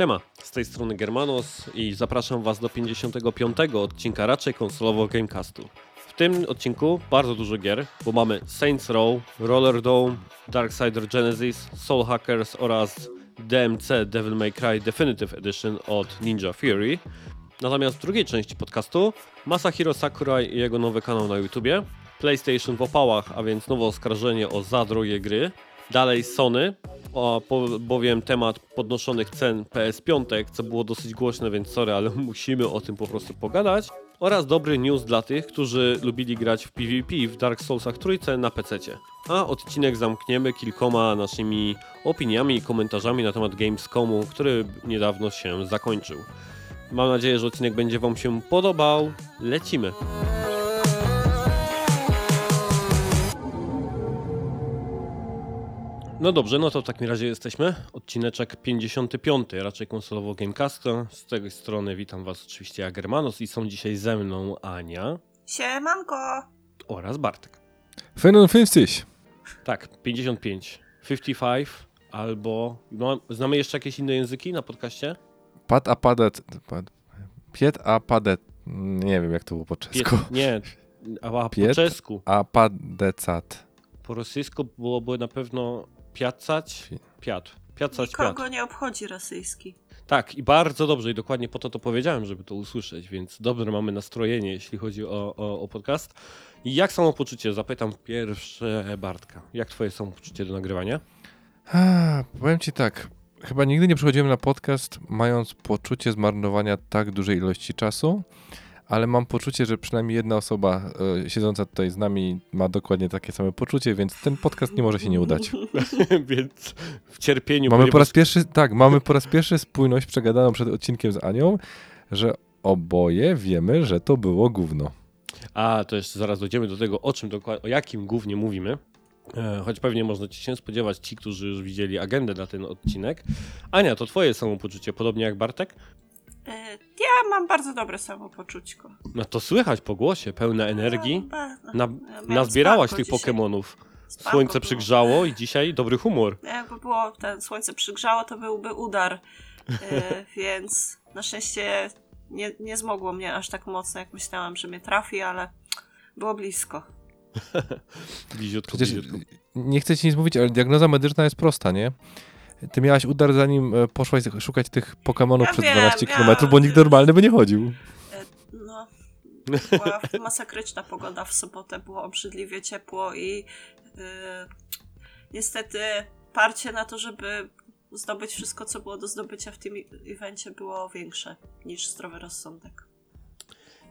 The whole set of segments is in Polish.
Siema, z tej strony Germanos i zapraszam Was do 55. odcinka raczej konsolowo Gamecastu. W tym odcinku bardzo dużo gier, bo mamy Saints Row, Roller Dome, Darksider Genesis, Soul Hackers oraz DMC Devil May Cry Definitive Edition od Ninja Fury. Natomiast w drugiej części podcastu Masahiro Sakurai i jego nowy kanał na YouTubie, PlayStation w opałach, a więc nowe oskarżenie o za drogie gry, dalej Sony, bowiem temat podnoszonych cen PS5, co było dosyć głośne, więc sorry, ale musimy o tym po prostu pogadać. Oraz dobry news dla tych, którzy lubili grać w PvP w Dark Soulsach trójce na PC. A odcinek zamkniemy kilkoma naszymi opiniami i komentarzami na temat Gamescomu, który niedawno się zakończył. Mam nadzieję, że odcinek będzie Wam się podobał. Lecimy! No dobrze, no to w takim razie jesteśmy. Odcineczek 55, raczej konsolowo Gamecasta. Z tej strony witam Was oczywiście ja, Germanos i są dzisiaj ze mną Ania Siemanko! oraz Bartek. 55. Tak, 55, 55 albo... No, znamy jeszcze jakieś inne języki na podcaście? Pad a padet. Pad, piet a padet. Nie wiem jak to było po czesku. Piet, nie, a po Piet? czesku. A padecat. Po rosyjsku byłoby na pewno piacać, Pi- piat. Piacać, piat. Kogo nie obchodzi rosyjski? Tak, i bardzo dobrze, i dokładnie po to to powiedziałem, żeby to usłyszeć, więc dobre mamy nastrojenie, jeśli chodzi o, o, o podcast. I jak samopoczucie? Zapytam pierwsze Bartka. Jak twoje samopoczucie do nagrywania? A, powiem ci tak. Chyba nigdy nie przychodziłem na podcast mając poczucie zmarnowania tak dużej ilości czasu, ale mam poczucie, że przynajmniej jedna osoba e, siedząca tutaj z nami ma dokładnie takie same poczucie, więc ten podcast nie może się nie udać. więc w cierpieniu... Mamy po raz pierwszy, tak, mamy po raz pierwszy spójność przegadaną przed odcinkiem z Anią, że oboje wiemy, że to było gówno. A, to jeszcze zaraz dojdziemy do tego, o czym dokładnie, o jakim głównie mówimy. E, Choć pewnie można ci się spodziewać ci, którzy już widzieli agendę na ten odcinek. Ania, to twoje samopoczucie, podobnie jak Bartek? E, Ja mam bardzo dobre samopoczućko. No to słychać po głosie, pełne energii. Ba- no, Na, nazbierałaś tych. Pokemonów. Słońce przygrzało i dzisiaj dobry humor. Jakby było ten słońce przygrzało, to byłby udar. E, więc na szczęście nie, nie zmogło mnie aż tak mocno, jak myślałam, że mnie trafi, ale było blisko. Bliziutko, Przecież bliziutko. nie chcę ci nic mówić, ale diagnoza medyczna jest prosta, nie? Ty miałaś udar zanim e, poszłaś szukać tych Pokemonów Ja przez wiem, 12 ja- km, bo nikt normalny by nie chodził. E, No, była masakryczna pogoda w sobotę, było obrzydliwie ciepło i e, niestety parcie na to, żeby zdobyć wszystko, co było do zdobycia w tym evencie było większe niż zdrowy rozsądek.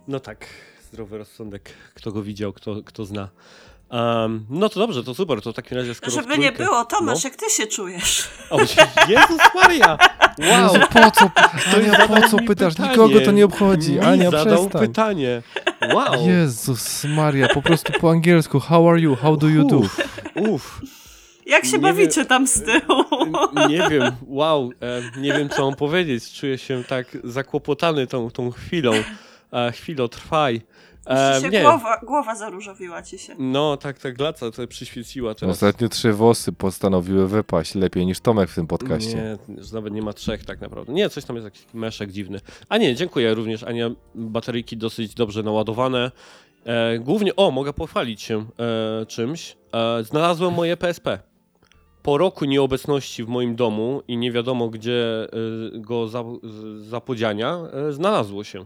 No tak, zdrowy rozsądek. Kto go widział, kto, kto zna. Um, no to dobrze, to super, to w takim razie skoro Żeby nie było, Tomasz, No. jak ty się czujesz? O, Jezus Maria! Wow! Jezu, po co? Ania, po co pytasz? pytanie. Nikogo to nie obchodzi. Mi Ania, zadał przestań. pytanie. Wow! Jezus Maria, po prostu po angielsku. How are you? How do you do? Uff. Jak się Nie bawicie tam z tyłu? Nie wiem, wow, nie wiem co mam powiedzieć. Czuję się tak zakłopotany tą, tą chwilą. E, chwilo, trwaj. E, się nie, głowa, głowa zaróżowiła ci się. no tak, tak, glaca to przyświeciła teraz. Ostatnio trzy włosy postanowiły wypaść lepiej niż Tomek w tym podcaście. Nie, już nawet nie ma trzech tak naprawdę. Nie, coś tam jest jakiś meszek dziwny. A nie, dziękuję również, Ania. Bateryjki dosyć dobrze naładowane. E, głównie, o, mogę pochwalić się e, czymś. E, znalazłem moje PSP. Po roku nieobecności w moim domu i nie wiadomo gdzie e, go zapodziania, e, znalazło się.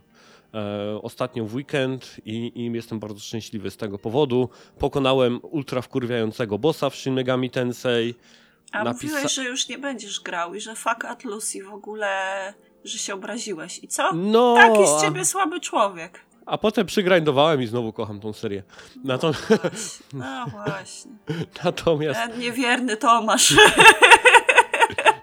E, ostatnio w weekend i, i jestem bardzo szczęśliwy z tego powodu. Pokonałem ultra wkurwiającego bossa w Shin Megami Tensei. A Napisa- mówiłeś, że już nie będziesz grał i że fuck at Lucy w ogóle, że się obraziłeś. I co? No, Taki z a- ciebie słaby człowiek. A potem przygrindowałem i znowu kocham tą serię. Nato- No właśnie. natomiast Ten niewierny Tomasz.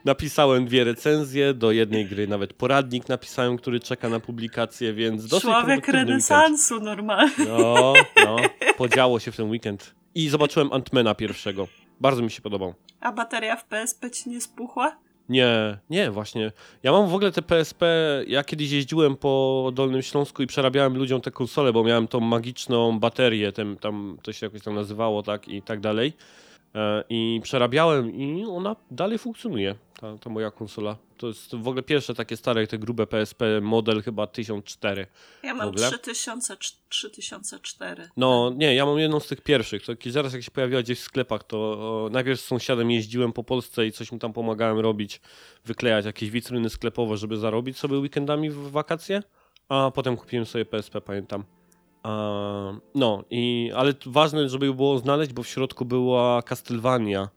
napisałem dwie recenzje, do jednej gry nawet poradnik napisałem, który czeka na publikację, więc dosyć Człowiek renesansu normalnie. Weekend. No, no, podziało się w ten weekend. I zobaczyłem Antmana pierwszego. Bardzo mi się podobał. A bateria w PSP ci nie spuchła? Nie, nie, właśnie. Ja mam w ogóle te PSP. Ja kiedyś jeździłem po Dolnym Śląsku i przerabiałem ludziom te konsole, bo miałem tą magiczną baterię, tem, tam to się jakoś tam nazywało, tak i tak dalej. E, I przerabiałem i ona dalej funkcjonuje, ta, ta moja konsola. To jest w ogóle pierwsze takie stare, te grube PSP model chyba 1004. Ja mam ogóle? 3000, 3004. No nie, ja mam jedną z tych pierwszych. To zaraz jak się pojawiła gdzieś w sklepach, to o, najpierw z sąsiadem jeździłem po Polsce i coś mu tam pomagałem robić, wyklejać jakieś witryny sklepowe, żeby zarobić sobie weekendami w wakacje, a potem kupiłem sobie PSP, pamiętam. No, i, ale ważne, żeby ją było znaleźć, bo w środku była Castlevania,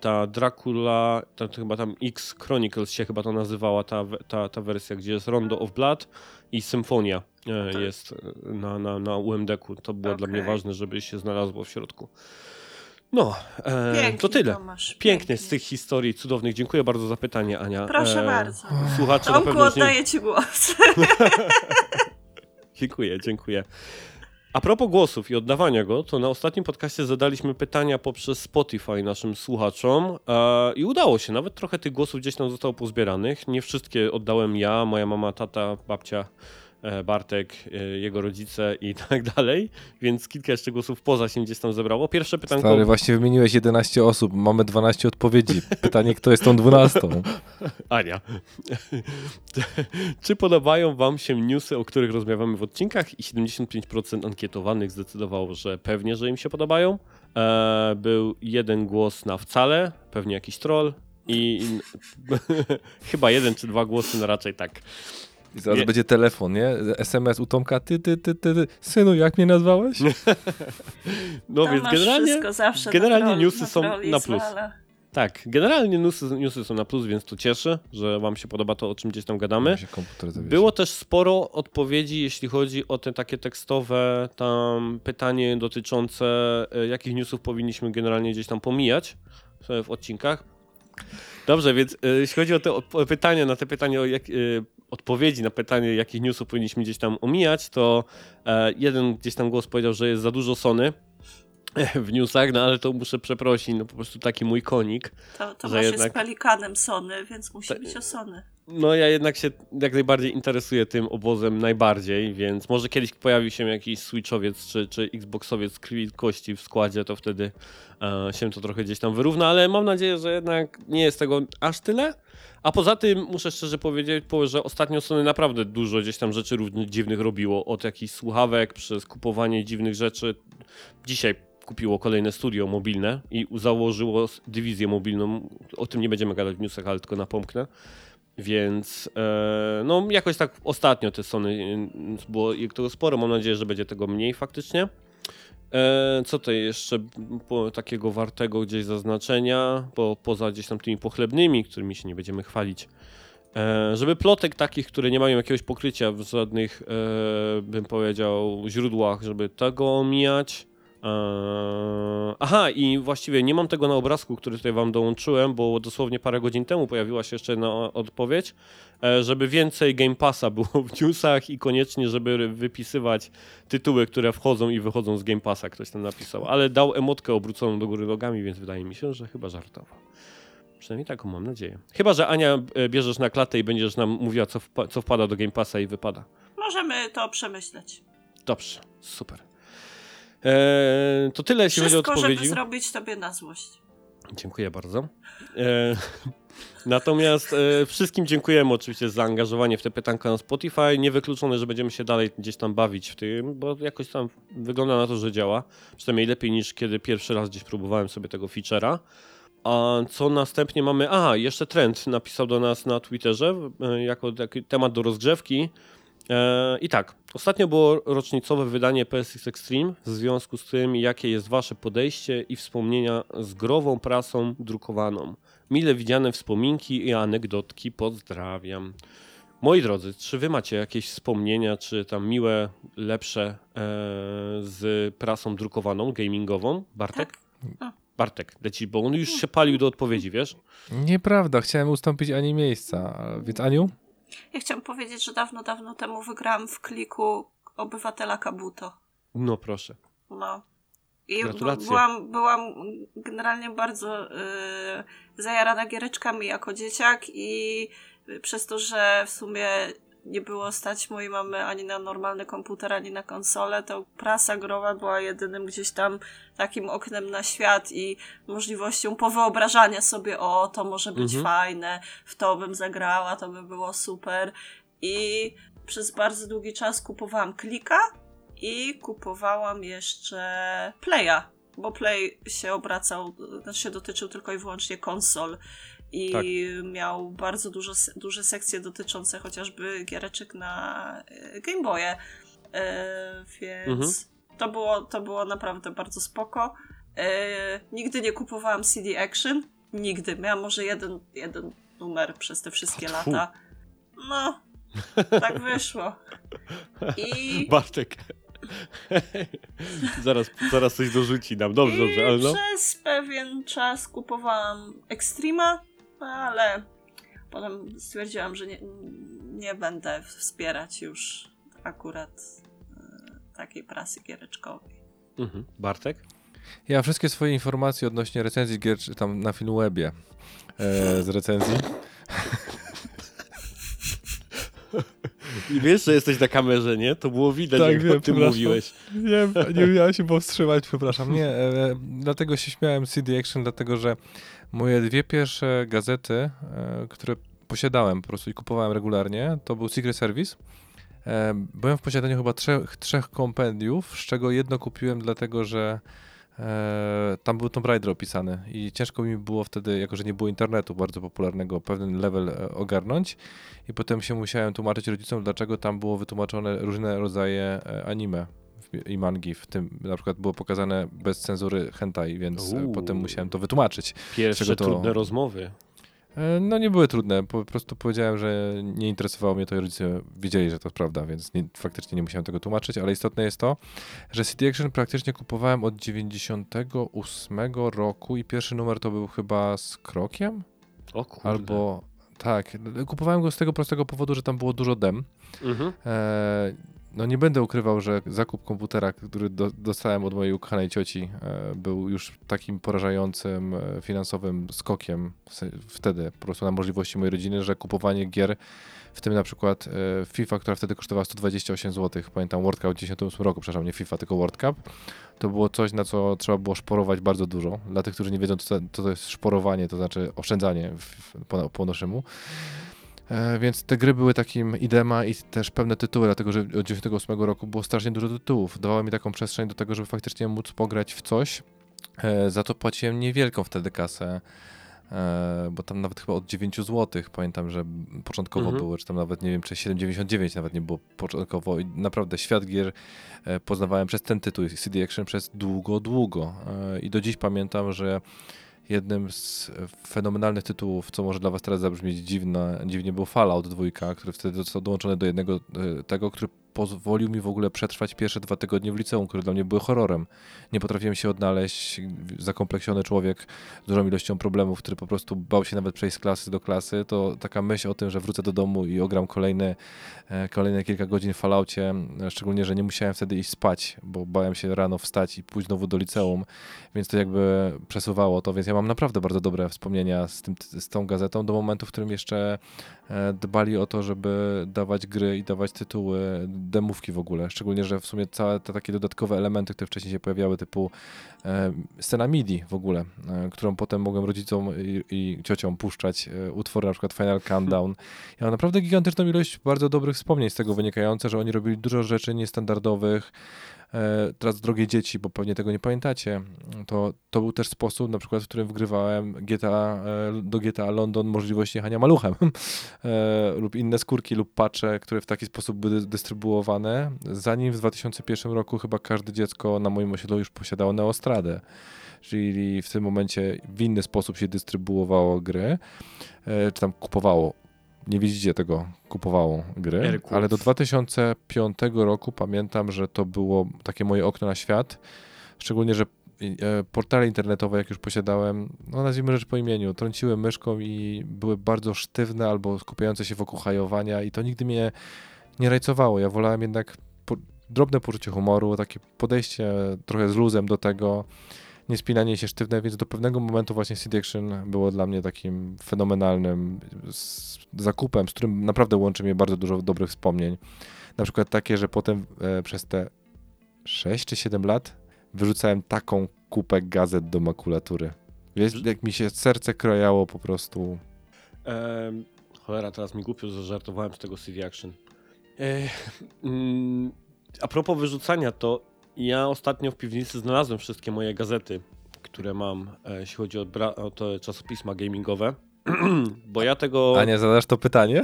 ta Dracula, ta, to chyba tam X Chronicles się chyba to nazywała, ta, ta, ta wersja, gdzie jest Rondo of Blood i Symfonia e, Tak. jest e, na, na, na UMD-ku. To było dla mnie ważne, żeby się znalazło w środku. No, e, Pięknie, to tyle. Tomasz, Pięknie z tych historii cudownych. Dziękuję bardzo za pytanie, Ania. Proszę E, bardzo. Słuchacze na Tomku, pewno już nie... oddaję ci głos. Dziękuję, dziękuję. A propos głosów i oddawania go, to na ostatnim podcaście zadaliśmy pytania poprzez Spotify naszym słuchaczom i udało się. Nawet trochę tych głosów gdzieś tam zostało pozbieranych. Nie wszystkie oddałem ja, moja mama, tata, babcia, Bartek, e, jego rodzice i tak dalej, więc kilka jeszcze głosów poza się gdzieś tam zebrało. Pierwsze pytanko... Stary, właśnie wymieniłeś 11 osób, mamy 12 odpowiedzi. Pytanie, kto jest tą 12? Ania. Czy podobają Wam się newsy, o których rozmawiamy w odcinkach? I 75% ankietowanych zdecydowało, że pewnie, że im się podobają. E, był jeden głos na wcale, pewnie jakiś troll. I chyba jeden czy dwa głosy na raczej tak. I zaraz Nie. będzie telefon, nie? SMS u Tomka, ty, ty, ty, ty, ty. Synu, jak mnie nazwałeś? No więc generalnie, wszystko zawsze generalnie na troll, newsy na są na plus. zwala. tak, generalnie newsy, newsy są na plus, więc to cieszy, że Wam się podoba to, o czym gdzieś tam gadamy. Było też sporo odpowiedzi, jeśli chodzi o te takie tekstowe tam pytanie dotyczące e, jakich newsów powinniśmy generalnie gdzieś tam pomijać e, w odcinkach. Dobrze, więc e, jeśli chodzi o te op- pytania, na te pytania o jak, e, odpowiedzi na pytanie, jakich newsów powinniśmy gdzieś tam omijać, to e, jeden gdzieś tam głos powiedział, że jest za dużo Sony w newsach, no ale to muszę przeprosić, no po prostu taki mój konik. To, to Że jednak- jest pelikanem Sony, więc musi Ta- być o Sony. No ja jednak się jak najbardziej interesuję tym obozem najbardziej, więc może kiedyś pojawi się jakiś Switchowiec czy, czy Xboxowiec krwi i kości w składzie, to wtedy e, się to trochę gdzieś tam wyrówna, ale mam nadzieję, że jednak nie jest tego aż tyle. A poza tym muszę szczerze powiedzieć, po- że ostatnio Sony naprawdę dużo gdzieś tam rzeczy różnych dziwnych robiło, od jakichś słuchawek przez kupowanie dziwnych rzeczy. Dzisiaj kupiło kolejne studio mobilne i założyło dywizję mobilną. O tym nie będziemy gadać w newsach, ale tylko napomknę. Więc e, no jakoś tak ostatnio te Sony było tego sporo. Mam nadzieję, że będzie tego mniej faktycznie. E, co to jeszcze takiego wartego gdzieś zaznaczenia, bo poza gdzieś tam tymi pochlebnymi, którymi się nie będziemy chwalić, e, żeby plotek takich, które nie mają jakiegoś pokrycia w żadnych, bym powiedział, źródłach, żeby tego omijać. Eee, Aha, i właściwie nie mam tego na obrazku, który tutaj wam dołączyłem, bo dosłownie parę godzin temu pojawiła się jeszcze jedna odpowiedź, e, żeby więcej Game Passa było w newsach i koniecznie, żeby wypisywać tytuły, które wchodzą i wychodzą z Game Passa, ktoś tam napisał. Ale dał emotkę obróconą do góry nogami, więc wydaje mi się, że chyba żartował. Przynajmniej taką mam nadzieję. Chyba, że Ania e, bierzesz na klatę i będziesz nam mówiła, co, wpa- co wpada do Game Passa i wypada. Możemy to przemyśleć. Dobrze, super. Eee, to tyle, jeśli chodzi o Wszystko, odpowiedzi. żeby zrobić tobie na złość. Dziękuję bardzo. E, natomiast e, wszystkim dziękujemy oczywiście za zaangażowanie w te pytanka na Spotify. Niewykluczone, że będziemy się dalej gdzieś tam bawić w tym, bo jakoś tam wygląda na to, że działa. Przynajmniej lepiej niż kiedy pierwszy raz gdzieś próbowałem sobie tego feature'a. A co następnie mamy? Aha, jeszcze Trend napisał do nas na Twitterze e, jako taki temat do rozgrzewki. E, I tak, ostatnio było rocznicowe wydanie PSX Extreme, w związku z tym, jakie jest Wasze podejście i wspomnienia z grową prasą drukowaną. Mile widziane wspominki i anegdotki, pozdrawiam. Moi drodzy, czy Wy macie jakieś wspomnienia, czy tam miłe, lepsze e, z prasą drukowaną, gamingową? Bartek? Tak. Bartek, leci, bo on już się palił do odpowiedzi, wiesz? Nieprawda, chciałem ustąpić Ani miejsca. Więc Aniu? Ja chciałam powiedzieć, że dawno, dawno temu wygrałam w kliku obywatela Kabuto. No proszę. No. I Gratulacje. byłam, byłam generalnie bardzo y, zajarana giereczkami jako dzieciak i y, przez to, że w sumie nie było stać mojej mamy ani na normalny komputer, ani na konsolę, to prasa growa była jedynym gdzieś tam takim oknem na świat i możliwością powyobrażania sobie, o, to może być Mhm. fajne, w to bym zagrała, to by było super. I przez bardzo długi czas kupowałam klika i kupowałam jeszcze Playa, bo Play się obracał, znaczy się dotyczył tylko i wyłącznie konsol i Tak. miał bardzo dużo, duże sekcje dotyczące chociażby giereczek na e, Game Boye, e, więc Mhm. to, było, to było naprawdę bardzo spoko. E, nigdy nie kupowałam CD Action, nigdy. Miałam może jeden, jeden numer przez te wszystkie lata. No, tak wyszło. I Bartek. zaraz, zaraz coś dorzuci nam. Dobrze, I dobrze, ale no. przez pewien czas kupowałam Extrema, ale potem stwierdziłam, że nie, nie będę wspierać już akurat e, takiej prasy giereczkowej. Mhm. Bartek? Ja wszystkie swoje informacje odnośnie recenzji gier czytam na Filmwebie e, z recenzji. I wiesz, że jesteś na kamerze, nie? To było widać, Tak, jak wiem, o tym przepraszam. mówiłeś. Nie, nie umiałem się powstrzymać, przepraszam. Nie, e, dlatego się śmiałem CD Action, dlatego że moje dwie pierwsze gazety, e, które posiadałem po prostu i kupowałem regularnie, to był Secret Service. E, byłem w posiadaniu chyba trzech, trzech kompendiów, z czego jedno kupiłem dlatego, że e, tam był Tomb Raider opisany i ciężko mi było wtedy, jako że nie było internetu bardzo popularnego, pewien level e, ogarnąć i potem się musiałem tłumaczyć rodzicom, dlaczego tam było wytłumaczone różne rodzaje e, anime i mangi, w tym na przykład było pokazane bez cenzury hentai, więc e, Uuu. potem musiałem to wytłumaczyć. Pierwsze to- trudne rozmowy. E, No nie były trudne, po prostu powiedziałem, że nie interesowało mnie to i rodzice wiedzieli, że to prawda, więc nie, faktycznie nie musiałem tego tłumaczyć, ale istotne jest to, że CD Action praktycznie kupowałem od 98 roku i pierwszy numer to był chyba z Krokiem, O kurde. albo tak, kupowałem go z tego prostego powodu, że tam było dużo dem. Mhm. E, no nie będę ukrywał, że zakup komputera, który do, dostałem od mojej ukochanej cioci, e, był już takim porażającym e, finansowym skokiem wtedy po prostu na możliwości mojej rodziny, że kupowanie gier, w tym na przykład e, FIFA, która wtedy kosztowała 128 zł, pamiętam World Cup w 98 roku, przepraszam, nie FIFA, tylko World Cup, to było coś, na co trzeba było szporować bardzo dużo. Dla tych, którzy nie wiedzą, co to, to jest szporowanie, to znaczy oszczędzanie w, po, po naszemu. E, więc te gry były takim idema i też pewne tytuły, dlatego że od 98 roku było strasznie dużo tytułów. Dawało mi taką przestrzeń do tego, żeby faktycznie móc pograć w coś. E, za to płaciłem niewielką wtedy kasę, e, bo tam nawet chyba od 9 zł, pamiętam, że początkowo Mhm. było, czy tam nawet nie wiem, czy 7,99 nawet nie było początkowo i naprawdę świat gier poznawałem przez ten tytuł CD Action przez długo, długo i do dziś pamiętam, że jednym z fenomenalnych tytułów, co może dla was teraz zabrzmieć dziwne, dziwnie, był Fallout 2, który wtedy został dołączony do jednego e, tego, który pozwolił mi w ogóle przetrwać pierwsze dwa tygodnie w liceum, które dla mnie były horrorem. Nie potrafiłem się odnaleźć, zakompleksiony człowiek z dużą ilością problemów, który po prostu bał się nawet przejść z klasy do klasy, to taka myśl o tym, że wrócę do domu i ogram kolejne, e, kolejne kilka godzin w Falloutie, szczególnie, że nie musiałem wtedy iść spać, bo bałem się rano wstać i pójść znowu do liceum, więc to jakby przesuwało to, więc ja mam naprawdę bardzo dobre wspomnienia z, tym, z tą gazetą do momentu, w którym jeszcze e, dbali o to, żeby dawać gry i dawać tytuły, demówki w ogóle, szczególnie, że w sumie całe te takie dodatkowe elementy, które wcześniej się pojawiały, typu e, scena MIDI w ogóle, e, którą potem mogłem rodzicom i, i ciociom puszczać, e, utwory na przykład Final Countdown. Ja mam naprawdę gigantyczną ilość bardzo dobrych wspomnień z tego wynikające, że oni robili dużo rzeczy niestandardowych, teraz drogie dzieci, bo pewnie tego nie pamiętacie, to, to był też sposób, na przykład, w którym wgrywałem GTA, e, do GTA London możliwość jechania maluchem e, lub inne skórki lub patche, które w taki sposób były dystrybuowane, zanim w 2001 roku chyba każde dziecko na moim osiedlu już posiadało Neostradę. Czyli w tym momencie w inny sposób się dystrybuowało gry, e, czy tam kupowało nie widzicie tego, kupowało gry, ale do 2005 roku pamiętam, że to było takie moje okno na świat, szczególnie, że e, portale internetowe, jak już posiadałem, no nazwijmy rzecz po imieniu, trąciły myszką i były bardzo sztywne albo skupiające się wokół hajowania i to nigdy mnie nie rajcowało. Ja wolałem jednak po, drobne poczucie humoru, takie podejście trochę z luzem do tego. Niespinanie się sztywne, więc do pewnego momentu właśnie CD Action było dla mnie takim fenomenalnym zakupem, z którym naprawdę łączy mnie bardzo dużo dobrych wspomnień. Na przykład takie, że potem e, przez te 6 czy 7 lat wyrzucałem taką kupę gazet do makulatury. Wiesz, jak mi się serce krojało po prostu. Em, cholera, teraz mi głupio zażartowałem z tego CV Action. E, mm, a propos wyrzucania, to ja ostatnio w piwnicy znalazłem wszystkie moje gazety, które mam, e, jeśli chodzi o, o te czasopisma gamingowe. Bo ja tego Ania, zadasz to pytanie?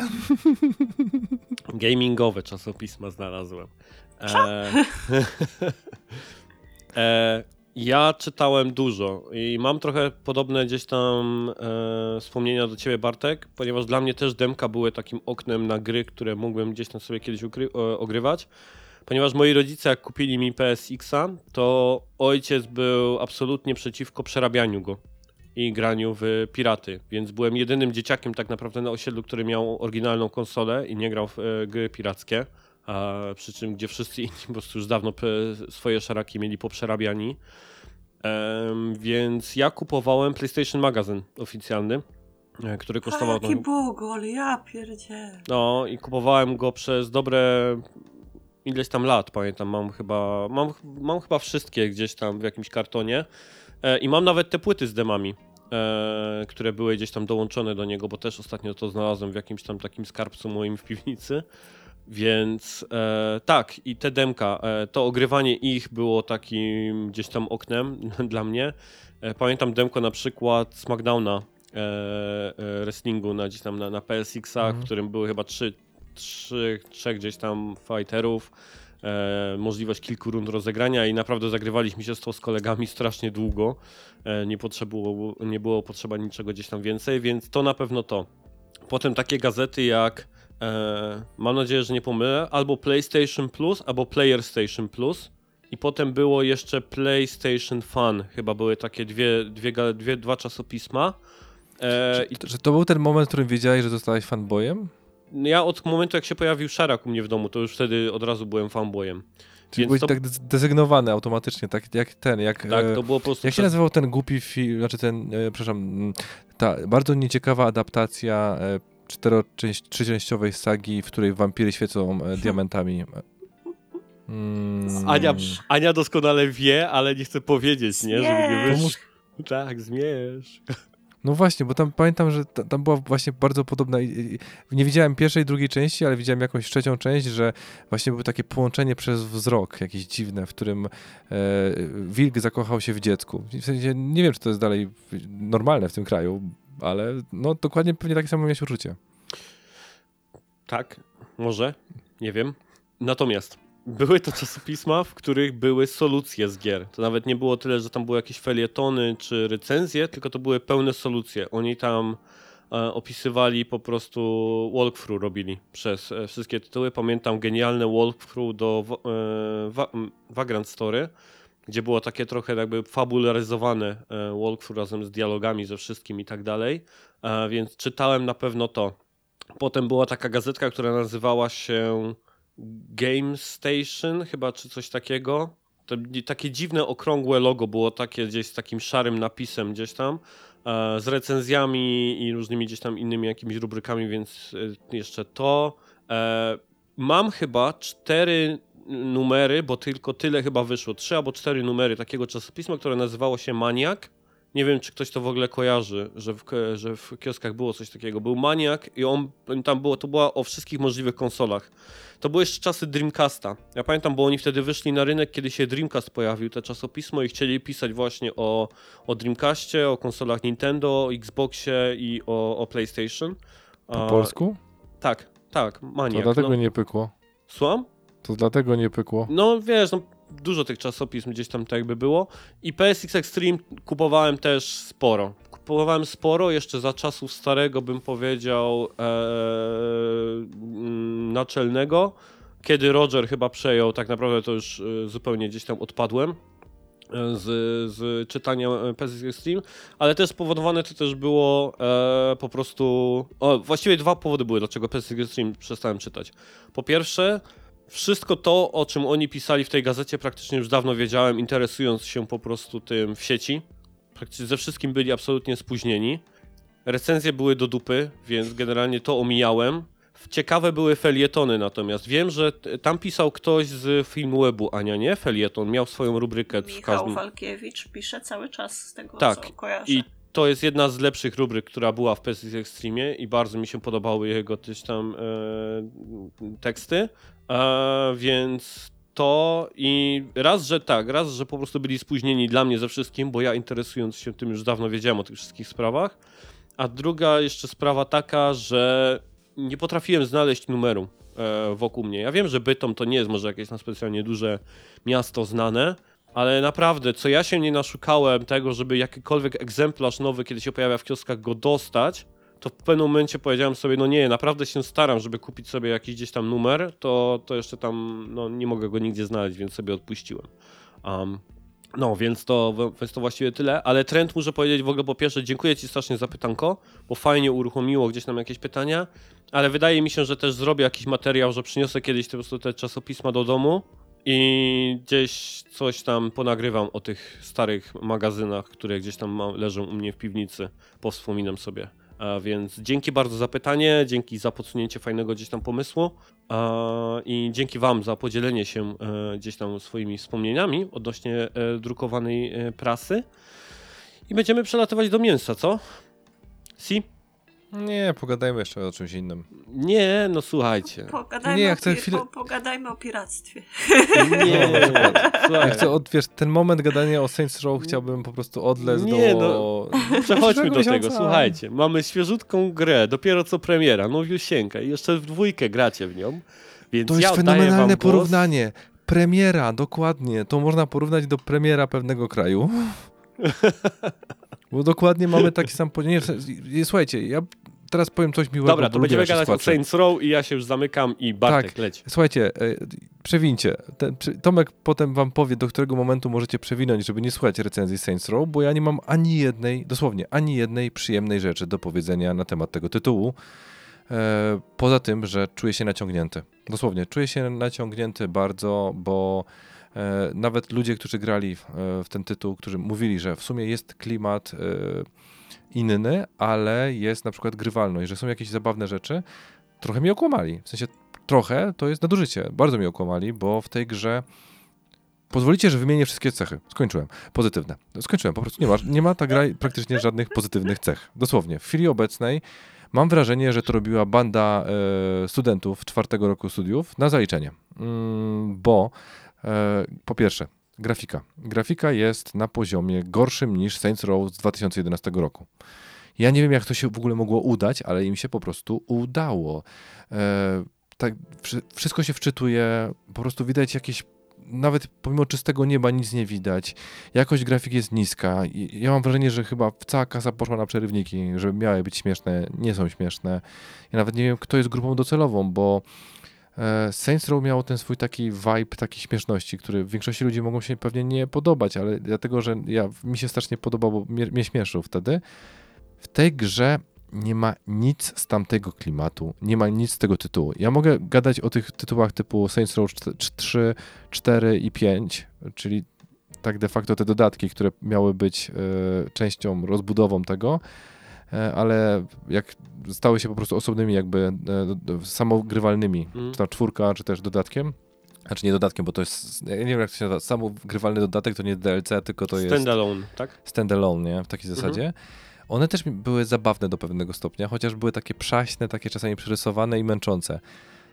gamingowe czasopisma znalazłem. E, e, ja czytałem dużo i mam trochę podobne gdzieś tam e, wspomnienia do ciebie, Bartek, ponieważ dla mnie też demka były takim oknem na gry, które mógłbym gdzieś tam sobie kiedyś ogrywać. Ponieważ moi rodzice, jak kupili mi PSX-a, to ojciec był absolutnie przeciwko przerabianiu go i graniu w piraty, więc byłem jedynym dzieciakiem tak naprawdę na osiedlu, który miał oryginalną konsolę i nie grał w e, gry pirackie, a przy czym gdzie wszyscy inni po prostu już dawno pe- swoje szaraki mieli poprzerabiani. Em, więc ja kupowałem PlayStation Magazine oficjalny, e, który kosztował... jaki tam- bugol, ja pierdzie. no i kupowałem go przez dobre ileś tam lat, pamiętam, mam chyba, mam, mam chyba wszystkie gdzieś tam w jakimś kartonie e, i mam nawet te płyty z demami, e, które były gdzieś tam dołączone do niego, bo też ostatnio to znalazłem w jakimś tam takim skarbcu moim w piwnicy. Więc e, tak, i te demka, e, to ogrywanie ich było takim gdzieś tam oknem dla mnie. E, pamiętam demko na przykład SmackDowna e, wrestlingu na, gdzieś tam na, na PSX-a, Mhm. w którym były chyba trzy, trzy, trzech gdzieś tam fighterów, e, możliwość kilku rund rozegrania i naprawdę zagrywaliśmy się z to z kolegami strasznie długo. E, nie, potrzebowało, nie było potrzeba niczego gdzieś tam więcej, więc to na pewno to. Potem takie gazety jak, e, mam nadzieję, że nie pomylę, albo PlayStation Plus, albo Player Station Plus. I potem było jeszcze PlayStation Fun. Chyba były takie dwie, dwie, dwie dwa czasopisma. E, i Że to był ten moment, w którym wiedziałeś, że zostałeś fanboyem? Ja od momentu, jak się pojawił Szarak u mnie w domu, to już wtedy od razu byłem fanboyem. Czyli Więc byłeś to- tak desygnowany automatycznie, tak jak ten, jak... Tak, e, to było po prostu. Jak się przez- nazywał ten głupi film, znaczy ten, e, przepraszam, mm, ta bardzo nieciekawa adaptacja e, czteroczęś- trzyczęściowej sagi, w której wampiry świecą e, diamentami. Mm, Ania, Ania doskonale wie, ale nie chce powiedzieć, nie? Żeby nie Zmierz. wyszło. Tak, zmierz. No właśnie, bo tam pamiętam, że ta, tam była właśnie bardzo podobna. Nie widziałem pierwszej drugiej części, ale widziałem jakąś trzecią część, że właśnie było takie połączenie przez wzrok jakieś dziwne, w którym e, wilk zakochał się w dziecku. W sensie nie wiem, czy to jest dalej normalne w tym kraju, ale no dokładnie pewnie takie samo miałeś uczucie. Tak, może, nie wiem. Natomiast były to czasopisma, w których były solucje z gier. To nawet nie było tyle, że tam były jakieś felietony czy recenzje, tylko to były pełne solucje. Oni tam e, opisywali po prostu walkthrough robili przez e, wszystkie tytuły. Pamiętam genialne walkthrough do e, wa- Vagrant Story, gdzie było takie trochę jakby fabularyzowane walkthrough razem z dialogami ze wszystkim i tak dalej. Więc czytałem na pewno to. Potem była taka gazetka, która nazywała się Game Station, chyba czy coś takiego. To, takie dziwne, okrągłe logo było takie gdzieś z takim szarym napisem gdzieś tam, e, z recenzjami i różnymi gdzieś tam innymi jakimiś rubrykami, więc e, jeszcze to. E, mam chyba cztery numery, bo tylko tyle chyba wyszło. Trzy albo cztery numery takiego czasopisma, które nazywało się Maniak. Nie wiem, czy ktoś to w ogóle kojarzy, że w, że w kioskach było coś takiego. Był Maniak i on tam było, to była o wszystkich możliwych konsolach. To były jeszcze czasy Dreamcasta. Ja pamiętam, bo oni wtedy wyszli na rynek, kiedy się Dreamcast pojawił, te czasopismo i chcieli pisać właśnie o, o Dreamcastie, o konsolach Nintendo, Xboxie i o, o PlayStation. Po A, polsku? Tak, tak, To Maniak. dlatego no. nie pykło. Słucham? To dlatego nie pykło. No wiesz, no, dużo tych czasopism gdzieś tam tak jakby było. I PSX Extreme kupowałem też sporo. Kupowałem sporo, jeszcze za czasów starego bym powiedział e, mm, naczelnego. Kiedy Roger chyba przejął, tak naprawdę to już e, zupełnie gdzieś tam odpadłem e, z, z czytania PSX Extreme, ale też spowodowane to też było e, po prostu... O, właściwie dwa powody były, dlaczego PSX Extreme przestałem czytać. Po pierwsze, wszystko to, o czym oni pisali w tej gazecie, praktycznie już dawno wiedziałem, interesując się po prostu tym w sieci. Praktycznie ze wszystkim byli absolutnie spóźnieni. Recenzje były do dupy, więc generalnie to omijałem. Ciekawe były felietony natomiast. Wiem, że tam pisał ktoś z filmu webu, Ania, nie? Felieton. Miał swoją rubrykę w Michał każdym... Walkiewicz pisze cały czas z tego, Tak, co kojarzę. I to jest jedna z lepszych rubryk, która była w PSX Extreme i bardzo mi się podobały jego gdzieś tam e, teksty. E, więc to i raz, że tak, raz, że po prostu byli spóźnieni dla mnie ze wszystkim, bo ja interesując się tym już dawno wiedziałem o tych wszystkich sprawach. A druga jeszcze sprawa taka, że nie potrafiłem znaleźć numeru e, wokół mnie. Ja wiem, że Bytom to nie jest może jakieś na specjalnie duże miasto znane, ale naprawdę, co ja się nie naszukałem tego, żeby jakikolwiek egzemplarz nowy, kiedy się pojawia w kioskach, go dostać, to w pewnym momencie powiedziałem sobie, no nie, naprawdę się staram, żeby kupić sobie jakiś gdzieś tam numer, to, to jeszcze tam, no nie mogę go nigdzie znaleźć, więc sobie odpuściłem. Um, no, więc to, więc to właściwie tyle, ale trend muszę powiedzieć w ogóle po pierwsze, dziękuję Ci strasznie za pytanko, bo fajnie uruchomiło gdzieś tam jakieś pytania, ale wydaje mi się, że też zrobię jakiś materiał, że przyniosę kiedyś po prostu te czasopisma do domu i gdzieś coś tam ponagrywam o tych starych magazynach, które gdzieś tam leżą u mnie w piwnicy, powspominam sobie. A więc dzięki bardzo za pytanie, dzięki za podsunięcie fajnego gdzieś tam pomysłu a, i dzięki Wam za podzielenie się e, gdzieś tam swoimi wspomnieniami odnośnie e, drukowanej e, prasy. I będziemy przelatywać do mięsa, co? Si? Nie, pogadajmy jeszcze o czymś innym. Nie, no słuchajcie. Pogadajmy, Nie, ja o chcę pi- chwilę- po, pogadajmy o piractwie. Nie, No, słuchaj. Ja chcę, od, wiesz, ten moment gadania o Saints Row chciałbym po prostu odlec Nie, do... Przechodźmy Przyszłego do tego, słuchajcie. Mamy świeżutką grę, dopiero co premiera, nowiusieńka i jeszcze w dwójkę gracie w nią. Więc To jest ja fenomenalne porównanie. Premiera, dokładnie. To można porównać do premiera pewnego kraju. Bo dokładnie mamy taki sam podział. Nie, Słuchajcie, ja teraz powiem coś miłego. Dobra, to będziemy gadać o. Saints Row i ja się już zamykam i Bartek Tak. leci. Słuchajcie, e, przewincie. Ten, Tomek potem wam powie, do którego momentu możecie przewinąć, żeby nie słuchać recenzji Saints Row, bo ja nie mam ani jednej, dosłownie, ani jednej przyjemnej rzeczy do powiedzenia na temat tego tytułu. E, poza tym, że czuję się naciągnięty. Dosłownie, czuję się naciągnięty bardzo, bo nawet ludzie, którzy grali w, e, w ten tytuł, którzy mówili, że w sumie jest klimat e, inny, ale jest na przykład grywalność, że są jakieś zabawne rzeczy, trochę mi okłamali. W sensie trochę to jest nadużycie. Bardzo mi okłamali, bo w tej grze pozwolicie, że wymienię wszystkie cechy. Skończyłem. Pozytywne. Skończyłem. Po prostu nie ma, nie ma ta gra praktycznie żadnych pozytywnych cech. Dosłownie. W chwili obecnej mam wrażenie, że to robiła banda e, studentów czwartego roku studiów na zaliczenie. Mm, bo e, po pierwsze, grafika. Grafika jest na poziomie gorszym niż Saints Row z 2011 roku. Ja nie wiem, jak to się w ogóle mogło udać, ale im się po prostu udało. E, tak, wszy- wszystko się wczytuje, po prostu widać jakieś, nawet pomimo czystego nieba nic nie widać. Jakość grafiki jest niska. Ja mam wrażenie, że chyba cała kasa poszła na przerywniki, żeby miały być śmieszne, nie są śmieszne. Ja nawet nie wiem, kto jest grupą docelową, bo e, Saints Row miało ten swój taki vibe, takiej śmieszności, który większości ludzi mogą się pewnie nie podobać, ale dlatego, że ja, mi się strasznie podobał, bo mnie, mnie śmieszył wtedy. W tej grze nie ma nic z tamtego klimatu, nie ma nic z tego tytułu. Ja mogę gadać o tych tytułach typu Saints Row 3, 4 i 5, czyli tak de facto te dodatki, które miały być e, częścią, rozbudową tego, e, ale jak stały się po prostu osobnymi jakby e, samogrywalnymi, Mm. czy ta czwórka, czy też dodatkiem, znaczy nie dodatkiem, bo to jest, ja nie wiem jak to się nazywa, samogrywalny dodatek to nie DLC, tylko to jest Standalone, tak? standalone, nie? W takiej Mhm. zasadzie. One też były zabawne do pewnego stopnia, chociaż były takie przaśne, takie czasami przerysowane i męczące.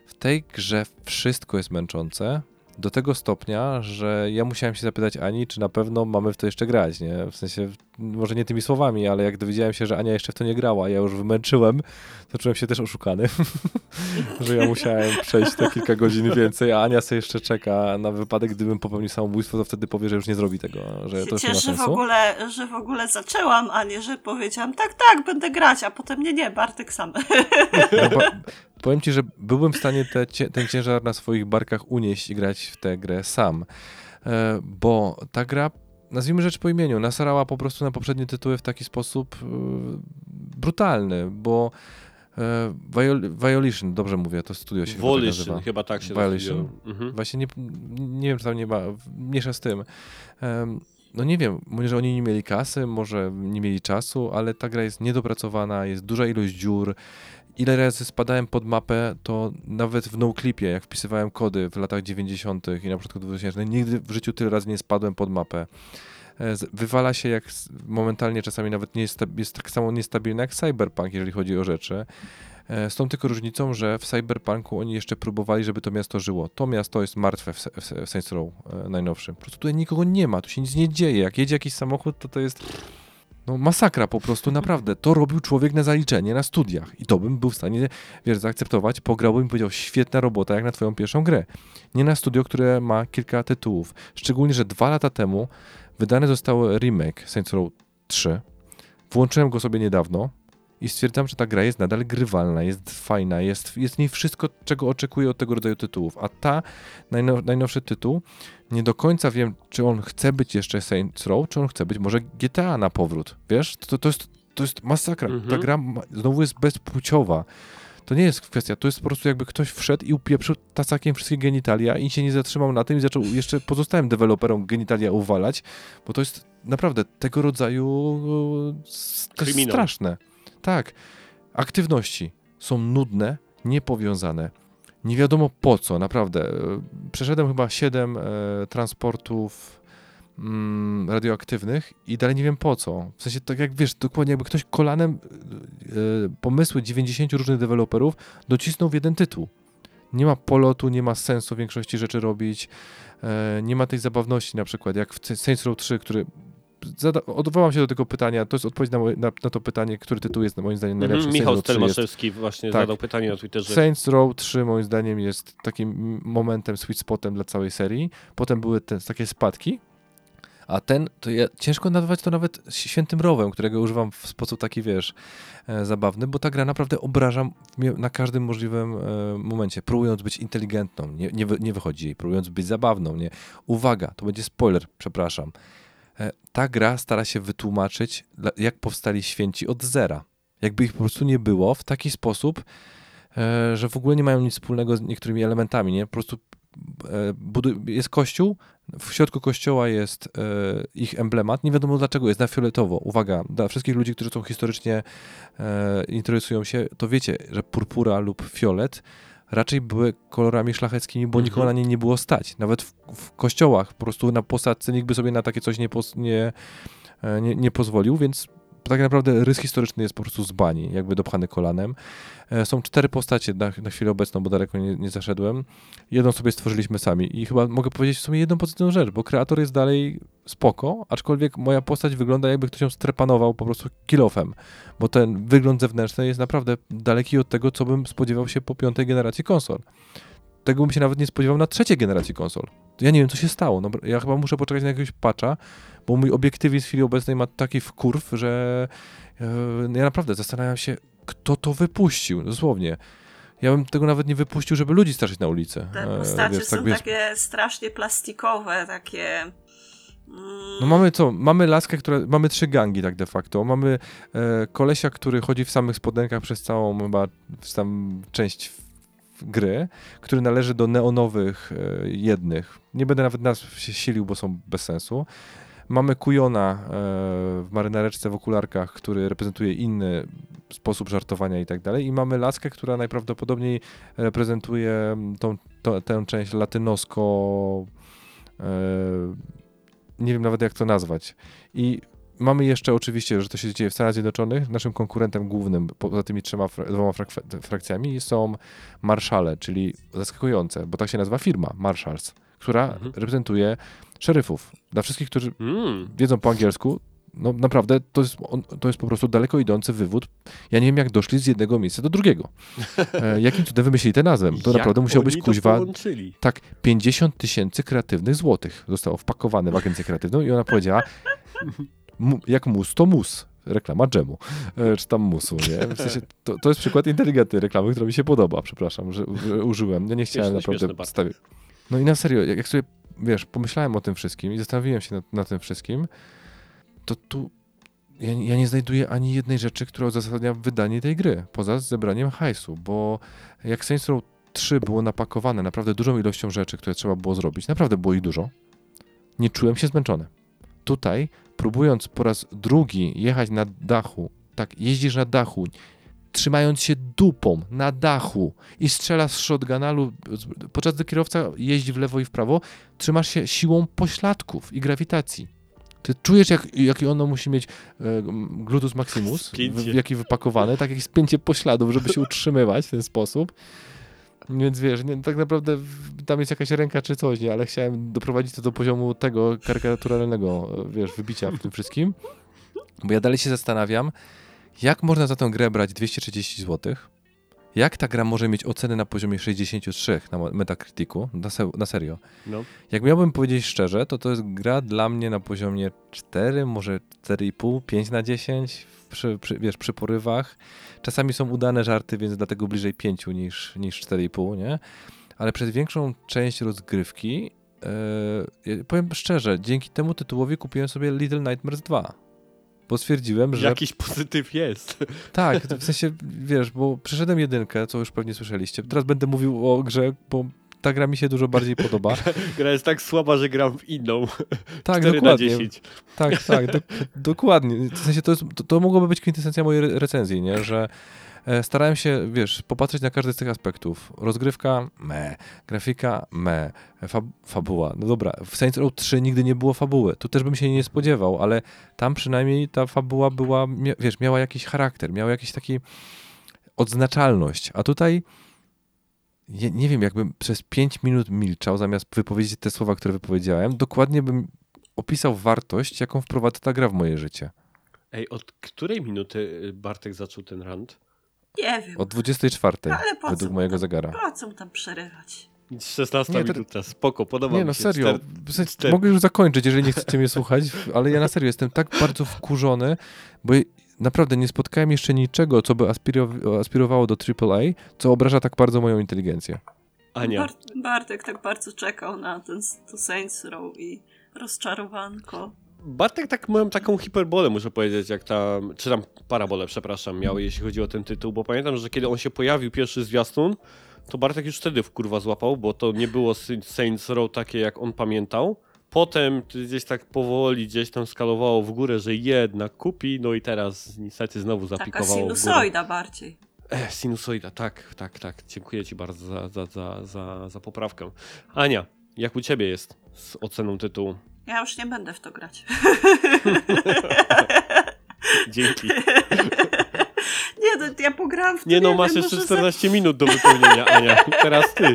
W tej grze wszystko jest męczące do tego stopnia, że ja musiałem się zapytać Ani, czy na pewno mamy w to jeszcze grać, nie? W sensie, może nie tymi słowami, ale jak dowiedziałem się, że Ania jeszcze w to nie grała, ja już wymęczyłem, to czułem się też oszukany, że ja musiałem przejść te kilka godzin więcej, a Ania sobie jeszcze czeka na wypadek, gdybym popełnił samobójstwo, to wtedy powie, że już nie zrobi tego, że to Się już nie ma cieszę w sensu. ogóle, że w ogóle zaczęłam, a nie, że powiedziałam tak, tak, będę grać, a potem nie, nie, Bartek sam. No, bo, powiem ci, że byłbym w stanie te, ten ciężar na swoich barkach unieść i grać w tę grę sam. E, bo ta gra, nazwijmy rzecz po imieniu, nasarała po prostu na poprzednie tytuły w taki sposób e, brutalny, bo Viol Violation, dobrze mówię, to studio się chyba tak Volition, nazywa. chyba tak się Violation? Mhm. Właśnie nie, nie wiem, czy tam nie ma, mniejsza z tym. No nie wiem, może oni nie mieli kasy, może nie mieli czasu, ale ta gra jest niedopracowana, jest duża ilość dziur. Ile razy spadałem pod mapę, to nawet w noclipie, jak wpisywałem kody w latach 90. i na początku 2000, nigdy w życiu tyle razy nie spadłem pod mapę. E, Wywala się jak momentalnie, czasami nawet nie jest, jest tak samo niestabilny jak Cyberpunk, jeżeli chodzi o rzeczy. E, Z tą tylko różnicą, że w Cyberpunku oni jeszcze próbowali, żeby to miasto żyło. To miasto jest martwe w, w w Saints Row e, najnowszym. Po prostu tutaj nikogo nie ma, tu się nic nie dzieje. Jak jedzie jakiś samochód, to to jest no, masakra po prostu, naprawdę. To robił człowiek na zaliczenie na studiach i to bym był w stanie, wiesz, zaakceptować. Pograłbym i powiedział, świetna robota, jak na twoją pierwszą grę. Nie na studio, które ma kilka tytułów. Szczególnie, że dwa lata temu wydany został remake Saints Row 3. Włączyłem go sobie niedawno i stwierdzam, że ta gra jest nadal grywalna, jest fajna, jest, jest w niej wszystko, czego oczekuję od tego rodzaju tytułów. A ta najnow, najnowszy tytuł, nie do końca wiem, czy on chce być jeszcze Saints Row, czy on chce być może GTA na powrót. Wiesz, to, to, jest, to jest masakra. Ta Mhm. gra ma, znowu jest bezpłciowa. To nie jest kwestia, to jest po prostu jakby ktoś wszedł i upieprzył tacakiem wszystkie genitalia i się nie zatrzymał na tym i zaczął jeszcze pozostałym deweloperom genitalia uwalać, bo to jest naprawdę tego rodzaju e, to jest straszne. Tak. Aktywności są nudne, niepowiązane. Nie wiadomo po co, naprawdę. E, Przeszedłem chyba 7 e, transportów mm, radioaktywnych i dalej nie wiem po co. W sensie tak jak wiesz, dokładnie jakby ktoś kolanem e, pomysły 90 różnych deweloperów docisnął w jeden tytuł. Nie ma polotu, nie ma sensu większości rzeczy robić, e, nie ma tej zabawności na przykład, jak w Saints Row 3, który odwołam się do tego pytania, to jest odpowiedź na, na, na to pytanie, który tytuł jest moim zdaniem najlepszy. Saints Michał Row 3 jest Stelmaszewski właśnie Tak. zadał pytanie na Twitterze. Saints Row 3 moim zdaniem jest takim momentem, sweet spotem dla całej serii. Potem były te takie spadki, a ten, to ja, ciężko nazwać to nawet świętym rowem, którego używam w sposób taki, wiesz, e, zabawny, bo ta gra naprawdę obraża mnie na każdym możliwym e, momencie, próbując być inteligentną, nie, nie, wy- nie wychodzi jej, próbując być zabawną, nie. Uwaga, to będzie spoiler, przepraszam. E, ta gra stara się wytłumaczyć, jak powstali święci od zera. Jakby ich po prostu nie było w taki sposób, e, że w ogóle nie mają nic wspólnego z niektórymi elementami, nie? Po prostu e, jest kościół, w środku kościoła jest ich emblemat, nie wiadomo dlaczego, jest na fioletowo. Uwaga, dla wszystkich ludzi, którzy są historycznie interesują się, to wiecie, że purpura lub fiolet raczej były kolorami szlacheckimi, bo Mhm. nikogo na nie nie było stać. Nawet w, w kościołach, po prostu na posadzce nikt by sobie na takie coś nie, pos, nie, e, nie, nie pozwolił, więc tak naprawdę rys historyczny jest po prostu z bani, jakby dopchany kolanem. E, Są cztery postacie na, na chwilę obecną, bo daleko nie, nie zaszedłem. Jedną sobie stworzyliśmy sami i chyba mogę powiedzieć w sumie jedną pozytywną rzecz, bo kreator jest dalej spoko, aczkolwiek moja postać wygląda jakby ktoś ją strepanował po prostu kilofem, bo ten wygląd zewnętrzny jest naprawdę daleki od tego, co bym spodziewał się po piątej generacji konsol. Tego bym się nawet nie spodziewał na trzeciej generacji konsol. Ja nie wiem, co się stało. No, ja chyba muszę poczekać na jakiegoś patcha, bo mój obiektywizm w chwili obecnej ma taki wkurw, że e, ja naprawdę zastanawiam się, kto to wypuścił, dosłownie. Ja bym tego nawet nie wypuścił, żeby ludzi straszyć na ulicy. Te E, postacie wiesz, są tak, wiesz, takie strasznie plastikowe, takie... Mm, No mamy co? Mamy laskę, która. Mamy trzy gangi tak de facto. Mamy e, kolesia, który chodzi w samych spodenkach przez całą chyba sam część w, w gry, który należy do neonowych e, jednych. Nie będę nawet nazw się silił, bo są bez sensu. Mamy Kujona e, w marynareczce w okularkach, który reprezentuje inny sposób żartowania i tak dalej. I mamy laskę, która najprawdopodobniej reprezentuje tą, to, tę część latynosko e, nie wiem nawet jak to nazwać. I mamy jeszcze oczywiście, że to się dzieje w Stanach Zjednoczonych. Naszym konkurentem głównym poza tymi trzema dwoma frak- frakcjami są marszale, czyli zaskakujące, bo tak się nazywa firma Marshalls, która Mhm. reprezentuje szeryfów. Dla wszystkich, którzy Mm. wiedzą po angielsku, no naprawdę to jest, on, to jest po prostu daleko idący wywód. Ja nie wiem, jak doszli z jednego miejsca do drugiego. E, jakim cudem wymyślili tę nazwę? To Jak naprawdę musiał być kuźwa połączyli? tak, 50 tysięcy kreatywnych złotych zostało wpakowane w agencję kreatywną i ona powiedziała, jak mus, to mus. Reklama dżemu, e, czy tam musu, nie? W sensie, to, to jest przykład inteligentnej reklamy, która mi się podoba, przepraszam, że, że użyłem. Ja nie chciałem Śmieszne, naprawdę. No i na serio, jak, jak sobie, wiesz, pomyślałem o tym wszystkim i zastanowiłem się nad, nad tym wszystkim, to tu ja, ja nie znajduję ani jednej rzeczy, która uzasadnia wydanie tej gry, poza zebraniem hajsu, bo jak Saints Row 3 było napakowane naprawdę dużą ilością rzeczy, które trzeba było zrobić, naprawdę było ich dużo, nie czułem się zmęczony. Tutaj, próbując po raz drugi jechać na dachu, tak, jeździsz na dachu, trzymając się dupą na dachu i strzelasz z shotguna lub podczas gdy kierowca jeździ w lewo i w prawo, trzymasz się siłą pośladków i grawitacji. Ty czujesz, jak, jaki ono musi mieć e, glutus maximus, w, jaki wypakowane, tak jak spięcie pośladów, żeby się utrzymywać w ten sposób. Więc wiesz, nie, tak naprawdę tam jest jakaś ręka czy coś, nie? ale chciałem doprowadzić to do poziomu tego karykaturalnego, wiesz, wybicia w tym wszystkim. Bo ja dalej się zastanawiam, jak można za tę grę brać 230 zł? Jak ta gra może mieć ocenę na poziomie 63 na Metacriticu? Na, se- na serio. No. Jak miałbym powiedzieć szczerze, to to jest gra dla mnie na poziomie 4, może 4,5, 5 na 10, przy, przy, wiesz, przy porywach. Czasami są udane żarty, więc dlatego bliżej 5 niż, niż 4,5, nie? Ale przez większą część rozgrywki, yy, powiem szczerze, dzięki temu tytułowi kupiłem sobie Little Nightmares 2. Bo stwierdziłem, że Jakiś pozytyw jest. tak, w sensie, wiesz, bo przeszedłem jedynkę, co już pewnie słyszeliście. Teraz będę mówił o grze, bo ta gra mi się dużo bardziej podoba. Gra jest tak słaba, że gram w inną. Tak, 4 na dokładnie. 10. Tak, tak, do, dokładnie. W sensie to, jest, to, to mogłoby być kwintesencja mojej re- recenzji, nie? że starałem się, wiesz, popatrzeć na każdy z tych aspektów. Rozgrywka, me, grafika, me, fab, fabuła. No dobra, w Saints Row 3 nigdy nie było fabuły. Tu też bym się nie spodziewał, ale tam przynajmniej ta fabuła była, wiesz, miała jakiś charakter, miała jakiś taki odznaczalność. A tutaj nie, nie wiem, jakbym przez 5 minut milczał, zamiast wypowiedzieć te słowa, które wypowiedziałem, dokładnie bym opisał wartość, jaką wprowadza ta gra w moje życie. Ej, od której minuty y, Bartek zaczął ten rant? Nie wiem. Od 24, Ale po według co mojego tam- zegara. Po co mu tam przerywać? 16 Nie, minuta, spoko, podoba Nie mi no, się. serio. Czter- W sensie, czter- Mogę już zakończyć, jeżeli nie chcecie mnie słuchać, ale ja na serio jestem tak bardzo wkurzony, bo naprawdę nie spotkałem jeszcze niczego, co by aspiro- aspirowało do AAA, co obraża tak bardzo moją inteligencję. Ania, Bart, Bartek tak bardzo czekał na ten to Saints Row i rozczarowanko. Bartek tak mam taką hiperbolę, muszę powiedzieć, jak tam, czy tam parabolę, przepraszam, miał, jeśli chodzi o ten tytuł, bo pamiętam, że kiedy on się pojawił, pierwszy zwiastun, to Bartek już wtedy w kurwa złapał, bo to nie było Sa- Saints Row takie, jak on pamiętał. Potem gdzieś tak powoli gdzieś tam skalowało w górę, że jednak kupi, no i teraz niestety znowu Taka zapikowało górę. sinusoida bardziej. E, sinusoida, tak, tak, tak. Dziękuję ci bardzo za, za, za, za, za poprawkę. Ania, jak u ciebie jest z oceną tytułu? Ja już nie będę w to grać. Dzięki. nie, no, ja pograłam w to, Nie no, masz jeszcze może 14 minut do wypełnienia, Ania. Teraz ty. Za...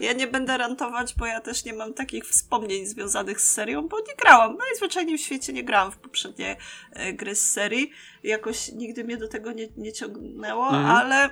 Ja nie będę rantować, bo ja też nie mam takich wspomnień związanych z serią, bo nie grałam. Najzwyczajniej w świecie nie grałam w poprzednie e, gry z serii. Jakoś nigdy mnie do tego nie, nie ciągnęło, Mhm. ale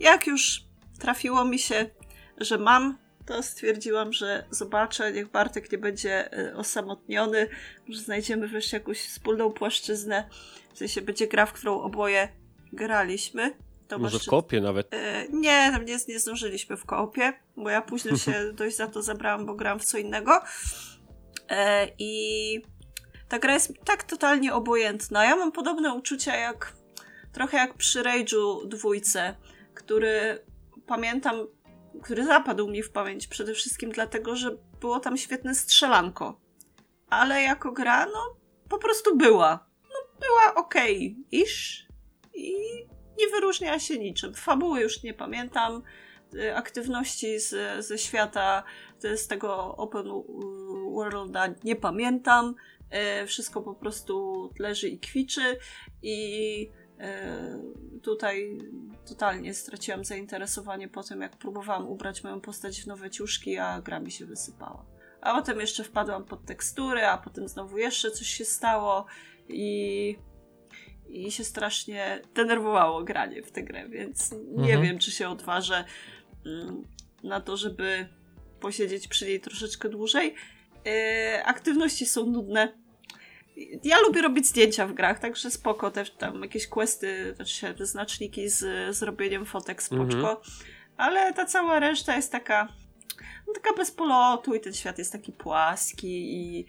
jak już trafiło mi się, że mam, to stwierdziłam, że zobaczę, niech Bartek nie będzie e, osamotniony, że znajdziemy wreszcie jakąś wspólną płaszczyznę. W sensie będzie gra, w którą oboje graliśmy. To Może w kopie nawet. E, Nie, tam nie, nie zdążyliśmy w koopie, bo ja później się dość za to zabrałam, bo grałam w co innego. E, I ta gra jest tak totalnie obojętna. Ja mam podobne uczucia jak trochę jak przy Rage'u dwójce, który pamiętam, który zapadł mi w pamięć przede wszystkim dlatego, że było tam świetne strzelanko. Ale jako gra, no po prostu była. No była okej, iż i nie wyróżnia się niczym. Fabuły już nie pamiętam, y, aktywności z, ze świata, z tego open y, worlda nie pamiętam. Y, Wszystko po prostu leży i kwiczy i y, tutaj totalnie straciłam zainteresowanie po tym, jak próbowałam ubrać moją postać w nowe ciuszki, a gra mi się wysypała. A potem jeszcze wpadłam pod tekstury, a potem znowu jeszcze coś się stało i i się strasznie denerwowało granie w tę grę, więc nie Mhm. wiem, czy się odważę mm, na to, żeby posiedzieć przy niej troszeczkę dłużej. E, aktywności są nudne. Ja lubię robić zdjęcia w grach, także spoko, też tam jakieś questy, te znaczniki z, z robieniem fotek, spoczko. Mhm. Ale ta cała reszta jest taka no, taka bez polotu i ten świat jest taki płaski i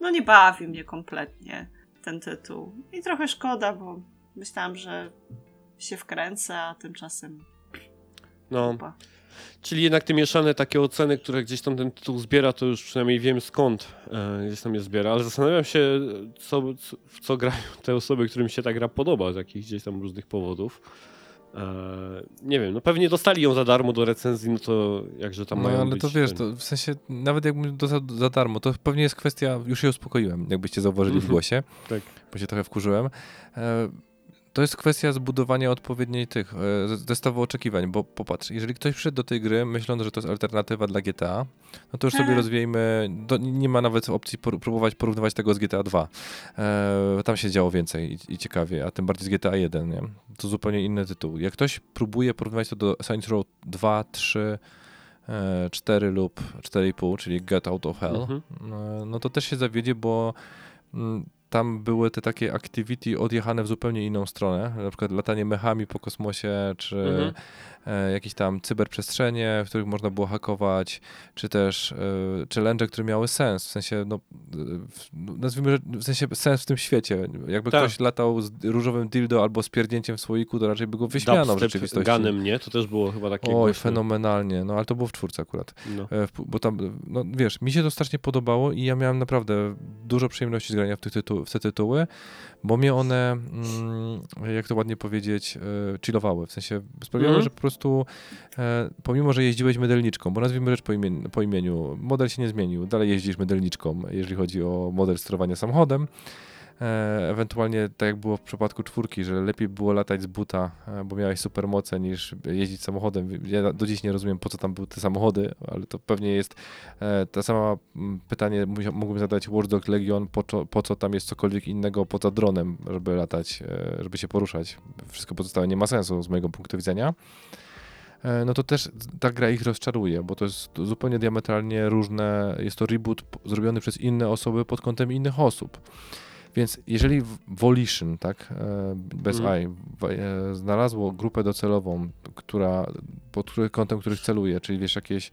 no nie bawi mnie kompletnie. ten tytuł. I trochę szkoda, bo myślałam, że się wkręcę, a tymczasem No. Czyli jednak te mieszane takie oceny, które gdzieś tam ten tytuł zbiera, to już przynajmniej wiem skąd e, gdzieś tam je zbiera, ale zastanawiam się, co, w co grają te osoby, którym się ta gra podoba z jakichś gdzieś tam różnych powodów. E, nie wiem, no pewnie dostali ją za darmo do recenzji, no to jakże tam No mają ale to wiesz, ten- to w sensie nawet jakbym do, za, za darmo, to pewnie jest kwestia, już się uspokoiłem, jakbyście zauważyli w Mhm. głosie, Tak. bo się trochę wkurzyłem. To jest kwestia zbudowania odpowiedniej tych e, zestawu oczekiwań, bo popatrz, jeżeli ktoś przyszedł do tej gry myśląc, że to jest alternatywa dla GTA, no to już sobie Mhm. rozwiejmy, do, nie ma nawet opcji por, próbować porównywać tego z GTA 2. E, tam się działo więcej i, i ciekawie, a tym bardziej z GTA 1, nie? To zupełnie inny tytuł. Jak ktoś próbuje porównywać to do Saints Row 2, 3, e, 4 lub 4,5, czyli Get Out of Hell, Mhm. e, no to też się zawiedzie, bo mm, tam były te takie activity odjechane w zupełnie inną stronę, na przykład latanie mechami po kosmosie, czy Mhm. E, jakieś tam cyberprzestrzenie, w których można było hakować, czy też challenge, które miały sens, w sensie, no, e, w, nazwijmy, że w sensie sens w tym świecie. Jakby Tak. ktoś latał z różowym dildo albo z pierdnięciem w słoiku, to raczej by go wyśmiano w Dubstep rzeczywistości. Gunem, nie? To też było chyba takie Oj, głośne. fenomenalnie, no ale to było w czwórce akurat. No. E, w- Bo tam, no wiesz, mi się to strasznie podobało i ja miałem naprawdę dużo przyjemności z grania w, tych tytu- w te tytuły, bo mnie one, mm, jak to ładnie powiedzieć, e, chillowały. W sensie sprawiały, Mhm. że po prostu, e, pomimo, że jeździłeś mydelniczką, bo nazwijmy rzecz po, imien- po imieniu, model się nie zmienił, dalej jeździsz mydelniczką, jeżeli chodzi o model sterowania samochodem. E, ewentualnie tak jak było w przypadku czwórki, że lepiej było latać z buta, e, bo miałeś supermoce niż jeździć samochodem. Ja do dziś nie rozumiem po co tam były te samochody, ale to pewnie jest e, ta sama mm, pytanie mógłbym zadać Watch Dogs Legion, po, co- po co tam jest cokolwiek innego poza dronem, żeby latać, żeby się poruszać. Wszystko pozostałe nie ma sensu z mojego punktu widzenia. No to też ta gra ich rozczaruje, bo to jest zupełnie diametralnie różne. Jest to reboot zrobiony przez inne osoby pod kątem innych osób. Więc jeżeli Volition, tak, e, bez Mhm. I, e, znalazło grupę docelową, która, pod kątem których celuje, czyli wiesz, jakieś,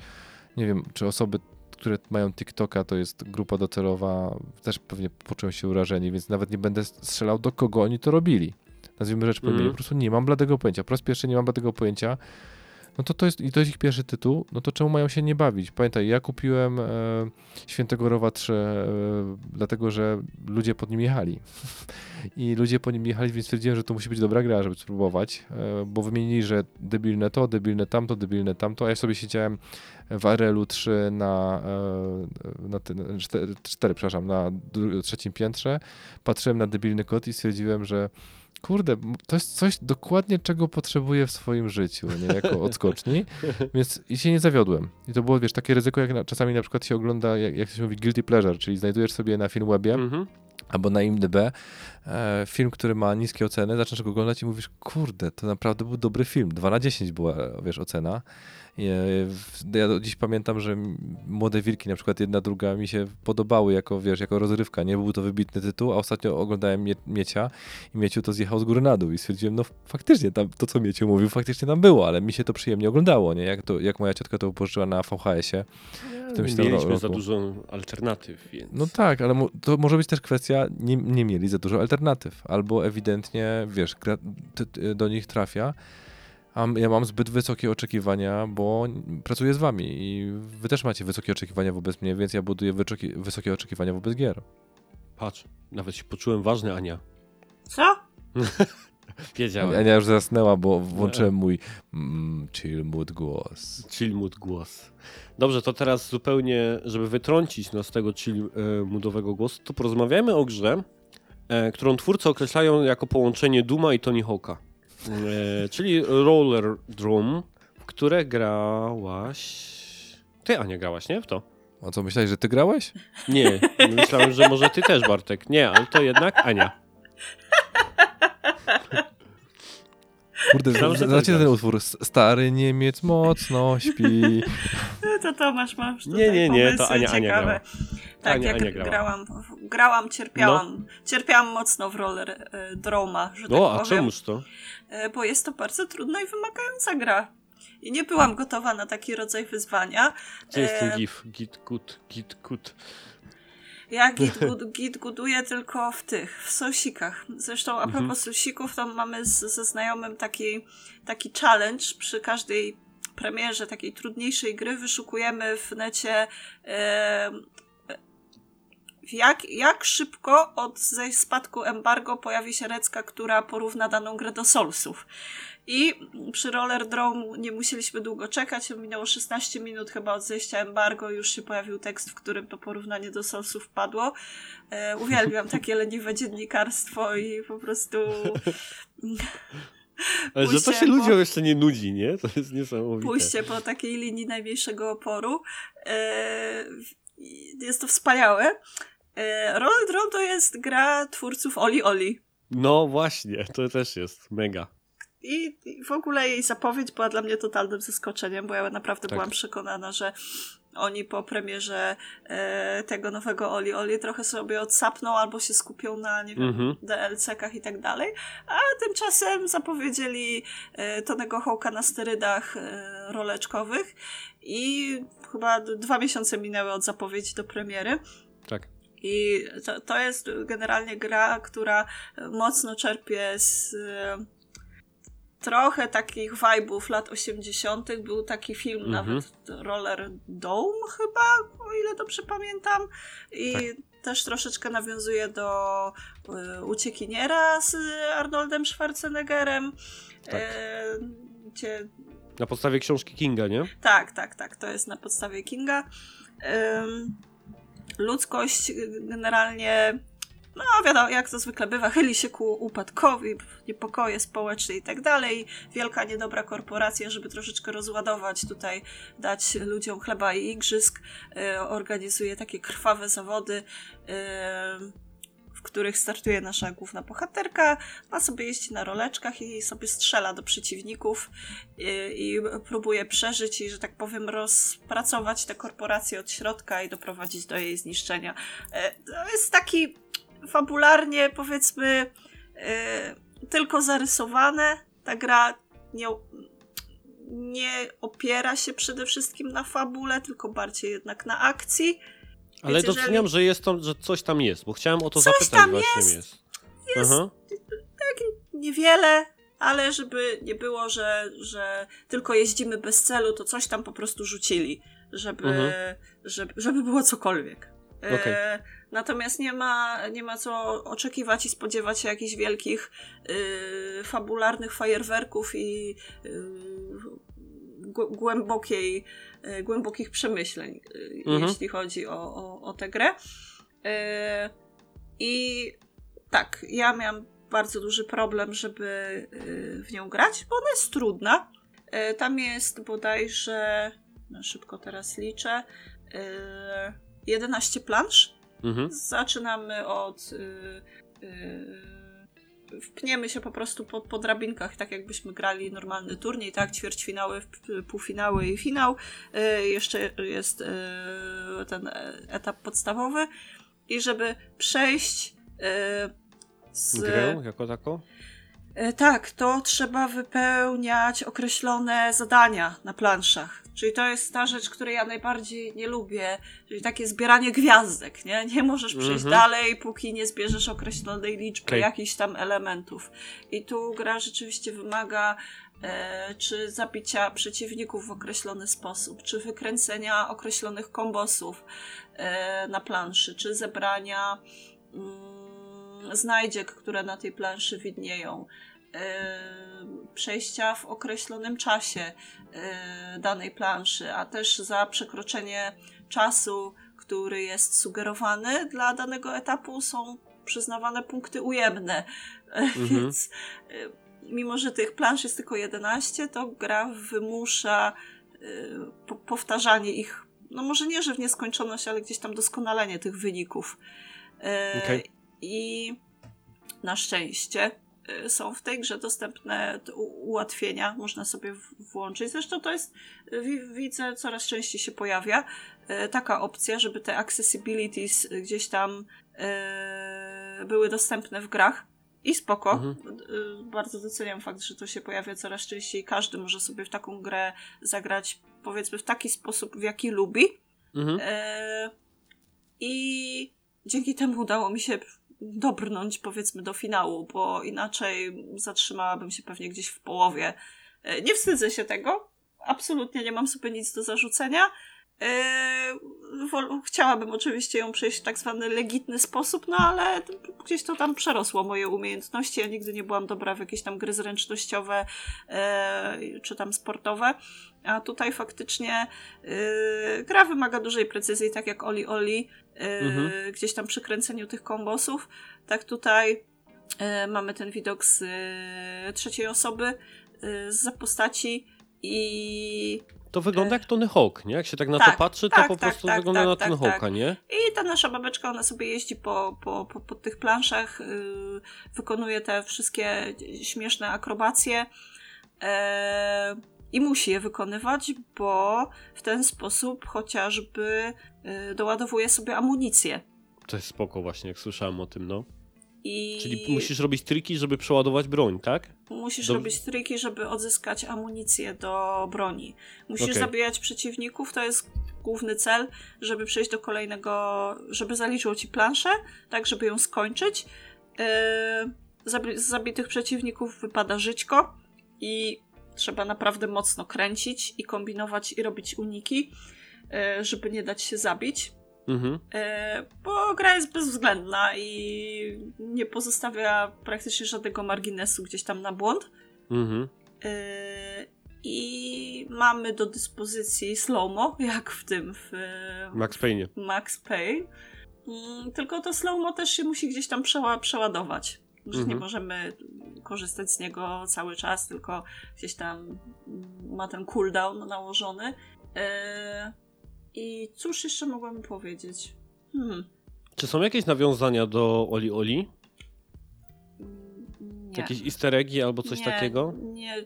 nie wiem, czy osoby, które mają TikToka, to jest grupa docelowa, też pewnie poczują się urażeni, więc nawet nie będę strzelał do kogo oni to robili. Nazwijmy rzecz po Mhm. po prostu nie mam bladego pojęcia. Po raz pierwszy nie mam bladego pojęcia, no to to jest, i to jest ich pierwszy tytuł, no to czemu mają się nie bawić? Pamiętaj, ja kupiłem e, Świętego Rowa 3, e, dlatego że ludzie pod nim jechali. I ludzie po nim jechali, więc stwierdziłem, że to musi być dobra gra, żeby spróbować, e, bo wymienili, że debilne to, debilne tamto, debilne tamto, a ja sobie siedziałem w ARL-u 3 na, e, na ten, 4, 4, przepraszam, na trzecim piętrze, patrzyłem na debilny kod i stwierdziłem, że kurde, to jest coś dokładnie, czego potrzebuję w swoim życiu, nie, jako odskoczni, więc i się nie zawiodłem. I to było, wiesz, takie ryzyko, jak na, czasami na przykład się ogląda, jak, jak się mówi, guilty pleasure, czyli znajdujesz sobie na Filmwebie Mhm. albo na IMDb e, film, który ma niskie oceny, zaczynasz go oglądać i mówisz, kurde, to naprawdę był dobry film. 2 na 10 była, wiesz, ocena. W- Ja dziś pamiętam, że Młode Wilki, na przykład jedna, druga mi się podobały jako, wiesz, jako rozrywka. Nie był to wybitny tytuł, a ostatnio oglądałem Mie Miecia i Mieciu to zjechał z góry na dół i stwierdziłem, no faktycznie, tam, to co Mieciu mówił, faktycznie tam było, ale mi się to przyjemnie oglądało, nie? Jak, to, jak moja ciotka to pożyczyła na VHS-ie. tym się tam Mieliśmy ro- za roku. dużo alternatyw, więc... No tak, ale to może być też kwestia, nie, nie mieli za dużo alternatyw, albo ewidentnie, wiesz, do nich trafia, ja mam zbyt wysokie oczekiwania, bo pracuję z wami i wy też macie wysokie oczekiwania wobec mnie, więc ja buduję wysokie oczekiwania wobec gier. Patrz, nawet się poczułem ważny, Ania. Co? Wiedziałem. Ania już zasnęła, bo włączyłem mój mm, chill mood głos. Chill mood głos. Dobrze, to teraz zupełnie, żeby wytrącić nas z tego chill moodowego głosu, to porozmawiajmy o grze, e, którą twórcy określają jako połączenie Duma i Tony Hawka. E, czyli Roller Drum, w które grałaś... Ty, Ania, grałaś, nie? W to? A co, myślałeś, że ty grałeś? Nie, myślałem, że może ty też, Bartek. Nie, ale to jednak Ania. Kurde, znacie ten utwór? Stary Niemiec mocno śpi. To Tomasz masz tutaj Nie, nie, nie, to Ania- Ania ciekawe. grała. Tak, Ania- jak Ania grała. No. grałam, grałam, cierpiałam. Cierpiałam mocno w roller e, droma, że tak No, a powiem. czemuż to? E, Bo jest to bardzo trudna i wymagająca gra. I nie byłam gotowa na taki rodzaj wyzwania. Gdzie jest ten E, gif? Git, kut, git, kut. Ja git, gud, git guduję tylko w tych, w sosikach. Zresztą a propos Mhm. sosików, to mamy z, ze znajomym taki, taki challenge przy każdej premierze takiej trudniejszej gry wyszukujemy w necie e, jak, jak szybko od ze spadku embargo pojawi się recka, która porówna daną grę do Soulsów. I przy Roller Drone nie musieliśmy długo czekać, minęło 16 minut chyba od zejścia embargo, już się pojawił tekst, w którym to porównanie do Soulsów padło. E, uwielbiam takie leniwe dziennikarstwo i po prostu... Ale że to się po- ludziom jeszcze nie nudzi, nie? To jest niesamowite. pójście po takiej linii najmniejszego oporu. E, jest to wspaniałe. E, Roller Drone to jest gra twórców Oli Oli. No właśnie, to też jest mega. I, I w ogóle jej zapowiedź była dla mnie totalnym zaskoczeniem, bo ja naprawdę Tak. byłam przekonana, że oni po premierze e, tego nowego Oli Oli trochę sobie odsapną albo się skupią na, nie wiem, Mhm. DLC-kach i tak dalej. A tymczasem zapowiedzieli e, Tonego Hołka na sterydach e, roleczkowych i chyba dwa miesiące minęły od zapowiedzi do premiery. I to, to jest generalnie gra, która mocno czerpie z trochę takich vibe'ów lat 80. Był taki film Mhm. nawet Roller Dome chyba, o ile dobrze pamiętam. I Tak. też troszeczkę nawiązuje do e, Uciekiniera z Arnoldem Schwarzeneggerem. Tak. E, gdzie Na podstawie książki Kinga, nie? tak, tak, tak. To jest na podstawie Kinga. Ym, ludzkość y, generalnie, no wiadomo, jak to zwykle bywa, chyli się ku upadkowi, niepokoje społeczne i tak dalej. Wielka, niedobra korporacja, żeby troszeczkę rozładować tutaj, dać ludziom chleba i igrzysk, y, organizuje takie krwawe zawody. y, w których startuje nasza główna bohaterka, ma sobie jeździ na roleczkach i sobie strzela do przeciwników i, i próbuje przeżyć i, że tak powiem, rozpracować tę korporację od środka i doprowadzić do jej zniszczenia. E, To jest taki fabularnie, powiedzmy, e, tylko zarysowane. Ta gra nie, nie opiera się przede wszystkim na fabule, tylko bardziej jednak na akcji. Ale Więc doceniam, jeżeli- że jest to, że coś tam jest, bo chciałem o to Coś zapytać tam właśnie jest. jest. Jest Aha. niewiele, ale żeby nie było, że, że tylko jeździmy bez celu, to coś tam po prostu rzucili, żeby, Mhm. żeby, żeby było cokolwiek. E, Okej. natomiast nie ma, nie ma co oczekiwać i spodziewać się jakichś wielkich y, fabularnych fajerwerków i y, głę- głębokiej, głębokich przemyśleń, y, Mhm. jeśli chodzi o, o, o tę grę. Y, I tak, ja miałam bardzo duży problem, żeby w nią grać, bo ona jest trudna. Tam jest bodajże, na szybko teraz liczę, y, 11 plansz. Mhm. Zaczynamy od. Wpniemy się po prostu po, po drabinkach, tak jakbyśmy grali normalny turniej, tak? Ćwierćfinały, półfinały i finał. Y, Jeszcze jest y, ten etap podstawowy. I żeby przejść y, z. Grę jako taką? Tak, to trzeba wypełniać określone zadania na planszach. Czyli to jest ta rzecz, której ja najbardziej nie lubię, czyli takie zbieranie gwiazdek, nie? Nie możesz przejść Mhm. dalej, póki nie zbierzesz określonej liczby Okej. jakichś tam elementów. I tu gra rzeczywiście wymaga e, czy zabicia przeciwników w określony sposób, czy wykręcenia określonych kombosów e, na planszy, czy zebrania mm, znajdziek, które na tej planszy widnieją, przejścia w określonym czasie e, danej planszy, a też za przekroczenie czasu, który jest sugerowany dla danego etapu, są przyznawane punkty ujemne. E, Więc e, mimo, że tych plansz jest tylko 11, to gra wymusza e, po- powtarzanie ich. No może nie, że w nieskończoność, ale gdzieś tam doskonalenie tych wyników. E, Okej. I na szczęście są w tej grze dostępne ułatwienia, można sobie włączyć. Zresztą to jest, y, wi- widzę, coraz częściej się pojawia y, taka opcja, żeby te accessibilities y, gdzieś tam y, były dostępne w grach. I spoko. Mhm. Y, Bardzo doceniam fakt, że to się pojawia coraz częściej. Każdy może sobie w taką grę zagrać, powiedzmy, w taki sposób, w jaki lubi. Mhm. I dzięki temu udało mi się dobrnąć powiedzmy do finału, bo inaczej zatrzymałabym się pewnie gdzieś w połowie. E, Nie wstydzę się tego. Absolutnie nie mam sobie nic do zarzucenia. E, Chciałabym oczywiście ją przejść w tak zwany legitny sposób, no ale gdzieś to tam przerosło moje umiejętności. Ja nigdy nie byłam dobra w jakieś tam gry zręcznościowe e, czy tam sportowe. A tutaj faktycznie gra wymaga dużej precyzji, tak jak Oli Oli, Mhm. gdzieś tam przy kręceniu tych kombosów. Tak tutaj e, mamy ten widok z e, trzeciej osoby, e, z postaci i To wygląda jak Tony Hawk, nie? Jak się tak na Tak, to patrzy, to tak, po tak, prostu tak, wygląda tak, na Tony tak. Hawka, nie? I ta nasza babeczka, ona sobie jeździ po, po, po, po tych planszach, yy, wykonuje te wszystkie śmieszne akrobacje e, i musi je wykonywać, bo w ten sposób chociażby yy, doładowuje sobie amunicję. To jest spoko właśnie, jak słyszałem o tym, no. I Czyli musisz robić triki, żeby przeładować broń, tak? Musisz Do- robić triki, żeby odzyskać amunicję do broni. Musisz Okej. zabijać przeciwników, to jest główny cel, żeby przejść do kolejnego, żeby zaliczyło ci planszę, tak, żeby ją skończyć. Yy, z zabitych przeciwników wypada żyćko i trzeba naprawdę mocno kręcić i kombinować i robić uniki, yy, żeby nie dać się zabić. Mhm. E, bo gra jest bezwzględna i nie pozostawia praktycznie żadnego marginesu gdzieś tam na błąd. Mhm. E, I mamy do dyspozycji slowmo, jak w tym w e, Max Payne. Max Payne. Mm, Tylko to slowmo też się musi gdzieś tam przeła- przeładować. Że nie Mhm. możemy korzystać z niego cały czas, tylko gdzieś tam ma ten cooldown nałożony. E, I cóż jeszcze mogłabym powiedzieć? Hmm. Czy są jakieś nawiązania do Oli Oli? Mm, Nie. Jakieś easter eggi albo coś nie, takiego? Nie,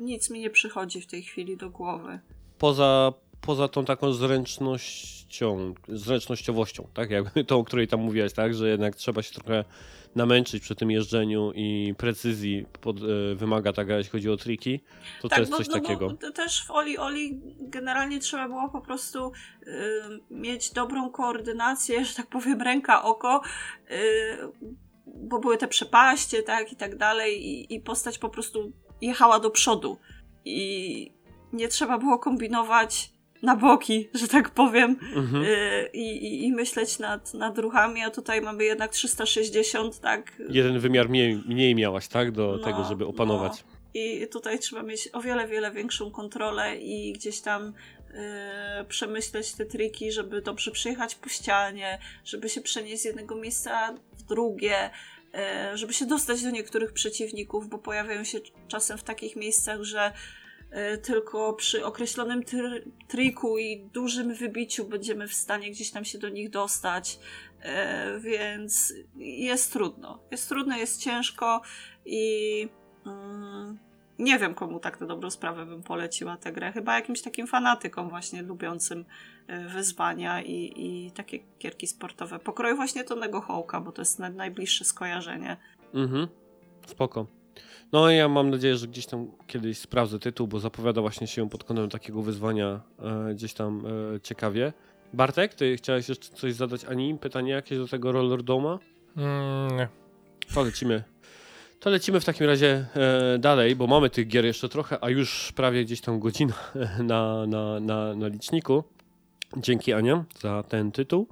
nic mi nie przychodzi w tej chwili do głowy. Poza, poza tą taką zręcznością, zręcznościowością, tak? Jakby tą, o której tam mówiłaś, tak? Że jednak trzeba się trochę namęczyć przy tym jeżdżeniu i precyzji pod, e, wymaga ta gra, jeśli chodzi o triki, to to jest bo, coś no takiego. Bo to też w Oli Oli generalnie trzeba było po prostu y, mieć dobrą koordynację, że tak powiem, ręka, oko, y, bo były te przepaście, tak, i tak dalej, i, i postać po prostu jechała do przodu. I nie trzeba było kombinować na boki, że tak powiem, Mhm. y, i, i, i myśleć nad, nad ruchami, a tutaj mamy jednak 360, tak, Jeden wymiar mniej, mniej miałaś, tak? Do No, tego, żeby opanować. I tutaj trzeba mieć o wiele, wiele większą kontrolę i gdzieś tam yy, przemyśleć te triki, żeby dobrze przejechać po ścianie, żeby się przenieść z jednego miejsca w drugie, yy, żeby się dostać do niektórych przeciwników, bo pojawiają się czasem w takich miejscach, że tylko przy określonym tr- triku i dużym wybiciu będziemy w stanie gdzieś tam się do nich dostać. Yy, więc jest trudno. Jest trudno, jest ciężko i Mm, nie wiem, komu tak na dobrą sprawę bym poleciła tę grę. Chyba jakimś takim fanatykom właśnie lubiącym y, wyzwania i, i takie gierki sportowe. Pokroju właśnie Tonego Hołka, bo to jest na, najbliższe skojarzenie. Mhm. Spoko. No ja mam nadzieję, że gdzieś tam kiedyś sprawdzę tytuł, bo zapowiada właśnie się pod kątem takiego wyzwania e, gdzieś tam e, ciekawie. Bartek, ty chciałeś jeszcze coś zadać Ani? Pytanie jakieś do tego Roller Doma? Mm, nie. To lecimy. To lecimy w takim razie e, dalej, bo mamy tych gier jeszcze trochę, a już prawie gdzieś tam godzina na, na, na, na liczniku. Dzięki Ania za ten tytuł.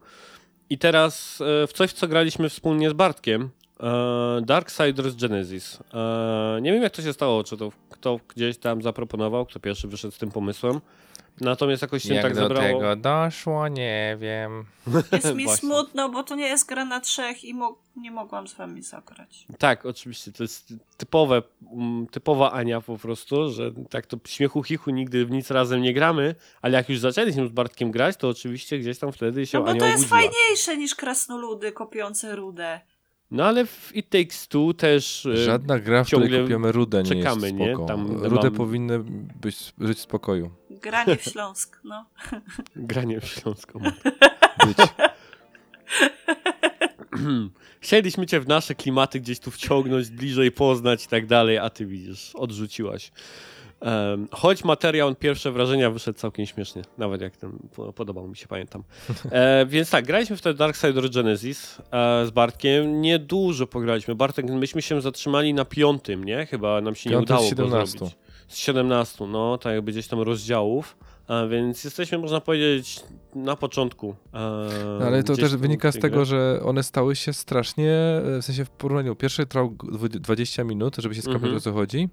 I teraz e, w coś, w co graliśmy wspólnie z Bartkiem. E, Darksiders Genesis. E, nie wiem jak to się stało, czy to kto gdzieś tam zaproponował, kto pierwszy wyszedł z tym pomysłem. Natomiast jakoś się Jak tak do zebrało. tego doszło, nie wiem. Jest mi smutno, bo to nie jest gra na trzech i mo- nie mogłam z wami zagrać. Tak, oczywiście, to jest typowe, mm, typowa Ania po prostu, że tak to śmiechu chichu nigdy w nic razem nie gramy, ale jak już zaczęliśmy z Bartkiem grać, to oczywiście gdzieś tam wtedy się No bo Ania to jest obudziła. fajniejsze niż krasnoludy kopiące rudę. No ale w It Takes Two też e, Żadna gra, w której kopiemy rudę nie czekamy, jest nie? spoko. Tam Rudę mam- powinny być, żyć w spokoju. Granie w Śląsk, no. granie w Śląską. Być. Chcieliśmy cię w nasze klimaty gdzieś tu wciągnąć, bliżej poznać i tak dalej, a ty widzisz, odrzuciłaś. Choć materiał, pierwsze wrażenia wyszedł całkiem śmiesznie, nawet jak ten po- podobał mi się, pamiętam. E, więc tak, graliśmy wtedy Darksider Genesis e, z Bartkiem, niedużo pograliśmy. Bartek, myśmy się zatrzymali na piątym, nie? Chyba nam się nie Piąty z udało 17. go zrobić. Z 17, no, tak jakby gdzieś tam rozdziałów. A więc jesteśmy, można powiedzieć, na początku. E, No, Ale to też wynika z tego, gry. że one stały się strasznie, e, w sensie w porównaniu, pierwszy trwał dwu- 20 minut, żeby się skapać Mhm. o co chodzi,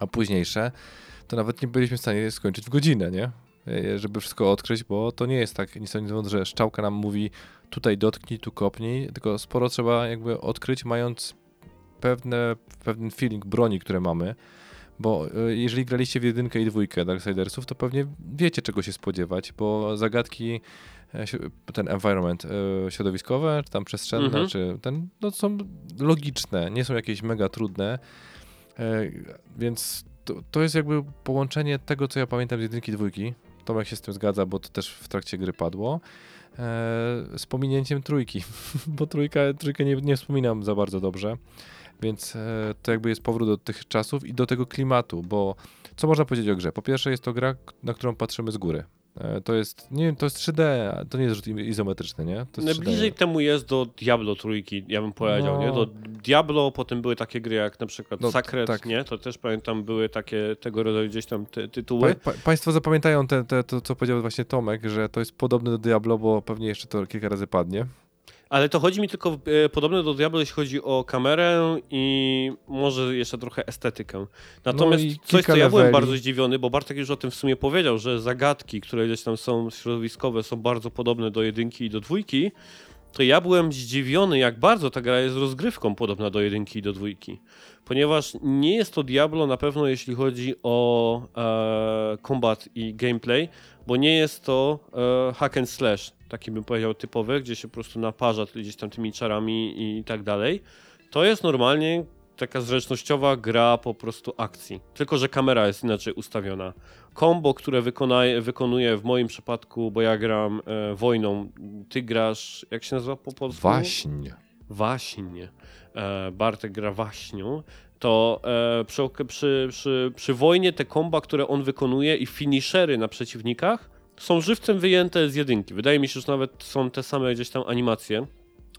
a późniejsze to nawet nie byliśmy w stanie skończyć w godzinę, nie? E, Żeby wszystko odkryć, bo to nie jest tak, nic nie mówiąc, że szczałka nam mówi tutaj dotknij, tu kopnij, tylko sporo trzeba jakby odkryć, mając pewne, pewien feeling broni, które mamy. Bo e, jeżeli graliście w jedynkę i dwójkę Darksidersów, to pewnie wiecie czego się spodziewać, bo zagadki, e, ten environment środowiskowe, czy tam przestrzenne, Mhm. czy ten, no są logiczne, nie są jakieś mega trudne, więc to, to jest jakby połączenie tego, co ja pamiętam z jedynki dwójki, Tomek się z tym zgadza, bo to też w trakcie gry padło, e, z pominięciem trójki, bo trójka, trójkę nie, nie wspominam za bardzo dobrze. Więc e, to jakby jest powrót do tych czasów i do tego klimatu, bo co można powiedzieć o grze? Po pierwsze jest to gra, na którą patrzymy z góry. E, to jest, nie wiem, to jest 3D, a to nie jest rzut izometryczny, nie? Jest 3D. Najbliżej temu jest do Diablo trójki, ja bym powiedział, No. nie? Do Diablo, potem były takie gry jak na przykład No, Sacred, tak. nie? To też pamiętam, były takie tego rodzaju gdzieś tam ty tytuły. Pa, pa, państwo zapamiętają te, te, to, co powiedział właśnie Tomek, że to jest podobne do Diablo, bo pewnie jeszcze to kilka razy padnie. Ale to chodzi mi tylko e, podobne do Diablo, jeśli chodzi o kamerę i może jeszcze trochę estetykę. Natomiast No coś, co ja byłem leveli. bardzo zdziwiony, bo Bartek już o tym w sumie powiedział, że zagadki, które gdzieś tam są środowiskowe, są bardzo podobne do jedynki i do dwójki, to ja byłem zdziwiony, jak bardzo ta gra jest rozgrywką podobna do jedynki i do dwójki. Ponieważ nie jest to Diablo na pewno, jeśli chodzi o e, combat i gameplay, bo nie jest to e, hack and slash, taki bym powiedział typowy, gdzie się po prostu naparza gdzieś tam tymi czarami i tak dalej. To jest normalnie taka zręcznościowa gra po prostu akcji. Tylko, że kamera jest inaczej ustawiona. Kombo, które wykonaje, wykonuję w moim przypadku, bo ja gram e, wojną, ty grasz, jak się nazywa po polsku? Waśń. Waśnie. E, Bartek gra waśnią. To e, przy, przy, przy, przy wojnie te komba, które on wykonuje i finishery na przeciwnikach są żywcem wyjęte z jedynki. Wydaje mi się, że nawet są te same gdzieś tam animacje.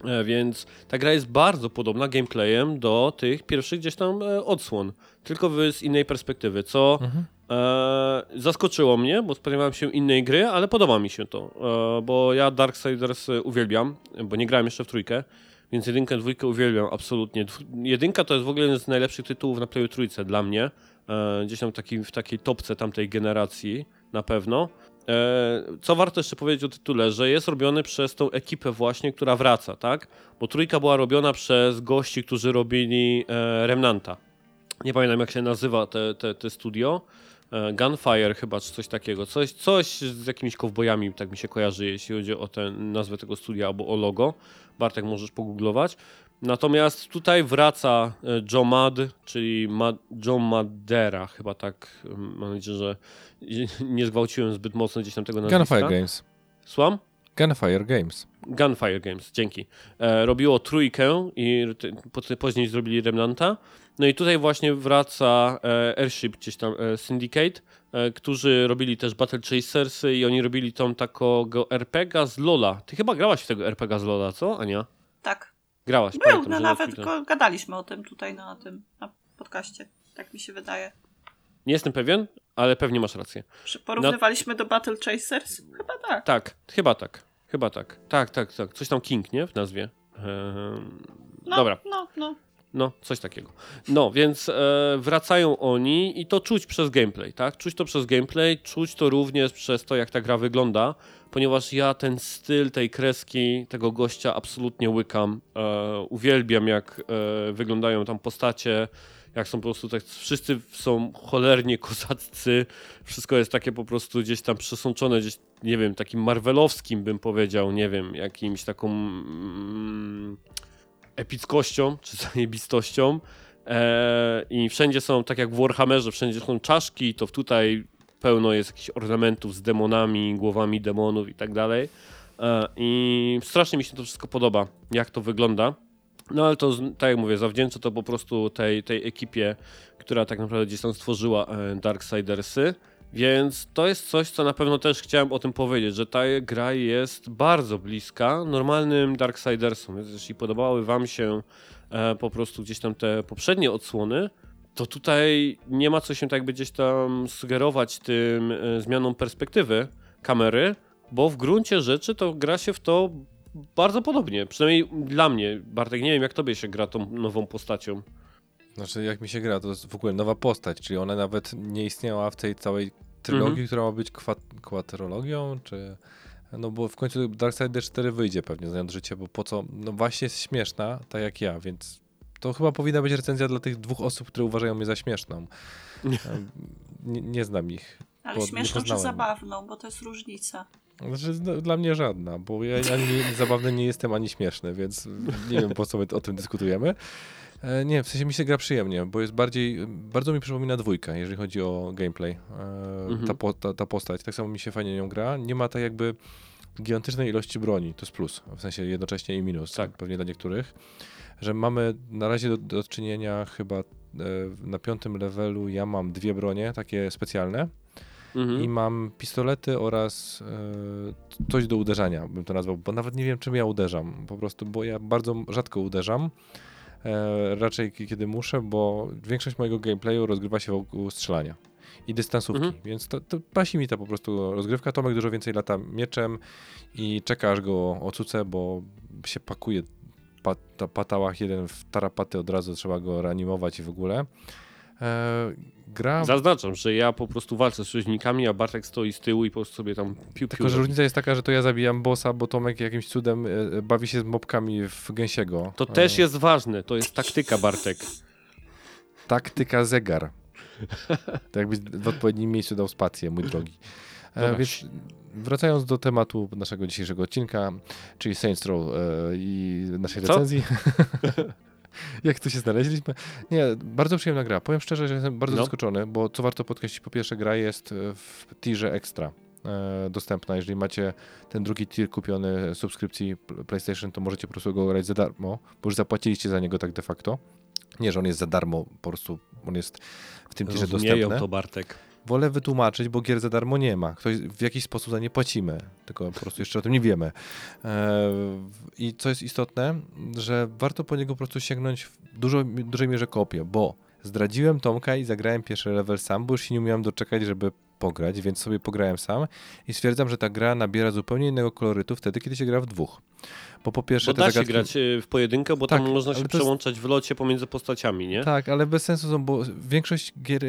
E, Więc ta gra jest bardzo podobna gameplayem do tych pierwszych gdzieś tam e, odsłon, tylko z innej perspektywy, co Mhm. e, zaskoczyło mnie, bo spodziewałem się innej gry, ale podoba mi się to, e, bo ja Darksiders e, uwielbiam, bo nie grałem jeszcze w trójkę, więc jedynkę, dwójkę uwielbiam absolutnie. Jedynka to jest w ogóle jeden z najlepszych tytułów na Playu Trójce dla mnie, e, gdzieś tam taki, w takiej topce tamtej generacji na pewno. E, Co warto jeszcze powiedzieć o tytule, że jest robiony przez tą ekipę właśnie, która wraca, tak? Bo trójka była robiona przez gości, którzy robili e, Remnanta. Nie pamiętam jak się nazywa te, te, te studio. E, Gunfire chyba, czy coś takiego. Coś, coś z jakimiś kowbojami, tak mi się kojarzy, jeśli chodzi o tę nazwę tego studia albo o logo. Bartek możesz pogooglować. Natomiast tutaj wraca Joe Mad, czyli Ma John Madera, chyba tak, mam nadzieję, że nie zgwałciłem zbyt mocno gdzieś tam tego nazwiska. Gunfire Games. Słucham? Gunfire Games. Gunfire Games, dzięki. E, robiło trójkę i po- później zrobili Remnanta. No i tutaj właśnie wraca e, Airship, gdzieś tam e, Syndicate, e, którzy robili też Battle Chasersy i oni robili tą takiego RPGa z Lola. Ty chyba grałaś w tego RPGa z Lola, co, Ania? Tak. Grałaś, Był, pamiętam, no że nawet go, gadaliśmy o tym tutaj na tym na podcaście. Tak mi się wydaje. Nie jestem pewien, ale pewnie masz rację. Czy porównywaliśmy do Battle Chasers? Chyba tak. Tak, chyba tak. Chyba tak. Tak, tak, tak. Coś tam King, nie? W nazwie. Ehm, No, Dobra. No, no. No, coś takiego. No, więc e, wracają oni i to czuć przez gameplay, tak? Czuć to przez gameplay, czuć to również przez to, jak ta gra wygląda, ponieważ ja ten styl tej kreski, tego gościa absolutnie łykam. E, uwielbiam, jak e, wyglądają tam postacie, jak są po prostu tak, wszyscy są cholernie kozaccy, wszystko jest takie po prostu gdzieś tam przesączone, gdzieś, nie wiem, takim marvelowskim bym powiedział, nie wiem, jakimś taką... Mm, epickością czy zajebistością. E, I wszędzie są, tak jak w Warhammerze, wszędzie są czaszki, to tutaj pełno jest jakichś ornamentów z demonami, głowami demonów i tak dalej. E, I strasznie mi się to wszystko podoba, jak to wygląda. No ale to, tak jak mówię, zawdzięczę to po prostu tej, tej ekipie, która tak naprawdę gdzieś tam stworzyła e, Darksidersy. Więc to jest coś, co na pewno też chciałem o tym powiedzieć, że ta gra jest bardzo bliska normalnym Darksidersom. Więc jeśli podobały wam się e, po prostu gdzieś tam te poprzednie odsłony, to tutaj nie ma co się tak gdzieś tam sugerować tym e, zmianą perspektywy kamery, bo w gruncie rzeczy to gra się w to bardzo podobnie. Przynajmniej dla mnie. Bartek, nie wiem jak tobie się gra tą nową postacią. Znaczy, jak mi się gra, to jest w ogóle nowa postać, czyli ona nawet nie istniała w tej całej trylogii, Mhm. która ma być kwa kwaterologią, czy... No bo w końcu Darksider 4 wyjdzie pewnie, znając życie, bo po co? No właśnie jest śmieszna, tak jak ja, więc to chyba powinna być recenzja dla tych dwóch osób, które uważają mnie za śmieszną. Nie, nie znam ich. Ale śmieszną czy zabawną, bo to jest różnica. Znaczy, no, dla mnie żadna, bo ja ani zabawny nie jestem, ani śmieszny, więc nie wiem po co my o tym dyskutujemy. E, nie, w sensie mi się gra przyjemnie, bo jest bardziej, bardzo mi przypomina dwójkę, jeżeli chodzi o gameplay. E, Mhm. ta, po, ta, ta postać, tak samo mi się fajnie nią gra. Nie ma tak jakby gigantycznej ilości broni, to jest plus, w sensie jednocześnie i minus, Tak. pewnie dla niektórych, że mamy na razie do, do czynienia chyba e, na piątym levelu ja mam dwie bronie, takie specjalne, Mhm. i mam pistolety oraz e, coś do uderzania, bym to nazwał, bo nawet nie wiem, czym ja uderzam. Po prostu, bo ja bardzo rzadko uderzam. E, raczej kiedy muszę, bo większość mojego gameplayu rozgrywa się wokół strzelania i dystansówki, Mhm. więc to, to pasi mi ta po prostu rozgrywka. Tomek dużo więcej lata mieczem i czeka aż go ocucę, bo się pakuje pa, ta patałach jeden w tarapaty od razu, trzeba go reanimować i w ogóle. E, gra Zaznaczam, że ja po prostu walczę z przeciwnikami, a Bartek stoi z tyłu i po prostu sobie tam piu, piu Tylko, że różnica jest taka, że to ja zabijam bossa, bo Tomek jakimś cudem e, bawi się z mobkami w gęsiego. To E, też jest ważne, to jest taktyka, Bartek. Taktyka zegar. To jakbyś w odpowiednim miejscu dał spację, mój drogi. E, więc wracając do tematu naszego dzisiejszego odcinka, czyli Saints Row e, i naszej Co? recenzji. Jak tu się znaleźliśmy? Nie, bardzo przyjemna gra. Powiem szczerze, że jestem bardzo No. zaskoczony, bo co warto podkreślić, po pierwsze gra jest e, w tierze extra e, dostępna. Jeżeli macie ten drugi tier kupiony subskrypcji Pl- PlayStation, to możecie po prostu go grać za darmo, bo już zapłaciliście za niego tak de facto. Nie, że on jest za darmo, po prostu on jest w tym tierze Rozumieją dostępny. to, Bartek. Wolę wytłumaczyć, bo gier za darmo nie ma. Ktoś, w jakiś sposób za nie płacimy, tylko po prostu jeszcze o tym nie wiemy. E, I co jest istotne, że warto po niego po prostu sięgnąć w dużo, dużej mierze kopię, bo zdradziłem Tomka i zagrałem pierwszy level sam, bo już się nie umiałem doczekać, żeby pograć, więc sobie pograłem sam i stwierdzam, że ta gra nabiera zupełnie innego kolorytu wtedy, kiedy się gra w dwóch. Bo po pierwsze Bo da się zagadki... grać e, w pojedynkę, bo Tak, tam można się to jest- przełączać w locie pomiędzy postaciami, nie? Tak, ale bez sensu są, bo większość gier, e,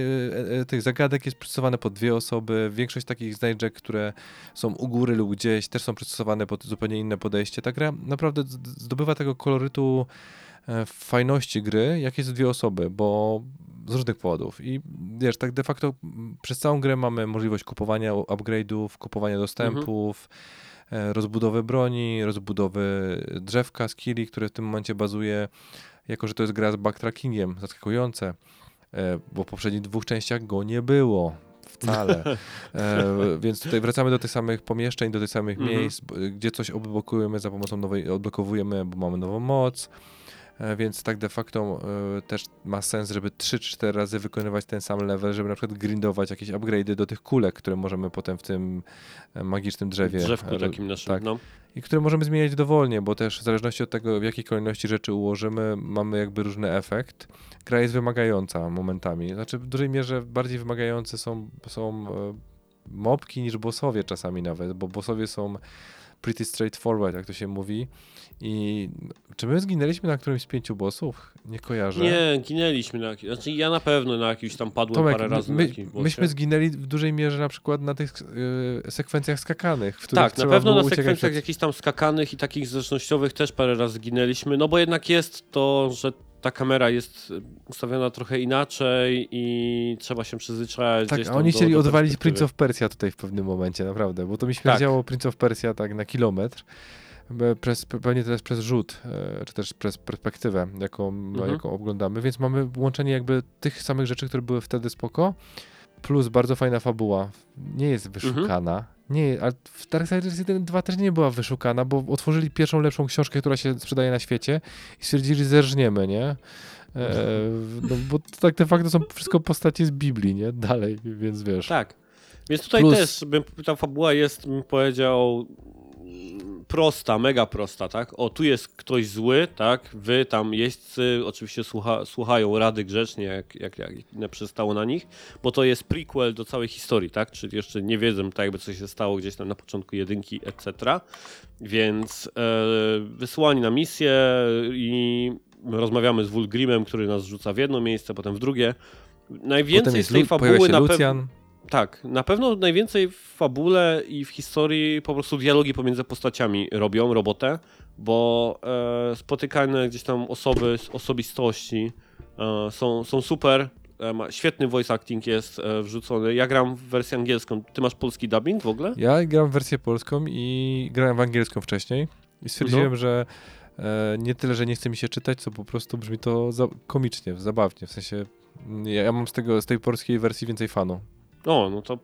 e, tych zagadek jest przystosowane pod dwie osoby, większość takich znajdźek, które są u góry lub gdzieś, też są przystosowane pod zupełnie inne podejście. Ta gra naprawdę zdobywa tego kolorytu e, fajności gry, jak jest dwie osoby, bo z różnych powodów. I wiesz, tak de facto przez całą grę mamy możliwość kupowania upgrade'ów, kupowania dostępów, e, rozbudowy broni, rozbudowy drzewka, skilli, które w tym momencie bazuje jako że to jest gra z backtrackingiem, zaskakujące, e, bo w poprzednich dwóch częściach go nie było wcale. E, więc tutaj wracamy do tych samych pomieszczeń, do tych samych Mhm. miejsc, gdzie coś odblokujemy za pomocą nowej, odblokowujemy, bo mamy nową moc. E, Więc tak de facto e, też ma sens, żeby 3-4 razy wykonywać ten sam level, żeby na przykład grindować jakieś upgrade'y do tych kulek, które możemy potem w tym e, magicznym drzewie. drzewku takim naszym, tak. no. I które możemy zmieniać dowolnie, bo też w zależności od tego, w jakiej kolejności rzeczy ułożymy, mamy jakby różny efekt. Gra jest wymagająca momentami. Znaczy w dużej mierze bardziej wymagające są, są mobki niż bossowie czasami nawet, bo bossowie są pretty straightforward, jak to się mówi. I czy my zginęliśmy na którymś z pięciu bossów? Nie kojarzę. Nie, ginęliśmy na jakiś, znaczy ja na pewno na jakiś tam padłem Tomek, parę razy my, jakimś myśmy zginęli w dużej mierze na przykład na tych e, sekwencjach skakanych, w Tak, na pewno na sekwencjach przed- jakichś tam skakanych i takich zręcznościowych też parę razy zginęliśmy, no bo jednak jest to, że ta kamera jest ustawiona trochę inaczej i trzeba się przyzwyczajać Tak, a oni do, chcieli do odwalić. Prince of Persia tutaj w pewnym momencie, naprawdę, bo to mi śmierdziało Prince of Persia tak na kilometr. Przez, pewnie też przez rzut, e, czy też przez perspektywę, jaką, Mhm. jaką oglądamy, więc mamy łączenie jakby tych samych rzeczy, które były wtedy spoko, plus bardzo fajna fabuła. Nie jest Mhm. wyszukana, Nie, ale w Darksiders 1 2 też nie była wyszukana, bo otworzyli pierwszą lepszą książkę, która się sprzedaje na świecie i stwierdzili, zerżniemy, nie? E, no, bo to tak de facto są wszystko postacie z Biblii, nie? Dalej, więc wiesz. Tak. Więc tutaj Plus- też bym, ta fabuła jest, bym powiedział, prosta, mega prosta, tak? O, tu jest ktoś zły, tak? Wy tam jeźdźcy oczywiście słucha, słuchają rady grzecznie, jak, jak, jak nie przystało na nich, bo to jest prequel do całej historii, tak? Czyli jeszcze nie wiedzą tak jakby co się stało gdzieś tam na początku jedynki, etc. Więc e, wysłani na misję i rozmawiamy z Wulgrimem, który nas rzuca w jedno miejsce, potem w drugie. Najwięcej Potem z tej fabuły na pewno... Tak, na pewno najwięcej w fabule i w historii po prostu dialogi pomiędzy postaciami robią robotę, bo e, spotykane gdzieś tam osoby, osobistości e, są, są super. E, ma, świetny voice acting jest e, wrzucony. Ja gram w wersję angielską. Ty masz polski dubbing w ogóle? Ja gram w wersję polską i grałem w angielską wcześniej i stwierdziłem, No. że e, nie tyle, że nie chce mi się czytać, co po prostu brzmi to za, komicznie, zabawnie, w sensie ja, ja mam z, tego, z tej polskiej wersji więcej fanu. O, no to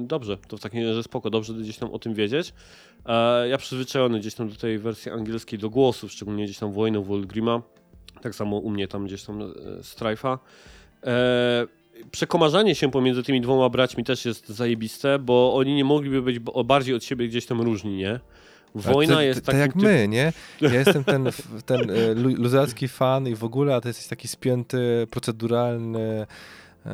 dobrze, to w takim razie spoko, dobrze gdzieś tam o tym wiedzieć. E, ja przyzwyczajony gdzieś tam do tej wersji angielskiej, do głosów, szczególnie gdzieś tam wojną Wolgrima, tak samo u mnie tam gdzieś tam e, Strife'a. E, przekomarzanie się pomiędzy tymi dwoma braćmi też jest zajebiste, bo oni nie mogliby być bardziej od siebie gdzieś tam różni, nie? Wojna jest to, takim jak typ- my, nie? Ja jestem ten, ten e, lu- luzacki fan i w ogóle, a ty jesteś taki spięty, proceduralny,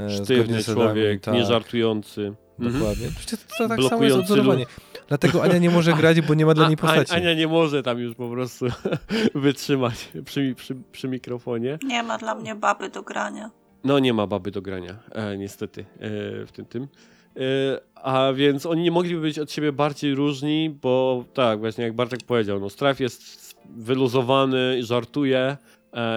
sztywny z zasadami, człowiek, tak. nieżartujący. Mhm. Dokładnie. Przecież to, to tak samo jest Blokujący odzorowanie. Dlatego Ania nie może grać, bo nie ma dla niej postaci. Ania nie może tam już po prostu wytrzymać przy, przy, przy mikrofonie. Nie ma dla mnie baby do grania. No nie ma baby do grania, e, niestety, e, w tym tym. E, a więc oni nie mogliby być od siebie bardziej różni, bo tak, właśnie jak Bartek powiedział, no Straf jest wyluzowany, żartuje e,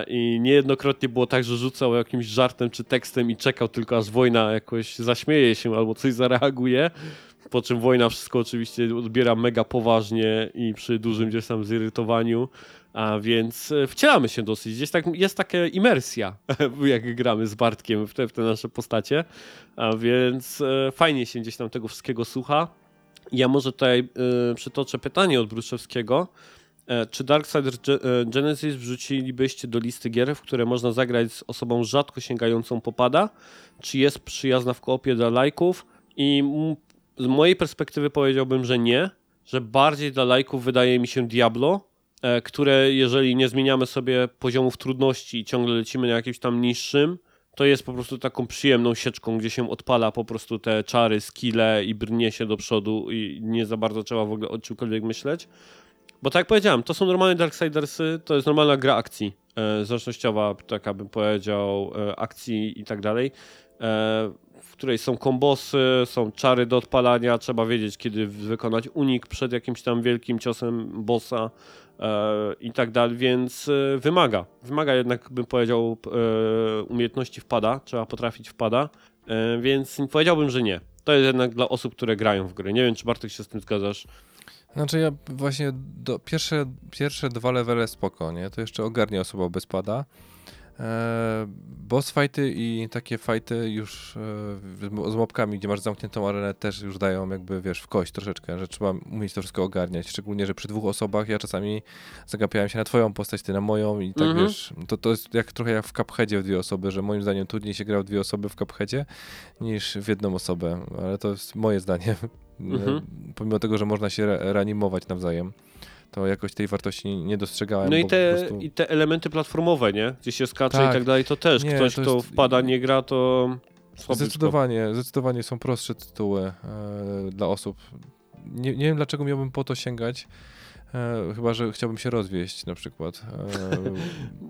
i niejednokrotnie było tak, że rzucał jakimś żartem czy tekstem i czekał tylko aż wojna jakoś zaśmieje się albo coś zareaguje. Po czym wojna wszystko oczywiście odbiera mega poważnie i przy dużym gdzieś tam zirytowaniu. A więc e, wcielamy się dosyć. Gdzieś tak, jest taka imersja, jak gramy z Bartkiem w te, w te nasze postacie. A więc e, fajnie się gdzieś tam tego wszystkiego słucha. Ja może tutaj e, przytoczę pytanie od Bruszewskiego. E, czy Darksiders e, Genesis wrzucilibyście do listy gier, w które można zagrać z osobą rzadko sięgającą popada? Czy jest przyjazna w koopie dla lajków? I z mojej perspektywy powiedziałbym, że nie, że bardziej dla lajków wydaje mi się Diablo, e, które jeżeli nie zmieniamy sobie poziomów trudności i ciągle lecimy na jakimś tam niższym, to jest po prostu taką przyjemną sieczką, gdzie się odpala po prostu te czary, skille i brnie się do przodu i nie za bardzo trzeba w ogóle o czymkolwiek myśleć. Bo tak jak powiedziałem, to są normalne Darksidersy, to jest normalna gra akcji, e, zręcznościowa, taka bym powiedział, e, akcji i tak dalej, e, w której są kombosy, są czary do odpalania, trzeba wiedzieć, kiedy wykonać unik przed jakimś tam wielkim ciosem bossa e, i tak dalej, więc e, wymaga, wymaga jednak, bym powiedział, umiejętności wpada, trzeba potrafić wpada, więc powiedziałbym, że nie. To jest jednak dla osób, które grają w gry. Nie wiem, czy Bartek się z tym zgadzasz. Znaczy ja właśnie do, pierwsze, pierwsze dwa levele spoko, nie? To jeszcze ogarnia osoba bez pada. E, boss fighty i takie fighty już e, z mobkami, gdzie masz zamkniętą arenę też już dają jakby, wiesz, w kość troszeczkę, że trzeba umieć to wszystko ogarniać. Szczególnie, że przy dwóch osobach ja czasami zagapiałem się na twoją postać, ty na moją i tak Mhm. wiesz, to, to jest jak, trochę jak w Cupheadzie w dwie osoby, że moim zdaniem trudniej się gra w dwie osoby w Cupheadzie niż w jedną osobę, ale to jest moje zdanie. Mhm. Pomimo tego, że można się re- reanimować nawzajem, to jakoś tej wartości nie- dostrzegałem. No i te, prostu... i te elementy platformowe, nie? Gdzie się skacze Tak. i tak dalej, to też Nie, ktoś, to kto jest- wpada, nie gra, to. Zdecydowanie, zdecydowanie są prostsze tytuły e, dla osób. Nie, nie wiem, dlaczego miałbym po to sięgać. E, chyba, że chciałbym się rozwieść na przykład. E,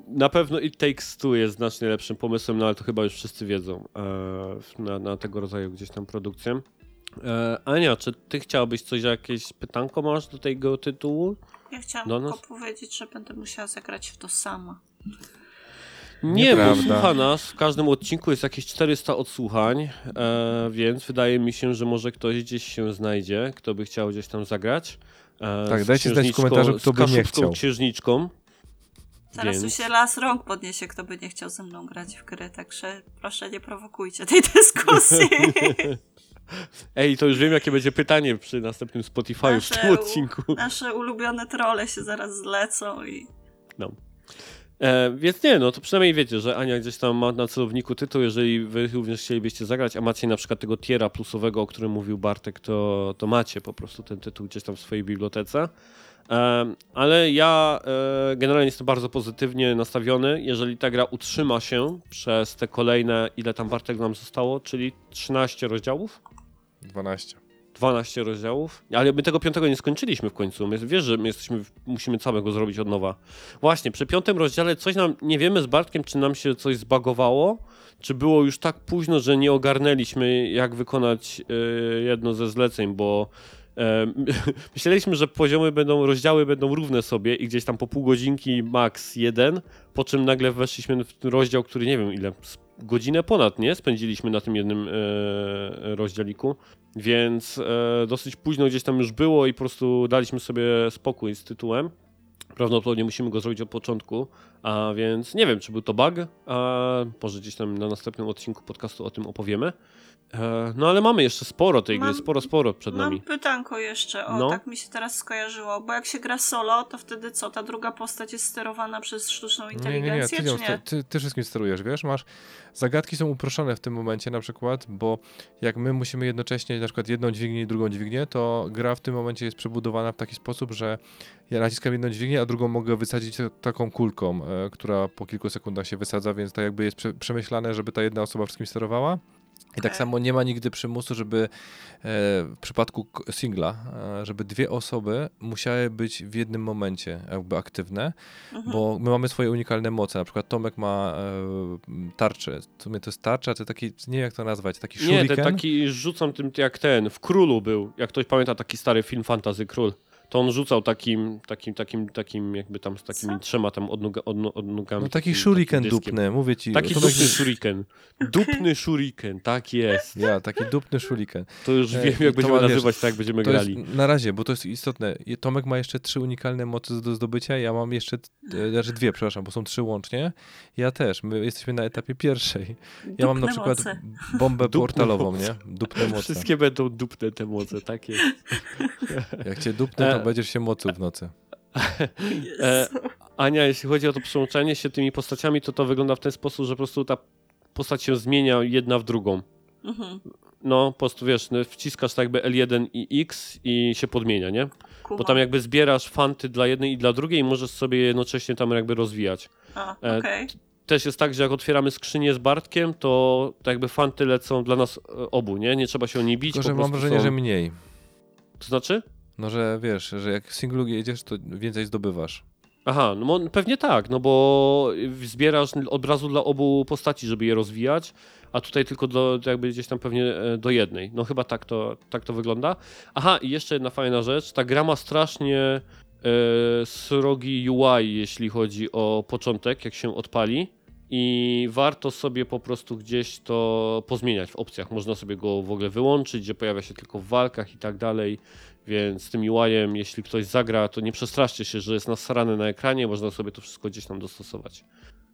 Na pewno It Takes Two jest znacznie lepszym pomysłem, no ale to chyba już wszyscy wiedzą e, na, na tego rodzaju gdzieś tam produkcję. E, Ania, czy ty chciałabyś coś, jakieś pytanko masz do tego tytułu? Ja chciałam Do tylko nas? powiedzieć, że będę musiała zagrać w to sama. Nie, bo słucha nas, w każdym odcinku jest jakieś 400 odsłuchań, e, więc wydaje mi się, że może ktoś gdzieś się znajdzie, kto by chciał gdzieś tam zagrać. E, Tak, dajcie znać w księżniczką- komentarzu, kto by nie chciał. księżniczką. Zaraz Więc- tu się las rąk podniesie, kto by nie chciał ze mną grać w gry, także proszę nie prowokujcie tej dyskusji. Ej, to już wiem, jakie będzie pytanie przy następnym Spotify'u w Nasze tym u- odcinku. Nasze ulubione trole się zaraz zlecą i E, więc nie, no to przynajmniej wiecie, że Ania gdzieś tam ma na celowniku tytuł, jeżeli wy również chcielibyście zagrać, a macie na przykład tego tiera plusowego, o którym mówił Bartek, to, to macie po prostu ten tytuł gdzieś tam w swojej bibliotece. E, ale ja e, generalnie jestem bardzo pozytywnie nastawiony, jeżeli ta gra utrzyma się przez te kolejne, ile tam Bartek nam zostało, czyli 13 rozdziałów. 12. 12 rozdziałów, ale my tego piątego nie skończyliśmy w końcu. My, wiesz, że my jesteśmy, musimy całego zrobić od nowa. Właśnie, przy piątym rozdziale coś nam, nie wiemy z Bartkiem, czy nam się coś zbagowało, czy było już tak późno, że nie ogarnęliśmy, jak wykonać e, jedno ze zleceń, bo myśleliśmy, że poziomy będą, rozdziały będą równe sobie i gdzieś tam po pół godzinki max jeden, po czym nagle weszliśmy w rozdział, który nie wiem ile, godzinę ponad, nie? Spędziliśmy na tym jednym e, rozdziałiku. Więc e, dosyć późno gdzieś tam już było i po prostu daliśmy sobie spokój z tytułem. Prawdopodobnie musimy go zrobić od początku, a więc nie wiem, czy był to bug, a może gdzieś tam na następnym odcinku podcastu o tym opowiemy. E, no ale mamy jeszcze sporo tej gry, Mam- sporo, sporo przed mam nami. pytanko jeszcze, o No. tak mi się teraz skojarzyło, bo jak się gra solo, to wtedy co, ta druga postać jest sterowana przez sztuczną Nie, nie, nie, inteligencję, ty, nie? ty, ty wszystkim sterujesz, wiesz, masz, zagadki są uproszczone w tym momencie na przykład, bo jak my musimy jednocześnie na przykład jedną dźwignię i drugą dźwignię, to gra w tym momencie jest przebudowana w taki sposób, że ja naciskam jedną dźwignię, a drugą mogę wysadzić ta- taką kulką, e, która po kilku sekundach się wysadza, więc tak jakby jest prze, przemyślane, żeby ta jedna osoba wszystkim sterowała. I tak Okej. samo nie ma nigdy przymusu, żeby e, w przypadku singla, e, żeby dwie osoby musiały być w jednym momencie jakby aktywne, Mhm. bo my mamy swoje unikalne moce. Na przykład Tomek ma e, tarczę. W sumie to jest tarcza, to taki, nie wiem jak to nazwać, taki Nie, shuriken. ten taki rzucam tym jak ten, w Królu był, jak ktoś pamięta taki stary film Fantazy Król. To on rzucał takim, takim, takim, takim jakby tam z takimi Co? trzema tam odnoga, odno, odnogami. No taki takim- shuriken takim dyskiem. dupny, mówię ci. Taki dupny shuriken. Dupny shuriken, tak jest. Ja, taki dupny shuriken. To już E, wiem, i jak to będziemy wiesz, nazywać, tak jak będziemy To jest grali. na razie, bo to jest istotne. Tomek ma jeszcze trzy unikalne mocy do zdobycia, ja mam jeszcze, e, znaczy dwie, przepraszam, bo są trzy łącznie. Ja też, my jesteśmy na etapie pierwszej. Ja mam na Dupne przykład moce. bombę Dupne portalową, moce. nie? Dupne moce. Wszystkie będą dupne te moce, tak jest. Jak cię dupnę, to E. będziesz się moczył w nocy. E, Ania, jeśli chodzi o to przełączanie się tymi postaciami, to to wygląda w ten sposób, że po prostu ta postać się zmienia jedna w drugą. Mhm. No, po prostu wiesz, no, wciskasz tak jakby L1 i X i się podmienia, nie? Bo tam jakby zbierasz fanty dla jednej i dla drugiej i możesz sobie jednocześnie tam jakby rozwijać. A, e, okej. Też jest tak, że jak otwieramy skrzynię z Bartkiem, to tak jakby fanty lecą dla nas e, obu, nie? Nie trzeba się o nie bić. Tylko, po że mam wrażenie, są... że mniej. To znaczy? No, że wiesz, że jak singlu jedziesz, to więcej zdobywasz. Aha, no pewnie tak, no bo zbierasz od razu dla obu postaci, żeby je rozwijać, a tutaj tylko do, jakby gdzieś tam pewnie e, do jednej. No chyba tak to, tak to wygląda. Aha, i jeszcze jedna fajna rzecz, ta gra ma strasznie e, srogi UI, jeśli chodzi o początek, jak się odpali. I warto sobie po prostu gdzieś to pozmieniać w opcjach. Można sobie go w ogóle wyłączyć, że pojawia się tylko w walkach i tak dalej. Więc z tym UI-em, jeśli ktoś zagra, to nie przestraszcie się, że jest nasrane na ekranie, można sobie to wszystko gdzieś tam dostosować.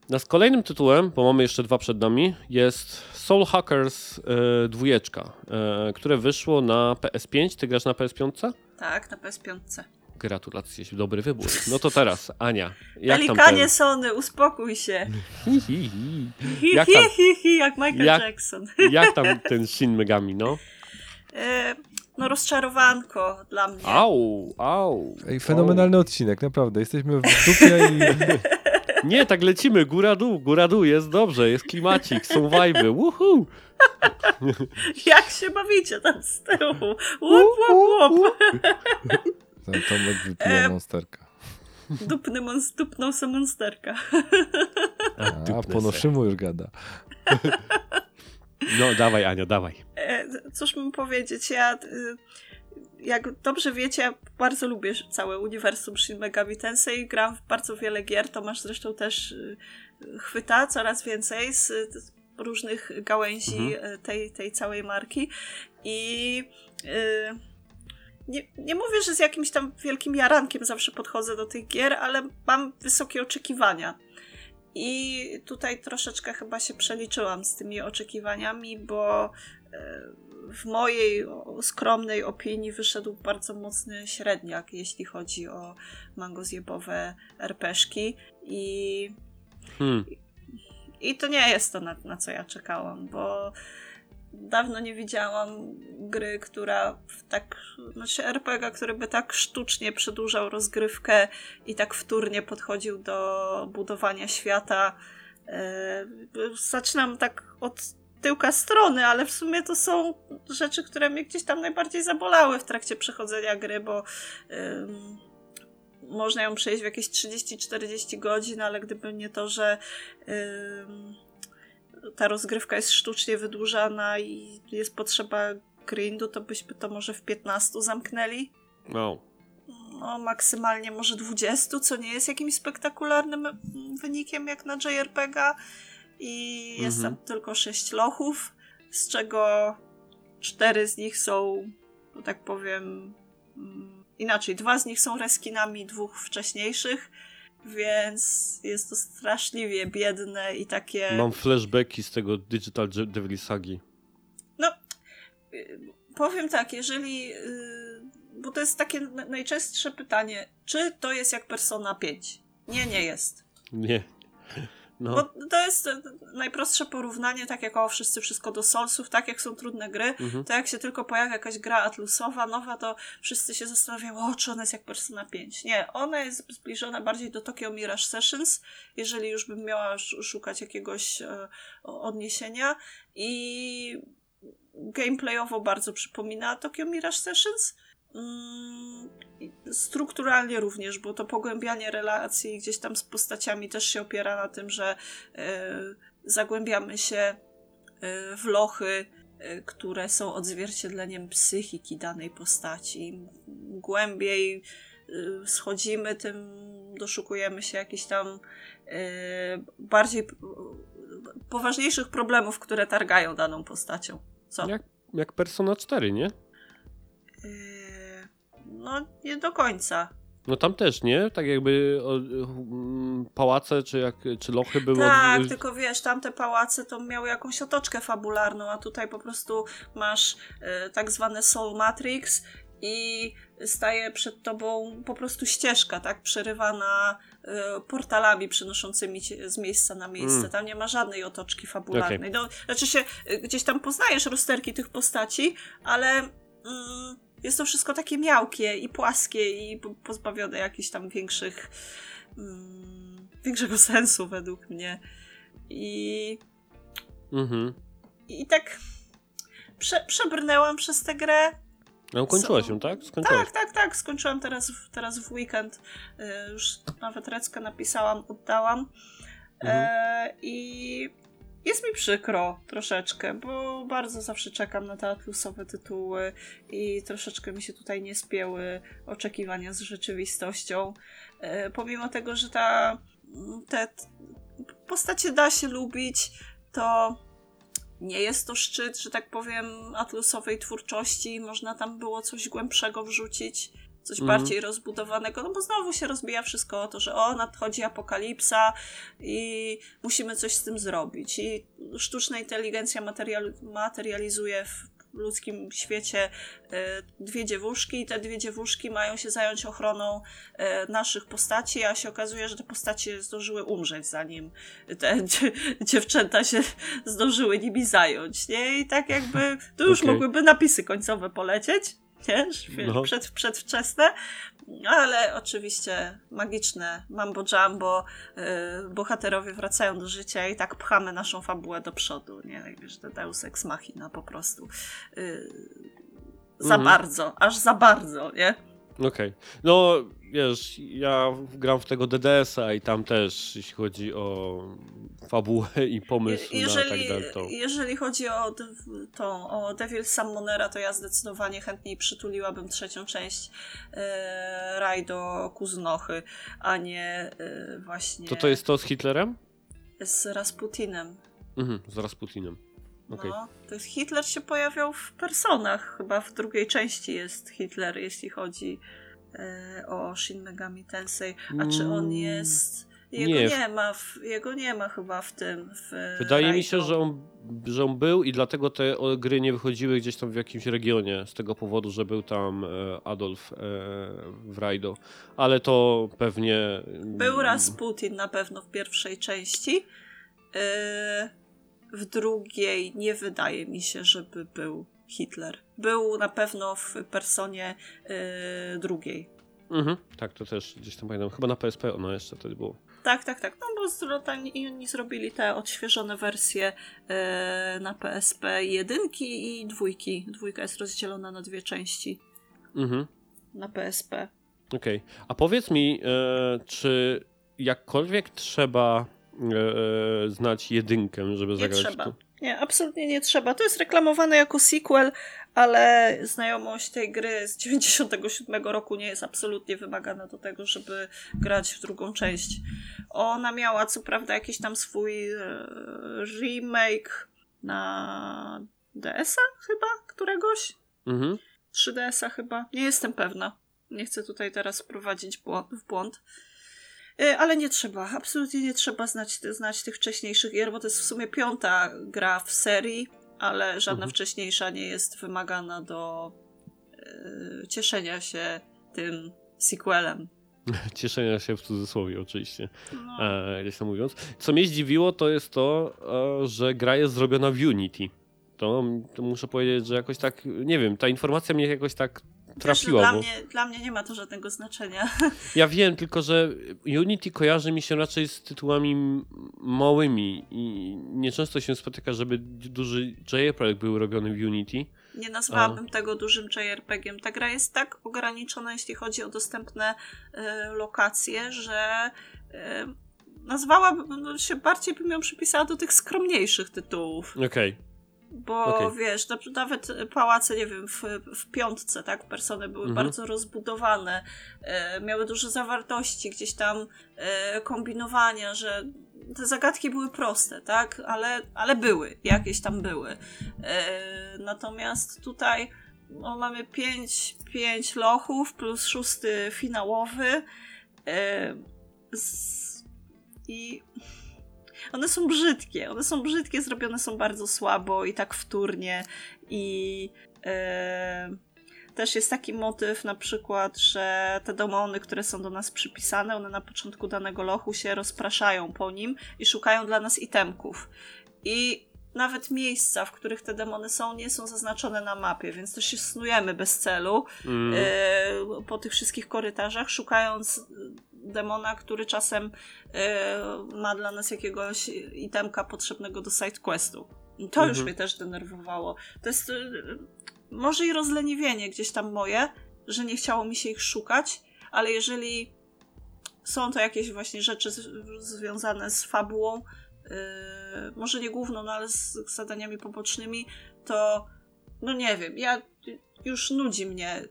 Nas kolejnym tytułem, bo mamy jeszcze dwa przed nami, jest Soul Hackers e, dwójeczka, e, które wyszło na PS5. Ty grasz na PS5? Tak, na PS5. Gratulacje, dobry wybór. No to teraz, Ania, jak Pelikanie ten... Sony, uspokój się. Hi, hi, hi. Jak hi, tam? hi, hi, jak Michael Jak- Jackson. Jak tam ten Shin Megami, no? E, no rozczarowanko dla mnie. Au, au. Ej, fenomenalny odcinek, naprawdę. Jesteśmy w dupie i... Nie, tak lecimy, góra dół, góra dół, jest dobrze, jest klimacik, są wajby, woohoo! Jak się bawicie tam z tyłu? Łup, łup, łup. Tam Tomek wypija E, monsterka. Dupny mons, dupnął se monsterka. A, po nowszemu już gada. No, dawaj Ania, dawaj. E, cóż mam powiedzieć, ja... y, Jak dobrze wiecie, ja bardzo lubię całe uniwersum Shin Megami Tensei. Gram w bardzo wiele gier. Tomasz zresztą też y, chwyta coraz więcej z, różnych gałęzi Mhm. tej, tej całej marki. I nie, nie mówię, że z jakimś tam wielkim jarankiem zawsze podchodzę do tych gier, ale mam wysokie oczekiwania. I tutaj troszeczkę chyba się przeliczyłam z tymi oczekiwaniami, bo e, w mojej skromnej opinii wyszedł bardzo mocny średniak, jeśli chodzi o mangozjebowe RPszki i Hmm. i to nie jest to, na, na co ja czekałam, bo dawno nie widziałam gry, która tak, znaczy RPG, który by tak sztucznie przedłużał rozgrywkę i tak wtórnie podchodził do budowania świata. E, Zaczynam tak od tyłka strony, ale w sumie to są rzeczy, które mnie gdzieś tam najbardziej zabolały w trakcie przechodzenia gry, bo ym, można ją przejść w jakieś 30-40 godzin, ale gdyby nie to, że ym, ta rozgrywka jest sztucznie wydłużana i jest potrzeba grindu, to byśmy to może w 15 zamknęli. No. No, maksymalnie może 20, co nie jest jakimś spektakularnym mm, wynikiem jak na JRPG. I jest Mhm. tam tylko 6 lochów, z czego 4 z nich są, że tak powiem, mm, inaczej. Dwa z nich są reskinami dwóch wcześniejszych, więc jest to straszliwie biedne i takie. Mam flashbacki z tego Digital Devil Sagi. Y, Powiem tak, jeżeli. y, Bo to jest takie na- najczęstsze pytanie, czy to jest jak Persona 5? Nie, nie jest. Nie. No. Bo to jest e, najprostsze porównanie, tak jak o wszyscy wszystko do Soulsów, tak jak są trudne gry, Mhm. to jak się tylko pojawia jakaś gra Atlusowa, nowa, to wszyscy się zastanawiają, o, czy ona jest jak Persona 5. Nie, ona jest zbliżona bardziej do Tokyo Mirage Sessions, jeżeli już bym miała sz- szukać jakiegoś e, odniesienia i gameplayowo bardzo przypomina Tokyo Mirage Sessions. Mm, strukturalnie również, bo to pogłębianie relacji gdzieś tam z postaciami też się opiera na tym, że e, zagłębiamy się e, w lochy, e, które są odzwierciedleniem psychiki danej postaci. Im głębiej schodzimy, tym doszukujemy się jakichś tam bardziej poważniejszych problemów, które targają daną postacią. Co? Jak, jak Persona 4, nie? No, nie do końca. No tam też, nie? Tak jakby o, mm, pałace czy, jak, czy lochy były... Tak, od- tylko wiesz, tamte pałace to miały jakąś otoczkę fabularną, a tutaj po prostu masz e, tak zwane Soul Matrix i staje przed tobą po prostu ścieżka, tak, przerywana e, portalami przenoszącymi cię z miejsca na miejsce. Mm. Tam nie ma żadnej otoczki fabularnej. No, znaczy się, e, gdzieś tam poznajesz rozterki tych postaci, ale mm, jest to wszystko takie miałkie i płaskie i po- pozbawione jakichś tam większych mm, większego sensu według mnie. I, Mhm. i tak prze, przebrnęłam przez tę grę. A ukończyłaś ją, tak? Skończyłaś. Tak, tak, tak. Skończyłam teraz, w- teraz w weekend. Y, Już nawet reckę napisałam, oddałam. Mhm. E, I jest mi przykro troszeczkę, bo bardzo zawsze czekam na te atlusowe tytuły i troszeczkę mi się tutaj nie spięły oczekiwania z rzeczywistością. E, Pomimo tego, że ta, te postacie da się lubić, to nie jest to szczyt, że tak powiem, atlusowej twórczości. Można tam było coś głębszego wrzucić, coś Mhm. bardziej rozbudowanego, no bo znowu się rozbija wszystko o to, że o, nadchodzi apokalipsa i musimy coś z tym zrobić. I sztuczna inteligencja material, materializuje w ludzkim świecie e, dwie dziewuszki i te dwie dziewuszki mają się zająć ochroną e, naszych postaci, a się okazuje, że te postacie zdążyły umrzeć zanim te dzie- dziewczęta się zdążyły nimi zająć, nie? I tak jakby tu już Okej. mogłyby napisy końcowe polecieć? Wiesz, No. Przed, przedwczesne, ale oczywiście magiczne mambo jumbo, yy, bohaterowie wracają do życia i tak pchamy naszą fabułę do przodu, nie? Tak wiesz, to Deus Ex Machina po prostu. Yy, za Mhm. bardzo, aż za bardzo, nie? Okej. No, wiesz, ja gram w tego DDS-a i tam też, jeśli chodzi o fabułę i pomysł Je- na tak dalej, to... jeżeli chodzi o tą o Devil Summonera, to ja zdecydowanie chętniej przytuliłabym trzecią część e, Rajdo Kuzunochy, a nie e, właśnie To to jest to z Hitlerem? z Rasputinem. Mhm, z Rasputinem. Okej. No, to jest Hitler się pojawiał w personach, chyba w drugiej części jest Hitler, jeśli chodzi o Shin Megami Tensei. A czy on Mm. jest Jego Nie, nie, ma, w, jego nie ma chyba w tym. W Wydaje mi się, że on, że on był i dlatego te o, gry nie wychodziły gdzieś tam w jakimś regionie z tego powodu, że był tam e, Adolf e, w Rajdo. Ale to pewnie... Był raz Putin na pewno w pierwszej części. W drugiej nie wydaje mi się, żeby był Hitler. Był na pewno w personie yy, drugiej. Mhm, tak, to też gdzieś tam pamiętam. Chyba na PSP ono jeszcze wtedy było. Tak, tak, tak. No bo tam i oni zrobili te odświeżone wersje yy, na PSP jedynki i dwójki. Dwójka jest rozdzielona na dwie części Mhm. na PSP. Okej. A powiedz mi, e, czy jakkolwiek trzeba e, e, znać jedynkę, żeby Nie zagrać trzeba. to? Nie, absolutnie nie trzeba. To jest reklamowane jako sequel, ale znajomość tej gry z 97 roku nie jest absolutnie wymagana do tego, żeby grać w drugą część. Ona miała co prawda jakiś tam swój e, remake na DS-a chyba któregoś? Mhm. 3DS-a chyba. Nie jestem pewna. Nie chcę tutaj teraz wprowadzić błą- w błąd. Y, Ale nie trzeba, absolutnie nie trzeba znać, znać tych wcześniejszych gier, bo to jest w sumie piąta gra w serii, ale żadna Mhm. wcześniejsza nie jest wymagana do y, cieszenia się tym sequelem. Cieszenia się w cudzysłowie oczywiście, No, e, tam mówiąc. Co mnie zdziwiło, to jest to, e, że gra jest zrobiona w Unity. To, to muszę powiedzieć, że jakoś tak, nie wiem, ta informacja mnie jakoś tak wiesz, trafiła. dla, bo... mnie, dla mnie nie ma to żadnego znaczenia. Ja wiem, tylko że Unity kojarzy mi się raczej z tytułami małymi i nieczęsto się spotyka, żeby duży JRPG był robiony w Unity. Nie nazwałabym tego dużym JRPG-iem. Ta gra jest tak ograniczona, jeśli chodzi o dostępne e, lokacje, że e, nazwałabym no, się bardziej bym ją przypisała do tych skromniejszych tytułów. Okej, Bo Okej. wiesz, na- nawet pałace, nie wiem, w, w piątce, tak, persony były Mhm. bardzo rozbudowane, e, miały dużo zawartości, gdzieś tam e, kombinowania, że te zagadki były proste, tak, ale, ale były, jakieś tam były. E, natomiast tutaj no, mamy pięć, pięć lochów plus szósty finałowy e, z, i one są brzydkie. One są brzydkie, zrobione są bardzo słabo i tak wtórnie. I e, też jest taki motyw na przykład, że te demony, które są do nas przypisane, one na początku danego lochu się rozpraszają po nim i szukają dla nas itemków. I nawet miejsca, w których te demony są, nie są zaznaczone na mapie, więc też się snujemy bez celu Mm, e, po tych wszystkich korytarzach, szukając demona, który czasem e, ma dla nas jakiegoś itemka potrzebnego do sidequestu. To już Mhm. mnie też denerwowało. To jest e, może i rozleniwienie gdzieś tam moje, że nie chciało mi się ich szukać, ale jeżeli są to jakieś właśnie rzeczy związane z fabułą, e, może nie główną, no ale z zadaniami pobocznymi, to no nie wiem, ja już nudzi mnie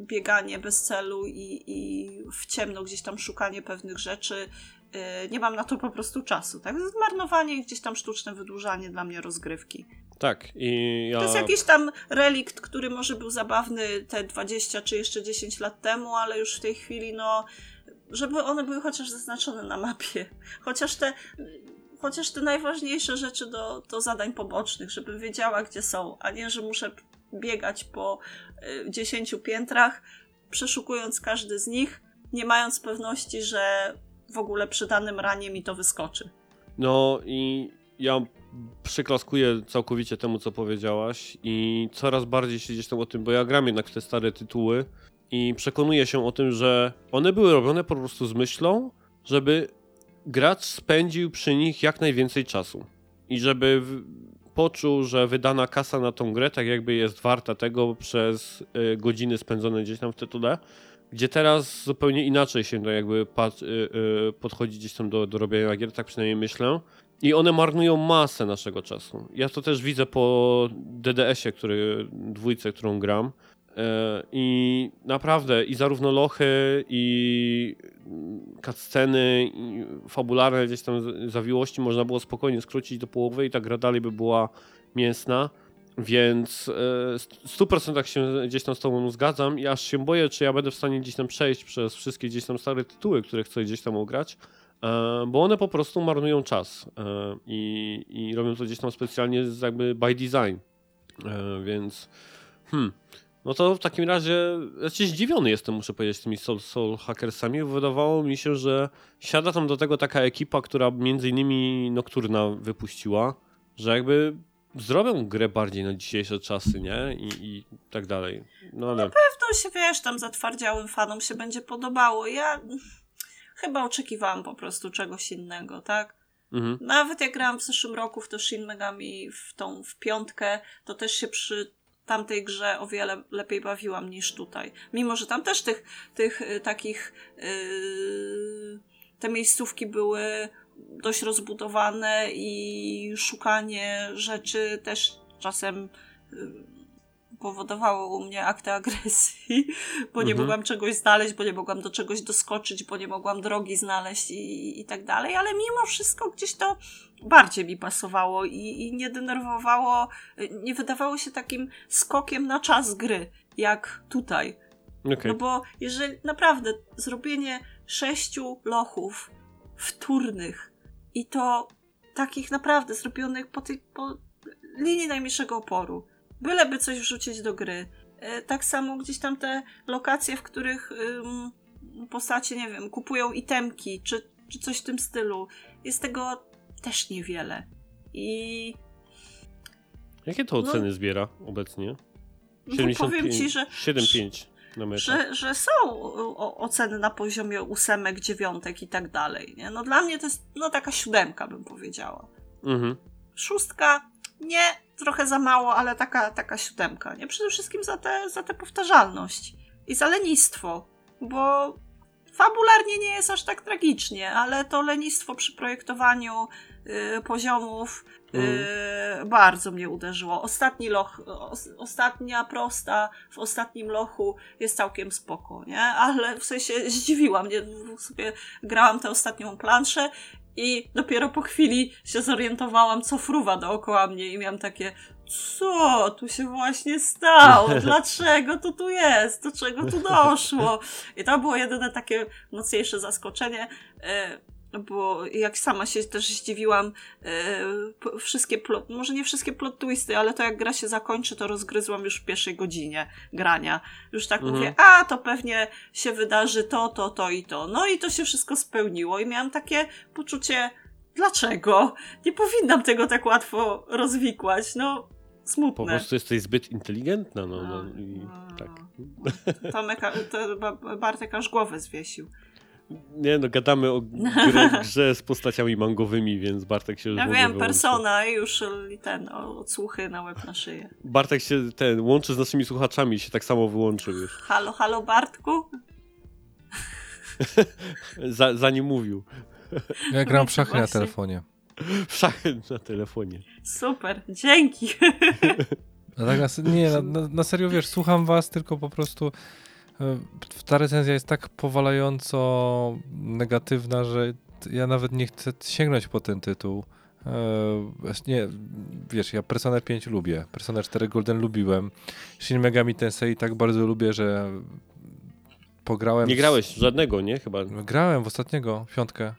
bieganie bez celu i, i w ciemno gdzieś tam szukanie pewnych rzeczy. Y, Nie mam na to po prostu czasu, tak? Zmarnowanie i gdzieś tam sztuczne wydłużanie dla mnie rozgrywki. tak, i ja... To jest jakiś tam relikt, który może był zabawny te 20 czy jeszcze 10 lat temu, ale już w tej chwili, no, żeby one były chociaż zaznaczone na mapie. Chociaż te, chociaż te najważniejsze rzeczy do, do zadań pobocznych, żebym wiedziała, gdzie są, a nie, że muszę biegać po y, 10 piętrach, przeszukując każdy z nich, nie mając pewności, że w ogóle przy danym ranie mi to wyskoczy. No i ja przyklaskuję całkowicie temu, co powiedziałaś i coraz bardziej się gdzieś tam o tym, bo ja gram jednak w te stare tytuły i przekonuję się o tym, że one były robione po prostu z myślą, żeby gracz spędził przy nich jak najwięcej czasu i żeby poczuł, że wydana kasa na tą grę tak jakby jest warta tego przez y, godziny spędzone gdzieś tam w tytule, gdzie teraz zupełnie inaczej się to jakby y, y, podchodzi gdzieś tam do, do robienia gier, tak przynajmniej myślę. I one marnują masę naszego czasu. Ja to też widzę po DDS-ie, który, dwójce, którą gram. E, I naprawdę, i zarówno lochy, i cutsceny, i fabularne gdzieś tam zawiłości można było spokojnie skrócić do połowy i ta gra dalej by była mięsna. Więc e, w 100% się gdzieś tam z tobą zgadzam i aż się boję, czy ja będę w stanie gdzieś tam przejść przez wszystkie gdzieś tam stare tytuły, które chcę gdzieś tam ugrać. e, bo one po prostu marnują czas e, i, i robią to gdzieś tam specjalnie jakby by design, e, więc hmm, no to w takim razie znaczy zdziwiony jestem, muszę powiedzieć, tymi soul, soul hackersami. Wydawało mi się, że siada tam do tego taka ekipa, która między innymi Nocturna wypuściła, że jakby zrobią grę bardziej na dzisiejsze czasy, nie? I, i tak dalej. No ale... Pewno się, wiesz, tam zatwardziałym fanom się będzie podobało. Ja chyba oczekiwałam po prostu czegoś innego, tak? Mhm. Nawet jak grałam w zeszłym roku w to Shin Megami w tą w piątkę, to też się przy tamtej grze o wiele lepiej bawiłam niż tutaj. Mimo, że tam też tych, tych y, takich yy, te miejscówki były dość rozbudowane i szukanie rzeczy też czasem y, powodowało u mnie akty agresji, bo nie Mhm. mogłam czegoś znaleźć, bo nie mogłam do czegoś doskoczyć, bo nie mogłam drogi znaleźć i, i tak dalej, ale mimo wszystko gdzieś to bardziej mi pasowało i, i nie denerwowało, nie wydawało się takim skokiem na czas gry, jak tutaj. Okej. No bo jeżeli naprawdę zrobienie sześciu lochów wtórnych i to takich naprawdę zrobionych po, tej, po linii najmniejszego oporu, byleby coś wrzucić do gry. E, Tak samo gdzieś tam te lokacje, w których ym, postacie, nie wiem, kupują itemki, czy, czy coś w tym stylu. Jest tego też niewiele. I Jakie to no- oceny zbiera obecnie? no, powiem ci, że 7,5 na metę. że, że są oceny na poziomie ósemek, dziewiątek i tak dalej. Nie? No dla mnie to jest no, taka siódemka, bym powiedziała. Mhm. Szóstka, nie, trochę za mało, ale taka, taka siódemka. Nie? Przede wszystkim za tę za powtarzalność i za lenistwo, bo fabularnie nie jest aż tak tragicznie, ale to lenistwo przy projektowaniu poziomów y, bardzo mnie uderzyło. Ostatni loch, os, ostatnia prosta w ostatnim lochu jest całkiem spoko, nie? Ale w sensie zdziwiła mnie, sobie grałam tę ostatnią planszę i dopiero po chwili się zorientowałam, co fruwa dookoła mnie i miałam takie co tu się właśnie stało? Dlaczego to tu jest? Do czego tu doszło? I to było jedyne takie mocniejsze zaskoczenie, e, bo jak sama się też zdziwiłam, p- wszystkie, plot, może nie wszystkie plot twisty, ale to jak gra się zakończy, to rozgryzłam już w pierwszej godzinie grania. Już tak Mhm. mówię, a to pewnie się wydarzy to, to, to i to. No i to się wszystko spełniło i miałam takie poczucie, dlaczego? Nie powinnam tego tak łatwo rozwikłać. No, Po smutne. prostu jesteś zbyt inteligentna, no, no i A. tak. Tomek, to Ba- Bartek aż głowę zwiesił. Nie no, gadamy o grze, grze z postaciami mangowymi, więc Bartek się już Ja wiem, persona i już ten, o- odsłuchy na łeb na szyję. Bartek się ten łączy z naszymi słuchaczami i się tak samo wyłączył już. Halo, halo Bartku? Za, zanim mówił. Ja gram w szachy na telefonie. W szachy na telefonie. Super, dzięki. No tak na, nie, na, na, serio wiesz, słucham was, tylko po prostu ta recenzja jest tak powalająco negatywna, że ja nawet nie chcę sięgnąć po ten tytuł. E, nie, wiesz, ja Persona 5 lubię, Persona 4 Golden lubiłem, Shin Megami Tensei tak bardzo lubię, że pograłem... Nie z- grałeś żadnego, nie? Chyba. Grałem w ostatniego, w piątkę.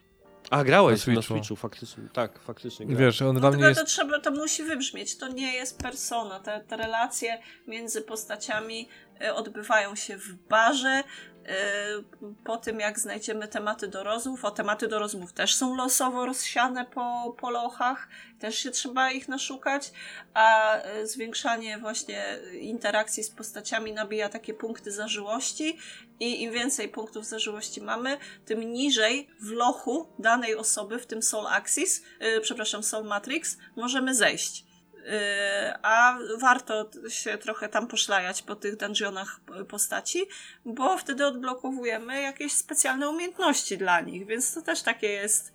A, grałeś Na na Switchu. Switchu, faktycznie. Tak, faktycznie grałem. Wiesz, on No dla mnie jest... to trzeba, to musi wybrzmieć. To nie jest persona. Te, te relacje między postaciami odbywają się w barze. y, Po tym, jak znajdziemy tematy do rozmów, a tematy do rozmów też są losowo rozsiane po, po lochach, też się trzeba ich naszukać, a y, zwiększanie właśnie interakcji z postaciami nabija takie punkty zażyłości i im więcej punktów zażyłości mamy, tym niżej w lochu danej osoby, w tym Soul Axis, przepraszam, Soul Matrix, możemy zejść. Yy, a warto się trochę tam poszlajać po tych dungeonach y, postaci, bo wtedy odblokowujemy jakieś specjalne umiejętności dla nich, więc to też takie jest.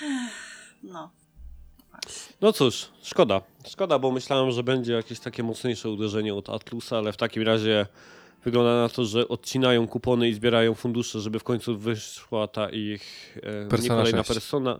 No. No cóż, szkoda. Szkoda, bo myślałem, że będzie jakieś takie mocniejsze uderzenie od Atlusa, ale w takim razie wygląda na to, że odcinają kupony i zbierają fundusze, żeby w końcu wyszła ta ich e, nie Persona kolejna 6. persona.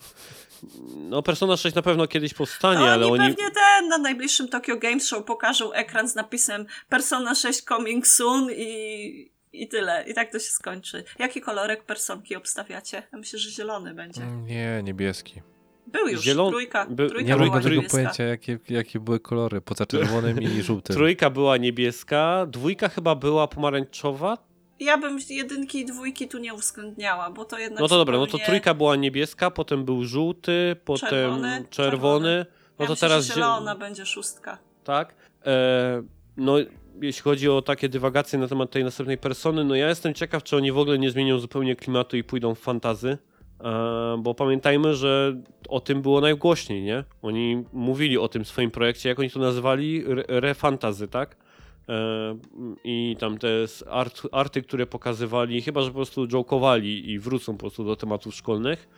No, Persona 6 na pewno kiedyś powstanie, No, ale oni oni. pewnie ten na najbliższym Tokyo Games Show pokażą ekran z napisem Persona 6 coming soon i, I tyle. I tak to się skończy. Jaki kolorek personki obstawiacie? Ja myślę, że zielony będzie. Nie, niebieski. Był już. Zielon- Trójka. by- trójka Nie mam tego pojęcia, jakie, jakie były kolory, poza czerwonym i żółtym. Trójka była niebieska, dwójka chyba była pomarańczowa. Ja bym jedynki i dwójki tu nie uwzględniała, bo to jednak No to dobra, no to trójka była niebieska, potem był żółty, potem Czerwony, czerwony. czerwony. No ja to myślę, teraz że zielona będzie szóstka. tak. E, no jeśli chodzi o takie dywagacje na temat tej następnej persony, no ja jestem ciekaw, czy oni w ogóle nie zmienią zupełnie klimatu i pójdą w fantazy. E, bo pamiętajmy, że o tym było najgłośniej, nie? Oni mówili o tym w swoim projekcie, jak oni to nazywali? Re- Refantazy, tak? E, I tam te art, arty, które pokazywali, chyba że po prostu jokowali i wrócą po prostu do tematów szkolnych.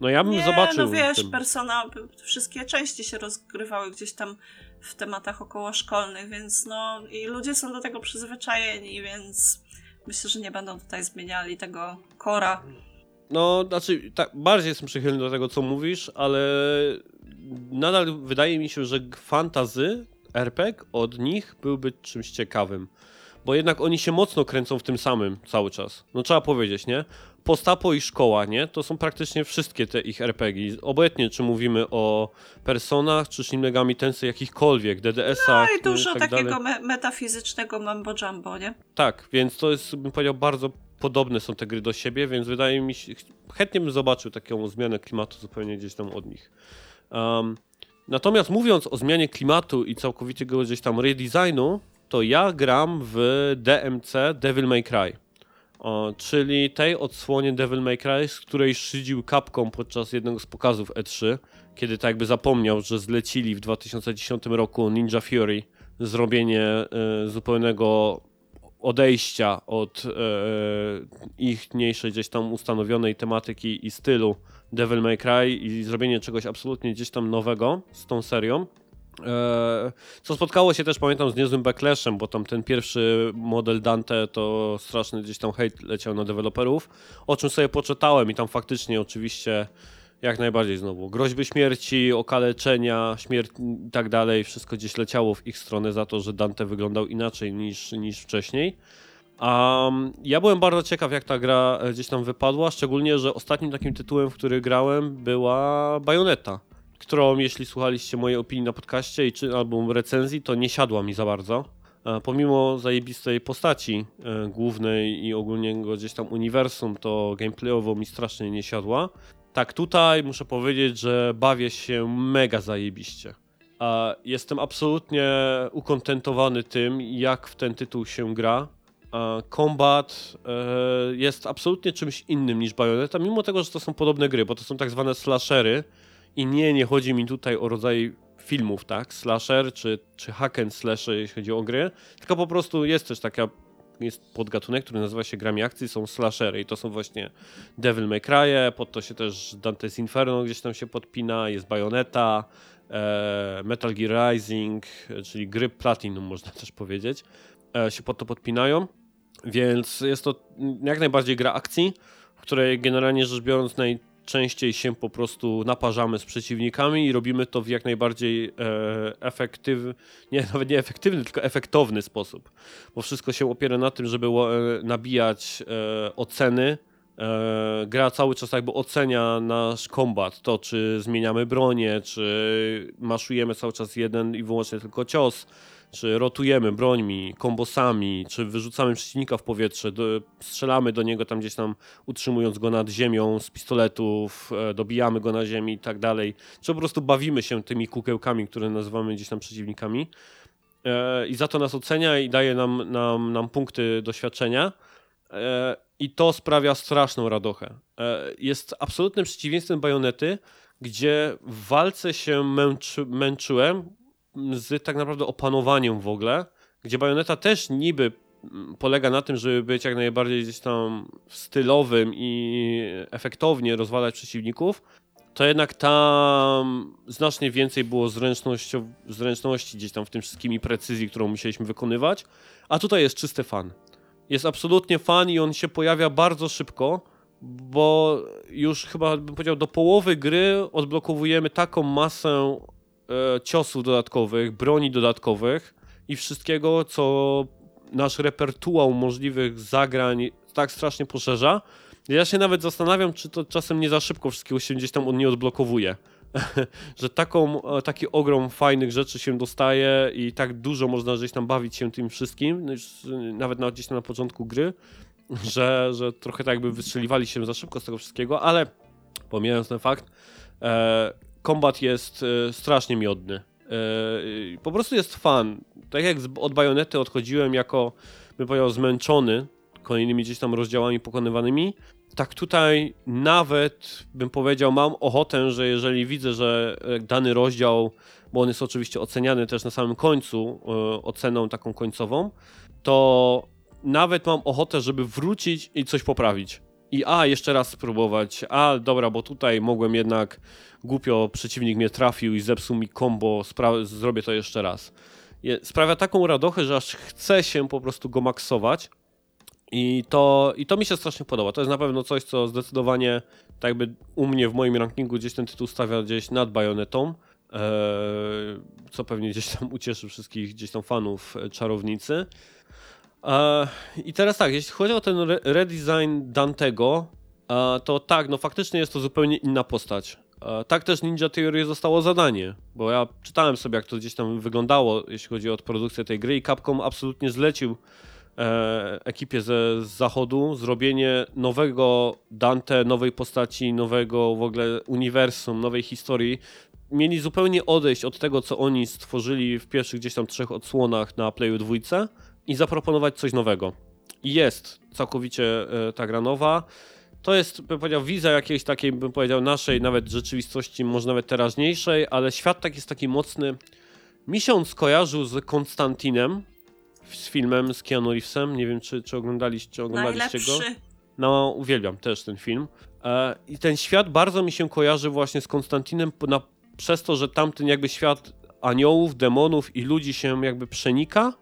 No ja bym Nie, zobaczył. no wiesz, tym. persona, wszystkie części się rozgrywały gdzieś tam w tematach okołoszkolnych, więc no i ludzie są do tego przyzwyczajeni, więc myślę, że nie będą tutaj zmieniali tego kora. No, znaczy, tak, bardziej jestem przychylny do tego, co mówisz, ale nadal wydaje mi się, że fantazy RPG od nich byłby czymś ciekawym. Bo jednak oni się mocno kręcą w tym samym cały czas. No trzeba powiedzieć, nie? Postapo i szkoła, nie? To są praktycznie wszystkie te ich RPG. Obojętnie, czy mówimy o Personach, czy Shin Megami Tensei, jakichkolwiek, DDS-ach No i dużo tak takiego me metafizycznego mambo jumbo, nie? Tak, więc to jest, bym powiedział, bardzo podobne są te gry do siebie, więc wydaje mi się, ch- chętnie bym zobaczył taką zmianę klimatu zupełnie gdzieś tam od nich. Um, natomiast mówiąc o zmianie klimatu i całkowitego gdzieś tam redesignu, to ja gram w DMC Devil May Cry. O, czyli tej odsłonie Devil May Cry, z której szydził Capcom podczas jednego z pokazów E3, kiedy tak jakby zapomniał, że zlecili w 2010 roku Ninja Fury zrobienie e, zupełnego odejścia od e, ich mniejszej gdzieś tam ustanowionej tematyki i stylu Devil May Cry i zrobienie czegoś absolutnie gdzieś tam nowego z tą serią. E, co spotkało się też, pamiętam, z niezłym backlashem, bo tam ten pierwszy model Dante to straszny gdzieś tam hejt leciał na deweloperów, o czym sobie poczytałem i tam faktycznie oczywiście jak najbardziej znowu groźby śmierci, okaleczenia, śmierć i tak dalej, wszystko gdzieś leciało w ich stronę za to, że Dante wyglądał inaczej niż, niż wcześniej. Um, ja byłem bardzo ciekaw, jak ta gra e, gdzieś tam wypadła, szczególnie, że ostatnim takim tytułem, w który grałem, była Bayonetta, którą, jeśli słuchaliście mojej opinii na podcaście i czy albo recenzji, to nie siadła mi za bardzo. E, Pomimo zajebistej postaci e, głównej i ogólnego gdzieś tam uniwersum, to gameplayowo mi strasznie nie siadła. Tak, tutaj muszę powiedzieć, że bawię się mega zajebiście. A Jestem absolutnie ukontentowany tym, jak w ten tytuł się gra. Combat e, jest absolutnie czymś innym niż Bayonetta, mimo tego, że to są podobne gry, bo to są tak zwane slashery i nie, nie chodzi mi tutaj o rodzaj filmów, tak, slasher czy, czy hack and slash, jeśli chodzi o gry, tylko po prostu jest też taka, jest podgatunek, który nazywa się grami akcji, są slashery i to są właśnie Devil May Cry, pod to się też Dante's Inferno gdzieś tam się podpina, jest Bayonetta, e, Metal Gear Rising, e, czyli gry Platinum można też powiedzieć, e, się pod to podpinają, więc jest to jak najbardziej gra akcji, w której generalnie rzecz biorąc najczęściej się po prostu naparzamy z przeciwnikami i robimy to w jak najbardziej e, efektywny, nie, nawet nie efektywny, tylko efektowny sposób, bo wszystko się opiera na tym, żeby e, nabijać e, oceny, gra cały czas jakby ocenia nasz kombat, to czy zmieniamy bronię, czy maszujemy cały czas jeden i wyłącznie tylko cios, czy rotujemy brońmi, kombosami, czy wyrzucamy przeciwnika w powietrze, do, strzelamy do niego tam gdzieś tam utrzymując go nad ziemią z pistoletów, e, dobijamy go na ziemi i tak dalej, czy po prostu bawimy się tymi kukełkami, które nazywamy gdzieś tam przeciwnikami e, i za to nas ocenia i daje nam, nam, nam punkty doświadczenia. E, I to sprawia straszną radochę. E, Jest absolutnym przeciwieństwem bajonety, gdzie w walce się męczy, męczyłem z tak naprawdę opanowaniem w ogóle, gdzie bajoneta też niby mm, polega na tym, żeby być jak najbardziej gdzieś tam stylowym i efektownie rozwalać przeciwników, to jednak tam znacznie więcej było zręczności gdzieś tam w tym wszystkim i precyzji, którą musieliśmy wykonywać, a tutaj jest czysty fan. Jest absolutnie fan i on się pojawia bardzo szybko, bo już chyba bym powiedział do połowy gry odblokowujemy taką masę e, ciosów dodatkowych, broni dodatkowych i wszystkiego, co nasz repertuar możliwych zagrań tak strasznie poszerza. Ja się nawet zastanawiam, czy to czasem nie za szybko wszystkiego się gdzieś tam on nie odblokowuje. że taką, e, taki ogrom fajnych rzeczy się dostaje i tak dużo można gdzieś tam bawić się tym wszystkim, no e, nawet na, gdzieś tam na początku gry, że, że trochę tak jakby wystrzeliwali się za szybko z tego wszystkiego, ale pomijając ten fakt, e, kombat jest e, strasznie miodny. E, po prostu jest fan. Tak jak od Bajonety odchodziłem jako, bym powiedział, zmęczony kolejnymi gdzieś tam rozdziałami pokonywanymi, tak tutaj nawet bym powiedział, mam ochotę, że jeżeli widzę, że e, dany rozdział, bo on jest oczywiście oceniany też na samym końcu, oceną taką końcową, to nawet mam ochotę, żeby wrócić i coś poprawić. I a, jeszcze raz spróbować, a dobra, bo tutaj mogłem jednak głupio, przeciwnik mnie trafił i zepsuł mi combo, zrobię to jeszcze raz. Je, sprawia taką radochę, że aż chce się po prostu go maksować, i to, I to mi się strasznie podoba. To jest na pewno coś, co zdecydowanie tak jakby u mnie w moim rankingu gdzieś ten tytuł stawia gdzieś nad Bajonetą. Eee, co pewnie gdzieś tam ucieszy wszystkich gdzieś tam fanów e, czarownicy. I teraz tak, jeśli chodzi o ten re redesign Dantego, to tak, no faktycznie jest to zupełnie inna postać. Tak też Ninja Theory zostało zadanie, bo ja czytałem sobie, jak to gdzieś tam wyglądało, jeśli chodzi o produkcję tej gry i Capcom absolutnie zlecił e, ekipie ze z zachodu zrobienie nowego Dante, nowej postaci, nowego w ogóle uniwersum, nowej historii. Mieli zupełnie odejść od tego, co oni stworzyli w pierwszych gdzieś tam trzech odsłonach na Playu dwójce i zaproponować coś nowego. I jest całkowicie e, ta gra nowa. To jest, bym powiedział, wizja jakiejś takiej, bym powiedział, naszej nawet rzeczywistości, może nawet teraźniejszej, ale świat tak jest taki mocny. Mi się on skojarzył z Konstantinem, z filmem z Keanu Reevesem. Nie wiem, czy, czy oglądaliście, oglądaliście go. No, uwielbiam też ten film. E, I ten świat bardzo mi się kojarzy właśnie z Konstantinem na, przez to, że tamten jakby świat aniołów, demonów i ludzi się jakby przenika.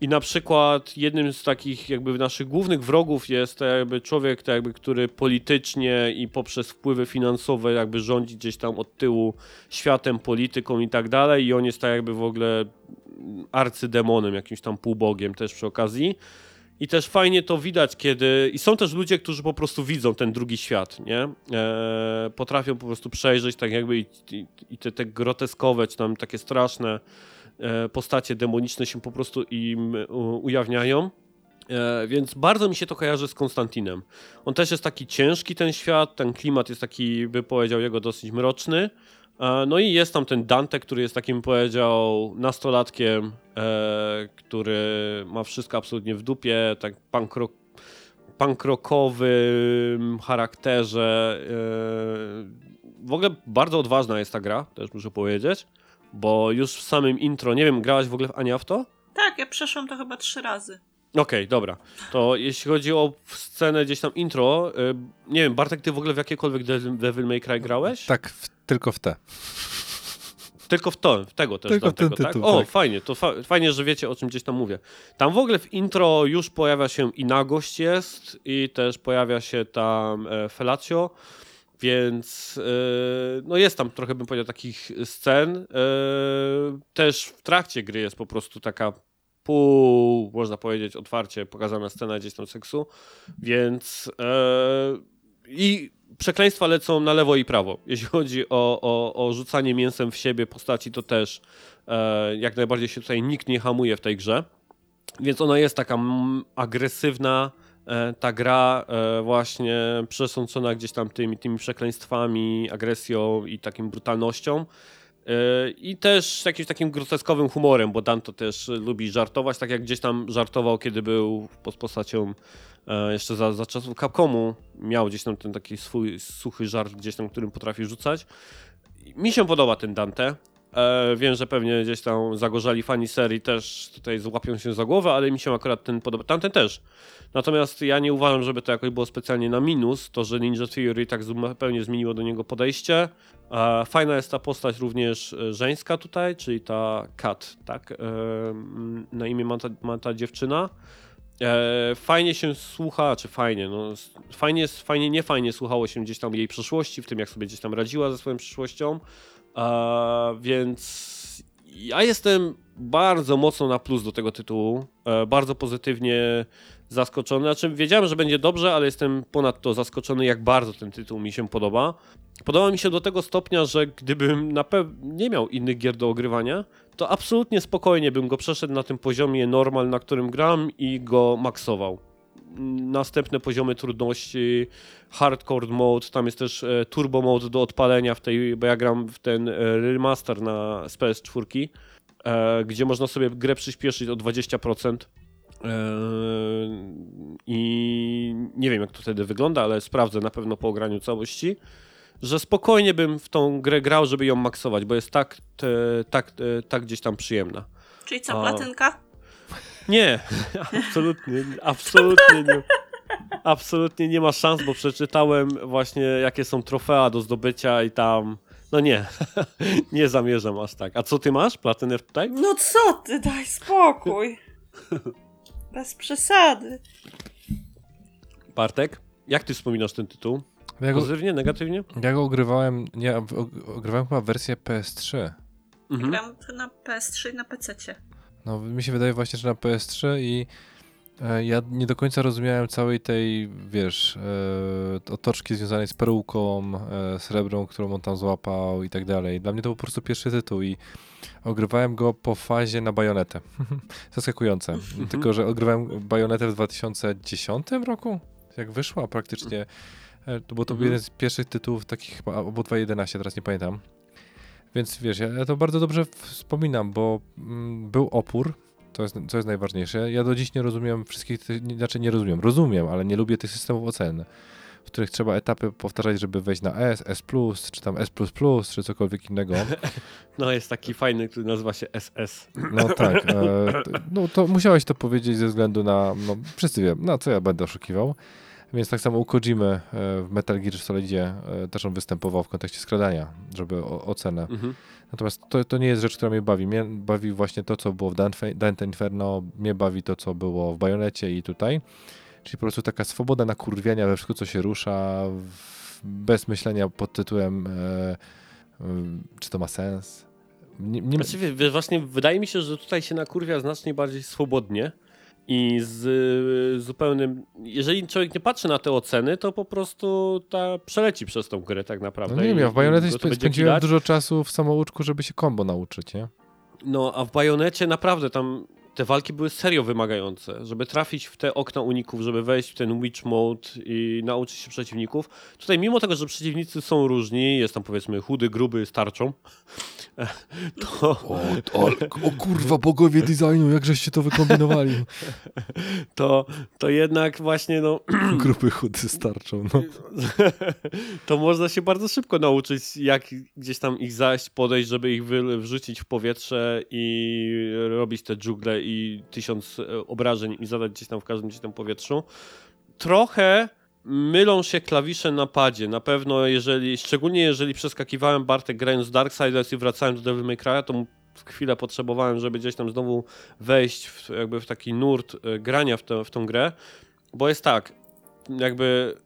I na przykład jednym z takich jakby naszych głównych wrogów jest jakby człowiek, jakby, który politycznie i poprzez wpływy finansowe jakby rządzi gdzieś tam od tyłu światem, polityką i tak dalej i on jest tak jakby w ogóle arcydemonem, jakimś tam półbogiem też przy okazji. I też fajnie to widać, kiedy. I są też ludzie, którzy po prostu widzą ten drugi świat, nie? E, potrafią po prostu przejrzeć, tak jakby i, i, i te, te groteskowe, czy tam takie straszne postacie demoniczne się po prostu im u, ujawniają. E, więc bardzo mi się to kojarzy z Konstantinem. On też jest taki ciężki, ten świat, ten klimat jest taki, by powiedział, jego dosyć mroczny. E, no i jest tam ten Dante, który jest takim, powiedział, nastolatkiem, e, który ma wszystko absolutnie w dupie, tak pankrok pankrokowym charakterze. E, w ogóle bardzo odważna jest ta gra, też muszę powiedzieć, bo już w samym intro, nie wiem, grałaś w ogóle w Ania w to? Tak, ja przeszłam to chyba trzy razy. Okej, okay, dobra. To jeśli chodzi o scenę gdzieś tam intro, y, nie wiem, Bartek, ty w ogóle w jakiekolwiek Devil May Cry grałeś? Tak, w, tylko w te. Tylko w to, w tego też. Tylko tego, ten tak? tytuł, O, tak. fajnie, to fa fajnie, że wiecie o czym gdzieś tam mówię. Tam w ogóle w intro już pojawia się i nagość jest i też pojawia się tam e, Felatio, więc e, no jest tam trochę bym powiedział takich scen. E, też w trakcie gry jest po prostu taka pół, można powiedzieć, otwarcie pokazana scena gdzieś tam seksu, więc e, i przekleństwa lecą na lewo i prawo. Jeśli chodzi o, o, o rzucanie mięsem w siebie postaci, to też jak najbardziej się tutaj nikt nie hamuje w tej grze, więc ona jest taka agresywna, ta gra e, właśnie przesączona gdzieś tam tymi, tymi przekleństwami, agresją i takim brutalnością. E, I też jakimś takim groteskowym humorem, bo Danto też lubi żartować, tak jak gdzieś tam żartował, kiedy był pod postacią e, jeszcze za, za czasów Capcomu. Miał gdzieś tam ten taki swój suchy żart, gdzieś tam, którym potrafi rzucać. Mi się podoba ten Dante. E, wiem, że pewnie gdzieś tam zagorzali fani serii też tutaj złapią się za głowę, ale mi się akurat ten podoba. Tamten też. Natomiast ja nie uważam, żeby to jakoś było specjalnie na minus, to, że Ninja Theory tak zupełnie zmieniło do niego podejście. E, fajna jest ta postać również e, żeńska tutaj, czyli ta Kat, tak? E, na imię ma ta, ma ta dziewczyna. E, fajnie się słucha, czy fajnie, no fajnie, fajnie, nie fajnie słuchało się gdzieś tam jej przeszłości, w tym jak sobie gdzieś tam radziła ze swoją przyszłością. Więc ja jestem bardzo mocno na plus do tego tytułu. E, bardzo pozytywnie zaskoczony. Znaczy, wiedziałem, że będzie dobrze, ale jestem ponadto zaskoczony, jak bardzo ten tytuł mi się podoba. Podoba mi się do tego stopnia, że gdybym na pewno nie miał innych gier do ogrywania, to absolutnie spokojnie bym go przeszedł na tym poziomie normal, na którym gram i go maksował. Następne poziomy trudności, hardcore mode, tam jest też e, turbo mode do odpalenia w tej, bo ja gram w ten e, remaster na z PS4, e, gdzie można sobie grę przyspieszyć o 20%. E, I nie wiem jak to wtedy wygląda, ale sprawdzę na pewno po ograniu całości że spokojnie bym w tą grę grał, żeby ją maksować, bo jest tak, tak, tak gdzieś tam przyjemna. Czyli co, platynka? Nie, absolutnie, absolutnie nie. Absolutnie nie ma szans, bo przeczytałem właśnie jakie są trofea do zdobycia i tam. No nie, nie zamierzam aż tak. A co ty masz? Platynę tutaj? No co ty, daj spokój. Bez przesady. Bartek? Jak ty wspominasz ten tytuł? Ja go, Pozytywnie, negatywnie? ja go ogrywałem, nie, og- ogrywałem chyba wersję PS3. Mhm. Gram to na PS3 i na PC. No, mi się wydaje właśnie, że na PS3 i e, ja nie do końca rozumiałem całej tej, wiesz, e, otoczki związanej z peruką, e, srebrą, którą on tam złapał i tak dalej. Dla mnie to był po prostu pierwszy tytuł i ogrywałem go po fazie na bajonetę. Zaskakujące. Tylko, że ogrywałem bajonetę w 2010 roku, jak wyszła praktycznie. E, To był to Mhm. jeden z pierwszych tytułów takich chyba, albo 2.11, teraz nie pamiętam. Więc wiesz, ja, to bardzo dobrze wspominam, bo mm, był opór, to jest, co jest najważniejsze. Ja do dziś nie rozumiem wszystkich, tych, znaczy nie rozumiem, rozumiem, ale nie lubię tych systemów ocen, w których trzeba etapy powtarzać, żeby wejść na S, S+, czy tam S++, czy cokolwiek innego. No jest taki fajny, który nazywa się SS. No tak, e, no to musiałeś to powiedzieć ze względu na, no wszyscy wiem, na co ja będę oszukiwał. Więc tak samo u Kojimy e, w Metal Gear Solidzie e, też on występował w kontekście skradania, żeby o, ocenę. Mhm. Natomiast to, to nie jest rzecz, która mnie bawi. Mnie bawi właśnie to, co było w Dante, Dante Inferno, mnie bawi to, co było w Bajonecie i tutaj. Czyli po prostu taka swoboda nakurwiania we wszystko, co się rusza, bez myślenia pod tytułem, e, e, czy to ma sens. Nie, nie, Znaczy, właśnie wydaje mi się, że tutaj się nakurwia znacznie bardziej swobodnie i z y, zupełnym... Jeżeli człowiek nie patrzy na te oceny, to po prostu ta przeleci przez tą grę tak naprawdę. no nie wiem, ja w Bajonecie sp- spędziłem dużo czasu w samouczku, żeby się kombo nauczyć, nie? No, a w Bajonecie naprawdę tam te walki były serio wymagające. Żeby trafić w te okna uników, żeby wejść w ten witch mode i nauczyć się przeciwników. Tutaj mimo tego, że przeciwnicy są różni, jest tam powiedzmy chudy, gruby, z tarczą, to, O, o, o kurwa, bogowie designu, jak żeście to wykombinowali. to, to jednak właśnie no, Grupy chudy starczą, no. to można się bardzo szybko nauczyć, jak gdzieś tam ich zaś podejść, żeby ich wrzucić w powietrze i robić te dżugle i tysiąc e, obrażeń i zadać gdzieś tam w każdym gdzieś tam powietrzu. Trochę mylą się klawisze na padzie. Na pewno, jeżeli, szczególnie jeżeli przeskakiwałem Bartek grając z Darksiders i wracałem do Devil May Cry'a, to chwilę potrzebowałem, żeby gdzieś tam znowu wejść w, jakby w taki nurt e, grania w, tę w tą grę, bo jest tak, jakby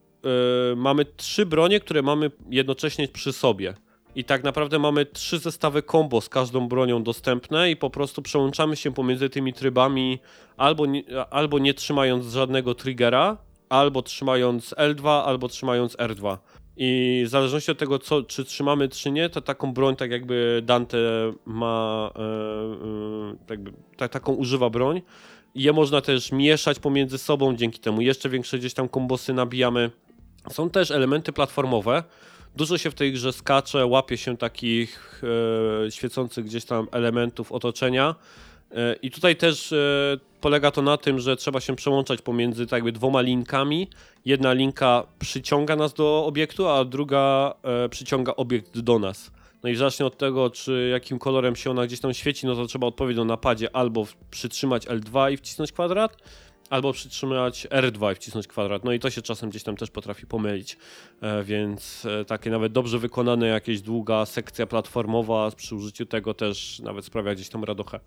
e, mamy trzy bronie, które mamy jednocześnie przy sobie. I tak naprawdę mamy trzy zestawy combo z każdą bronią dostępne i po prostu przełączamy się pomiędzy tymi trybami albo nie, albo nie trzymając żadnego triggera, albo trzymając L2, albo trzymając R2. I w zależności od tego, co, czy trzymamy, czy nie, to taką broń, tak jakby Dante ma, tak taką używa broń. Je można też mieszać pomiędzy sobą, dzięki temu jeszcze większe gdzieś tam kombosy nabijamy. Są też elementy platformowe. Dużo się w tej grze skacze, łapie się takich e, świecących gdzieś tam elementów otoczenia. E, I tutaj też e, polega to na tym, że trzeba się przełączać pomiędzy tak jakby dwoma linkami. Jedna linka przyciąga nas do obiektu, a druga e, przyciąga obiekt do nas. No i zależnie od tego, czy jakim kolorem się ona gdzieś tam świeci, no to trzeba odpowiednio na padzie albo przytrzymać L2 i wcisnąć kwadrat, albo przytrzymać R2 i wcisnąć kwadrat. No i to się czasem gdzieś tam też potrafi pomylić. E, więc e, takie nawet dobrze wykonane jakieś długa sekcja platformowa przy użyciu tego też nawet sprawia gdzieś tam radochę.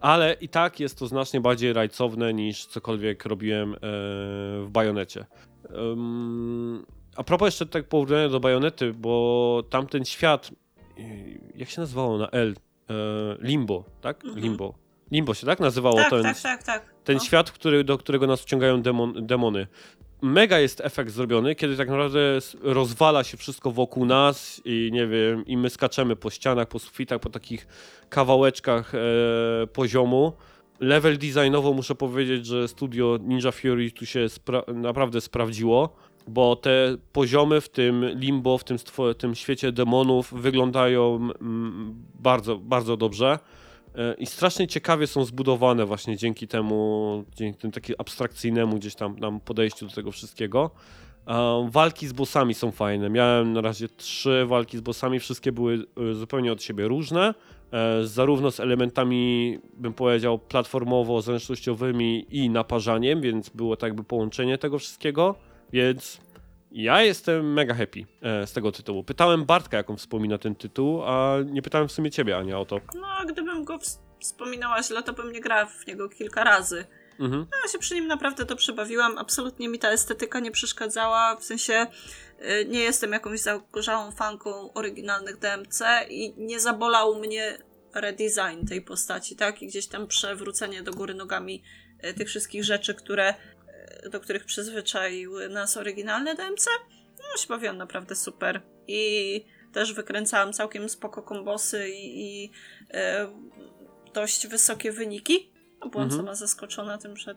Ale i tak jest to znacznie bardziej rajcowne niż cokolwiek robiłem e, w Bajonecie. A propos jeszcze tak porównania do Bajonety, bo tamten świat, jak się nazywało na L? Limbo, tak? Mhm. Limbo. Limbo się tak nazywało Tak, ten, tak, tak, tak. ten No. świat, który, do którego nas wciągają demon, demony. Mega jest efekt zrobiony, kiedy tak naprawdę rozwala się wszystko wokół nas i nie wiem, i my skaczemy po ścianach, po sufitach, po takich kawałeczkach e, poziomu. Level designowo muszę powiedzieć, że studio Ninja Fury tu się spra- naprawdę sprawdziło, bo te poziomy w tym limbo, w tym, tym świecie demonów wyglądają mm, bardzo, bardzo dobrze. E, I strasznie ciekawie są zbudowane właśnie dzięki temu, dzięki temu takiemu abstrakcyjnemu gdzieś tam nam podejściu do tego wszystkiego. E, Walki z bossami są fajne. Miałem na razie trzy walki z bossami, wszystkie były e, zupełnie od siebie różne. Zarówno z elementami, bym powiedział, platformowo-zręcznościowymi i naparzaniem, więc było tak jakby połączenie tego wszystkiego. Więc ja jestem mega happy e, z tego tytułu. Pytałem Bartka, jak on wspomina ten tytuł, a nie pytałem w sumie ciebie, Ania, o to. No, gdybym go ws- wspominała źle, to bym nie grała w niego kilka razy. Mhm. No, Ja się przy nim naprawdę dobrze bawiłam. Absolutnie mi ta estetyka nie przeszkadzała. W sensie y, nie jestem jakąś zagorzałą fanką oryginalnych DMC i nie zabolał mnie redesign tej postaci, tak? I gdzieś tam przewrócenie do góry nogami y, tych wszystkich rzeczy, które, do których przyzwyczaiły nas oryginalne DMC. No, się bawiłam naprawdę super. I też wykręcałam całkiem spoko kombosy i, i y, dość wysokie wyniki. No, byłam Mhm. sama zaskoczona tym, że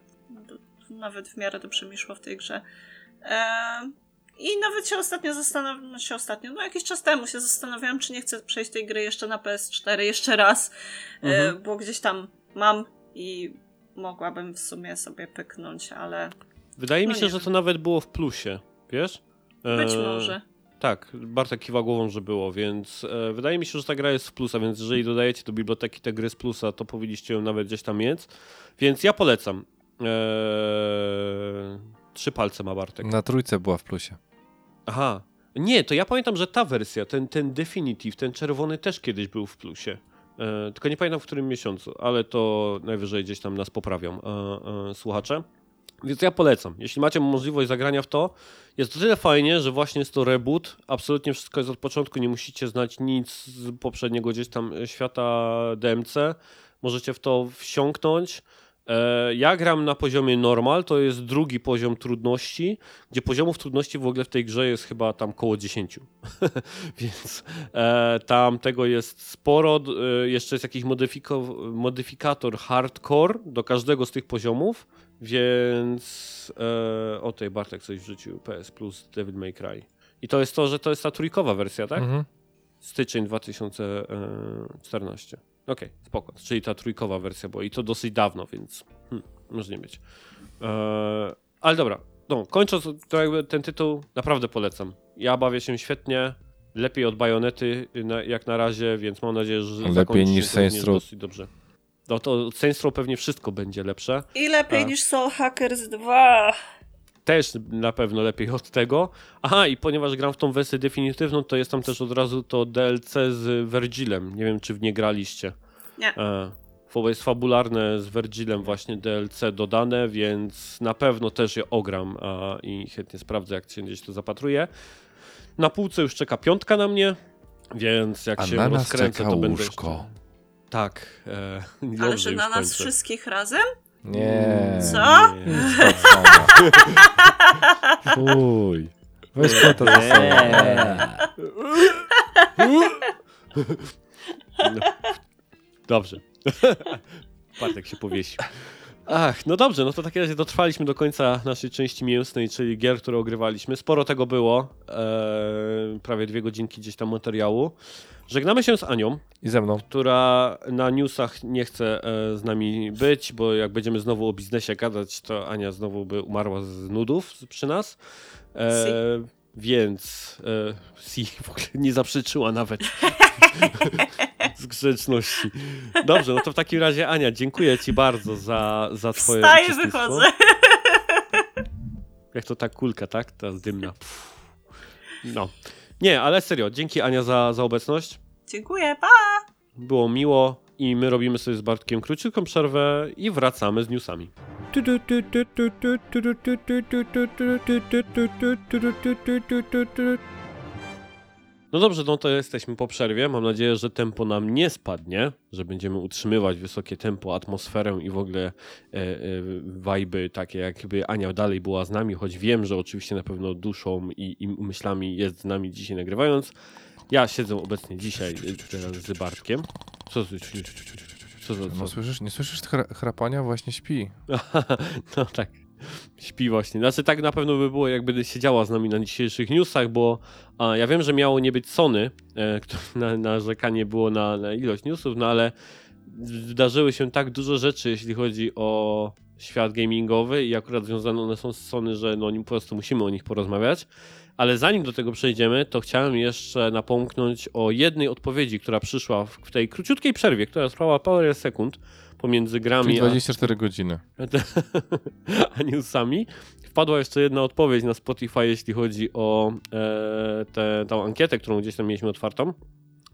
nawet w miarę dobrze mi szło w tej grze. E, I nawet się ostatnio zastanawiam, się ostatnio, no jakiś czas temu się zastanawiałam, czy nie chcę przejść tej gry jeszcze na PS4 jeszcze raz, e, Mhm. bo gdzieś tam mam i mogłabym w sumie sobie pyknąć, ale Wydaje mi No się, nie że to nawet było w plusie, wiesz? być E, może. Tak, Bartek kiwa głową, że było, więc e, wydaje mi się, że ta gra jest z plusa, więc jeżeli dodajecie do biblioteki te gry z plusa, to powinniście ją nawet gdzieś tam mieć. Więc ja polecam. E, trzy palce ma Bartek. Na trójce była w plusie. Aha. Nie, to ja pamiętam, że ta wersja, ten, ten Definitive, ten czerwony też kiedyś był w plusie. E, tylko nie pamiętam w którym miesiącu, ale to najwyżej gdzieś tam nas poprawią e, e, słuchacze. Więc ja polecam. Jeśli macie możliwość zagrania w to, jest to tyle fajnie, że właśnie jest to reboot. Absolutnie wszystko jest od początku, nie musicie znać nic z poprzedniego gdzieś tam świata DMC. Możecie w to wsiąknąć. E, Ja gram na poziomie normal, to jest drugi poziom trudności, gdzie poziomów trudności w ogóle w tej grze jest chyba tam koło 10. Więc e, tam tego jest sporo. E, jeszcze jest jakiś modyfikator hardcore do każdego z tych poziomów, więc e, o tej Bartek coś wrzucił. PS Plus Devil May Cry. I to jest to, że to jest ta trójkowa wersja, tak? Mhm. Styczeń 2014. Okej, spoko. Czyli ta trójkowa wersja była i to dosyć dawno, więc hmm, może nie być. Eee, ale dobra, no, kończąc to jakby ten tytuł, naprawdę polecam. Ja bawię się świetnie, lepiej od Bajonety na, jak na razie, więc mam nadzieję, że Lepiej niż Saints Row. dosyć dobrze. No to od Saints Row pewnie wszystko będzie lepsze. I lepiej A. niż Soul Hackers 2. Też na pewno lepiej od tego. Aha, i ponieważ gram w tą wersję definitywną, to jest tam też od razu to DLC z Vergilem. Nie wiem, czy w nie graliście. Nie. E, bo jest fabularne z Vergilem właśnie DLC dodane, więc na pewno też je ogram a, i chętnie sprawdzę, jak się gdzieś to zapatruje. Na półce już czeka piątka na mnie, więc jak A się rozkręcę, to będę łóżko. jeszcze... Tak. E, Ale że na nas wszystkich razem? Nie. Co? Fuj. Weź kota za. Dobrze. Bartek się powiesił. Ach, no dobrze, no to w takim razie dotrwaliśmy do końca naszej części mięsnej, czyli gier, które ogrywaliśmy. Sporo tego było, e, prawie dwie godzinki gdzieś tam materiału. Żegnamy się z Anią, I ze mną. która na newsach nie chce e, z nami być, bo jak będziemy znowu o biznesie gadać, to Ania znowu by umarła z nudów przy nas. E, Si. Więc e, si w ogóle nie zaprzeczyła nawet z grzeczności. Dobrze, no to w takim razie Ania, dziękuję Ci bardzo za, za Twoje Wstaję, wychodzę. Jak to ta kulka, tak? Ta dymna. Pff. No. Nie, ale serio, dzięki Ania za, za obecność. Dziękuję, pa! Było miło i my robimy sobie z Bartkiem króciutką przerwę i wracamy z newsami. No dobrze, no to jesteśmy po przerwie. Mam nadzieję, że tempo nam nie spadnie, że będziemy utrzymywać wysokie tempo, atmosferę i w ogóle e, e, wajby takie, jakby Ania dalej była z nami, choć wiem, że oczywiście na pewno duszą i, i myślami jest z nami dzisiaj nagrywając. Ja siedzę obecnie dzisiaj e, z Bartkiem. Co, co, co, co, No słyszysz, nie słyszysz chra- chrapania? Właśnie śpi. no tak. Śpi właśnie. Znaczy tak na pewno by było, jakby siedziała z nami na dzisiejszych newsach, bo a, ja wiem, że miało nie być Sony, e, które na, narzekanie było na, na ilość newsów, no ale zdarzyły się tak dużo rzeczy, jeśli chodzi o świat gamingowy i akurat związane one są z Sony, że no po prostu musimy o nich porozmawiać. Ale zanim do tego przejdziemy, to chciałem jeszcze napomknąć o jednej odpowiedzi, która przyszła w tej króciutkiej przerwie, która trwała parę sekund pomiędzy grami Czyli a 24 godziny. a newsami. Wpadła jeszcze jedna odpowiedź na Spotify, jeśli chodzi o e, tę ankietę, którą gdzieś tam mieliśmy otwartą.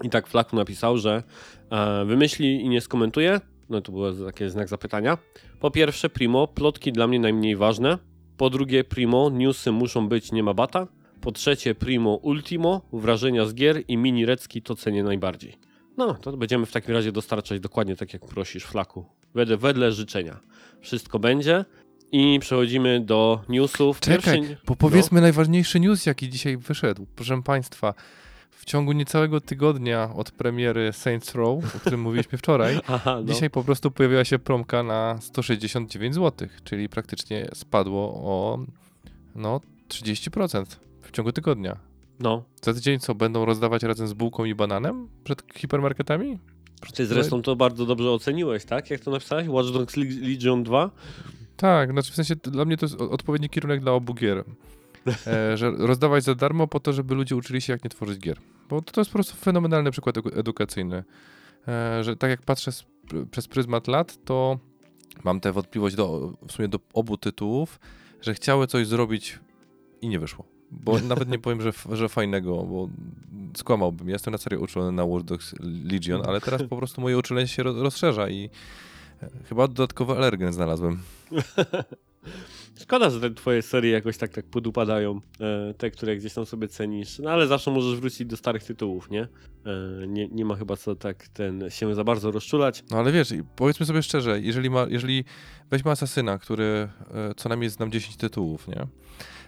I tak Flaku napisał, że e, wymyśli i nie skomentuje. No to był taki znak zapytania. Po pierwsze, Primo, plotki dla mnie najmniej ważne. Po drugie, Primo, newsy muszą być, nie ma bata. Po trzecie, Primo, Ultimo, wrażenia z gier i mini recki to cenię najbardziej. No, to będziemy w takim razie dostarczać dokładnie tak, jak prosisz, Flaku. Wedle, wedle życzenia. Wszystko będzie. I przechodzimy do newsów. Czekaj, Pierwszy- bo powiedzmy najważniejszy news, jaki dzisiaj wyszedł. Proszę Państwa, w ciągu niecałego tygodnia od premiery Saints Row, o którym mówiliśmy wczoraj, Aha, no. dzisiaj po prostu pojawiła się promka na 169 zł, czyli praktycznie spadło o no 30% w ciągu tygodnia. no. Za tydzień co, będą rozdawać razem z bułką i bananem przed hipermarketami? Ty zresztą to bardzo dobrze oceniłeś, tak? Jak to napisałeś? Watch Dogs Le- Legion 2? Tak, znaczy w sensie dla mnie to jest odpowiedni kierunek dla obu gier. E, że rozdawać za darmo po to, żeby ludzie uczyli się jak nie tworzyć gier. Bo to, to jest po prostu fenomenalny przykład edu- edukacyjny. E, że tak jak patrzę z, przez pryzmat lat, to mam tę wątpliwość do, w sumie do obu tytułów, że chciały coś zrobić i nie wyszło. Bo nawet nie powiem, że, że fajnego, bo skłamałbym. Ja jestem na serio uczulony na Watch Dogs Legion, ale teraz po prostu moje uczulenie się ro- rozszerza i e, chyba dodatkowy alergen znalazłem. Szkoda, że te twoje serie jakoś tak tak podupadają, e, te, które gdzieś tam sobie cenisz, no ale zawsze możesz wrócić do starych tytułów, nie? E, nie, nie ma chyba co tak ten się za bardzo rozczulać. No ale wiesz, powiedzmy sobie szczerze, jeżeli, ma, jeżeli weźmy Asasyna, który co najmniej znam 10 tytułów, nie?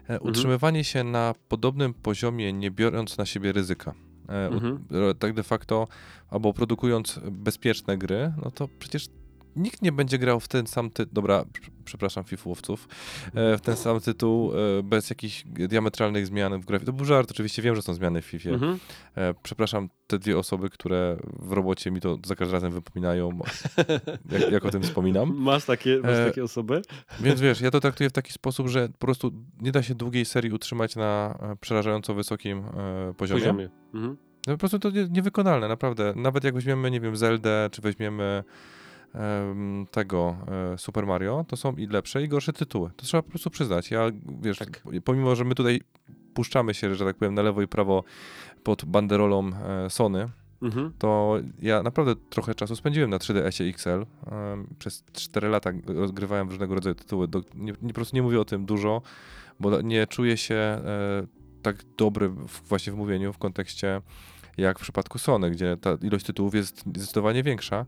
E, Utrzymywanie się na podobnym poziomie, nie biorąc na siebie ryzyka, e, Mhm. tak de facto, albo produkując bezpieczne gry, no to przecież nikt nie będzie grał w ten sam tytuł, dobra, przepraszam fifłowców, e, w ten sam tytuł e, bez jakichś diametralnych zmian w grafie. To był żart, oczywiście wiem, że są zmiany w FIFA. Mhm. E, przepraszam te dwie osoby, które w robocie mi to za każdym razem wypominają, jak, jak o tym wspominam. Masz takie, masz E, takie osoby? Więc wiesz, ja to traktuję w taki sposób, że po prostu nie da się długiej serii utrzymać na e, przerażająco wysokim e, poziomie. Poziomie. Mhm. No po prostu to nie, niewykonalne, naprawdę. Nawet jak weźmiemy, nie wiem, Zeldę, czy weźmiemy em, tego e, Super Mario, to są i lepsze, i gorsze tytuły. To trzeba po prostu przyznać. Ja, wiesz, Tak. pomimo, że my tutaj puszczamy się, że tak powiem, na lewo i prawo pod banderolą e, Sony, Mhm. to ja naprawdę trochę czasu spędziłem na 3DS XL. Przez 4 lata rozgrywałem różnego rodzaju tytuły. Do, nie, nie, po prostu nie mówię o tym dużo, bo nie czuję się e, tak dobry w, właśnie w mówieniu w kontekście jak w przypadku Sony, gdzie ta ilość tytułów jest zdecydowanie większa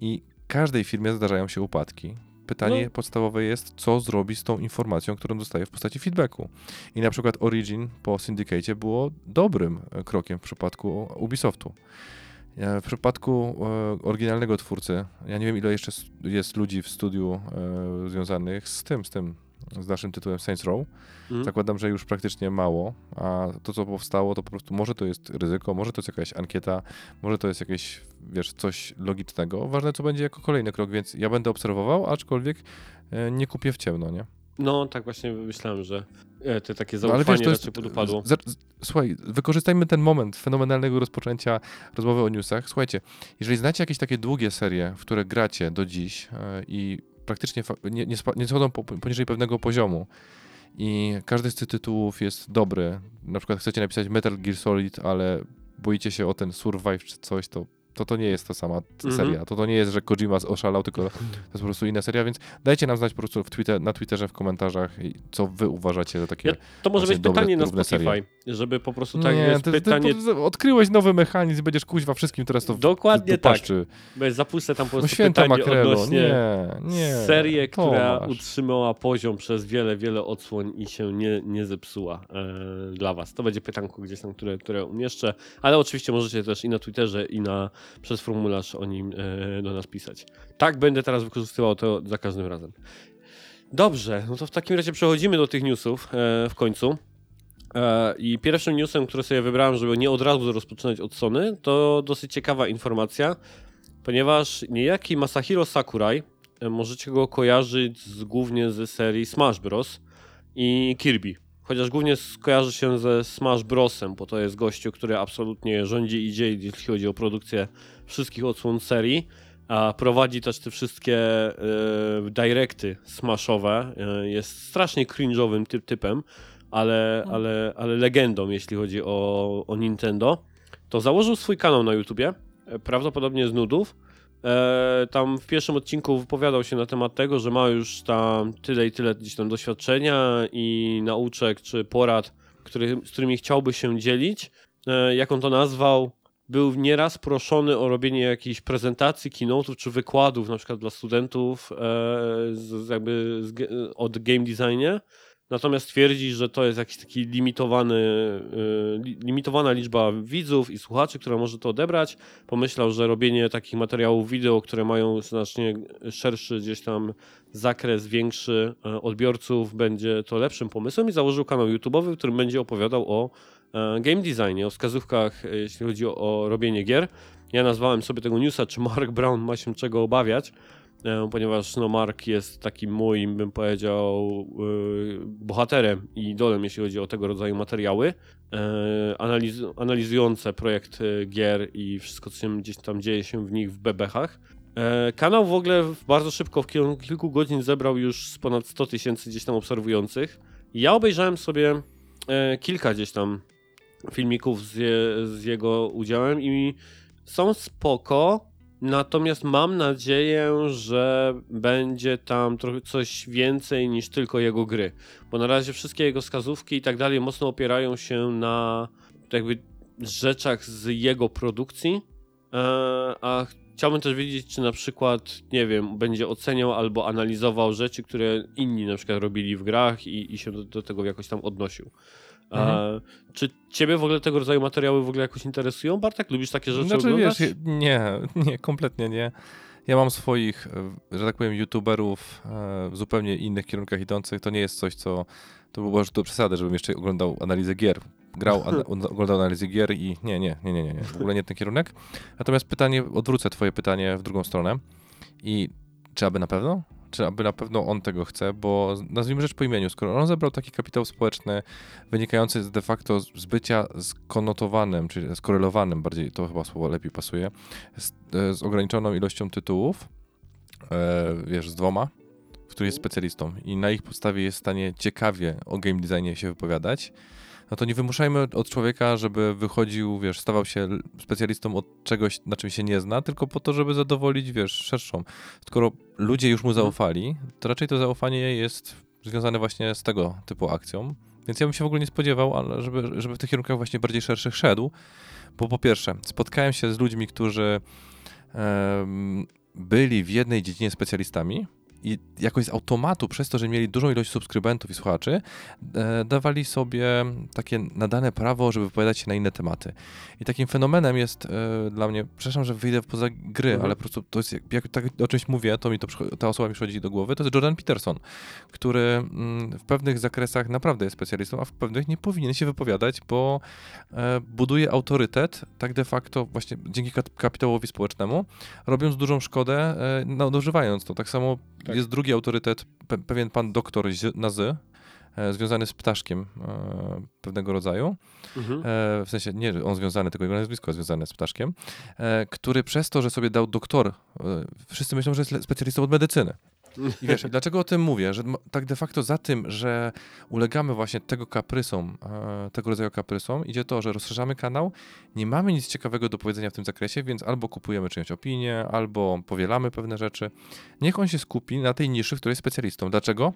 i każdej firmie zdarzają się upadki. Pytanie No. podstawowe jest, co zrobi z tą informacją, którą dostaje w postaci feedbacku. I na przykład Origin po Syndicate było dobrym e, krokiem w przypadku Ubisoftu. E, W przypadku e, oryginalnego twórcy, ja nie wiem ile jeszcze jest ludzi w studiu związanych z tym, z tym, z naszym tytułem Saints Row. Mhm. Zakładam, że już praktycznie mało, a to co powstało to po prostu może to jest ryzyko, może to jest jakaś ankieta, może to jest jakieś, wiesz, coś logicznego. Ważne co będzie jako kolejny krok, więc ja będę obserwował, aczkolwiek e, nie kupię w ciemno, nie? No tak właśnie myślałem, że e, te takie No, ale zaufanie wiesz, jest, podupadło. z- z- Słuchaj, wykorzystajmy ten moment fenomenalnego rozpoczęcia rozmowy o newsach. Słuchajcie, jeżeli znacie jakieś takie długie serie, w które gracie do dziś e, i praktycznie nie, nie, spa- nie schodzą po, poniżej pewnego poziomu i każdy z tych tytułów jest dobry, na przykład chcecie napisać Metal Gear Solid, ale boicie się o ten survive czy coś, to to to nie jest ta sama Mhm. seria. To to nie jest, że Kojima oszalał, tylko to jest po prostu inna seria, więc dajcie nam znać po prostu w Twitter, na Twitterze, w komentarzach, co wy uważacie za takie... Ja, to może być dobre, pytanie na Spotify, serie. żeby po prostu tak nie, jest ty, ty, pytanie, po- odkryłeś nowy mechanizm, będziesz kuźwa wszystkim teraz to Dokładnie do tak. zapuszczę tam po No prostu święta pytanie makrelo, odnośnie nie, nie. serię, która utrzymała poziom przez wiele, wiele odsłoń i się nie, nie zepsuła e, dla was. To będzie pytanko gdzieś tam, które, które umieszczę, ale oczywiście możecie też i na Twitterze, i na, przez formularz o nim e, do nas pisać. Tak będę teraz wykorzystywał to za każdym razem. Dobrze, no to w takim razie przechodzimy do tych newsów e, w końcu. E, I pierwszym newsem, który sobie wybrałem, żeby nie od razu rozpoczynać od Sony, to dosyć ciekawa informacja, ponieważ niejaki Masahiro Sakurai, możecie go kojarzyć z, głównie ze serii Smash Bros. i Kirby. Chociaż głównie skojarzy się ze Smash Brosem, bo to jest gościu, który absolutnie rządzi i dzieje, jeśli chodzi o produkcję wszystkich odsłon serii. A prowadzi też te wszystkie e, directy smashowe. E, jest strasznie cringe'owym typ, typem, ale, ale, ale legendą, jeśli chodzi o, o Nintendo. To założył swój kanał na YouTubie, e, prawdopodobnie z nudów. E, tam w pierwszym odcinku wypowiadał się na temat tego, że ma już tam tyle i tyle gdzieś tam doświadczenia i nauczek czy porad, który, z którymi chciałby się dzielić. E, jak on to nazwał, był nieraz proszony o robienie jakichś prezentacji, keynote'ów czy wykładów, na przykład dla studentów e, z, jakby z, od game designie. Natomiast twierdzi, że to jest jakiś taki limitowany, li, limitowana liczba widzów i słuchaczy, która może to odebrać. Pomyślał, że robienie takich materiałów wideo, które mają znacznie szerszy gdzieś tam zakres, większy e, odbiorców, będzie to lepszym pomysłem i założył kanał YouTube'owy, w którym będzie opowiadał o e, game designie, o wskazówkach, e, jeśli chodzi o, robienie gier. Ja nazwałem sobie tego newsa, czy Mark Brown ma się czego obawiać, ponieważ no, Mark jest takim moim, bym powiedział, e, bohaterem i idolem, jeśli chodzi o tego rodzaju materiały, e, analiz analizujące projekt e, gier i wszystko, co się gdzieś tam dzieje się w nich w bebechach. E, Kanał w ogóle bardzo szybko, w kil- kilku godzin zebrał już z ponad 100 tysięcy gdzieś tam obserwujących. Ja obejrzałem sobie e, kilka gdzieś tam filmików z, je, z jego udziałem i są spoko, natomiast mam nadzieję, że będzie tam trochę coś więcej niż tylko jego gry, bo na razie wszystkie jego wskazówki i tak dalej mocno opierają się na jakby rzeczach z jego produkcji, e, a chciałbym też wiedzieć, czy na przykład, nie wiem, będzie oceniał albo analizował rzeczy, które inni na przykład robili w grach i, i się do, do tego jakoś tam odnosił. Mhm. E, czy ciebie w ogóle tego rodzaju materiały w ogóle jakoś interesują? Bartek, lubisz takie rzeczy Znaczy oglądać? wiesz, nie, nie, kompletnie nie. Ja mam swoich, e, że tak powiem, youtuberów e, w zupełnie innych kierunkach idących. To nie jest coś, co. To było już do przesady, żebym jeszcze oglądał analizę gier. Grał, an, oglądał analizę gier i nie, nie, nie, nie, nie, nie. W ogóle nie ten kierunek. Natomiast pytanie, odwrócę twoje pytanie w drugą stronę. I czy aby na pewno? Czy aby na pewno on tego chce? Bo nazwijmy rzecz po imieniu, skoro on zebrał taki kapitał społeczny wynikający z de facto z bycia skonotowanym, czyli skorelowanym, bardziej to chyba słowo lepiej pasuje, z, e, z ograniczoną ilością tytułów, e, wiesz, z dwoma, w których jest specjalistą i na ich podstawie jest w stanie ciekawie o game designie się wypowiadać, no to nie wymuszajmy od człowieka, żeby wychodził, wiesz, stawał się specjalistą od czegoś, na czym się nie zna, tylko po to, żeby zadowolić, wiesz, szerszą. Skoro ludzie już mu zaufali, to raczej to zaufanie jest związane właśnie z tego typu akcją. Więc ja bym się w ogóle nie spodziewał, ale żeby, żeby w tych kierunkach właśnie bardziej szerszych szedł, bo po pierwsze, spotkałem się z ludźmi, którzy byli w jednej dziedzinie specjalistami i jakoś z automatu, przez to, że mieli dużą ilość subskrybentów i słuchaczy, e, dawali sobie takie nadane prawo, żeby wypowiadać się na inne tematy. I takim fenomenem jest e, dla mnie, przepraszam, że wyjdę poza gry, Mhm. ale po prostu to jest, jak, jak tak o czymś mówię, to mi to, ta osoba mi przychodzi do głowy, to jest Jordan Peterson, który mm, w pewnych zakresach naprawdę jest specjalistą, a w pewnych nie powinien się wypowiadać, bo e, buduje autorytet, tak de facto właśnie dzięki kap- kapitałowi społecznemu, robiąc dużą szkodę, e, nadużywając to. Tak samo Tak. jest drugi autorytet, pe- pewien pan doktor Z- na Z, e, związany z ptaszkiem e, pewnego rodzaju. Mhm. E, w sensie nie, on związany, tylko jego nazwisko związane z ptaszkiem, e, który przez to, że sobie dał doktor, e, wszyscy myślą, że jest specjalistą od medycyny. I wiesz, dlaczego o tym mówię? Że tak de facto za tym, że ulegamy właśnie tego kaprysom, e, tego rodzaju kaprysom, idzie to, że rozszerzamy kanał, nie mamy nic ciekawego do powiedzenia w tym zakresie, więc albo kupujemy czyjąś opinię, albo powielamy pewne rzeczy. Niech on się skupi na tej niszy, w której jest specjalistą. Dlaczego?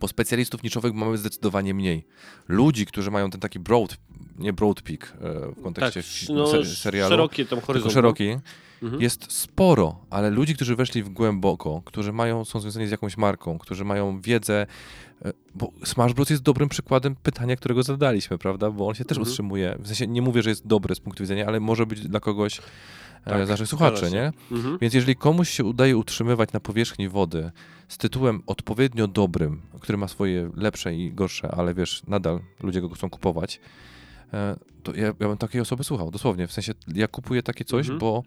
Bo specjalistów niszowych mamy zdecydowanie mniej. Ludzi, którzy mają ten taki broad, nie broad peak e, w kontekście tak, no, se- serialu, szerokie tam tylko horyzont. szeroki, Mhm. jest sporo, ale ludzi, którzy weszli w głęboko, którzy mają, są związani z jakąś marką, którzy mają wiedzę, e, bo Smash Bros. jest dobrym przykładem pytania, którego zadaliśmy, prawda? Bo on się też Mhm. utrzymuje. W sensie nie mówię, że jest dobry z punktu widzenia, ale może być dla kogoś Tak, e, z naszych słuchaczy, nie? Mhm. Więc jeżeli komuś się udaje utrzymywać na powierzchni wody z tytułem odpowiednio dobrym, który ma swoje lepsze i gorsze, ale wiesz, nadal ludzie go chcą kupować, e, to ja, ja bym takiej osoby słuchał, dosłownie. W sensie ja kupuję takie coś, Mhm. bo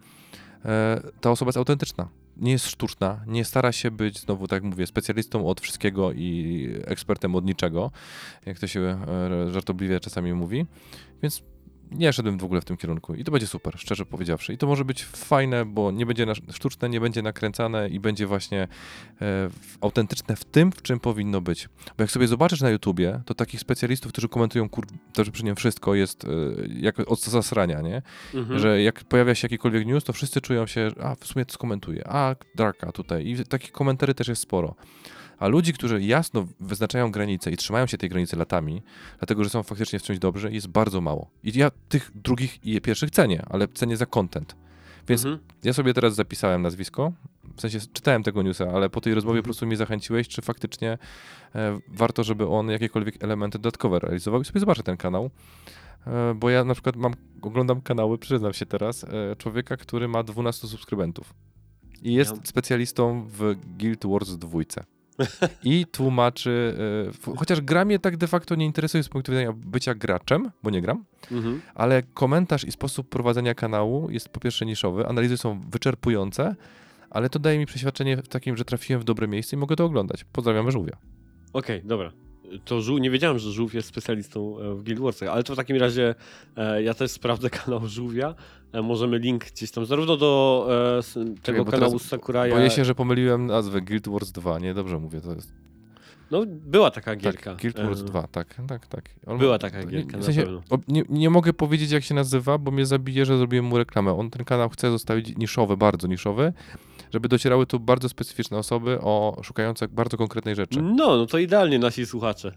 e, ta osoba jest autentyczna. Nie jest sztuczna, nie stara się być, znowu tak mówię, specjalistą od wszystkiego i ekspertem od niczego, jak to się żartobliwie czasami mówi. Więc nie szedłem w ogóle w tym kierunku i to będzie super, szczerze powiedziawszy. I to może być fajne, bo nie będzie sztuczne, nie będzie nakręcane i będzie właśnie e, autentyczne w tym, w czym powinno być. Bo jak sobie zobaczysz na YouTubie, to takich specjalistów, którzy komentują kur... też przy nim wszystko jest e, jak od zasrania, nie? Mhm. Że jak pojawia się jakikolwiek news, to wszyscy czują się, a w sumie to skomentuję, a Darka tutaj. I takich komentarzy też jest sporo. A ludzi, którzy jasno wyznaczają granice i trzymają się tej granicy latami, dlatego że są faktycznie w czymś dobrzy, jest bardzo mało. I ja tych drugich i pierwszych cenię, ale cenię za content. Więc Mhm. ja sobie teraz zapisałem nazwisko, w sensie czytałem tego newsa, ale po tej rozmowie po prostu mnie zachęciłeś, czy faktycznie e, warto, żeby on jakiekolwiek elementy dodatkowe realizował i sobie zobaczę ten kanał. E, bo ja na przykład mam, oglądam kanały, przyznam się teraz, e, człowieka, który ma 12 subskrybentów. I jest Ja- specjalistą w Guild Wars 2. I tłumaczy, e, chociaż gra mnie tak de facto nie interesuje z punktu widzenia bycia graczem, bo nie gram, Mhm. ale komentarz i sposób prowadzenia kanału jest po pierwsze niszowy, analizy są wyczerpujące, ale to daje mi przeświadczenie w takim, że trafiłem w dobre miejsce i mogę to oglądać. Pozdrawiam żółwia. Okej, dobra. To żół, nie wiedziałem, że żółw jest specjalistą e, w Guild Warsach, ale to w takim razie e, ja też sprawdzę kanał żółwia. E, możemy link gdzieś tam, zarówno do tego bo kanału z Sakuraja. Boję się, że pomyliłem nazwę Guild Wars 2, nie? Dobrze mówię, to jest. No, była taka gierka. Tak, Guild Wars E, 2, tak, tak, tak. On- Była taka gierka, w na sensie, nie, nie mogę powiedzieć, jak się nazywa, bo mnie zabije, że zrobiłem mu reklamę. On ten kanał chce zostawić niszowy, bardzo niszowy, żeby docierały tu bardzo specyficzne osoby o szukające bardzo konkretnej rzeczy. No, no to idealnie nasi słuchacze.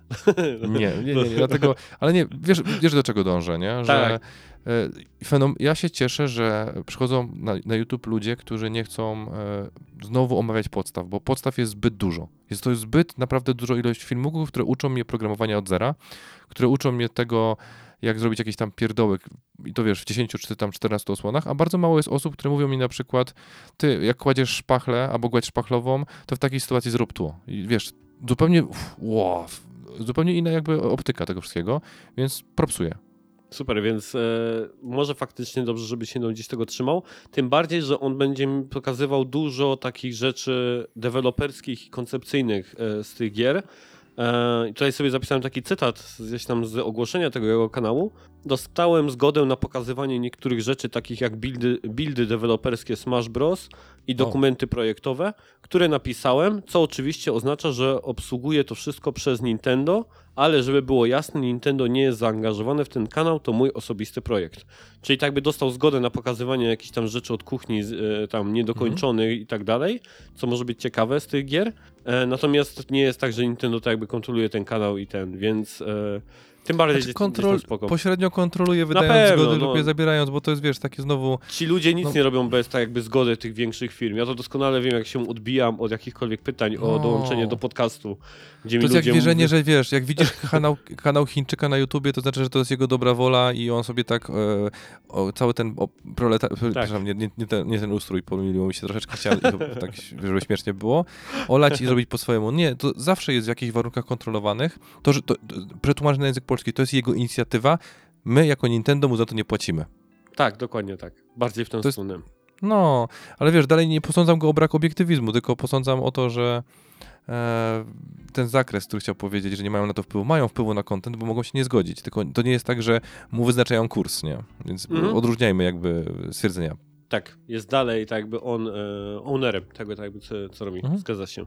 Nie, nie, nie, nie dlatego, ale nie, wiesz, wiesz do czego dążę, nie? Że Tak. e, fenom, ja się cieszę, że przychodzą na, na YouTube ludzie, którzy nie chcą e, znowu omawiać podstaw, bo podstaw jest zbyt dużo. Jest to zbyt naprawdę dużo ilość filmików, które uczą mnie programowania od zera, które uczą mnie tego, jak zrobić jakiś tam pierdołek i to wiesz, w 10 czy tam 14 osłonach, a bardzo mało jest osób, które mówią mi na przykład, ty, jak kładziesz szpachlę albo gładź szpachlową, to w takiej sytuacji zrób tło. I wiesz, zupełnie, uff, wow, zupełnie inna jakby optyka tego wszystkiego, więc propsuję. Super, więc e, może faktycznie dobrze, żeby się gdzieś tego trzymał. Tym bardziej, że on będzie mi pokazywał dużo takich rzeczy deweloperskich i koncepcyjnych e, z tych gier. E, tutaj sobie zapisałem taki cytat gdzieś tam z ogłoszenia tego jego kanału. Dostałem zgodę na pokazywanie niektórych rzeczy, takich jak buildy, buildy deweloperskie Smash Bros. i dokumenty projektowe, które napisałem, co oczywiście oznacza, że obsługuję to wszystko przez Nintendo, ale żeby było jasne, Nintendo nie jest zaangażowane w ten kanał, to mój osobisty projekt. Czyli tak by dostał zgodę na pokazywanie jakichś tam rzeczy od kuchni, e, tam niedokończonych i tak dalej, co może być ciekawe z tych gier. E, natomiast nie jest tak, że Nintendo tak jakby kontroluje ten kanał i ten, więc e, tym bardziej Znaczy, kontrol, pośrednio kontroluje, wydając pewno, zgody no. lub je zabierając, bo to jest, wiesz, takie znowu... Ci ludzie nic No. nie robią bez tak jakby zgody tych większych firm. Ja to doskonale wiem, jak się odbijam od jakichkolwiek pytań o No. dołączenie do podcastu, gdzie To mi jest jak wierzenie, mówią, że wiesz, jak widzisz kanał, kanał Chińczyka na YouTubie, to znaczy, że to jest jego dobra wola i on sobie tak e, o, cały ten o, proleta... przepraszam, nie, nie, nie, ten, nie ten ustrój, pomyliło mi się troszeczkę, chciałem, tak, żeby śmiesznie było, olać i zrobić po swojemu. Nie, to zawsze jest w jakichś warunkach kontrolowanych. To, że to, to, przetłumaczę na język polski, to jest jego inicjatywa. My jako Nintendo mu za to nie płacimy. Tak, dokładnie tak. Bardziej w tę To jest- stronę. No, ale wiesz, dalej nie posądzam go o brak obiektywizmu, tylko posądzam o to, że e, ten zakres, który chciał powiedzieć, że nie mają na to wpływu, mają wpływu na content, bo mogą się nie zgodzić. Tylko to nie jest tak, że mu wyznaczają kurs, nie? Więc Mhm. odróżniajmy jakby stwierdzenia. tak, jest dalej tak jakby on e, ownerem tego, tak jakby co, co robi. Mhm. Zgadza się.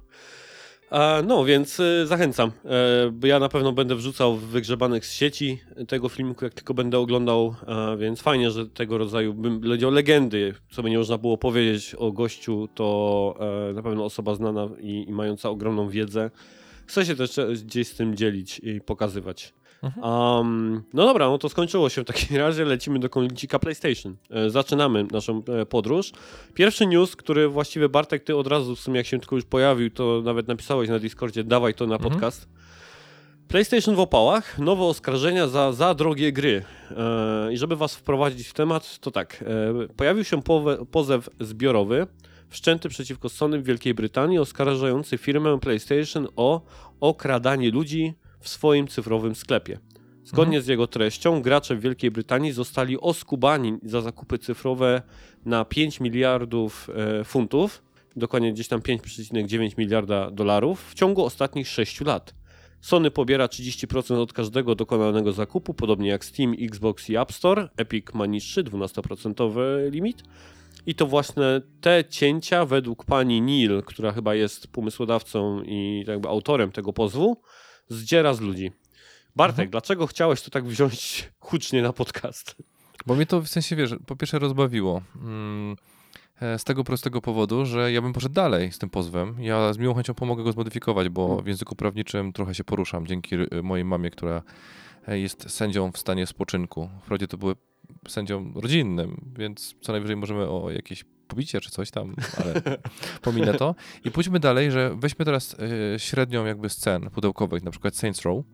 No, więc e, zachęcam. E, bo ja na pewno będę wrzucał wygrzebanych z sieci tego filmiku, jak tylko będę oglądał, więc fajnie, że tego rodzaju, bym powiedział, legendy, co by nie można było powiedzieć o gościu, to e, na pewno osoba znana i, i mająca ogromną wiedzę. Chcę się też gdzieś z tym dzielić i pokazywać. Mhm. Um, no dobra, no to skończyło się w takim razie. Lecimy do kącika PlayStation. E, zaczynamy naszą e, podróż. Pierwszy news, który właściwie Bartek, ty od razu w sumie jak się tylko już pojawił, to nawet napisałeś na Discordzie, dawaj to na Mhm. podcast. PlayStation w opałach, nowe oskarżenia za za drogie gry. E, I żeby was wprowadzić w temat, to tak. E, pojawił się powe, pozew zbiorowy wszczęty przeciwko Sony w Wielkiej Brytanii, oskarżający firmę PlayStation o okradanie ludzi w swoim cyfrowym sklepie. Zgodnie z jego treścią, gracze w Wielkiej Brytanii zostali oskubani za zakupy cyfrowe na 5 miliardów e, funtów, dokładnie gdzieś tam 5,9 miliarda dolarów w ciągu ostatnich 6 lat. Sony pobiera 30% od każdego dokonanego zakupu, podobnie jak Steam, Xbox i App Store. Epic ma niższy, 12% limit. I to właśnie te cięcia, według pani Neil, która chyba jest pomysłodawcą i jakby autorem tego pozwu, zdziera z ludzi. Bartek, Mhm. dlaczego chciałeś to tak wziąć hucznie na podcast? Bo mnie to w sensie, wiesz, po pierwsze rozbawiło. Mm, e, Z tego prostego powodu, że ja bym poszedł dalej z tym pozwem. Ja z miłą chęcią pomogę go zmodyfikować, bo w języku prawniczym trochę się poruszam dzięki y, mojej mamie, która e, jest sędzią w stanie spoczynku. Wprawdzie to były sędzią rodzinnym, więc co najwyżej możemy o jakieś pobicie czy coś tam, ale pominę to. I pójdźmy dalej, że weźmy teraz e, średnią jakby scen pudełkowych, na przykład Saints Row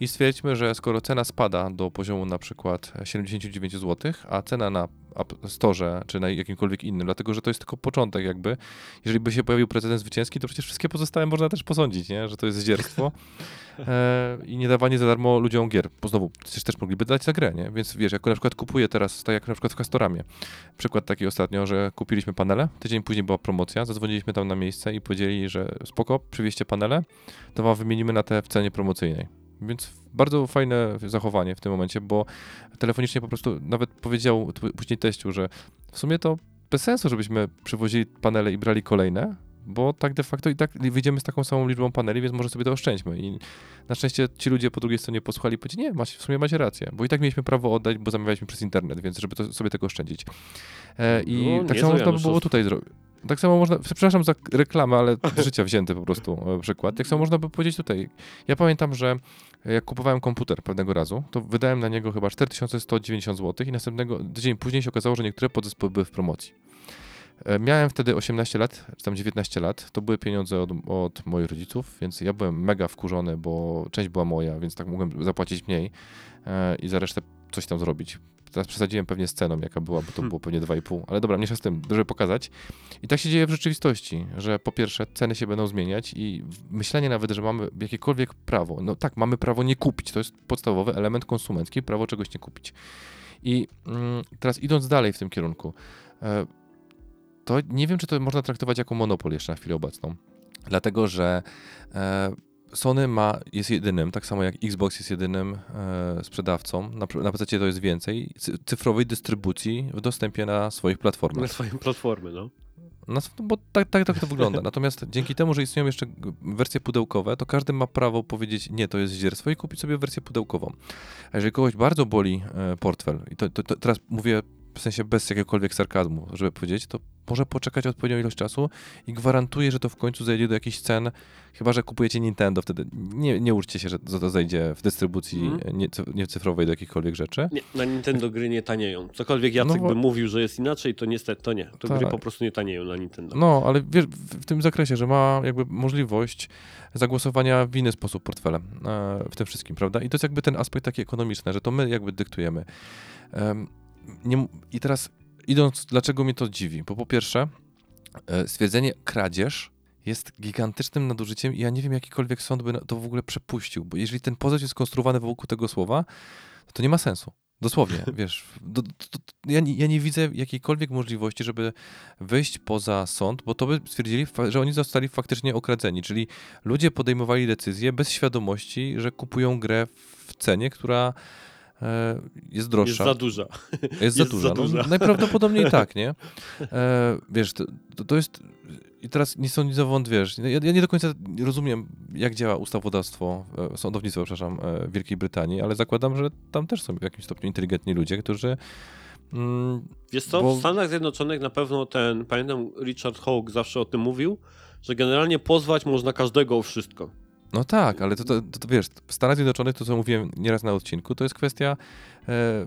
i stwierdźmy, że skoro cena spada do poziomu na przykład 79 zł, a cena na App Store czy na jakimkolwiek innym, dlatego że to jest tylko początek jakby, jeżeli by się pojawił precedent zwycięski, to przecież wszystkie pozostałe można też posądzić, nie? że to jest zdzierstwo. E, i nie dawanie za darmo ludziom gier, bo znowu przecież też mogliby dać za grę, nie? więc wiesz, jak na przykład kupuję teraz, tak jak na przykład w Castoramie, przykład taki ostatnio, że kupiliśmy panele, tydzień później była promocja, zadzwoniliśmy tam na miejsce i powiedzieli, że spoko, przywieźcie panele, to wam wymienimy na te w cenie promocyjnej. Więc bardzo fajne zachowanie w tym momencie, bo telefonicznie po prostu nawet powiedział później teściu, że w sumie to bez sensu, żebyśmy przywozili panele i brali kolejne, bo tak de facto i tak wyjdziemy z taką samą liczbą paneli, więc może sobie to oszczędźmy. I na szczęście ci ludzie po drugiej stronie posłuchali i powiedzieli, nie, macie, w sumie macie rację, bo i tak mieliśmy prawo oddać, bo zamawialiśmy przez internet, więc żeby to, sobie tego oszczędzić. E, I No, tak samo można by Janusz, było tutaj zrobić. Tak samo można, przepraszam za reklamę, ale z życia wzięty po prostu e, przykład. Tak samo można by powiedzieć tutaj. Ja pamiętam, że jak kupowałem komputer pewnego razu, to wydałem na niego chyba 4190 zł i następnego tydzień później się okazało, że niektóre podzespoły były w promocji. E, Miałem wtedy 18 lat, czy tam 19 lat. To były pieniądze od, od moich rodziców, więc ja byłem mega wkurzony, bo część była moja, więc tak mogłem zapłacić mniej e, i za resztę coś tam zrobić. Teraz przesadziłem pewnie z ceną, jaka była, bo to było pewnie 2,5, ale dobra, mniejsza z tym, żeby pokazać. I tak się dzieje w rzeczywistości, że po pierwsze ceny się będą zmieniać i myślenie nawet, że mamy jakiekolwiek prawo, no tak, mamy prawo nie kupić, to jest podstawowy element konsumencki, prawo czegoś nie kupić. I mm, teraz idąc dalej w tym kierunku, e, to nie wiem, czy to można traktować jako monopol jeszcze na chwilę obecną, dlatego że e, Sony ma, jest jedynym, tak samo jak Xbox jest jedynym e, sprzedawcą, na, na PC to jest więcej, cy- cyfrowej dystrybucji w dostępie na swoich platformach. Na swoją platformę, no. No, bo tak, tak, tak to wygląda. Natomiast dzięki temu, że istnieją jeszcze wersje pudełkowe, to każdy ma prawo powiedzieć, nie, to jest zdzierstwo i kupić sobie wersję pudełkową. A jeżeli kogoś bardzo boli e, portfel, i to, to, to teraz mówię w sensie bez jakiegokolwiek sarkazmu, żeby powiedzieć, to może poczekać odpowiednią ilość czasu i gwarantuję, że to w końcu zejdzie do jakichś cen, chyba że kupujecie Nintendo wtedy. Nie, nie uczcie się, że to zejdzie w dystrybucji Mhm. nie, nie cyfrowej do jakichkolwiek rzeczy. Nie, na Nintendo gry nie tanieją. Cokolwiek Jacek No bo- by mówił, że jest inaczej, to niestety to nie. To Tak. gry po prostu nie tanieją na Nintendo. No, ale wiesz, w, tym zakresie, że ma jakby możliwość zagłosowania w inny sposób portfelem e, w tym wszystkim, prawda? I to jest jakby ten aspekt taki ekonomiczny, że to my jakby dyktujemy. Em, nie, I teraz idąc, dlaczego mnie to dziwi? Bo po pierwsze, e, stwierdzenie kradzież jest gigantycznym nadużyciem i ja nie wiem, jakikolwiek sąd by to w ogóle przepuścił, bo jeżeli ten pozew jest skonstruowany wokół tego słowa, to nie ma sensu. Dosłownie, wiesz, do, do, do, ja, nie, ja nie widzę jakiejkolwiek możliwości, żeby wyjść poza sąd, bo to by stwierdzili, że oni zostali faktycznie okradzeni, czyli ludzie podejmowali decyzje bez świadomości, że kupują grę w cenie, która e, jest Jest droższa. za duża. Jest za Jest duża. za duża. No, najprawdopodobniej tak, nie? E, wiesz, to, to, jest. I teraz nie sądzę wąt, wiesz. Ja, ja nie do końca rozumiem, jak działa ustawodawstwo, e, sądownictwo, przepraszam, Wielkiej Brytanii, ale zakładam, że tam też są w jakimś stopniu inteligentni ludzie, którzy. Mm, Wiesz co, Bo- w Stanach Zjednoczonych na pewno ten, pamiętam Richard Hawke zawsze o tym mówił, że generalnie pozwać można każdego o wszystko. No tak, ale to, to, to, to wiesz, w Stanach Zjednoczonych, to co mówiłem nieraz na odcinku, to jest kwestia. E,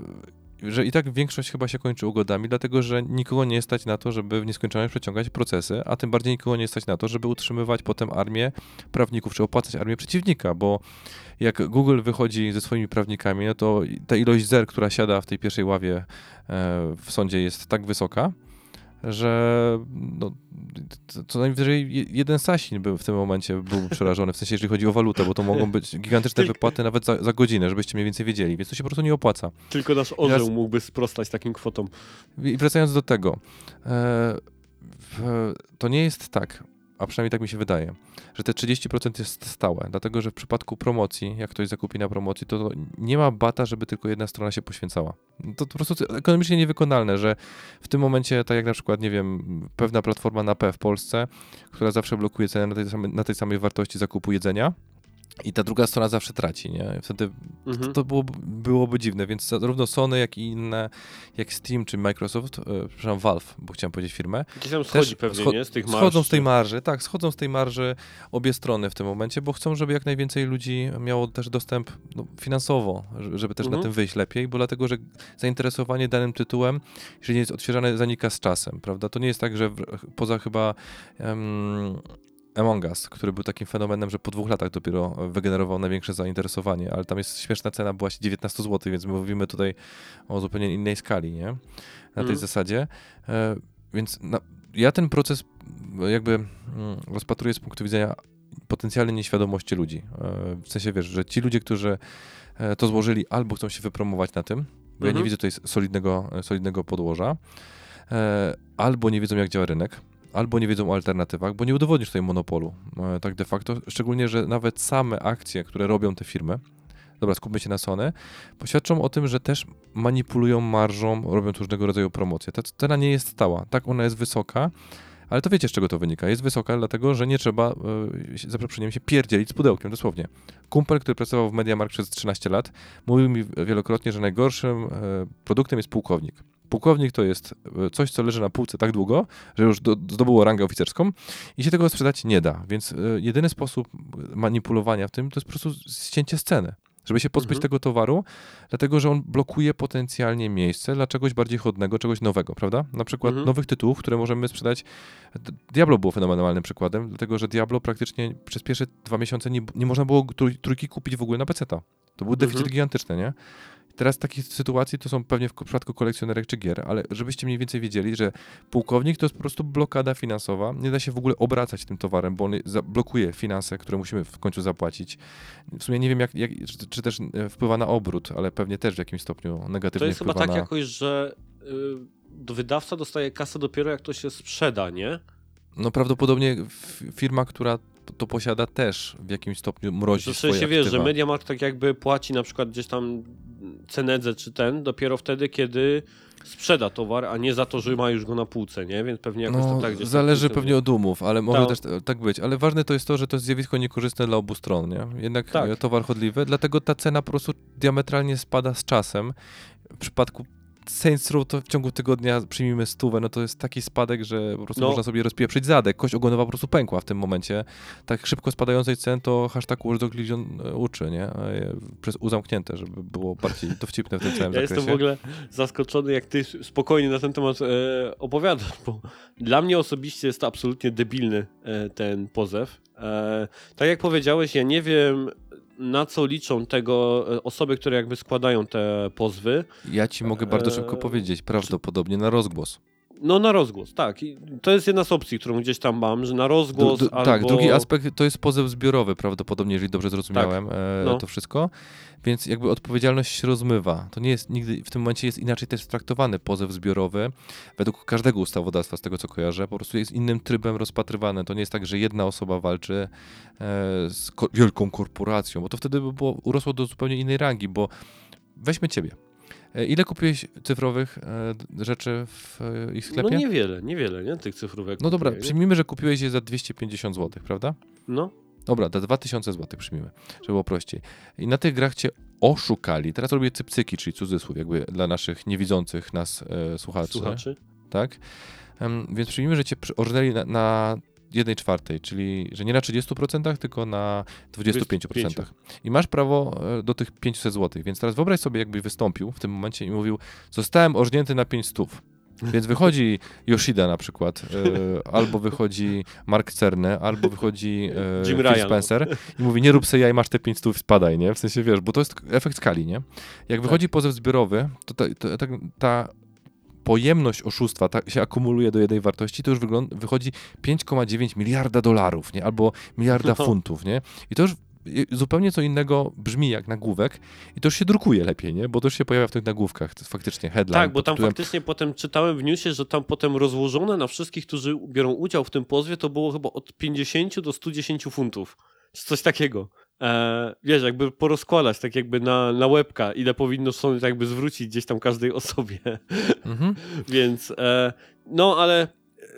że i tak większość chyba się kończy ugodami, dlatego że nikogo nie stać na to, żeby w nieskończoność przeciągać procesy, a tym bardziej nikogo nie stać na to, żeby utrzymywać potem armię prawników, czy opłacać armię przeciwnika, bo jak Google wychodzi ze swoimi prawnikami, no to ta ilość zer, która siada w tej pierwszej ławie e, w sądzie jest tak wysoka, że no, co- najwyżej je- jeden Sasin był w tym momencie byłby przerażony, w sensie jeżeli chodzi o walutę, bo to mogą być gigantyczne Tylko- wypłaty nawet za, za godzinę, żebyście mniej więcej wiedzieli, więc to się po prostu nie opłaca. Tylko nasz orzeł Teraz- mógłby sprostać takim kwotom. I wracając do tego, e, w, to nie jest tak, a przynajmniej tak mi się wydaje, że te 30% jest stałe, dlatego że w przypadku promocji, jak ktoś zakupi na promocji, to nie ma bata, żeby tylko jedna strona się poświęcała. To po prostu ekonomicznie niewykonalne, że w tym momencie, tak jak na przykład, nie wiem, pewna platforma na P w Polsce, która zawsze blokuje cenę na tej, samej, na tej samej wartości zakupu jedzenia, i ta druga strona zawsze traci, nie? Wtedy Mhm. to byłoby, byłoby dziwne, więc zarówno Sony, jak i inne, jak Steam czy Microsoft, e, przepraszam, Valve, bo chciałem powiedzieć firmę, Gdzieś tam schodzi pewnie, scho- nie? Z tych marsz. schodzą z tej marży, tak, schodzą z tej marży obie strony w tym momencie, bo chcą, żeby jak najwięcej ludzi miało też dostęp no, finansowo, żeby też Mhm. na tym wyjść lepiej, bo dlatego, że zainteresowanie danym tytułem, jeżeli nie jest odświeżane, zanika z czasem, prawda? To nie jest tak, że w, poza chyba em, Among Us, który był takim fenomenem, że po dwóch latach dopiero wygenerował największe zainteresowanie, ale tam jest śmieszna cena, była 19 zł, więc my mówimy tutaj o zupełnie innej skali, nie? Na tej Mhm. zasadzie. E, więc na, ja ten proces jakby mm, rozpatruję z punktu widzenia potencjalnej nieświadomości ludzi. E, w sensie, wiesz, że ci ludzie, którzy e, to złożyli, albo chcą się wypromować na tym, bo ja Mhm. nie widzę tutaj solidnego, solidnego podłoża, e, albo nie wiedzą, jak działa rynek, albo nie wiedzą o alternatywach, bo nie udowodnisz tutaj monopolu, e, tak de facto, szczególnie, że nawet same akcje, które robią te firmy, dobra, skupmy się na Sony, poświadczą o tym, że też manipulują marżą, robiąc różnego rodzaju promocje. Ta cena nie jest stała, tak, ona jest wysoka, ale to wiecie, z czego to wynika. Jest wysoka, dlatego że nie trzeba, y, się- za przeproszeniem, się pierdzielić z pudełkiem, dosłownie. Kumpel, który pracował w MediaMarkt przez 13 lat, mówił mi wielokrotnie, że najgorszym y, produktem jest pułkownik. Pułkownik to jest y, coś, co leży na półce tak długo, że już do, zdobyło rangę oficerską i się tego sprzedać nie da. Więc y, jedyny sposób manipulowania w tym to jest po prostu ścięcie sceny. Żeby się pozbyć Mhm. tego towaru, dlatego że on blokuje potencjalnie miejsce dla czegoś bardziej chodnego, czegoś nowego, prawda? Na przykład Mhm. nowych tytułów, które możemy sprzedać. Diablo było fenomenalnym przykładem, dlatego że Diablo praktycznie przez pierwsze dwa miesiące nie, nie można było trój, trójki kupić w ogóle na PC-ta. To był deficyt Mhm. gigantyczny, nie? Teraz takich sytuacji to są pewnie w przypadku kolekcjonerek czy gier, ale żebyście mniej więcej wiedzieli, że pułkownik to jest po prostu blokada finansowa. Nie da się w ogóle obracać tym towarem, bo on blokuje finanse, które musimy w końcu zapłacić. W sumie nie wiem, jak, jak, czy, czy też e, wpływa na obrót, ale pewnie też w jakimś stopniu negatywnie To jest chyba tak na... jakoś, że y, wydawca dostaje kasę dopiero jak to się sprzeda, nie? No prawdopodobnie firma, która to- posiada też w jakimś stopniu mrozi w swoje sensie wiesz, że. MediaMarkt tak jakby płaci na przykład gdzieś tam cenedze czy ten dopiero wtedy, kiedy sprzeda towar, a nie za to, że ma już go na półce, nie? Więc pewnie jakoś No, to tak gdzieś zależy pewnie od umów, ale może też tak być. Ale ważne to jest to, że to jest zjawisko niekorzystne dla obu stron, nie? Jednak Tak. e, towar chodliwy, dlatego ta cena po prostu diametralnie spada z czasem. W przypadku Saints Row to w ciągu tygodnia przyjmijmy stówę, no to jest taki spadek, że po prostu No. można sobie rozpieprzyć zadek. Kość ogonowa po prostu pękła w tym momencie. Tak szybko spadającej cen to hashtag Watchdog Legion e, uczy, nie? Przez U zamknięte, żeby było bardziej dowcipne w tym całym Ja zakresie. jestem w ogóle zaskoczony, jak ty spokojnie na ten temat e, opowiadasz, bo dla mnie osobiście jest to absolutnie debilny e, ten pozew. E, tak jak powiedziałeś, ja nie wiem na co liczą tego e, osoby, które jakby składają te pozwy. Ja ci mogę bardzo szybko Eee, powiedzieć, prawdopodobnie na rozgłos. No na rozgłos, tak. I to jest jedna z opcji, którą gdzieś tam mam, że na rozgłos Du- du- albo... Tak, drugi aspekt to jest pozew zbiorowy prawdopodobnie, jeżeli dobrze zrozumiałem e, no. to wszystko. Więc jakby odpowiedzialność się rozmywa. To nie jest nigdy, w tym momencie jest inaczej też traktowany pozew zbiorowy według każdego ustawodawstwa, z tego co kojarzę. Po prostu jest innym trybem rozpatrywany. To nie jest tak, że jedna osoba walczy e, z wielką korporacją, bo to wtedy by było, urosło do zupełnie innej rangi, bo weźmy ciebie. E, Ile kupiłeś cyfrowych e, rzeczy w e, ich No sklepie? niewiele, niewiele, nie? Tych cyfrówek. No dobra, nie? przyjmijmy, że kupiłeś je za 250 zł, prawda? No, Dobra, za 2000 zł przyjmijmy, żeby było prościej. I na tych grach cię oszukali. Teraz robię cypcyki, czyli cudzysłów, jakby dla naszych niewidzących nas e, słuchaczy. słuchaczy. Tak? Em, więc przyjmijmy, że cię orznęli na, na 1 czwartej, czyli że nie na 30%, tylko na 25%. I masz prawo e, do tych 500 zł. Więc teraz wyobraź sobie, jakbyś wystąpił w tym momencie i mówił, zostałem orżnięty na 5 stów. Więc wychodzi Yoshida na przykład, e, albo wychodzi Mark Cerne, albo wychodzi e, Jim Phil Ryan. Spencer i mówi, nie rób se jaj, masz te 5 stów, spadaj, nie? W sensie, wiesz, bo to jest efekt skali, nie? Jak wychodzi pozew zbiorowy, to ta, to, ta, ta pojemność oszustwa ta się akumuluje do jednej wartości, to już wygląda, wychodzi 5,9 miliarda dolarów, nie? Albo miliarda No. funtów, nie? I to już zupełnie co innego brzmi jak nagłówek i to już się drukuje lepiej, nie? Bo to już się pojawia w tych nagłówkach, to jest faktycznie headline. Tak, bo tam tytułem- faktycznie potem czytałem w newsie, że tam potem rozłożone na wszystkich, którzy biorą udział w tym pozwie, to było chyba od 50 do 110 funtów. Czy coś takiego. E, wiesz, jakby porozkładać tak jakby na, na łebka, ile powinno Sony tak jakby zwrócić gdzieś tam każdej osobie. Mhm. Więc e, no, ale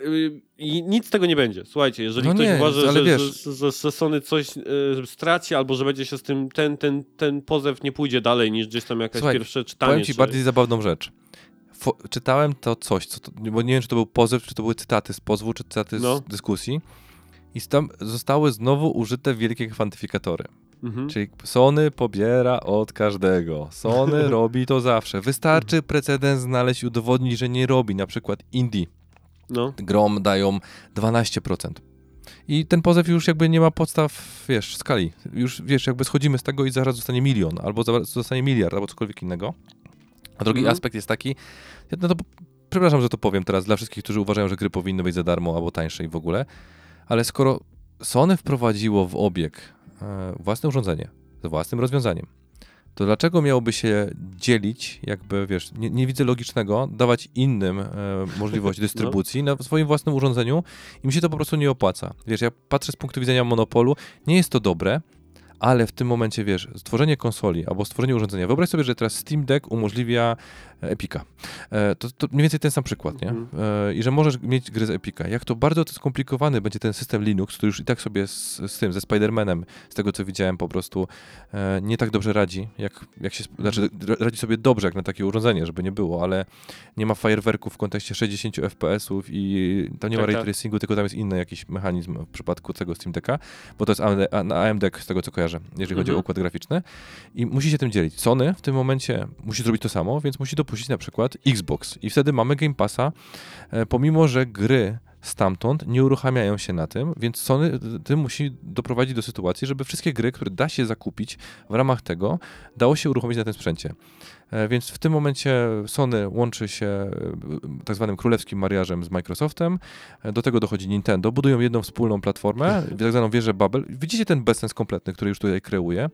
y, i nic z tego nie będzie. Słuchajcie, jeżeli No ktoś nie, uważa, że, wiesz- że, że, że Sony coś y, straci, albo że będzie się z tym, ten, ten, ten pozew nie pójdzie dalej niż gdzieś tam jakaś Słuchaj, pierwsze czytanie. Powiem ci czy... bardziej zabawną rzecz. Fo- czytałem to coś, co to, bo nie wiem, czy to był pozew, czy to były cytaty z pozwu, czy cytaty No. z dyskusji. I tam zostały znowu użyte wielkie kwantyfikatory. Mhm. Czyli Sony pobiera od każdego. Sony robi to zawsze. Wystarczy precedens znaleźć i udowodnić, że nie robi. Na przykład Indie No. grom dają 12%. I ten pozew już jakby nie ma podstaw, wiesz, skali. Już, wiesz, jakby schodzimy z tego i zaraz zostanie milion, albo zaraz zostanie miliard, albo cokolwiek innego. A drugi Mhm. aspekt jest taki, no to przepraszam, że to powiem teraz dla wszystkich, którzy uważają, że gry powinny być za darmo albo tańsze i w ogóle, ale skoro Sony wprowadziło w obieg e, własne urządzenie ze własnym rozwiązaniem, to dlaczego miałoby się dzielić, jakby, wiesz, nie, nie widzę logicznego, dawać innym e, możliwość dystrybucji na swoim własnym urządzeniu i mi się to po prostu nie opłaca. Wiesz, ja patrzę z punktu widzenia monopolu, nie jest to dobre, ale w tym momencie, wiesz, stworzenie konsoli albo stworzenie urządzenia, wyobraź sobie, że teraz Steam Deck umożliwia Epika. E, to, to mniej więcej ten sam przykład, nie? Mhm. E, I że możesz mieć gry z Epika. Jak to bardzo to skomplikowany będzie ten system Linux, który już i tak sobie z, z tym, ze Spider-Manem, z tego co widziałem, po prostu e, nie tak dobrze radzi, jak, jak się, znaczy ra- radzi sobie dobrze jak na takie urządzenie, żeby nie było, ale nie ma fajerwerków w kontekście 60 FPS-ów i tam nie ma Tak, ray tak. tracingu, tylko tam jest inny jakiś mechanizm w przypadku tego Steam Decka, bo to jest AMD, AMD z tego co kojarzę, jeżeli chodzi o Mhm. układ graficzny i musi się tym dzielić. Sony w tym momencie musi zrobić to samo, więc musi dopuścić na przykład Xbox i wtedy mamy Game Passa, e, pomimo, że gry stamtąd nie uruchamiają się na tym, więc Sony y, tym musi doprowadzić do sytuacji, żeby wszystkie gry, które da się zakupić w ramach tego, dało się uruchomić na tym sprzęcie. E, Więc w tym momencie Sony łączy się e, tak zwanym królewskim mariażem z Microsoftem. E, Do tego dochodzi Nintendo. Budują jedną wspólną platformę, tak zwaną wieżę Babel. Widzicie ten bezsens kompletny, który już tutaj kreuje,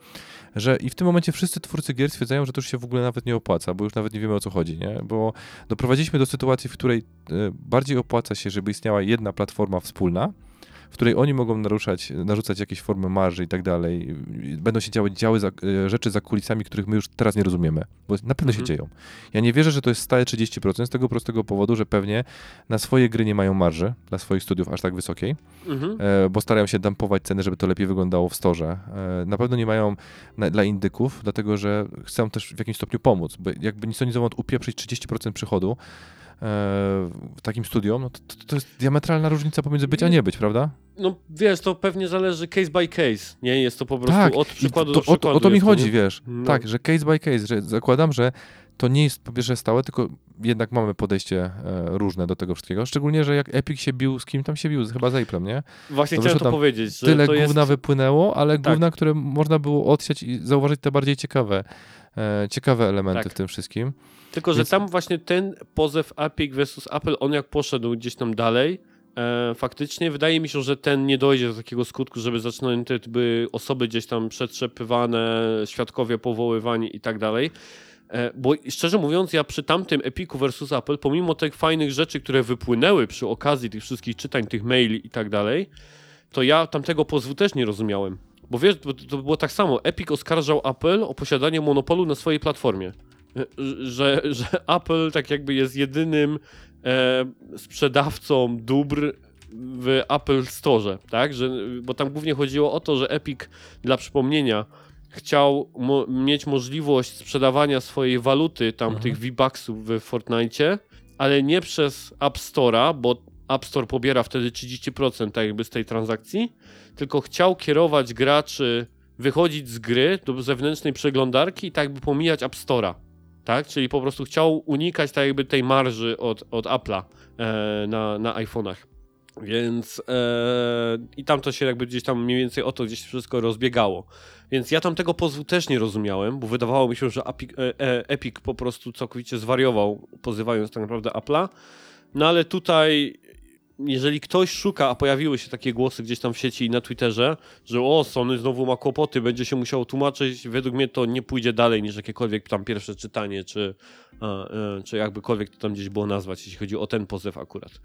że i w tym momencie wszyscy twórcy gier stwierdzają, że to już się w ogóle nawet nie opłaca, bo już nawet nie wiemy o co chodzi, nie? Bo doprowadziliśmy do sytuacji, w której bardziej opłaca się, żeby istniała jedna platforma wspólna, w której oni mogą naruszać, narzucać jakieś formy marży i tak dalej. Będą się działy, działy za, e, rzeczy za kulisami, których my już teraz nie rozumiemy, bo na pewno się Mhm. dzieją. Ja nie wierzę, że to jest stałe 30% z tego prostego powodu, że pewnie na swoje gry nie mają marży dla swoich studiów aż tak wysokiej, Mhm. e, bo starają się dumpować ceny, żeby to lepiej wyglądało w storze. E, na pewno nie mają na, dla indyków, dlatego że chcą też w jakimś stopniu pomóc, bo jakby nic oni zowąd upieprzyć 30% przychodu w takim studium, no to, to, to jest diametralna różnica pomiędzy być a nie być, prawda? No wiesz, to pewnie zależy case by case, nie? Jest to po prostu Tak, od przykładu to, do przykładu. O to, o to mi chodzi, nie? wiesz. No. Tak, że case by case, że zakładam, że to nie jest po pierwsze stałe, tylko jednak mamy podejście e, różne do tego wszystkiego. Szczególnie, że jak Epic się bił, z kim tam się bił? Chyba z Apple'em, nie? Właśnie to chciałem to powiedzieć, Tyle to jest... gówna wypłynęło, ale Tak. gówna, które można było odsiać i zauważyć te bardziej ciekawe, e, ciekawe elementy Tak. w tym wszystkim. Tylko, że Więc- tam właśnie ten pozew Epic versus Apple, on jak poszedł gdzieś tam dalej, e, faktycznie wydaje mi się, że ten nie dojdzie do takiego skutku, żeby zaczęły te by osoby gdzieś tam przetrzepywane, świadkowie powoływani i tak dalej. E, Bo szczerze mówiąc, ja przy tamtym Epiku versus Apple, pomimo tych fajnych rzeczy, które wypłynęły przy okazji tych wszystkich czytań, tych maili i tak dalej, to ja tamtego pozwu też nie rozumiałem. Bo wiesz, to było tak samo. Epic oskarżał Apple o posiadanie monopolu na swojej platformie. Że, że Apple tak jakby jest jedynym e, sprzedawcą dóbr w Apple Store, tak? Że, bo tam głównie chodziło o to, że Epic, dla przypomnienia, chciał mo mieć możliwość sprzedawania swojej waluty, tam Mhm. V-Bucksów w Fortnite, ale nie przez App Store'a, bo App Store pobiera wtedy 30% tak jakby z tej transakcji, tylko chciał kierować graczy, wychodzić z gry do zewnętrznej przeglądarki i tak jakby pomijać App Store'a. Tak? Czyli po prostu chciał unikać tak jakby tej marży od, od Apple'a e, na, na iPhone'ach. Więc e, i tam to się jakby gdzieś tam mniej więcej o to gdzieś wszystko rozbiegało. Więc ja tam tego pozwu też nie rozumiałem, bo wydawało mi się, że Epic, e, e, Epic po prostu całkowicie zwariował, pozywając tak naprawdę Apple'a. No ale tutaj, jeżeli ktoś szuka, a pojawiły się takie głosy gdzieś tam w sieci i na Twitterze, że o, Sony znowu ma kłopoty, będzie się musiało tłumaczyć, według mnie to nie pójdzie dalej niż jakiekolwiek tam pierwsze czytanie, czy, e, czy jakbykolwiek to tam gdzieś było nazwać, jeśli chodzi o ten pozew akurat.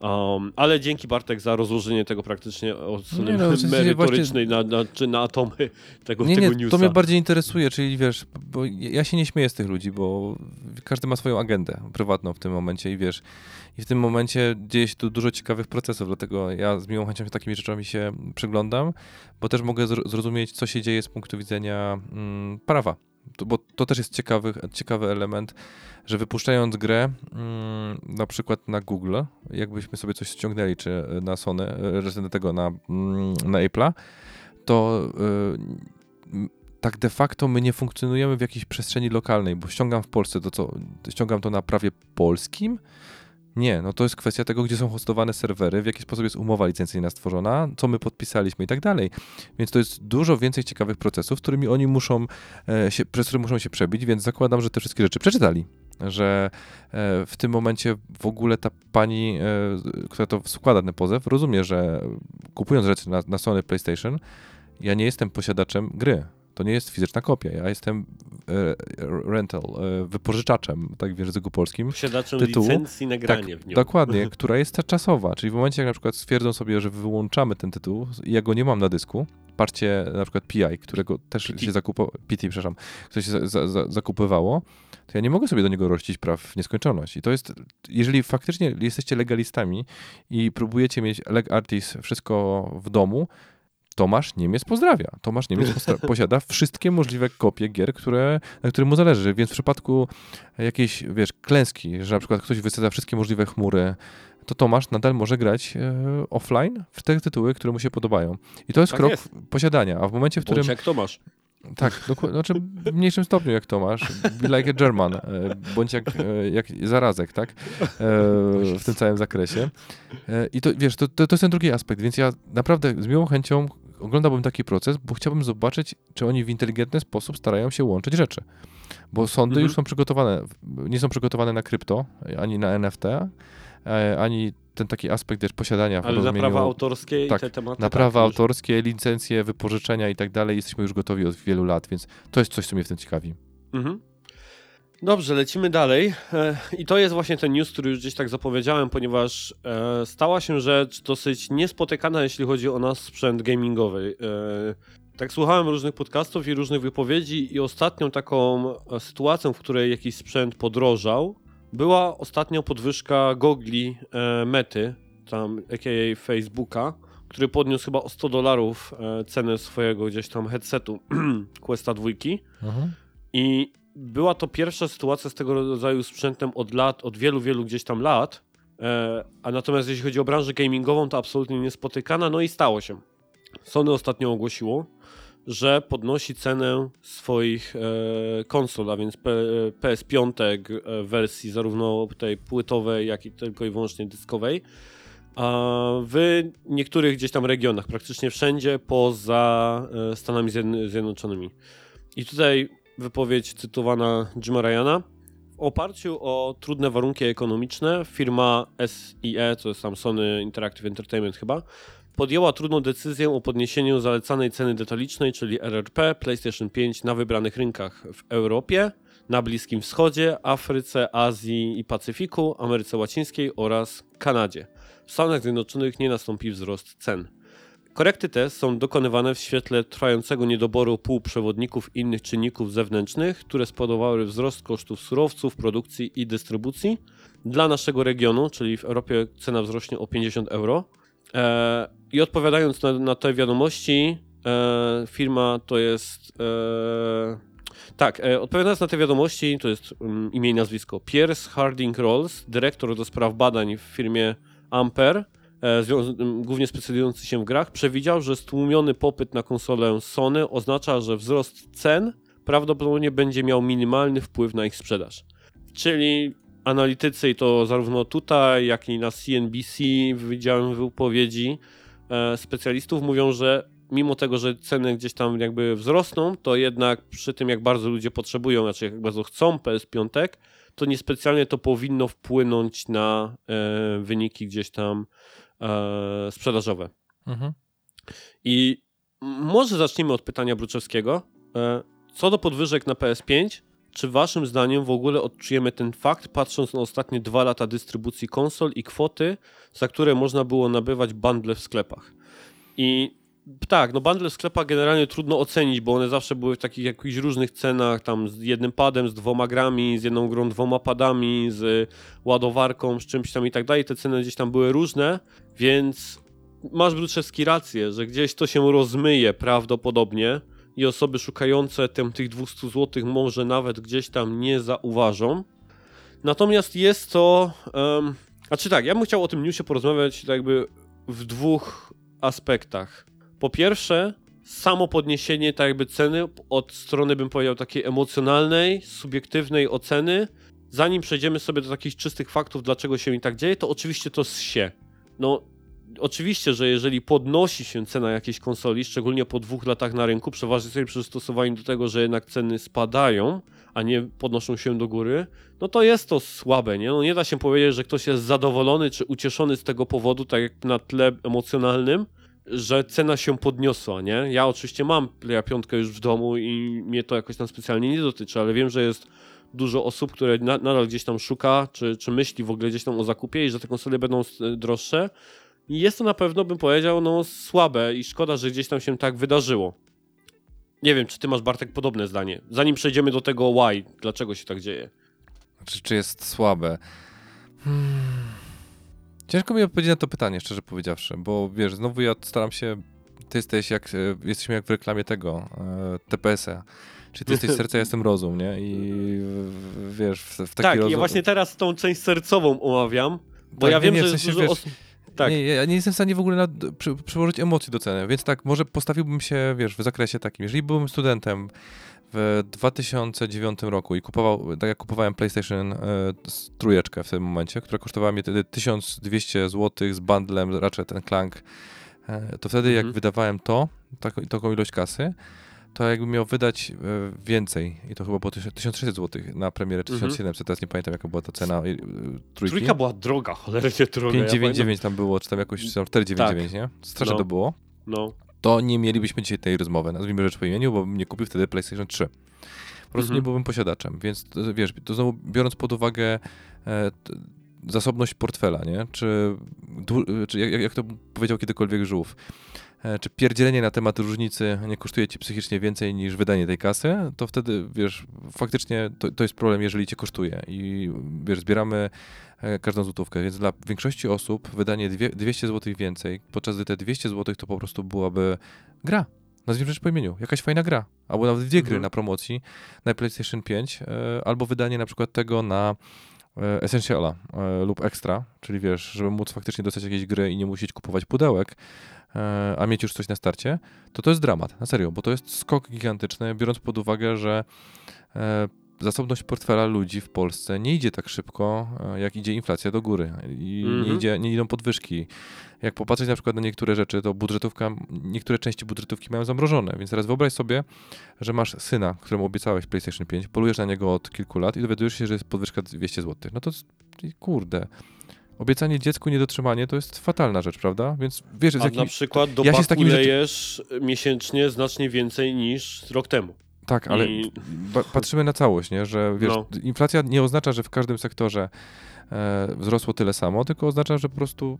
Um, ale dzięki Bartek za rozłożenie tego praktycznie od strony no, merytorycznej na, na, czy na atomy tego, Nie, tego nie, newsa. to mnie bardziej interesuje, czyli wiesz, bo ja się nie śmieję z tych ludzi, bo każdy ma swoją agendę prywatną w tym momencie i wiesz, i w tym momencie dzieje się tu dużo ciekawych procesów, dlatego ja z miłą chęcią się takimi rzeczami się przyglądam, bo też mogę zro- zrozumieć, co się dzieje z punktu widzenia mm, prawa. To, bo to też jest ciekawy, ciekawy element, że wypuszczając grę mm, na przykład na Google, jakbyśmy sobie coś ściągnęli, czy na Sony, e, tego na, mm, na Apple'a, to y, m, tak de facto my nie funkcjonujemy w jakiejś przestrzeni lokalnej, bo ściągam w Polsce to co? Ściągam to na prawie polskim? Nie, no to jest kwestia tego, gdzie są hostowane serwery, w jaki sposób jest umowa licencyjna stworzona, co my podpisaliśmy i tak dalej. Więc to jest dużo więcej ciekawych procesów, którymi oni muszą e, się, przez które muszą się przebić, więc zakładam, że te wszystkie rzeczy przeczytali. Że e, w tym momencie w ogóle ta pani, e, która to składa ten pozew, rozumie, że kupując rzeczy na, na Sony PlayStation, ja nie jestem posiadaczem gry. To nie jest fizyczna kopia. Ja jestem e, rental, e, wypożyczaczem, tak w języku polskim. Posiadaczem tytułu. licencji na granie w nią. Dokładnie, która jest czasowa. Czyli w momencie, jak na przykład stwierdzą sobie, że wyłączamy ten tytuł, ja go nie mam na dysku, parcie na przykład PI, którego też PT. się zakupowało, PT, przepraszam, które się za, za, zakupywało, to ja nie mogę sobie do niego rościć praw w nieskończoność. I to jest, jeżeli faktycznie jesteście legalistami i próbujecie mieć leg artis wszystko w domu, Tomasz Niemiec pozdrawia. Tomasz Niemiec posiada wszystkie możliwe kopie gier, które, na których mu zależy, więc w przypadku jakiejś, wiesz, klęski, że na przykład ktoś wysadza wszystkie możliwe chmury, to Tomasz nadal może grać e, offline w te tytuły, które mu się podobają. I to jest Tak krok jest. posiadania, a w momencie, w którym... Bądź jak Tomasz. Tak, znaczy w mniejszym stopniu jak Tomasz, be like a German, e, bądź jak, e, jak zarazek, tak, e, w tym całym zakresie. I to, wiesz, to, to, to jest ten drugi aspekt, więc ja naprawdę z miłą chęcią oglądałbym taki proces, bo chciałbym zobaczyć, czy oni w inteligentny sposób starają się łączyć rzeczy. Bo sądy Mhm. już są przygotowane, nie są przygotowane na krypto, ani na NFT, e, ani ten taki aspekt też posiadania w Ale na prawa autorskie tak, i te tematy. na prawa tak, już. autorskie, licencje, wypożyczenia i tak dalej jesteśmy już gotowi od wielu lat, więc to jest coś, co mnie w tym ciekawi. Mhm. Dobrze, lecimy dalej. E, I to jest właśnie ten news, który już gdzieś tak zapowiedziałem, ponieważ e, stała się rzecz dosyć niespotykana, jeśli chodzi o nasz sprzęt gamingowy. E, tak słuchałem różnych podcastów i różnych wypowiedzi i ostatnią taką sytuacją, w której jakiś sprzęt podrożał, była ostatnio podwyżka gogli Mety, tam aka Facebooka, który podniósł chyba o 100 dolarów cenę swojego gdzieś tam headsetu Questa 2. I była to pierwsza sytuacja z tego rodzaju sprzętem od lat, od wielu, wielu gdzieś tam lat. E, a natomiast jeśli chodzi o branżę gamingową, to absolutnie niespotykana. No i stało się. Sony ostatnio ogłosiło, że podnosi cenę swoich e, konsol, a więc P, PS5 e, wersji zarówno tej płytowej, jak i tylko i wyłącznie dyskowej. A w niektórych gdzieś tam regionach, praktycznie wszędzie poza Stanami Zjedn- Zjednoczonymi. I tutaj wypowiedź cytowana Jima Ryana. W oparciu o trudne warunki ekonomiczne firma SIE, to jest tam Sony Interactive Entertainment chyba, podjęła trudną decyzję o podniesieniu zalecanej ceny detalicznej, czyli RRP PlayStation 5 na wybranych rynkach w Europie, na Bliskim Wschodzie, Afryce, Azji i Pacyfiku, Ameryce Łacińskiej oraz Kanadzie. W Stanach Zjednoczonych nie nastąpi wzrost cen. Korekty te są dokonywane w świetle trwającego niedoboru półprzewodników i innych czynników zewnętrznych, które spowodowały wzrost kosztów surowców, produkcji i dystrybucji. Dla naszego regionu, czyli w Europie, cena wzrośnie o 50 euro. E, I odpowiadając na, na te wiadomości, e, firma to jest. E, tak, e, odpowiadając na te wiadomości, to jest um, imię i nazwisko. Pierce Harding Rolls, dyrektor do spraw badań w firmie m, głównie specjalizujący się w grach, przewidział, że stłumiony popyt na konsolę Sony oznacza, że wzrost cen prawdopodobnie będzie miał minimalny wpływ na ich sprzedaż. Czyli analitycy, i to zarówno tutaj, jak i na CNBC, widziałem wypowiedzi e, specjalistów, mówią, że mimo tego, że ceny gdzieś tam jakby wzrosną, to jednak przy tym, jak bardzo ludzie potrzebują, znaczy jak bardzo chcą PS5, to niespecjalnie to powinno wpłynąć na e, wyniki gdzieś tam e, sprzedażowe. Mhm. I może zacznijmy od pytania Bruczewskiego. E, Co do podwyżek na PS5, czy waszym zdaniem w ogóle odczujemy ten fakt, patrząc na ostatnie dwa lata dystrybucji konsol i kwoty, za które można było nabywać bundle w sklepach? I tak, no bundle w sklepach generalnie trudno ocenić, bo one zawsze były w takich jakichś różnych cenach, tam z jednym padem, z dwoma grami, z jedną grą, dwoma padami, z ładowarką, z czymś tam i tak dalej. Te ceny gdzieś tam były różne, więc masz Bruczewski rację, że gdzieś to się rozmyje prawdopodobnie i osoby szukające tym, tych 200 zł może nawet gdzieś tam nie zauważą. Natomiast jest to... Um, znaczy tak, ja bym chciał o tym newsie porozmawiać tak jakby w dwóch aspektach. Po pierwsze, samo podniesienie tak jakby ceny od strony, bym powiedział, takiej emocjonalnej, subiektywnej oceny, zanim przejdziemy sobie do takich czystych faktów, dlaczego się i tak dzieje, to oczywiście to się. No, oczywiście, że jeżeli podnosi się cena jakiejś konsoli, szczególnie po dwóch latach na rynku, przeważnie sobie przystosowani do tego, że jednak ceny spadają, a nie podnoszą się do góry, no to jest to słabe, nie? No nie da się powiedzieć, że ktoś jest zadowolony czy ucieszony z tego powodu, tak jak na tle emocjonalnym, że cena się podniosła, nie? Ja oczywiście mam Playa 5 już w domu i mnie to jakoś tam specjalnie nie dotyczy, ale wiem, że jest dużo osób, które na, nadal gdzieś tam szuka, czy, czy myśli w ogóle gdzieś tam o zakupie i że te konsole będą s- droższe. I jest to na pewno, bym powiedział, no słabe i szkoda, że gdzieś tam się tak wydarzyło. Nie wiem, czy ty masz, Bartek, podobne zdanie. Zanim przejdziemy do tego why, dlaczego się tak dzieje. Czy, czy jest słabe? Hmm. Ciężko mi odpowiedzieć na to pytanie, szczerze powiedziawszy, bo wiesz, znowu ja staram się. Ty jesteś jak. e, Jesteśmy jak w reklamie tego e, TPS-a. Czyli ty jesteś serce, ja jestem rozum, nie? I w- w- wiesz, w, w taki tak, rozum. ja właśnie teraz tą część sercową omawiam, bo Tak, ja wiem, nie, w że sensie, dużo wiesz, osób... Tak, Nie, ja nie jestem w stanie w ogóle nad, przy, przyłożyć emocji do ceny, więc tak, może postawiłbym się, wiesz, w zakresie takim. Jeżeli byłem studentem w 2009 roku i kupował, tak jak kupowałem PlayStation z trójeczkę w tym momencie, która kosztowała mnie wtedy 1200 zł z bundlem Ratchet Clank, e, to wtedy Mhm. jak wydawałem to, taką, taką ilość kasy, to jakbym miał wydać e, więcej, i to chyba było 1600 zł na premierę, czy Mhm. 1700, teraz nie pamiętam jaka była ta cena trójki. trójka była droga, cholernie droga. ja 599 tam było, czy tam jakoś czy tam 499, nie? Strasznie No. to było. No. To nie mielibyśmy dzisiaj tej rozmowy, nazwijmy rzecz po imieniu, bo bym nie kupił wtedy PlayStation 3. Po prostu Mhm. nie byłbym posiadaczem, więc wiesz, to znowu biorąc pod uwagę e, zasobność portfela, nie? Czy, czy jak, jak to powiedział kiedykolwiek Żółw, e, czy pierdzielenie na temat różnicy nie kosztuje ci psychicznie więcej niż wydanie tej kasy, to wtedy, wiesz, faktycznie to, to jest problem, jeżeli cię kosztuje i, wiesz, zbieramy e, każdą złotówkę, więc dla większości osób wydanie dwie, 200 zł więcej, podczas gdy te 200 zł to po prostu byłaby gra. Nazwijmy rzecz po imieniu, jakaś fajna gra, albo nawet dwie gry Mhm. na promocji na PlayStation 5, e, albo wydanie na przykład tego na Essentiala e, lub Extra, czyli wiesz, żeby móc faktycznie dostać jakieś gry i nie musieć kupować pudełek, e, a mieć już coś na starcie, to to jest dramat, na serio, bo to jest skok gigantyczny, biorąc pod uwagę, że e, zasobność portfela ludzi w Polsce nie idzie tak szybko, e, jak idzie inflacja do góry i nie, Mhm. idzie, nie idą podwyżki. Jak popatrzeć na przykład na niektóre rzeczy, to budżetówka, niektóre części budżetówki mają zamrożone, więc teraz wyobraź sobie, że masz syna, któremu obiecałeś PlayStation 5, polujesz na niego od kilku lat i dowiadujesz się, że jest podwyżka 200 zł. No to kurde. Obiecanie dziecku niedotrzymanie to jest fatalna rzecz, prawda? Więc wiesz, z A jakim... na przykład do Ja się z rzeczy- miesięcznie znacznie więcej niż rok temu. Tak, ale I- patrzymy na całość, nie? że wiesz, No. inflacja nie oznacza, że w każdym sektorze e, wzrosło tyle samo, tylko oznacza, że po prostu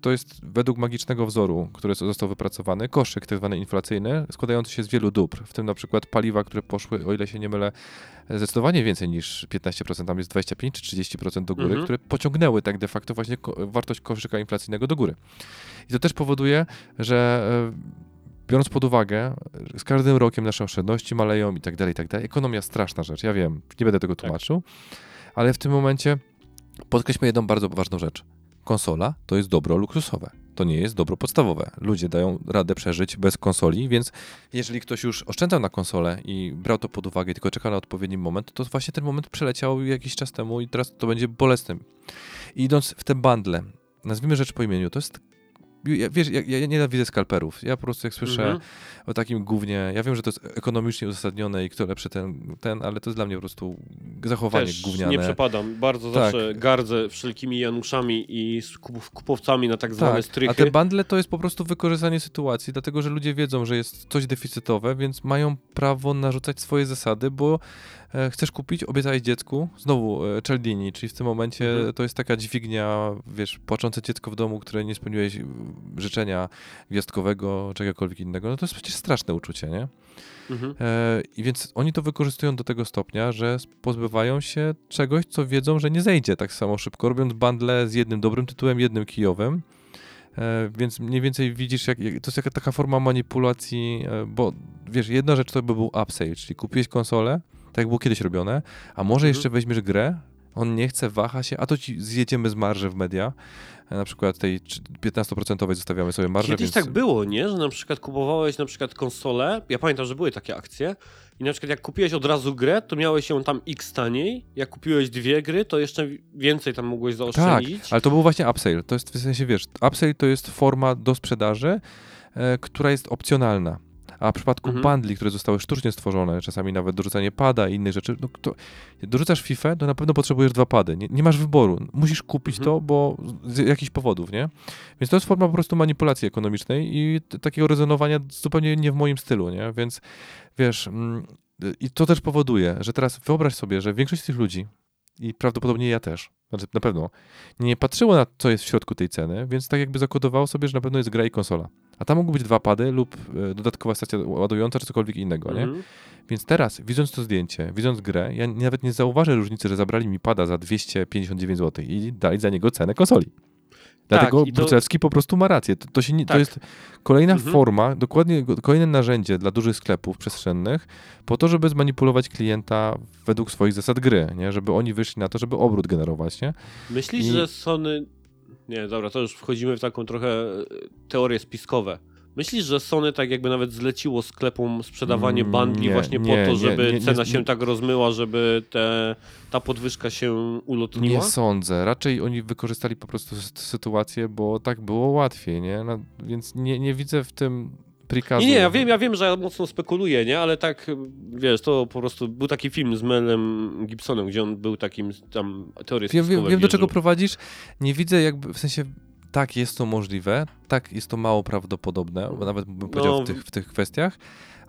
to jest według magicznego wzoru, który został wypracowany, koszyk tak zwany inflacyjny, składający się z wielu dóbr, w tym na przykład paliwa, które poszły, o ile się nie mylę, zdecydowanie więcej niż 15%, tam jest 25 czy 30% do góry, Mhm. które pociągnęły tak de facto właśnie wartość koszyka inflacyjnego do góry. I to też powoduje, że e, biorąc pod uwagę, z każdym rokiem nasze oszczędności maleją i tak dalej, i tak dalej. Ekonomia straszna rzecz, ja wiem, nie będę tego Tak. tłumaczył, ale w tym momencie podkreślmy jedną bardzo ważną rzecz. Konsola to jest dobro luksusowe. To nie jest dobro podstawowe. Ludzie dają radę przeżyć bez konsoli, więc jeżeli ktoś już oszczędzał na konsolę i brał to pod uwagę, tylko czekał na odpowiedni moment, to właśnie ten moment przeleciał jakiś czas temu i teraz to będzie bolesnym. I idąc w te bundle, nazwijmy rzecz po imieniu, to jest ja, wiesz, ja, ja nienawidzę skalperów. Ja po prostu jak słyszę Mhm. o takim gównie, ja wiem, że to jest ekonomicznie uzasadnione i kto lepszy ten, ten, ale to jest dla mnie po prostu zachowanie Też gówniane. nie przepadam. Bardzo Tak. zawsze gardzę wszelkimi Januszami i kupowcami na tak zwane Tak, strychy. a te bundle to jest po prostu wykorzystanie sytuacji, dlatego że ludzie wiedzą, że jest coś deficytowe, więc mają prawo narzucać swoje zasady, bo chcesz kupić, obiecałeś dziecku, znowu e, Cialdini, czyli w tym momencie Mhm. to jest taka dźwignia, wiesz, płaczące dziecko w domu, które nie spełniłeś e, życzenia gwiazdkowego, czegokolwiek innego, no to jest przecież straszne uczucie, nie? Mhm. E, I więc oni to wykorzystują do tego stopnia, że pozbywają się czegoś, co wiedzą, że nie zejdzie tak samo szybko, robiąc bundle z jednym dobrym tytułem, jednym kijowym. E, więc mniej więcej widzisz, jak, jak, to jest jaka taka forma manipulacji, e, bo wiesz, jedna rzecz to by był upsale, czyli kupiłeś konsolę, tak jak było kiedyś robione, a może Mhm. jeszcze weźmiesz grę, on nie chce, waha się, a to ci zjedziemy z marży w media, e, na przykład tej czy- 15% zostawiamy sobie marżę, Kiedyś więc... tak było, nie? Że na przykład kupowałeś na przykład konsolę, ja pamiętam, że były takie akcje i na przykład jak kupiłeś od razu grę, to miałeś ją tam x taniej, jak kupiłeś dwie gry, to jeszcze więcej tam mogłeś Tak, zaoszczędzić. ale to był właśnie upsale. To jest w sensie, wiesz, upsale to jest forma do sprzedaży, e, która jest opcjonalna. A w przypadku Mhm. bundli, które zostały sztucznie stworzone, czasami nawet dorzucanie pada i innych rzeczy, no to dorzucasz FIFA, to na pewno potrzebujesz dwa pady. Nie, nie masz wyboru. Musisz kupić Mhm. to, bo z jakichś powodów, nie? Więc to jest forma po prostu manipulacji ekonomicznej i takiego rezonowania zupełnie nie w moim stylu, nie? Więc wiesz, mm, i to też powoduje, że teraz wyobraź sobie, że większość z tych ludzi i prawdopodobnie ja też, znaczy na pewno, nie patrzyło na co jest w środku tej ceny, więc tak jakby zakodowało sobie, że na pewno jest gra i konsola. A tam mogły być dwa pady lub e, dodatkowa stacja ładująca, czy cokolwiek innego, nie? Mhm. Więc teraz, widząc to zdjęcie, widząc grę, ja nawet nie zauważę różnicy, że zabrali mi pada za 259 zł i dali za niego cenę konsoli. Dlatego Tak, to- po prostu ma rację. To, to, się nie, to Tak. jest kolejna Mhm. forma, dokładnie kolejne narzędzie dla dużych sklepów przestrzennych, po to, żeby zmanipulować klienta według swoich zasad gry, nie? żeby oni wyszli na to, żeby obrót generować. Nie? Myślisz, I- że Sony... Nie, dobra, to już wchodzimy w taką trochę e, teorie spiskowe. Myślisz, że Sony tak jakby nawet zleciło sklepom sprzedawanie Mm, bundli nie, właśnie nie, po to, żeby nie, cena się tak rozmyła, żeby te, ta podwyżka się ulotniła? Nie sądzę. Raczej oni wykorzystali po prostu sytuację, bo tak było łatwiej, nie? No, więc nie, nie widzę w tym prikazu. Nie, nie, ja wiem, ja wiem, że ja mocno spekuluję, nie? Ale tak, wiesz, to po prostu był taki film z Melem Gibsonem, gdzie on był takim tam teorię Wiem, wiem, wiem do czego wierzył. prowadzisz. Nie widzę jakby, w sensie tak jest to możliwe, tak jest to mało prawdopodobne, nawet bym powiedział No, w, tych, w tych kwestiach,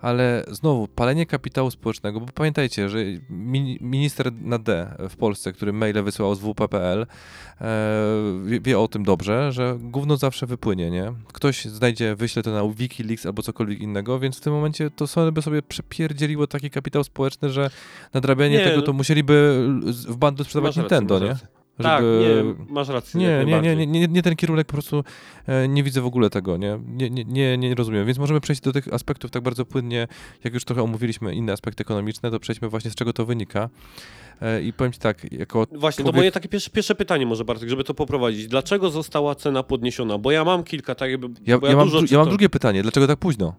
ale znowu, palenie kapitału społecznego, bo pamiętajcie, że mini, minister na D w Polsce, który maile wysyłał z WP.pl, e, wie, o tym dobrze, że gówno zawsze wypłynie, nie? Ktoś znajdzie, wyśle to na Wikileaks albo cokolwiek innego, więc w tym momencie to Sony sobie przepierdzieliło taki kapitał społeczny, że nadrabianie Nie, tego no. to musieliby w bundle sprzedawać Nintendo, nie? rację. Tak, Żeby- nie, masz rację. nie, nie, nie, nie, nie, ten kierunek po prostu e, nie widzę w ogóle tego, nie? Nie, nie, nie, rozumiem. Więc możemy przejść do tych aspektów tak bardzo płynnie, jak już trochę omówiliśmy inne aspekty ekonomiczne, to przejdźmy właśnie z czego to wynika. E, I powiem ci tak, jako Właśnie, to człowiek- moje takie pierwsze, pierwsze pytanie może Bartek, żeby to poprowadzić. Dlaczego została cena podniesiona? Bo ja mam kilka, tak jakby... ja, bo ja, mam, ja mam drugie pytanie, dlaczego tak późno?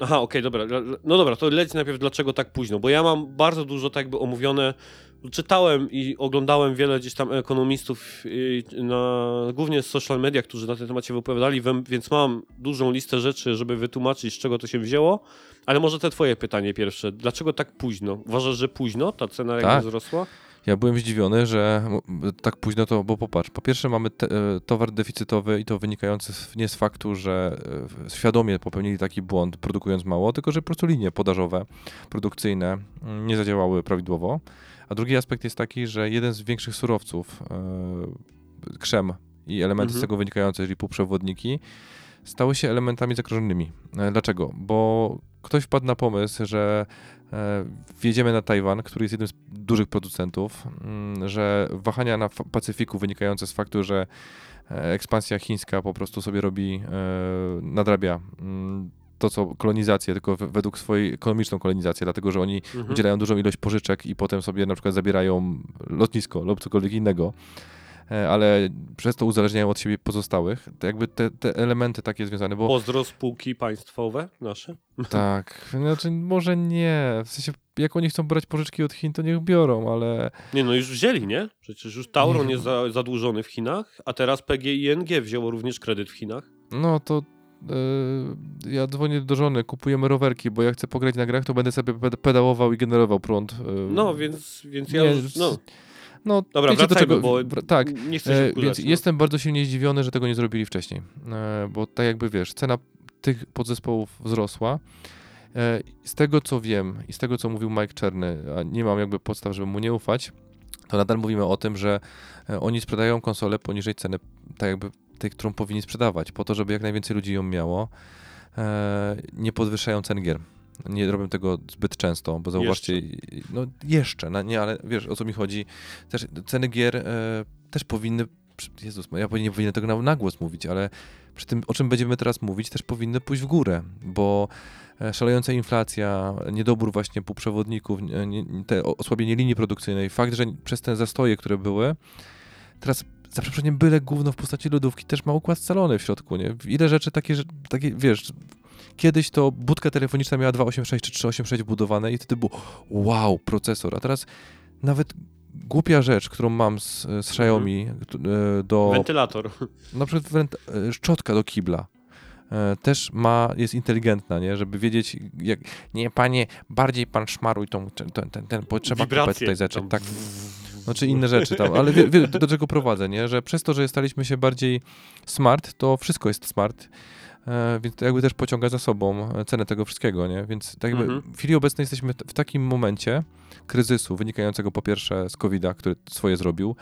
Aha, okej, dobra. Dla- dla- No dobra, to leć najpierw dlaczego tak późno, bo ja mam bardzo dużo tak jakby omówione, czytałem i oglądałem wiele gdzieś tam ekonomistów na, głównie z social media, którzy na ten temat się wypowiadali, więc mam dużą listę rzeczy, żeby wytłumaczyć z czego to się wzięło, ale może te twoje pytanie pierwsze, dlaczego tak późno? Uważasz, że późno ta cena jakby Tak. wzrosła? Ja byłem zdziwiony, że tak późno to, bo popatrz, po pierwsze mamy te, e, towar deficytowy i to wynikający z, nie z faktu, że e, świadomie popełnili taki błąd, produkując mało, tylko że po prostu linie podażowe, produkcyjne mm, nie zadziałały prawidłowo. A drugi aspekt jest taki, że jeden z większych surowców, e, krzem, i elementy Mhm. z tego wynikające, czyli półprzewodniki, stały się elementami zagrożonymi. Dlaczego? Bo ktoś wpadł na pomysł, że e, wjedziemy na Tajwan, który jest jednym z dużych producentów, mm, że wahania na Pacyfiku wynikające z faktu, że e, ekspansja chińska po prostu sobie robi, e, nadrabia mm, to, co kolonizację, tylko według swojej ekonomiczną kolonizację, dlatego że oni Mhm. udzielają dużą ilość pożyczek i potem sobie na przykład zabierają lotnisko lub cokolwiek innego, ale przez to uzależniają od siebie pozostałych. To jakby te, te elementy takie związane, bo Pozdro spółki państwowe nasze. tak, znaczy może nie, w sensie jak oni chcą brać pożyczki od Chin, to niech biorą, ale Nie no, już wzięli, nie? Przecież już Tauron Nie. jest za, zadłużony w Chinach, a teraz PGING wzięło również kredyt w Chinach. no to e, ja dzwonię do żony, kupujemy rowerki, bo ja chcę pograć na grach, to będę sobie ped- pedałował i generował prąd. e, No, więc, więc ja nie, już, no, no dobra, wiecie, wracajmy, czego, bo tak, nie chcę się E, wkurzać, Więc no. jestem bardzo silnie zdziwiony, że tego nie zrobili wcześniej. E, Bo tak jakby wiesz, cena tych podzespołów wzrosła. E, Z tego co wiem i z tego co mówił Mike Czerny, a nie mam jakby podstaw, żeby mu nie ufać, to nadal mówimy o tym, że oni sprzedają konsolę poniżej ceny, tak jakby tej, którą powinni sprzedawać, po to, żeby jak najwięcej ludzi ją miało. Nie podwyższają cen gier. Nie robią tego zbyt często, bo zauważcie, no jeszcze, no nie, ale wiesz o co mi chodzi. Też ceny gier e, też powinny, Jezus, ja nie powinienem tego na, na głos mówić, ale przy tym, o czym będziemy teraz mówić, też powinny pójść w górę, bo e, szalejąca inflacja, niedobór właśnie półprzewodników, nie, te osłabienie linii produkcyjnej, fakt, że przez te zastoje, które były, teraz za przeproszeniem byle gówno w postaci lodówki też ma układ scalony w środku, nie? Ile rzeczy takie, że, takie wiesz, kiedyś to budka telefoniczna miała 286 czy 386 wbudowane i wtedy było wow, procesor, a teraz nawet głupia rzecz, którą mam z, z Xiaomi k- e, do Wentylator. na przykład e, szczotka do kibla e, też ma, jest inteligentna, nie? Żeby wiedzieć, jak, nie panie, bardziej pan szmaruj tą, ten, ten, ten, ten trzeba kupę tutaj zacząć. Tak, no czy inne rzeczy tam, ale wie, wie, do, czego prowadzę, nie? Że przez to, że staliśmy się bardziej smart, to wszystko jest smart, więc to jakby też pociąga za sobą e, cenę tego wszystkiego, nie? Więc tak jakby Mhm. w chwili obecnej jesteśmy w takim momencie kryzysu wynikającego po pierwsze z COVID-a, który swoje zrobił,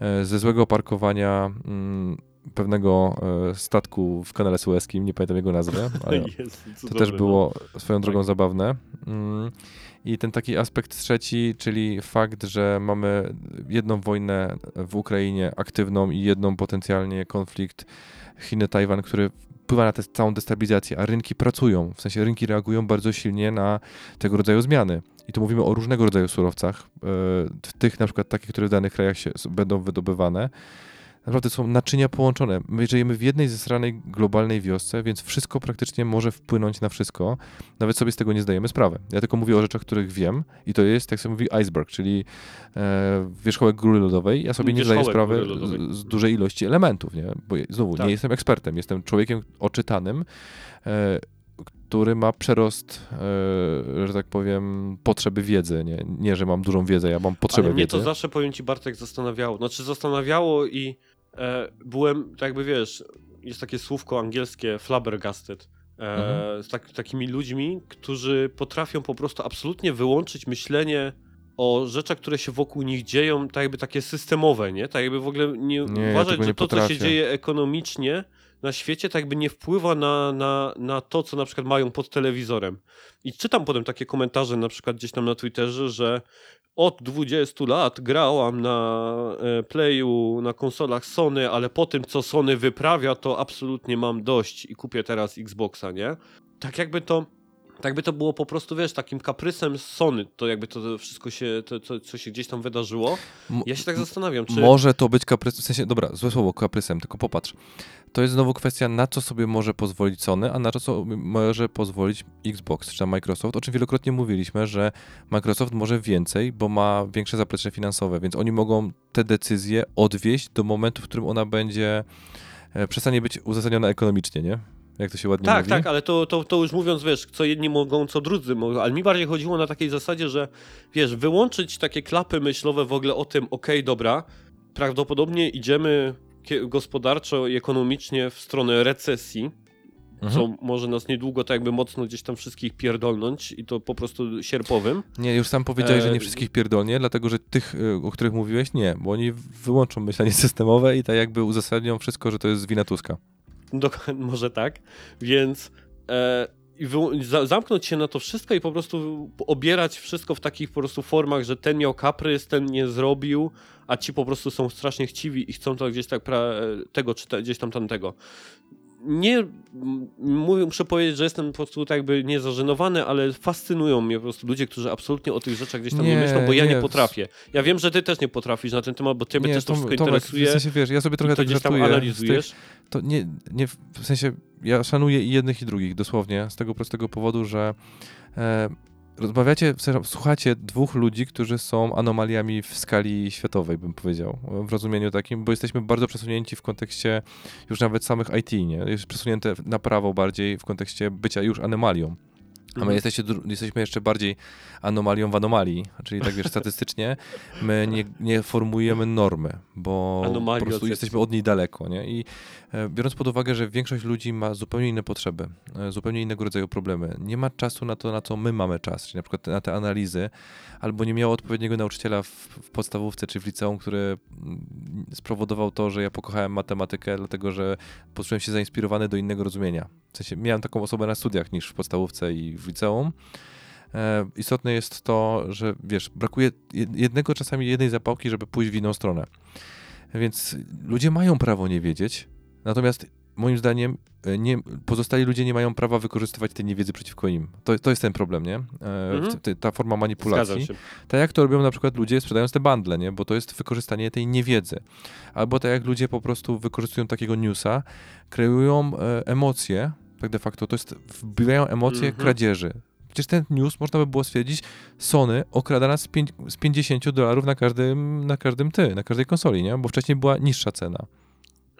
e, ze złego parkowania mm, pewnego e, statku w kanale Suezkim, nie pamiętam jego nazwy, ale to też było swoją drogą Tak. zabawne. Mm, I ten taki aspekt trzeci, czyli fakt, że mamy jedną wojnę w Ukrainie aktywną i jedną potencjalnie konflikt Chiny-Tajwan, który wpływa na tę całą destabilizację, a rynki pracują, w sensie rynki reagują bardzo silnie na tego rodzaju zmiany. I tu mówimy o różnego rodzaju surowcach, e, w tych na przykład takich, które w danych krajach się, będą wydobywane. Naprawdę są naczynia połączone. My żyjemy w jednej zesranej globalnej wiosce, więc wszystko praktycznie może wpłynąć na wszystko. Nawet sobie z tego nie zdajemy sprawy. Ja tylko mówię o rzeczach, których wiem i to jest, jak się mówi, iceberg, czyli e, wierzchołek góry lodowej. Ja sobie nie zdaję sprawy z, z dużej ilości elementów, nie? Bo znowu, Tak. nie jestem ekspertem, jestem człowiekiem oczytanym, e, który ma przerost, e, że tak powiem, potrzeby wiedzy. Nie, nie że mam dużą wiedzę, ja mam potrzebę Ale mnie wiedzy. to zawsze, powiem ci, Bartek, zastanawiało. Znaczy zastanawiało i byłem, tak jakby wiesz, jest takie słówko angielskie flabbergasted. E, Mhm. Z tak, takimi ludźmi, którzy potrafią po prostu absolutnie wyłączyć myślenie o rzeczach, które się wokół nich dzieją, tak jakby takie systemowe, nie? Tak jakby w ogóle nie, Nie, ja uważać, tego że to, co się potrafię. dzieje ekonomicznie na świecie, tak jakby nie wpływa na, na, na to, co na przykład mają pod telewizorem. I czytam potem takie komentarze na przykład gdzieś tam na Twitterze, że od 20 lat grałam na e, Playu, na konsolach Sony, ale po tym, co Sony wyprawia, to absolutnie mam dość i kupię teraz Xboxa, nie? Tak jakby to, tak jakby to było po prostu, wiesz, takim kaprysem Sony, to jakby to wszystko się, to, to co się gdzieś tam wydarzyło. Ja się tak zastanawiam, czy... Może to być kaprys, w sensie, dobra, złe słowo, kaprysem, tylko popatrz. To jest znowu kwestia, na co sobie może pozwolić Sony, a na co może pozwolić Xbox czy Microsoft, o czym wielokrotnie mówiliśmy, że Microsoft może więcej, bo ma większe zaplecze finansowe, więc oni mogą te decyzje odwieźć do momentu, w którym ona będzie, e, przestanie być uzasadniona ekonomicznie, nie? Jak to się ładnie Tak, mówi. tak, ale to, to, to już mówiąc, wiesz, co jedni mogą, co drudzy mogą, ale mi bardziej chodziło na takiej zasadzie, że wiesz, wyłączyć takie klapy myślowe w ogóle o tym, okej, dobra, prawdopodobnie idziemy gospodarczo i ekonomicznie w stronę recesji, co może nas niedługo tak jakby mocno gdzieś tam wszystkich pierdolnąć i to po prostu sierpowym. Nie, już sam powiedziałeś, że E, nie wszystkich pierdolnie, dlatego że tych, y, o których mówiłeś, nie, bo oni wyłączą myślenie systemowe i tak jakby uzasadnią wszystko, że to jest wina Tuska. Dokładnie, może tak. Więc e, zamknąć się na to wszystko i po prostu obierać wszystko w takich po prostu formach, że ten miał kaprys, ten nie zrobił, a ci po prostu są strasznie chciwi i chcą to gdzieś tak pra, tego czy te, gdzieś tam tamtego. Nie mówię, muszę powiedzieć, że jestem po prostu tak jakby niezażenowany, ale fascynują mnie po prostu ludzie, którzy absolutnie o tych rzeczach gdzieś tam nie, Nie, myślą, bo ja nie, nie. potrafię. Ja wiem, że ty też nie potrafisz na ten temat, bo ciebie też to wszystko Tomek, interesuje. W sensie, wiesz, ja sobie trochę to tak gdzieś tam żartuję. z tych- analizujesz. To nie, nie, w w sensie, ja szanuję i jednych i drugich, dosłownie, z tego prostego powodu, że e, rozmawiacie, słuchacie dwóch ludzi, którzy są anomaliami w skali światowej, bym powiedział, w rozumieniu takim, bo jesteśmy bardzo przesunięci w kontekście już nawet samych IT, nie? Jest przesunięte na prawo bardziej w kontekście bycia już anomalią. A my Mhm. jesteście, jesteśmy jeszcze bardziej anomalią w anomalii, czyli tak wiesz, statystycznie my nie, nie formujemy normy, bo Anomalii po prostu od- jesteśmy od niej daleko, nie? I e, biorąc pod uwagę, że większość ludzi ma zupełnie inne potrzeby, e, zupełnie innego rodzaju problemy, nie ma czasu na to, na co my mamy czas, czyli na przykład na te analizy, albo nie miało odpowiedniego nauczyciela w, w podstawówce czy w liceum, który mm, spowodował to, że ja pokochałem matematykę, dlatego że poczułem się zainspirowany do innego rozumienia. W sensie miałem taką osobę na studiach niż w podstawówce i w liceum. E, istotne jest to, że wiesz, brakuje jed- jednego czasami jednej zapałki, żeby pójść w inną stronę. Więc ludzie mają prawo nie wiedzieć, natomiast moim zdaniem e, nie, pozostali ludzie nie mają prawa wykorzystywać tej niewiedzy przeciwko im. To, to jest ten problem, nie? E, Mhm. t- ta forma manipulacji. Tak jak to robią na przykład ludzie sprzedając te bundle, nie? Bo to jest wykorzystanie tej niewiedzy. Albo tak jak ludzie po prostu wykorzystują takiego newsa, kreują e, emocje, tak de facto, to jest, wbijają emocje Mhm. kradzieży. Przecież ten news, można by było stwierdzić, Sony okrada nas z, pięć, z 50 dolarów na każdym, na każdym ty, na każdej konsoli, nie? Bo wcześniej była niższa cena.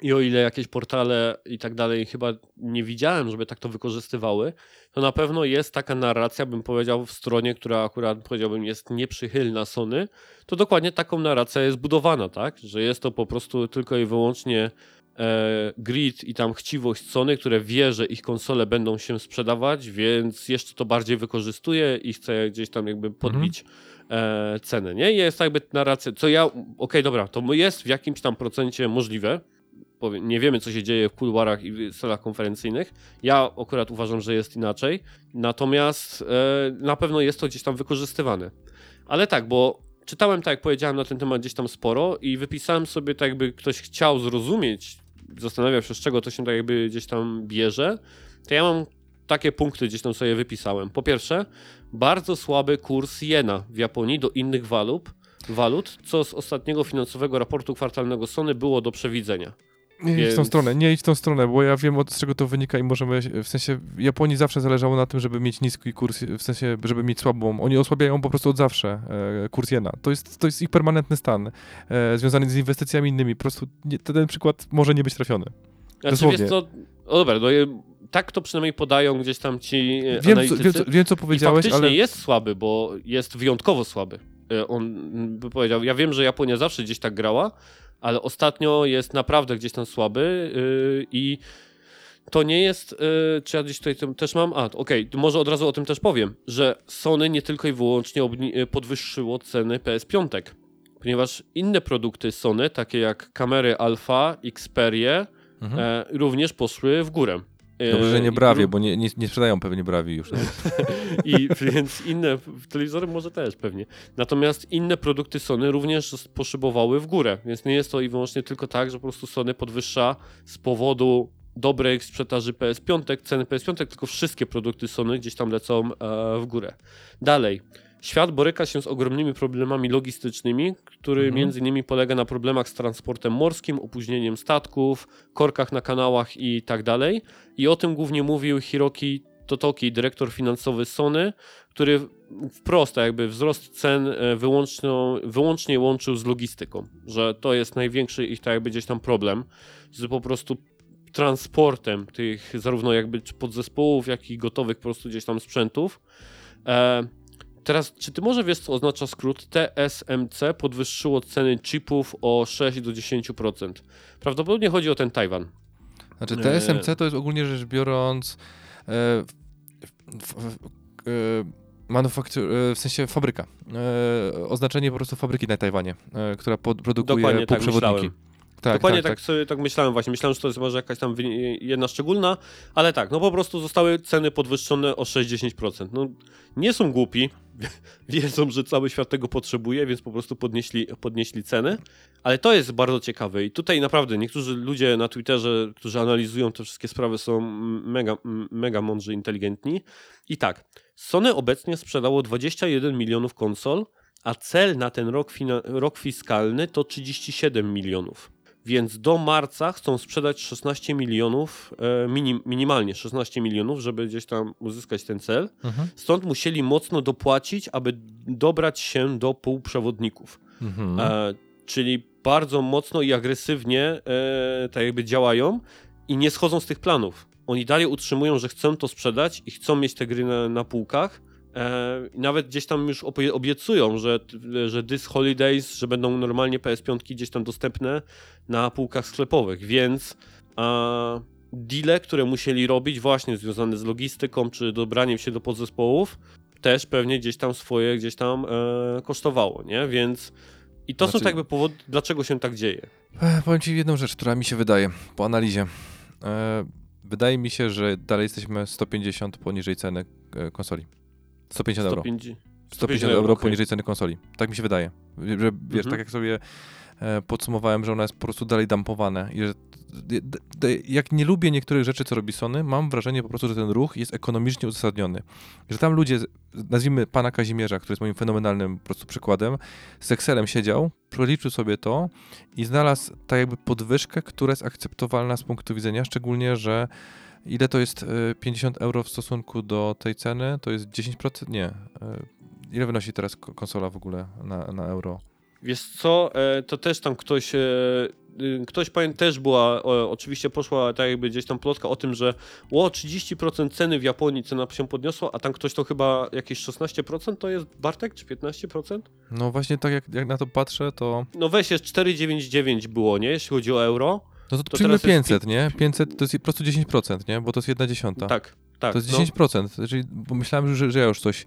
I o ile jakieś portale i tak dalej chyba nie widziałem, żeby tak to wykorzystywały, to na pewno jest taka narracja, bym powiedział, w stronie, która akurat powiedziałbym jest nieprzychylna Sony, to dokładnie taką narracja jest budowana, tak? Że jest to po prostu tylko i wyłącznie e, grid i tam chciwość Sony, które wie, że ich konsole będą się sprzedawać, więc jeszcze to bardziej wykorzystuje i chce gdzieś tam jakby podbić e, cenę, nie? I jest jakby narracja, co ja, okej, dobra, to jest w jakimś tam procencie możliwe, nie wiemy, co się dzieje w kuluarach i w salach konferencyjnych. Ja akurat uważam, że jest inaczej. Natomiast e, na pewno jest to gdzieś tam wykorzystywane. Ale tak, bo czytałem, tak jak powiedziałem, na ten temat gdzieś tam sporo i wypisałem sobie, tak jakby ktoś chciał zrozumieć, zastanawiał się, z czego to się tak jakby gdzieś tam bierze, to ja mam takie punkty gdzieś tam sobie wypisałem. Po pierwsze, bardzo słaby kurs jena w Japonii do innych walut, walut, co z ostatniego finansowego raportu kwartalnego Sony było do przewidzenia. Nie idź w tą Więc- stronę, nie idź w tą stronę, bo ja wiem od czego to wynika i możemy, w sensie Japonii zawsze zależało na tym, żeby mieć niski kurs, w sensie, żeby mieć słabą, oni osłabiają po prostu od zawsze e, kurs jena. To jest, to jest ich permanentny stan, e, związany z inwestycjami innymi, po prostu nie, ten przykład może nie być trafiony. Znaczy, Dosłownie. wiesz co, o dobra, no, e, tak to przynajmniej podają gdzieś tam ci Wiem, analitycy. wiem, co, wiem, co I powiedziałeś, faktycznie ale... jest słaby, bo jest wyjątkowo słaby. E, On by powiedział, ja wiem, że Japonia zawsze gdzieś tak grała, ale ostatnio jest naprawdę gdzieś tam słaby yy, i to nie jest, yy, czy ja gdzieś tutaj też mam, a okej, to może od razu o tym też powiem, że Sony nie tylko i wyłącznie y, podwyższyło ceny PS5, ponieważ inne produkty Sony, takie jak kamery Alpha, Xperia, Mhm. e, również poszły w górę. E, Dobrze, że nie i brawie, bo nie, nie, nie sprzedają pewnie brawi już. I więc inne telewizory może też pewnie. Natomiast inne produkty Sony również poszybowały w górę, więc nie jest to i wyłącznie tylko tak, że po prostu Sony podwyższa z powodu dobrej sprzedaży PS5, ceny PS5, tylko wszystkie produkty Sony gdzieś tam lecą e, w górę. Dalej. Świat boryka się z ogromnymi problemami logistycznymi, który Mhm. między innymi polega na problemach z transportem morskim, opóźnieniem statków, korkach na kanałach i tak dalej. I o tym głównie mówił Hiroki Totoki, dyrektor finansowy Sony, który wprost jakby wzrost cen e, wyłącznie łączył z logistyką, że to jest największy ich tak jakby gdzieś tam problem, z po prostu transportem tych zarówno jakby podzespołów, jak i gotowych po prostu gdzieś tam sprzętów. E, teraz, czy ty może wiesz, co oznacza skrót TSMC podwyższyło ceny chipów o 6 do 10%? Prawdopodobnie chodzi o ten Tajwan. Znaczy Nie. TSMC to jest ogólnie rzecz biorąc e, f, f, e, manufaktur, e, w sensie fabryka. E, oznaczenie po prostu fabryki na Tajwanie, e, która pod, produkuje Dokładnie tak półprzewodniki. myślałem. Tak, Dokładnie tak, tak, sobie tak myślałem właśnie. Myślałem, że to jest może jakaś tam jedna szczególna, ale tak, no po prostu zostały ceny podwyższone o 6-10%. No nie są głupi, wiedzą, że cały świat tego potrzebuje, więc po prostu podnieśli, podnieśli ceny. Ale to jest bardzo ciekawe i tutaj naprawdę niektórzy ludzie na Twitterze, którzy analizują te wszystkie sprawy są mega, mega mądrzy, inteligentni. I tak, Sony obecnie sprzedało 21 milionów konsol, a cel na ten rok, rok fiskalny to 37 milionów. Więc do marca chcą sprzedać 16 milionów, e, minim, minimalnie 16 milionów, żeby gdzieś tam uzyskać ten cel. Mhm. Stąd musieli mocno dopłacić, aby dobrać się do półprzewodników. Mhm. E, czyli bardzo mocno i agresywnie e, tak jakby działają i nie schodzą z tych planów. Oni dalej utrzymują, że chcą to sprzedać i chcą mieć te gry na, na półkach. E, nawet gdzieś tam już obie- obiecują, że, że this holidays, że będą normalnie PS5 gdzieś tam dostępne na półkach sklepowych, więc a, deale, które musieli robić właśnie związane z logistyką czy dobraniem się do podzespołów, też pewnie gdzieś tam swoje gdzieś tam e, kosztowało, nie? Więc i to są Znaczy- tak jakby powody, dlaczego się tak dzieje. E, Powiem ci jedną rzecz, która mi się wydaje po analizie. E, wydaje mi się, że dalej jesteśmy 150 poniżej ceny e, konsoli. 150 euro. 150 150 euro okej. poniżej ceny konsoli. Tak mi się wydaje. Że, wiesz, Mhm. tak jak sobie e, podsumowałem, że ona jest po prostu dalej dumpowane i że jak nie lubię niektórych rzeczy, co robi Sony, mam wrażenie po prostu, że ten ruch jest ekonomicznie uzasadniony. Że tam ludzie, nazwijmy pana Kazimierza, który jest moim fenomenalnym po prostu przykładem, z Excelem siedział, przeliczył sobie to i znalazł tak jakby podwyżkę, która jest akceptowalna z punktu widzenia, szczególnie, że ile to jest e, 50 euro w stosunku do tej ceny? To jest 10%? Nie. E, Ile wynosi teraz ko- konsola w ogóle na, na euro? Wiesz co, e, to też tam ktoś, e, y, ktoś pamię, też była, oczywiście poszła tak jakby gdzieś tam plotka o tym, że o 30% ceny w Japonii cena się podniosła, a tam ktoś to chyba jakieś 16% to jest Bartek, czy 15%? No właśnie tak jak, jak na to patrzę, to No weź jest 4,99 było, nie, jeśli chodzi o euro. No to, To przyjmmy teraz jest 500, nie? 500 to jest po prostu 10%, nie? Bo to jest 1 dziesiąta. Tak, tak. to jest no. 10%, czyli bo myślałem, że, że ja już coś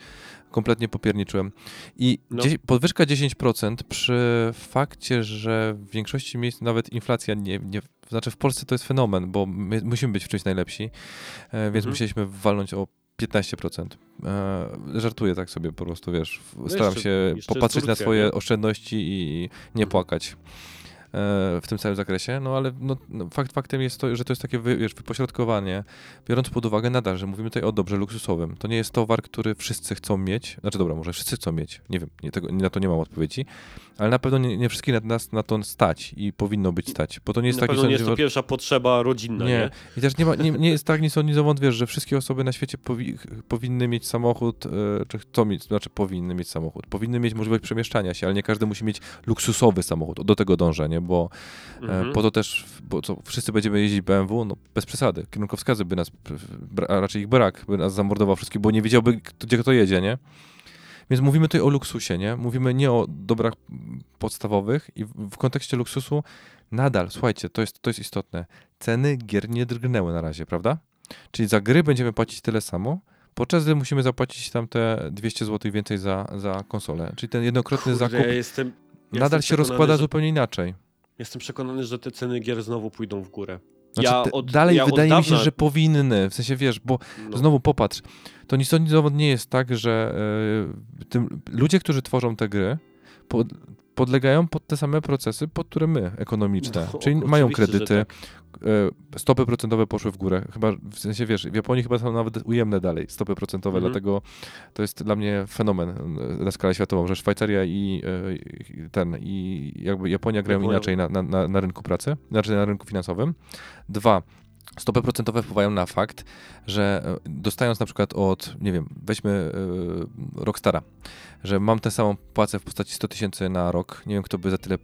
kompletnie popierniczyłem. I No. podwyżka 10% przy fakcie, że w większości miejsc nawet inflacja nie, nie... Znaczy w Polsce to jest fenomen, bo my musimy być w czymś najlepsi, e, więc Mhm. musieliśmy walnąć o 15%. E, żartuję tak sobie po prostu, wiesz, No staram jeszcze- się jeszcze popatrzeć na Turcja, swoje nie? oszczędności i nie Mhm. płakać w tym całym zakresie, no ale no, no, fakt faktem jest to, że to jest takie wiesz, wypośrodkowanie, biorąc pod uwagę nadal, że mówimy tutaj o dobrze luksusowym. To nie jest towar, który wszyscy chcą mieć, znaczy dobra, może wszyscy chcą mieć, nie wiem, nie, tego, na to nie mam odpowiedzi, ale na pewno nie, nie wszystkich na, nas na to stać i powinno być stać, bo to nie jest Na taki pewno nie jest to pierwsza potrzeba rodzinna, nie? nie. I też nie, ma, nie, nie jest tak nic oni wątpiesz, że wszystkie osoby na świecie powi powinny mieć samochód, e, czy chcą mieć, znaczy powinny mieć samochód. Powinny mieć możliwość przemieszczania się, ale nie każdy musi mieć luksusowy samochód. Do tego dążę, nie? Bo Mhm. e, po to też, bo co, wszyscy będziemy jeździć BMW, no bez przesady. Kierunkowskazy by nas, a raczej ich brak, by nas zamordował wszystkich, bo nie wiedziałby, kto- gdzie kto jedzie, nie? Więc mówimy tutaj o luksusie, nie? Mówimy nie o dobrach podstawowych i w, kontekście luksusu nadal, słuchajcie, to jest, to jest istotne. Ceny gier nie drgnęły na razie, prawda? Czyli za gry będziemy płacić tyle samo, podczas gdy musimy zapłacić tam te 200 zł więcej za, za konsolę. Czyli ten jednokrotny Kurde, zakup ja jestem, nadal jestem się rozkłada że, zupełnie inaczej. Jestem przekonany, że te ceny gier znowu pójdą w górę. Znaczy, ja od, dalej ja wydaje mi się, dawna- że powinny. W sensie wiesz, bo no, znowu popatrz, to nic to nie jest tak, że e, tym, ludzie, którzy tworzą te gry, pod, podlegają pod te same procesy, pod które my, ekonomiczne. No, Czyli mają kredyty, tak. e, stopy procentowe poszły w górę. Chyba w sensie wiesz, w Japonii chyba są nawet ujemne dalej stopy procentowe, Mhm. dlatego to jest dla mnie fenomen e, na skalę światową, że Szwajcaria i e, i ten i jakby Japonia grają Japonia- inaczej na, na, na, na rynku pracy, znaczy na rynku finansowym. Dwa, stopy procentowe wpływają na fakt, że e, dostając na przykład od, nie wiem, weźmy e, Rockstara, że mam tę samą płacę w postaci 100 tysięcy na rok, nie wiem kto by za tyle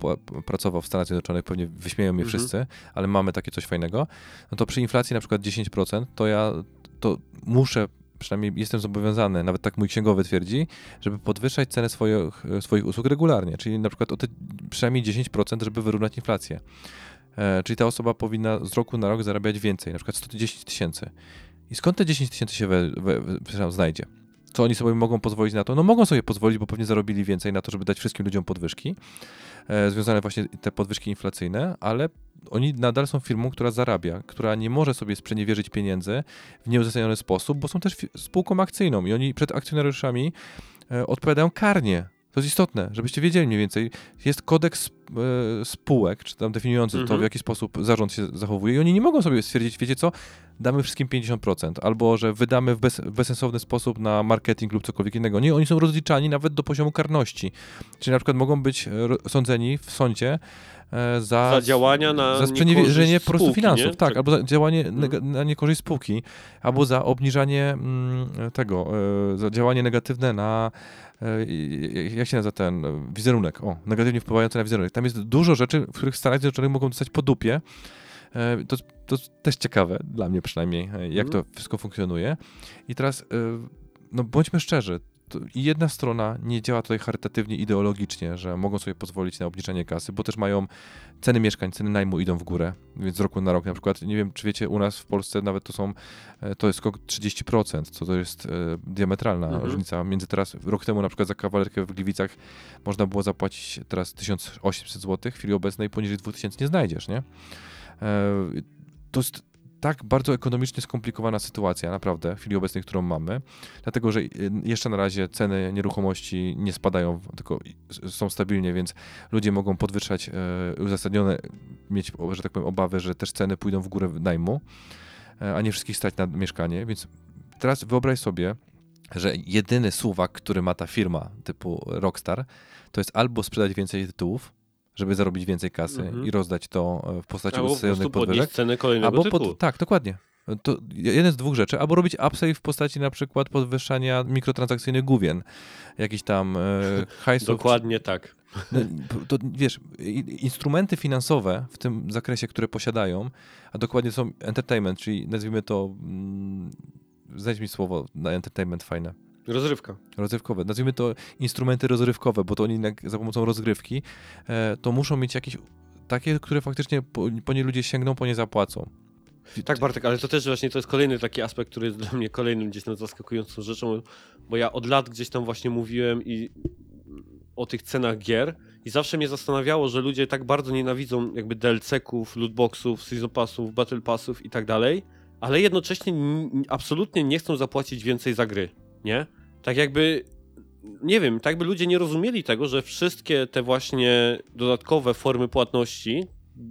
pracował w Stanach Zjednoczonych, pewnie wyśmieją mnie Mhm. wszyscy, ale mamy takie coś fajnego, no to przy inflacji na przykład 10%, to ja to muszę przynajmniej jestem zobowiązany, nawet tak mój księgowy twierdzi, żeby podwyższać cenę swoich, swoich usług regularnie, czyli na przykład o te przynajmniej 10%, żeby wyrównać inflację. E, czyli ta osoba powinna z roku na rok zarabiać więcej, na przykład 110 tysięcy. I skąd te 10 tysięcy się we, we, we, znajdzie? Co oni sobie mogą pozwolić na to? No mogą sobie pozwolić, bo pewnie zarobili więcej na to, żeby dać wszystkim ludziom podwyżki, e, związane właśnie te podwyżki inflacyjne, ale oni nadal są firmą, która zarabia, która nie może sobie sprzeniewierzyć pieniędzy w nieuzasadniony sposób, bo są też spółką akcyjną i oni przed akcjonariuszami e, odpowiadają karnie to jest istotne, żebyście wiedzieli mniej więcej. Jest kodeks spółek, czy tam definiujący mhm. to, w jaki sposób zarząd się zachowuje i oni nie mogą sobie stwierdzić, wiecie co, damy wszystkim 50%, albo że wydamy w, bez, w bezsensowny sposób na marketing lub cokolwiek innego. Nie, oni są rozliczani nawet do poziomu karności. Czyli na przykład mogą być sądzeni w sądzie e, za, za działania na za sprzeniewierzenie po prostu finansów, nie? tak, albo za działanie hmm. na niekorzyść spółki, albo za obniżanie mm, tego, e, za działanie negatywne na E, jak się nazywa ten wizerunek, o, negatywnie wpływający na wizerunek. Tam jest dużo rzeczy, w których Stanach Zjednoczonych mogą dostać po dupie. E, to, to też ciekawe, dla mnie przynajmniej, e, jak to wszystko funkcjonuje. I teraz, no bądźmy szczerzy, jedna strona nie działa tutaj charytatywnie, ideologicznie, że mogą sobie pozwolić na obniżenie kasy, bo też mają ceny mieszkań, ceny najmu idą w górę, więc z roku na rok na przykład, nie wiem, czy wiecie, u nas w Polsce nawet to są, e, to jest skok 30%, co to jest e, diametralna mhm. różnica między teraz, rok temu na przykład za kawalerkę w Gliwicach można było zapłacić teraz 1800 zł, w chwili obecnej poniżej 2000 nie znajdziesz, nie? E, to jest tak bardzo ekonomicznie skomplikowana sytuacja, naprawdę, w chwili obecnej, którą mamy, dlatego że y, jeszcze na razie ceny nieruchomości nie spadają, tylko są stabilnie, więc ludzie mogą podwyższać e, uzasadnione, mieć, że tak powiem, obawy, że też ceny pójdą w górę najmu, e, a nie wszystkich stać na mieszkanie, więc teraz wyobraź sobie, że jedyny suwak, który ma ta firma typu Rockstar, to jest albo sprzedać więcej tytułów, żeby zarobić więcej kasy -hmm. i rozdać to e, w postaci uzasadnionych podwyżek. cenę kolejnego albo. Pod, tak, dokładnie. To jeden z dwóch rzeczy, albo robić upsave w postaci na przykład podwyższania mikrotransakcyjnych główien, jakiś tam e, hajsów. Dokładnie tak. No, to wiesz, instrumenty finansowe w tym zakresie, które posiadają, a dokładnie są entertainment, czyli nazwijmy to, mm, znajdź mi słowo na entertainment fajne Rozrywka. Rozrywkowe. Nazwijmy to instrumenty rozrywkowe, bo to oni za pomocą rozgrywki e, to muszą mieć jakieś takie, które faktycznie po, po nie ludzie sięgną, po nie zapłacą. Tak, Bartek, ale to też właśnie to jest kolejny taki aspekt, który jest dla mnie kolejnym gdzieś tam zaskakującą rzeczą, bo ja od lat gdzieś tam właśnie mówiłem i o tych cenach gier i zawsze mnie zastanawiało, że ludzie tak bardzo nienawidzą jakby DLC-ków, lootboxów, season passów, battle passów i tak dalej, ale jednocześnie absolutnie nie chcą zapłacić więcej za gry, nie? Tak jakby, nie wiem, tak jakby ludzie nie rozumieli tego, że wszystkie te właśnie dodatkowe formy płatności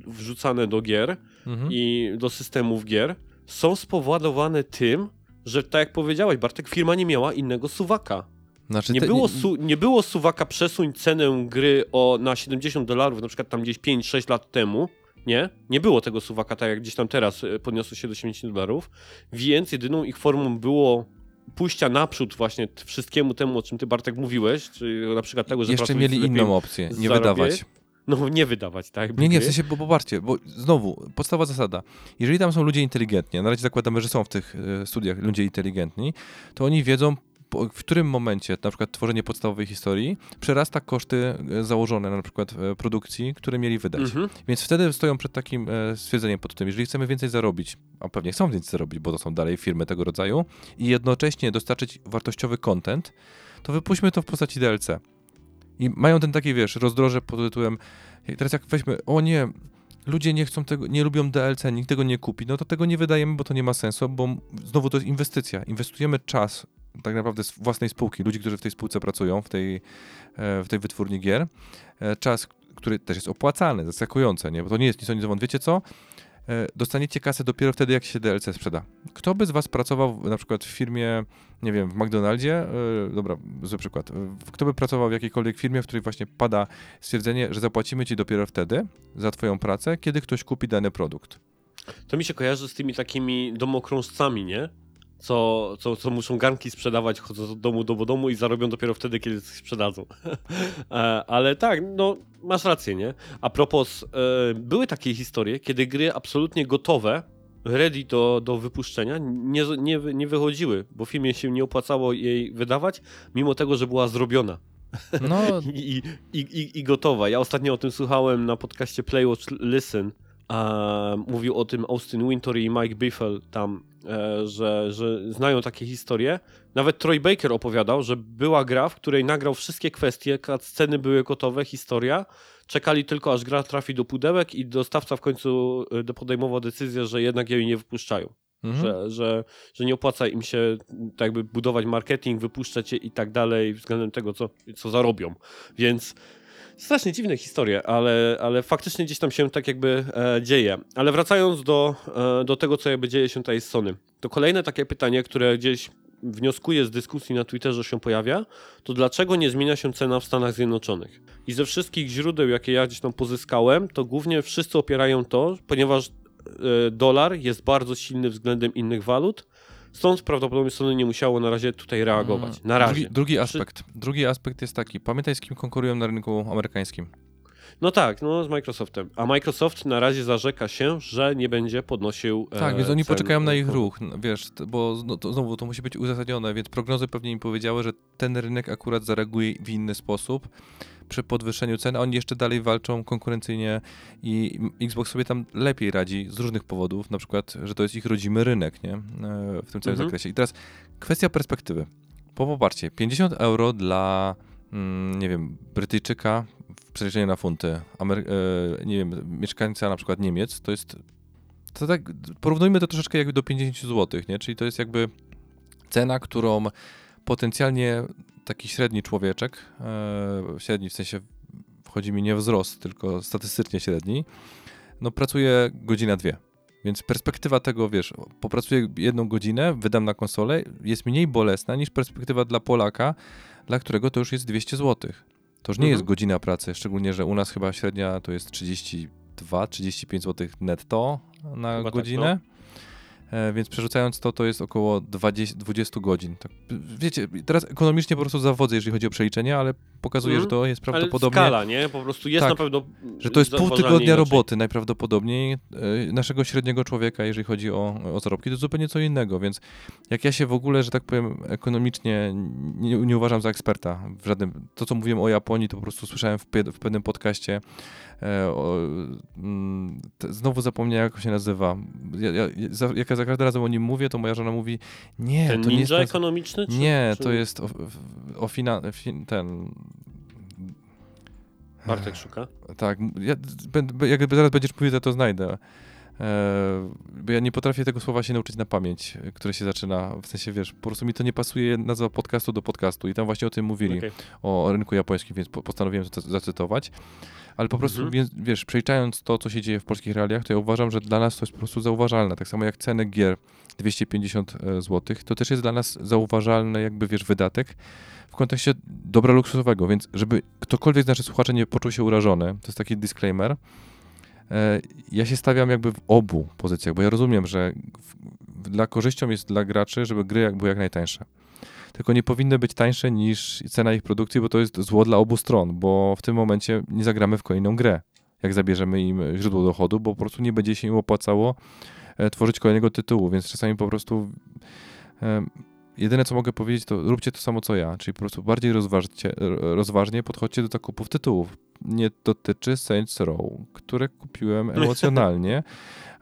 wrzucane do gier mhm. i do systemów gier są spowodowane tym, że tak jak powiedziałeś, Bartek, firma nie miała innego suwaka. Znaczy nie, te... było su nie było suwaka przesuń cenę gry o, na 70 dolarów, na przykład tam gdzieś 5-6 lat temu, nie? Nie było tego suwaka, tak jak gdzieś tam teraz e, podniosło się do 70 dolarów, więc jedyną ich formą było pójścia naprzód właśnie wszystkiemu temu, o czym ty Bartek mówiłeś, czyli na przykład tego, że Jeszcze mieli inną opcję, nie wydawać. No nie wydawać, tak? Nie, nie, w sensie, bo popatrzcie, bo znowu, podstawa zasada. Jeżeli tam są ludzie inteligentni, a na razie zakładamy, że są w tych e, studiach ludzie inteligentni, to oni wiedzą, w którym momencie na przykład tworzenie podstawowej historii przerasta koszty e, założone na przykład e, produkcji, które mieli wydać. Mhm. Więc wtedy stoją przed takim e, stwierdzeniem pod tym, jeżeli chcemy więcej zarobić, a pewnie chcą więcej zarobić, bo to są dalej firmy tego rodzaju, i jednocześnie dostarczyć wartościowy content, to wypuśćmy to w postaci DLC. I mają ten taki, wiesz, rozdroże pod tytułem, teraz jak weźmy, o nie, ludzie nie chcą tego, nie lubią DLC, nikt tego nie kupi, no to tego nie wydajemy, bo to nie ma sensu, bo znowu to jest inwestycja. Inwestujemy czas tak naprawdę z własnej spółki, ludzi, którzy w tej spółce pracują, w tej, e, w tej wytwórni gier, e, czas, który też jest opłacalny, zaskakujące, nie? bo to nie jest nic o nic Wiecie co? E, dostaniecie kasę dopiero wtedy, jak się DLC sprzeda. Kto by z was pracował na przykład w firmie, nie wiem, w McDonaldzie, dobra, zły przykład, kto by pracował w jakiejkolwiek firmie, w której właśnie pada stwierdzenie, że zapłacimy ci dopiero wtedy za twoją pracę, kiedy ktoś kupi dany produkt. To mi się kojarzy z tymi takimi domokrążcami, nie? Co, co, co muszą garnki sprzedawać, chodząc od domu do domu i zarobią dopiero wtedy, kiedy coś sprzedadzą. E, ale tak, no masz rację, nie? A propos, e, były takie historie, kiedy gry absolutnie gotowe, ready do, do wypuszczenia, nie, nie, nie wychodziły, bo filmie się nie opłacało jej wydawać, mimo tego, że była zrobiona. No. I, i, i, I gotowa. Ja ostatnio o tym słuchałem na podcaście Play Watch Listen e, mówił o tym Austin Wintory i Mike Biffle tam, e, że, że znają takie historie. Nawet Troy Baker opowiadał, że była gra, w której nagrał wszystkie kwestie, sceny były gotowe, historia, czekali tylko aż gra trafi do pudełek i dostawca w końcu e, podejmował decyzję, że jednak jej nie wypuszczają. Mhm. Że, że, że nie opłaca im się tak jakby budować marketing, wypuszczać je i tak dalej względem tego, co, co zarobią. Więc strasznie dziwne historie, ale, ale faktycznie gdzieś tam się tak jakby e, dzieje. Ale wracając do, e, do tego, co jakby dzieje się tutaj z Sony, to kolejne takie pytanie, które gdzieś wnioskuję z dyskusji na Twitterze się pojawia, to dlaczego nie zmienia się cena w Stanach Zjednoczonych? I ze wszystkich źródeł, jakie ja gdzieś tam pozyskałem, to głównie wszyscy opierają to, ponieważ e, dolar jest bardzo silny względem innych walut, stąd prawdopodobnie Sony nie musiało na razie tutaj reagować. Na razie. Drugi, drugi aspekt. Drugi aspekt jest taki. Pamiętaj, z kim konkurują na rynku amerykańskim. No tak, no z Microsoftem. A Microsoft na razie zarzeka się, że nie będzie podnosił. Tak, e, więc oni cen, poczekają na ich e, ruch, no, wiesz, bo no, to znowu to musi być uzasadnione, więc prognozy pewnie im powiedziały, że ten rynek akurat zareaguje w inny sposób przy podwyższeniu cen, a oni jeszcze dalej walczą konkurencyjnie i Xbox sobie tam lepiej radzi z różnych powodów, na przykład, że to jest ich rodzimy rynek, nie, E, w tym całym Mhm. zakresie. I teraz kwestia perspektywy. Bo popatrzcie, 50 euro dla, mm, nie wiem, Brytyjczyka w przeliczeniu na funty, Amery- e, nie wiem, mieszkańca na przykład Niemiec, to jest to tak, porównujmy to troszeczkę jakby do 50 zł, nie? Czyli to jest jakby cena, którą potencjalnie taki średni człowieczek, e, średni w sensie wchodzi mi nie wzrost, tylko statystycznie średni, no pracuje godzina, dwie. Więc perspektywa tego, wiesz, popracuję jedną godzinę, wydam na konsolę, jest mniej bolesna niż perspektywa dla Polaka, dla którego to już jest 200 zł. To już nie Mhm. jest godzina pracy, szczególnie, że u nas chyba średnia to jest 32-35 zł netto na Chyba tak, godzinę. E, Więc przerzucając to, to jest około 20, 20 godzin. Tak, wiecie, teraz ekonomicznie po prostu zawodzę, jeżeli chodzi o przeliczenie, ale pokazuje, Mhm. że to jest Ale prawdopodobnie skala, nie? Po prostu jest Tak, na pewno. że to jest pół tygodnia inaczej. roboty najprawdopodobniej e, naszego średniego człowieka, jeżeli chodzi o, o zarobki, to zupełnie co innego, więc jak ja się w ogóle, że tak powiem, ekonomicznie nie, nie uważam za eksperta w żadnym, to co mówiłem o Japonii, to po prostu słyszałem w, w pewnym podcaście, o, mm, te, znowu zapomniałem jak się nazywa, ja, ja, za, jak ja za każdym razem o nim mówię, to moja żona mówi, nie, Ten to nie jest... ninja naz- ekonomiczny? Czy, nie, czy... to jest o, o fina, fin, ten... Bartek szuka. Tak, ja, będę- jak zaraz będziesz mówił, to, to znajdę. E, bo ja nie potrafię tego słowa się nauczyć na pamięć, e, które się zaczyna, w sensie, wiesz, po prostu mi to nie pasuje nazwa podcastu do podcastu i tam właśnie o tym mówili, Okej. o rynku japońskim, więc po, postanowiłem to zacytować. Ale po prostu, Mhm. więc, wiesz, przeliczając to, co się dzieje w polskich realiach, to ja uważam, że dla nas to jest po prostu zauważalne. Tak samo jak ceny gier 250 zł, to też jest dla nas zauważalny jakby, wiesz, wydatek w kontekście dobra luksusowego, więc żeby ktokolwiek z naszych słuchaczy nie poczuł się urażony, to jest taki disclaimer, e, ja się stawiam jakby w obu pozycjach, bo ja rozumiem, że dla korzyścią jest dla graczy, żeby gry jak były jak najtańsze. Tylko nie powinny być tańsze niż cena ich produkcji, bo to jest zło dla obu stron, bo w tym momencie nie zagramy w kolejną grę, jak zabierzemy im źródło dochodu, bo po prostu nie będzie się im opłacało e, tworzyć kolejnego tytułu, więc czasami po prostu e, jedyne co mogę powiedzieć to róbcie to samo co ja, czyli po prostu bardziej rozważcie, rozważnie podchodźcie do zakupów tytułów. Nie dotyczy Saints Row, które kupiłem emocjonalnie,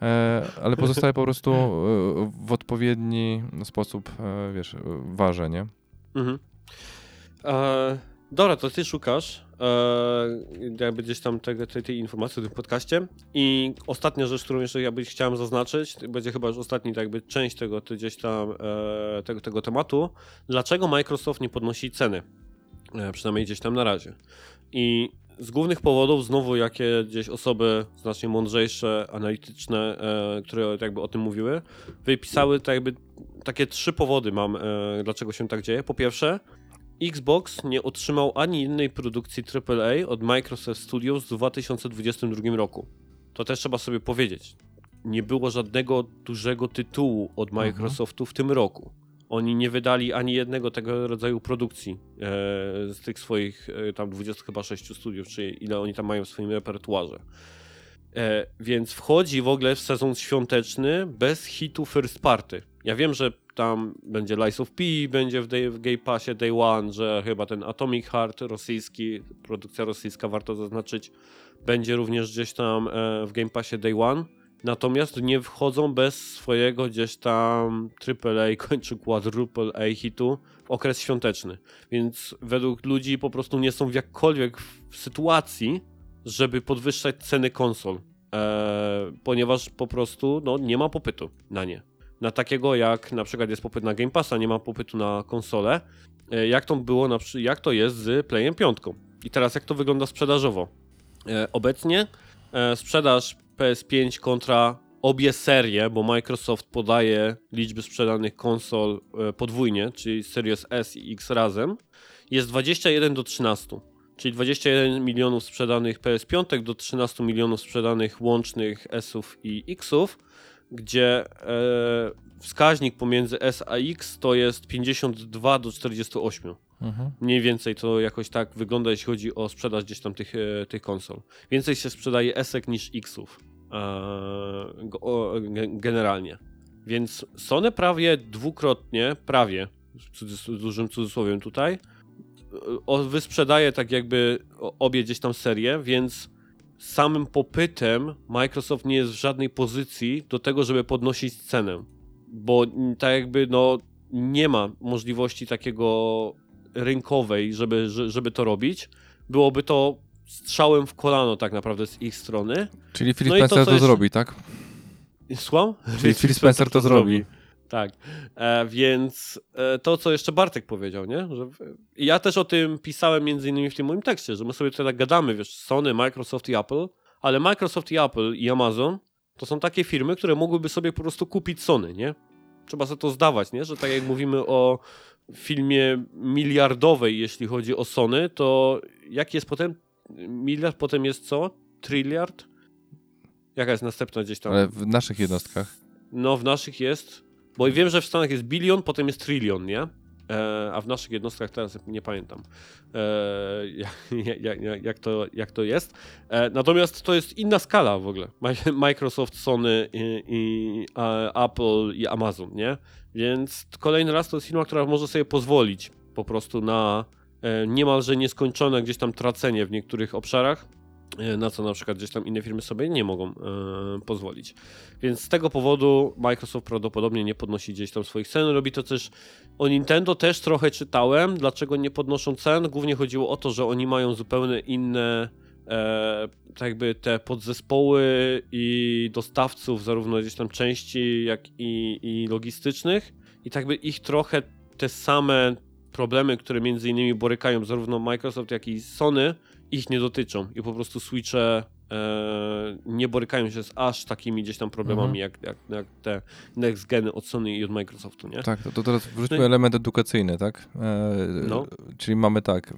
e, ale pozostałe po prostu e, w odpowiedni sposób, e, wiesz, ważę, nie? Mhm. E, dobra, to ty szukasz e, jakby gdzieś tam tego, tej, tej informacji w tym podcaście i ostatnia rzecz, którą jeszcze jakby chciałem zaznaczyć, będzie chyba już ostatni tak jakby część tego gdzieś tam e, tego, tego tematu. Dlaczego Microsoft nie podnosi ceny? E, przynajmniej gdzieś tam na razie. I z głównych powodów, znowu jakie gdzieś osoby znacznie mądrzejsze, analityczne, e, które jakby o tym mówiły, wypisały tak jakby takie trzy powody mam, e, dlaczego się tak dzieje. Po pierwsze, Xbox nie otrzymał ani innej produkcji AAA od Microsoft Studios w 2022 roku. To też trzeba sobie powiedzieć. Nie było żadnego dużego tytułu od Mhm. Microsoftu w tym roku. Oni nie wydali ani jednego tego rodzaju produkcji e, z tych swoich e, tam 20 chyba 6 studiów, czy ile oni tam mają w swoim repertuarze. E, więc wchodzi w ogóle w sezon świąteczny bez hitu first party. Ja wiem, że tam będzie Lies of P, będzie w, day, w Game Passie Day One, że chyba ten Atomic Heart rosyjski, produkcja rosyjska, warto zaznaczyć, będzie również gdzieś tam e, w Game Passie Day One. Natomiast nie wchodzą bez swojego gdzieś tam AAA kończy quadruple A hitu w okres świąteczny. Więc według ludzi po prostu nie są w jakkolwiek w sytuacji, żeby podwyższać ceny konsol. E, ponieważ po prostu no, nie ma popytu na nie. Na takiego jak na przykład jest popyt na Game Passa, nie ma popytu na konsole. E, jak to było, na, jak to jest z Playem 5. I teraz jak to wygląda sprzedażowo? E, obecnie e, sprzedaż PS5 kontra obie serie, bo Microsoft podaje liczby sprzedanych konsol podwójnie, czyli Series S i X razem, jest 21 do 13. Czyli 21 milionów sprzedanych PS5 do 13 milionów sprzedanych łącznych S-ów i X-ów, gdzie e, wskaźnik pomiędzy S a X to jest 52 do 48. Mhm. Mniej więcej to jakoś tak wygląda, jeśli chodzi o sprzedaż gdzieś tam tych, e, tych konsol. Więcej się sprzedaje S-ek niż X-ów e, generalnie. Więc Sony prawie dwukrotnie, prawie, z dużym cudzysłowiem tutaj, wysprzedaje tak jakby obie gdzieś tam serie, więc samym popytem Microsoft nie jest w żadnej pozycji do tego, żeby podnosić cenę. Bo tak jakby no nie ma możliwości takiego rynkowej, żeby, że- żeby to robić. Byłoby to strzałem w kolano tak naprawdę z ich strony. Czyli Phil No to, Spencer co to, jest- zrobi, tak? Słucham? Czyli Phil Spencer to zrobi. Tak, e, więc e, to, co jeszcze Bartek powiedział, nie? Że, i ja też o tym pisałem między innymi w tym moim tekście, że my sobie tutaj tak gadamy, wiesz, Sony, Microsoft i Apple, ale Microsoft i Apple i Amazon to są takie firmy, które mogłyby sobie po prostu kupić Sony, nie? Trzeba sobie to zdawać, nie? Że tak jak mówimy o filmie miliardowej, jeśli chodzi o Sony, to jaki jest potem miliard, potem jest co? Trilliard? Jaka jest następna gdzieś tam? Ale w naszych jednostkach. No, w naszych jest. Bo wiem, że w Stanach jest bilion, potem jest trylion, nie? E, a w naszych jednostkach teraz nie pamiętam, e, jak, jak, jak, to, jak to jest. E, natomiast to jest inna skala w ogóle. Mi- Microsoft, Sony i, i a, Apple i Amazon, nie? Więc kolejny raz to jest firma, która może sobie pozwolić po prostu na e, niemalże nieskończone gdzieś tam tracenie w niektórych obszarach, na co na przykład gdzieś tam inne firmy sobie nie mogą e, pozwolić. Więc z tego powodu Microsoft prawdopodobnie nie podnosi gdzieś tam swoich cen. Robi to też o Nintendo też trochę czytałem, dlaczego nie podnoszą cen. Głównie chodziło o to, że oni mają zupełnie inne e, tak jakby te podzespoły i dostawców zarówno gdzieś tam części, jak i, i logistycznych i tak by ich trochę te same problemy, które między innymi borykają zarówno Microsoft, jak i Sony, ich nie dotyczą i po prostu Switche e, nie borykają się z aż takimi gdzieś tam problemami, jak, jak, jak te next geny od Sony i od Microsoftu, nie? Tak, to, to teraz wróćmy No i- element edukacyjny, tak? E, No. Czyli mamy tak.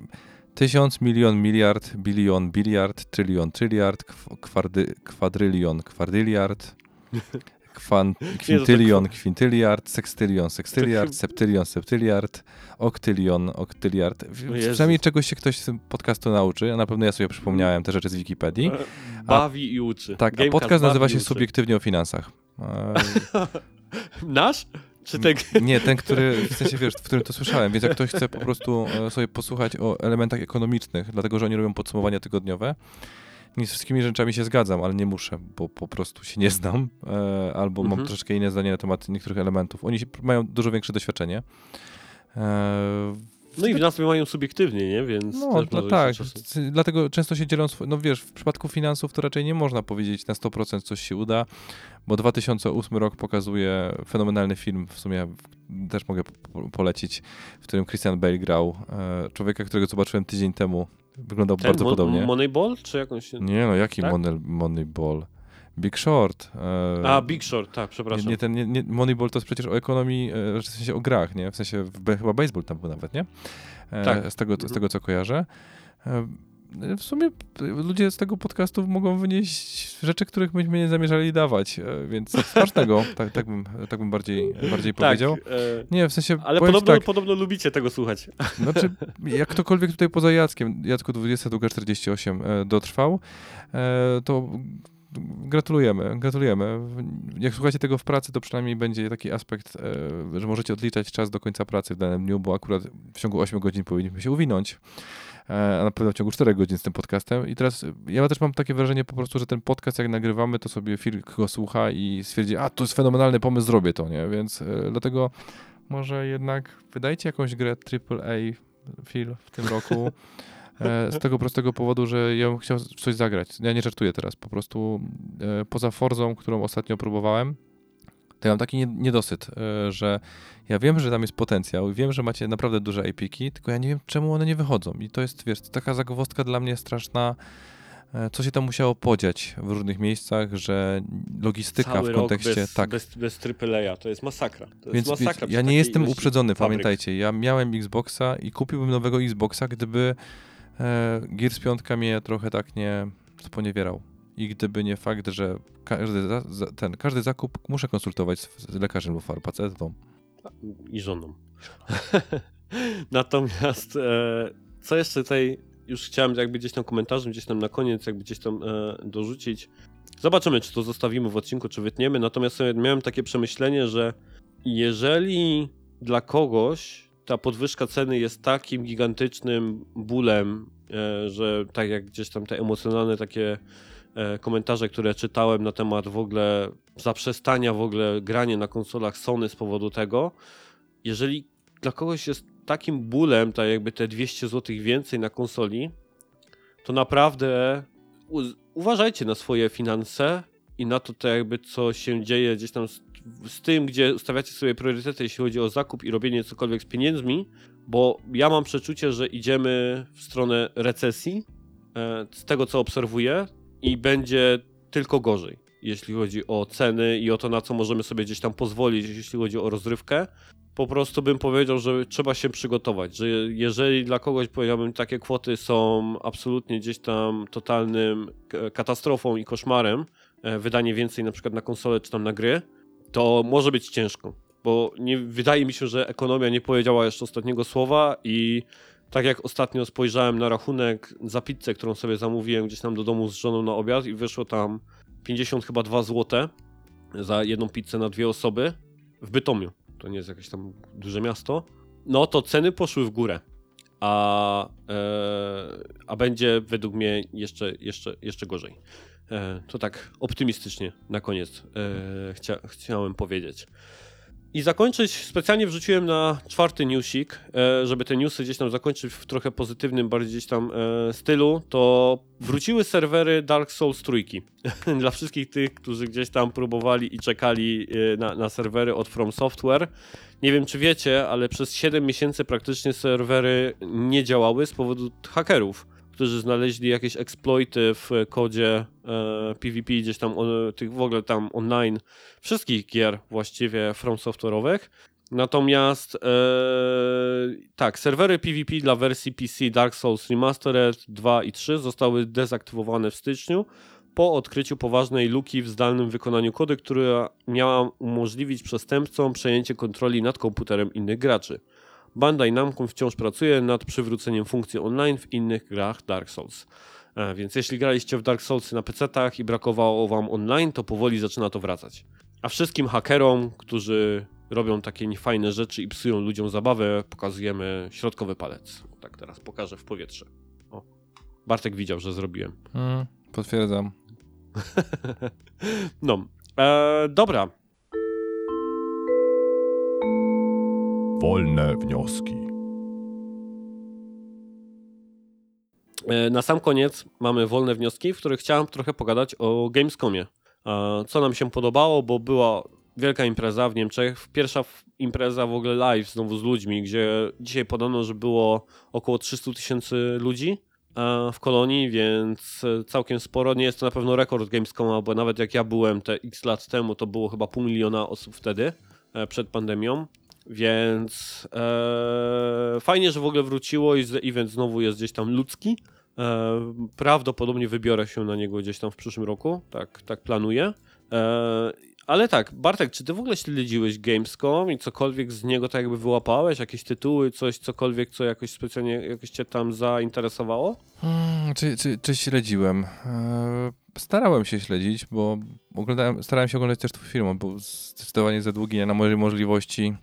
Tysiąc, milion, miliard, bilion, biliard, trylion, tryliard, kw- kwardy, kwadrylion, kwardyliard, kwan, kwintylion, kwintyliard, sekstylion, sekstyliard, septylion, septyliard, oktylion, oktyliard. Przynajmniej czegoś się ktoś z podcastu nauczy, a na pewno ja sobie przypomniałem te rzeczy z Wikipedii. E, Bawi i uczy. Tak, a Gamecast podcast nazywa się. Subiektywnie o finansach. E, Nasz? Czy ten... Nie, ten, który, w sensie wiesz, w którym to słyszałem, więc jak ktoś chce po prostu e, sobie posłuchać o elementach ekonomicznych, dlatego że oni robią podsumowania tygodniowe, nie z wszystkimi rzeczami się zgadzam, ale nie muszę, bo po prostu się nie znam, e, albo mam Mhm. troszeczkę inne zdanie na temat niektórych elementów. Oni się, mają dużo większe doświadczenie. E, No i w nas mają subiektywnie, nie? Więc no, no tak, dlatego często się dzielą, no wiesz, w przypadku finansów to raczej nie można powiedzieć na 100% coś się uda, bo 2008 rok pokazuje fenomenalny film, w sumie też mogę po- polecić, w którym Christian Bale grał, e, człowieka, którego zobaczyłem tydzień temu, wyglądał Ten bardzo Mon- podobnie. Moneyball? Czy jakąś... Nie no, jaki Tak? Money, Moneyball? Big Short. e, A, Big Short, tak, nie, przepraszam. nie, ten, nie, nie, Moneyball to jest przecież o ekonomii, e, w sensie o grach, nie? W sensie w, chyba baseball tam był nawet, nie? E, Tak. Z tego, z Mhm. tego co kojarzę. W sumie ludzie z tego podcastu mogą wynieść rzeczy, których myśmy nie zamierzali dawać, e, więc smacznego, tak, tak, bym, tak bym bardziej, bardziej tak, powiedział. e, Nie, w sensie, ale podobno, tak, podobno lubicie tego słuchać. znaczy, jak ktokolwiek tutaj poza Jackiem, Jacku 22.48 e, dotrwał, e, to gratulujemy, gratulujemy. Jak słuchacie tego w pracy, to przynajmniej będzie taki aspekt, że możecie odliczać czas do końca pracy w danym dniu, bo akurat w ciągu 8 godzin powinniśmy się uwinąć, na pewno w ciągu 4 godzin z tym podcastem. I teraz ja też mam takie wrażenie po prostu, że ten podcast jak nagrywamy, to sobie Phil go słucha i stwierdzi, a to jest fenomenalny pomysł, zrobię to, nie? Więc e, dlatego może jednak wydajcie jakąś grę AAA, Phil, w tym roku. E, Z tego prostego powodu, że ja bym chciał coś zagrać. Ja nie żartuję teraz. Po prostu e, poza Forzą, którą ostatnio próbowałem, ja mam taki nie- niedosyt, e, że ja wiem, że tam jest potencjał, wiem, że macie naprawdę duże epiki, tylko ja nie wiem, czemu one nie wychodzą. I to jest, wiesz, taka zagwozdka dla mnie straszna. e, Co się tam musiało podziać w różnych miejscach, że logistyka Cały w kontekście. bez, tak, bez, bez AAA, to jest masakra. To więc jest masakra ja nie jestem uprzedzony, fabryk. pamiętajcie. Ja miałem Xboxa i kupiłbym nowego Xboxa, gdyby e, Gears 5 mnie trochę tak nie sponiewierał. I gdyby nie fakt, że każdy, za, za, ten, każdy zakup muszę konsultować z, z lekarzem lub farmaceutą. i żoną. Natomiast e, co jeszcze tutaj już chciałem jakby gdzieś tam komentarzem, gdzieś tam na koniec jakby gdzieś tam e, dorzucić. Zobaczymy, czy to zostawimy w odcinku, czy wytniemy. Natomiast sobie miałem takie przemyślenie, że jeżeli dla kogoś ta podwyżka ceny jest takim gigantycznym bólem, e, że tak jak gdzieś tam te emocjonalne takie komentarze, które czytałem na temat w ogóle zaprzestania w ogóle grania na konsolach Sony z powodu tego, jeżeli dla kogoś jest takim bólem, tak jakby te 200 zł więcej na konsoli, to naprawdę uważajcie na swoje finanse i na to, tak jakby co się dzieje gdzieś tam z, z tym, gdzie ustawiacie sobie priorytety, jeśli chodzi o zakup i robienie cokolwiek z pieniędzmi, bo ja mam przeczucie, że idziemy w stronę recesji, e, z tego co obserwuję, i będzie tylko gorzej, jeśli chodzi o ceny i o to, na co możemy sobie gdzieś tam pozwolić, jeśli chodzi o rozrywkę. Po prostu bym powiedział, że trzeba się przygotować, że jeżeli dla kogoś, powiedziałbym, takie kwoty są absolutnie gdzieś tam totalnym k- katastrofą i koszmarem, e, wydanie więcej na przykład na konsolę czy tam na gry, to może być ciężko, bo nie, wydaje mi się, że ekonomia nie powiedziała jeszcze ostatniego słowa i tak jak ostatnio spojrzałem na rachunek za pizzę, którą sobie zamówiłem gdzieś tam do domu z żoną na obiad i wyszło tam 50 chyba 2 złote za jedną pizzę na dwie osoby w Bytomiu. To nie jest jakieś tam duże miasto. No to ceny poszły w górę. A, e, a będzie według mnie jeszcze, jeszcze, jeszcze gorzej. E, to tak optymistycznie na koniec e, chcia, chciałem powiedzieć. I zakończyć, specjalnie wrzuciłem na czwarty newsik, e, żeby te newsy gdzieś tam zakończyć w trochę pozytywnym, bardziej gdzieś tam e, stylu, to wróciły serwery Dark Souls trójki. Dla wszystkich tych, którzy gdzieś tam próbowali i czekali e, na, na serwery od From Software. Nie wiem, czy wiecie, ale przez 7 miesięcy praktycznie serwery nie działały z powodu hakerów, którzy znaleźli jakieś exploity w kodzie e, PvP, gdzieś tam o, tych w ogóle tam online wszystkich gier właściwie From Software'owych. Natomiast e, tak, serwery PvP dla wersji PC Dark Souls Remastered 2 i 3 zostały dezaktywowane w styczniu po odkryciu poważnej luki w zdalnym wykonaniu kody, która miała umożliwić przestępcom przejęcie kontroli nad komputerem innych graczy. Bandai Namco wciąż pracuje nad przywróceniem funkcji online w innych grach Dark Souls. E, więc jeśli graliście w Dark Souls na PC-tach i brakowało wam online, to powoli zaczyna to wracać. A wszystkim hakerom, którzy robią takie niefajne rzeczy i psują ludziom zabawę, pokazujemy środkowy palec. Tak teraz pokażę w powietrze. O. Bartek widział, że zrobiłem. Mm, potwierdzam. No. E, dobra. Wolne wnioski. E, Na sam koniec mamy wolne wnioski, w których chciałem trochę pogadać o Gamescomie. Co nam się podobało, bo była wielka impreza w Niemczech. Pierwsza impreza w ogóle live znowu z ludźmi, gdzie dzisiaj podano, że było około 300 tysięcy ludzi e, w kolonii, więc e, całkiem sporo. Nie jest to na pewno rekord Gamescoma, bo nawet jak ja byłem te x lat temu, to było chyba pół miliona osób wtedy, przed pandemią. Więc e, fajnie, że w ogóle wróciło i event znowu jest gdzieś tam ludzki. E, prawdopodobnie wybiorę się na niego gdzieś tam w przyszłym roku, tak, tak planuję. E, Ale tak, Bartek, czy ty w ogóle śledziłeś Gamescom i cokolwiek z niego tak jakby wyłapałeś? Jakieś tytuły, coś, cokolwiek, co jakoś specjalnie jakoś cię tam zainteresowało? Hmm, czy, czy, czy śledziłem? Eee, starałem się śledzić, bo oglądałem, starałem się oglądać też twój film, bo zdecydowanie za długi nie na mojej możliwości,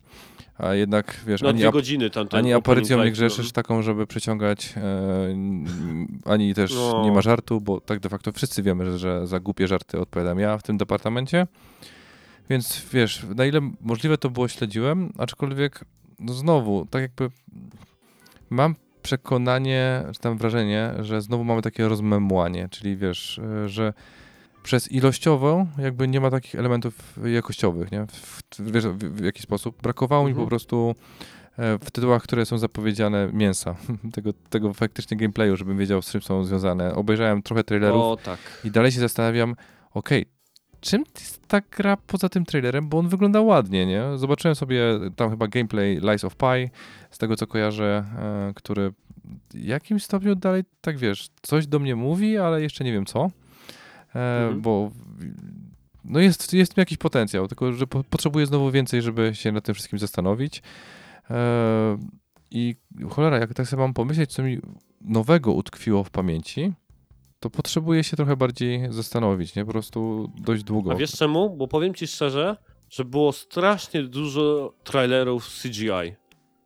a jednak, wiesz, No ani, godziny ani aparycją nie grzeszysz taką, żeby przyciągać, e, ani też No. nie ma żartu, bo tak de facto wszyscy wiemy, że, że za głupie żarty odpowiadam ja w tym departamencie. Więc wiesz, na ile możliwe to było śledziłem, aczkolwiek no znowu, tak jakby mam przekonanie, czy tam wrażenie, że znowu mamy takie rozmemłanie, czyli wiesz, e, że przez ilościowo jakby nie ma takich elementów jakościowych, nie? W, wiesz, w, w jaki sposób? Brakowało mi Mhm. po prostu e, w tytułach, które są zapowiedziane mięsa, tego, tego faktycznie gameplayu, żebym wiedział, z czym są związane. Obejrzałem trochę trailerów O tak. i dalej się zastanawiam, okej, czym jest ta gra poza tym trailerem, bo on wygląda ładnie, nie? Zobaczyłem sobie tam chyba gameplay Lies of Pi, z tego co kojarzę, e, który w jakimś stopniu dalej, tak wiesz, coś do mnie mówi, ale jeszcze nie wiem co, Mhm. bo no jest, jest jakiś potencjał, tylko że po, potrzebuję znowu więcej, żeby się nad tym wszystkim zastanowić. E, I cholera, jak tak sobie mam pomyśleć, co mi nowego utkwiło w pamięci, to potrzebuję się trochę bardziej zastanowić, nie? Po prostu dość długo. A wiesz czemu? Bo powiem ci szczerze, że było strasznie dużo trailerów CGI.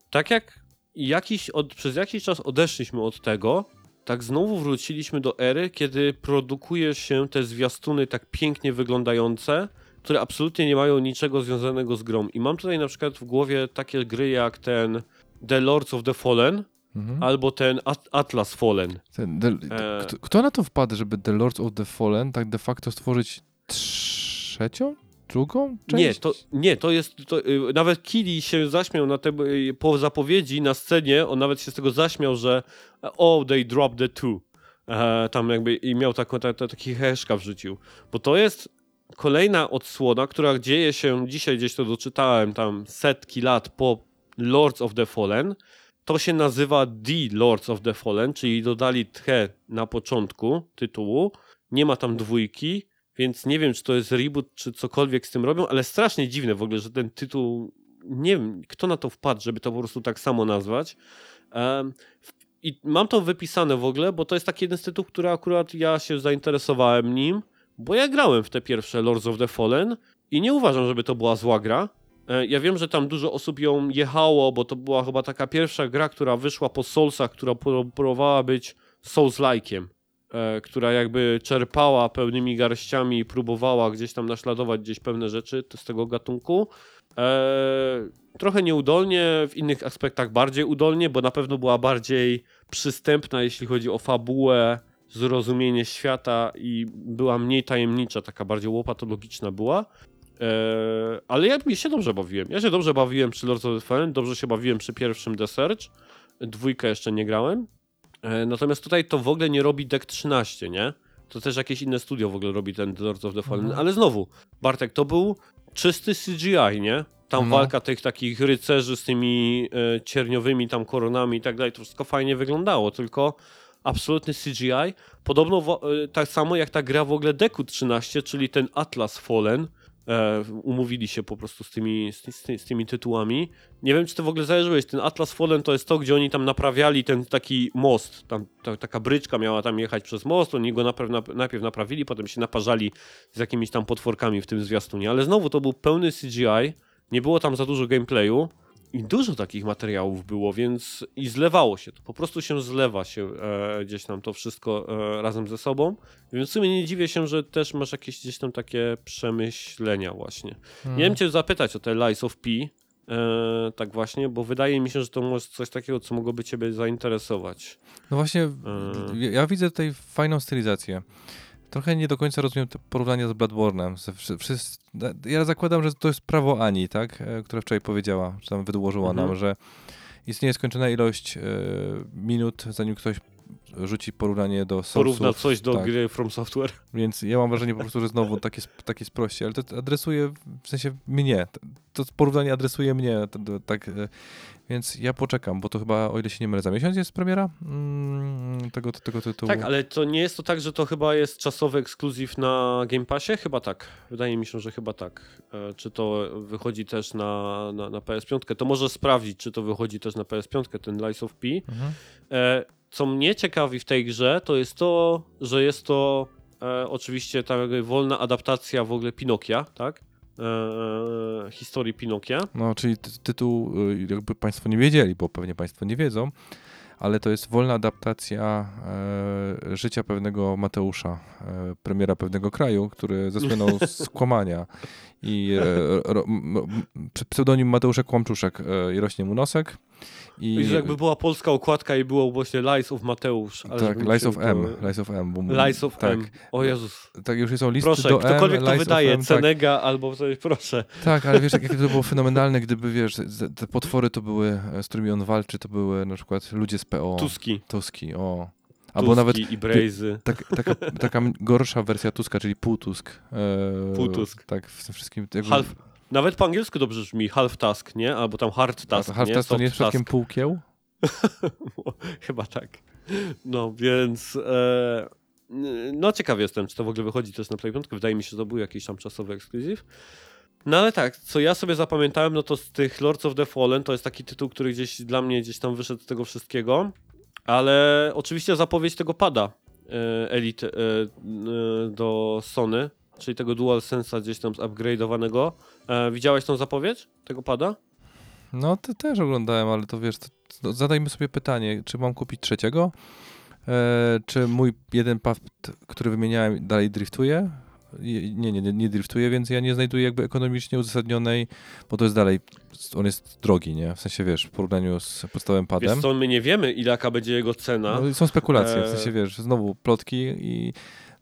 Tak jak jakiś od, przez jakiś czas odeszliśmy od tego, tak znowu wróciliśmy do ery, kiedy produkuje się te zwiastuny tak pięknie wyglądające, które absolutnie nie mają niczego związanego z grą. I mam tutaj na przykład w głowie takie gry jak ten The Lords of the Fallen Mhm. albo ten At- Atlas Fallen. Ten, the, E. kto, kto na to wpadł, żeby The Lords of the Fallen tak de facto stworzyć trzecią? Drugą część? Nie, to, nie, to jest. To, y, nawet Kili się zaśmiał na te, y, po zapowiedzi na scenie. On nawet się z tego zaśmiał, że oh, they dropped the two. E, tam jakby i miał taką, ta, ta, taki heszka wrzucił. Bo to jest kolejna odsłona, która dzieje się dzisiaj, gdzieś to doczytałem, tam setki lat po Lords of the Fallen. To się nazywa The Lords of the Fallen, czyli dodali tche na początku tytułu. Nie ma tam dwójki, więc nie wiem, czy to jest reboot, czy cokolwiek z tym robią, ale strasznie dziwne w ogóle, że ten tytuł, nie wiem, kto na to wpadł, żeby to po prostu tak samo nazwać. I mam to wypisane w ogóle, bo to jest taki jeden z tytułów, który akurat ja się zainteresowałem nim, bo ja grałem w te pierwsze Lords of the Fallen i nie uważam, żeby to była zła gra. E, Ja wiem, że tam dużo osób ją jechało, bo to była chyba taka pierwsza gra, która wyszła po Soulsach, która pró- próbowała być Souls-like'iem która jakby czerpała pełnymi garściami i próbowała gdzieś tam naśladować gdzieś pewne rzeczy z tego gatunku. E, trochę nieudolnie, w innych aspektach bardziej udolnie, bo na pewno była bardziej przystępna, jeśli chodzi o fabułę, zrozumienie świata i była mniej tajemnicza, taka bardziej łopatologiczna była. E, ale ja się dobrze bawiłem. Ja się dobrze bawiłem przy Lords of the Fallen, dobrze się bawiłem przy pierwszym The Search. Dwójkę jeszcze nie grałem. E, Natomiast tutaj to w ogóle nie robi Deck 13, nie? To też jakieś inne studio w ogóle robi ten Lords of the Fallen. Mhm. Ale znowu, Bartek, to był czysty CGI, nie? Tam No. walka tych takich rycerzy z tymi e, cierniowymi tam koronami i tak dalej, to wszystko fajnie wyglądało, tylko absolutny CGI. Podobno e, tak samo jak ta gra w ogóle Deku 13, czyli ten Atlas Fallen. E, umówili się po prostu z tymi, z, z, tymi tytułami. Nie wiem, czy ty w ogóle zajarzyłeś, ten Atlas Fallen to jest to, gdzie oni tam naprawiali ten taki most, tam ta, taka bryczka miała tam jechać przez most, oni go najpierw, nap- najpierw naprawili, potem się naparzali z jakimiś tam potworkami w tym zwiastunie, ale znowu to był pełny CGI, nie było tam za dużo gameplayu i dużo takich materiałów było, więc i zlewało się to, po prostu się zlewa się e, gdzieś tam to wszystko e, razem ze sobą, więc w sumie nie dziwię się, że też masz jakieś gdzieś tam takie przemyślenia właśnie. Hmm. Nie wiem cię zapytać o te Lies of P, e, tak właśnie, bo wydaje mi się, że to może coś takiego, co mogłoby ciebie zainteresować. No właśnie, E. ja- ja widzę tutaj fajną stylizację. Trochę nie do końca rozumiem to porównanie z Bloodborne'em. Ja zakładam, że to jest prawo Ani, tak? E, Która wczoraj powiedziała, czy tam wydłożyła Mhm. nam, że istnieje skończona ilość e, minut, zanim ktoś rzuci porównanie do Porówna Soulsów. coś do tak. gry From Software. Więc ja mam wrażenie po prostu, że znowu takie, takie sproście, ale to adresuje w sensie mnie. To porównanie adresuje mnie, tak, e, więc ja poczekam, bo to chyba, o ile się nie mylę, za miesiąc jest premiera mm, tego, tego tytułu. Tak, ale to nie jest to tak, że to chyba jest czasowy ekskluzyw na Game Passie? Chyba tak. Wydaje mi się, że chyba tak. E, Czy to wychodzi też na, na, na PS5? To może sprawdzić, czy to wychodzi też na PS5, ten Lies of P. Mhm. E, Co mnie ciekawi w tej grze, to jest to, że jest to e, oczywiście ta wolna adaptacja w ogóle Pinokia, tak? E, historii Pinokia. No, czyli ty, tytuł, y, jakby Państwo nie wiedzieli, bo pewnie Państwo nie wiedzą, ale to jest wolna adaptacja e, życia pewnego Mateusza, e, premiera pewnego kraju, który zasłynął z kłamania. I e, ro, m, pseudonim Mateuszek Kłamczuszek e, i rośnie mu nosek. I, I że jakby była polska okładka i było właśnie Lies of Mateusz. tak, Lies of to- M. Lies of M. Bo, Lies of tak, M. O Jezus. Tak, już są listy Proszę, do ktokolwiek M, to Lies wydaje, M, tak. Cenega albo coś, proszę. Tak, ale wiesz, jakie to było fenomenalne, gdyby, wiesz, te potwory to były, e, z którymi on walczy, to były na przykład ludzie z PO. Tuski. Tuski, o. Albo Tuski nawet i Brazy. tak, taka, taka gorsza wersja Tuska, czyli półtusk. E, Półtusk. Tak, w tym wszystkim. Half, nawet po angielsku dobrze brzmi, half task, nie? Albo tam hard task, Half nie? task to nie jest przypadkiem półkieł? Chyba tak. No, więc... E, no, ciekaw jestem, czy to w ogóle wychodzi też na Play 5. Wydaje mi się, że to był jakiś tam czasowy ekskluzyw. No ale tak, co ja sobie zapamiętałem, no to z tych Lords of the Fallen to jest taki tytuł, który gdzieś dla mnie gdzieś tam wyszedł z tego wszystkiego, ale oczywiście zapowiedź tego pada e, Elite e, e, do Sony, czyli tego DualSense'a gdzieś tam zupgrade'owanego. E, widziałeś tą zapowiedź tego pada? No, to też oglądałem, ale to wiesz, to, to zadajmy sobie pytanie, czy mam kupić trzeciego? E, czy mój jeden pad, który wymieniałem, dalej driftuje? Je- Nie, nie, nie, nie driftuje, więc ja nie znajduję jakby ekonomicznie uzasadnionej, bo to jest dalej, on jest drogi, nie? W sensie, wiesz, w porównaniu z podstawowym padem. Wiesz co, my nie wiemy, ile jaka będzie jego cena. No, są spekulacje, w E, sensie, wiesz, znowu plotki i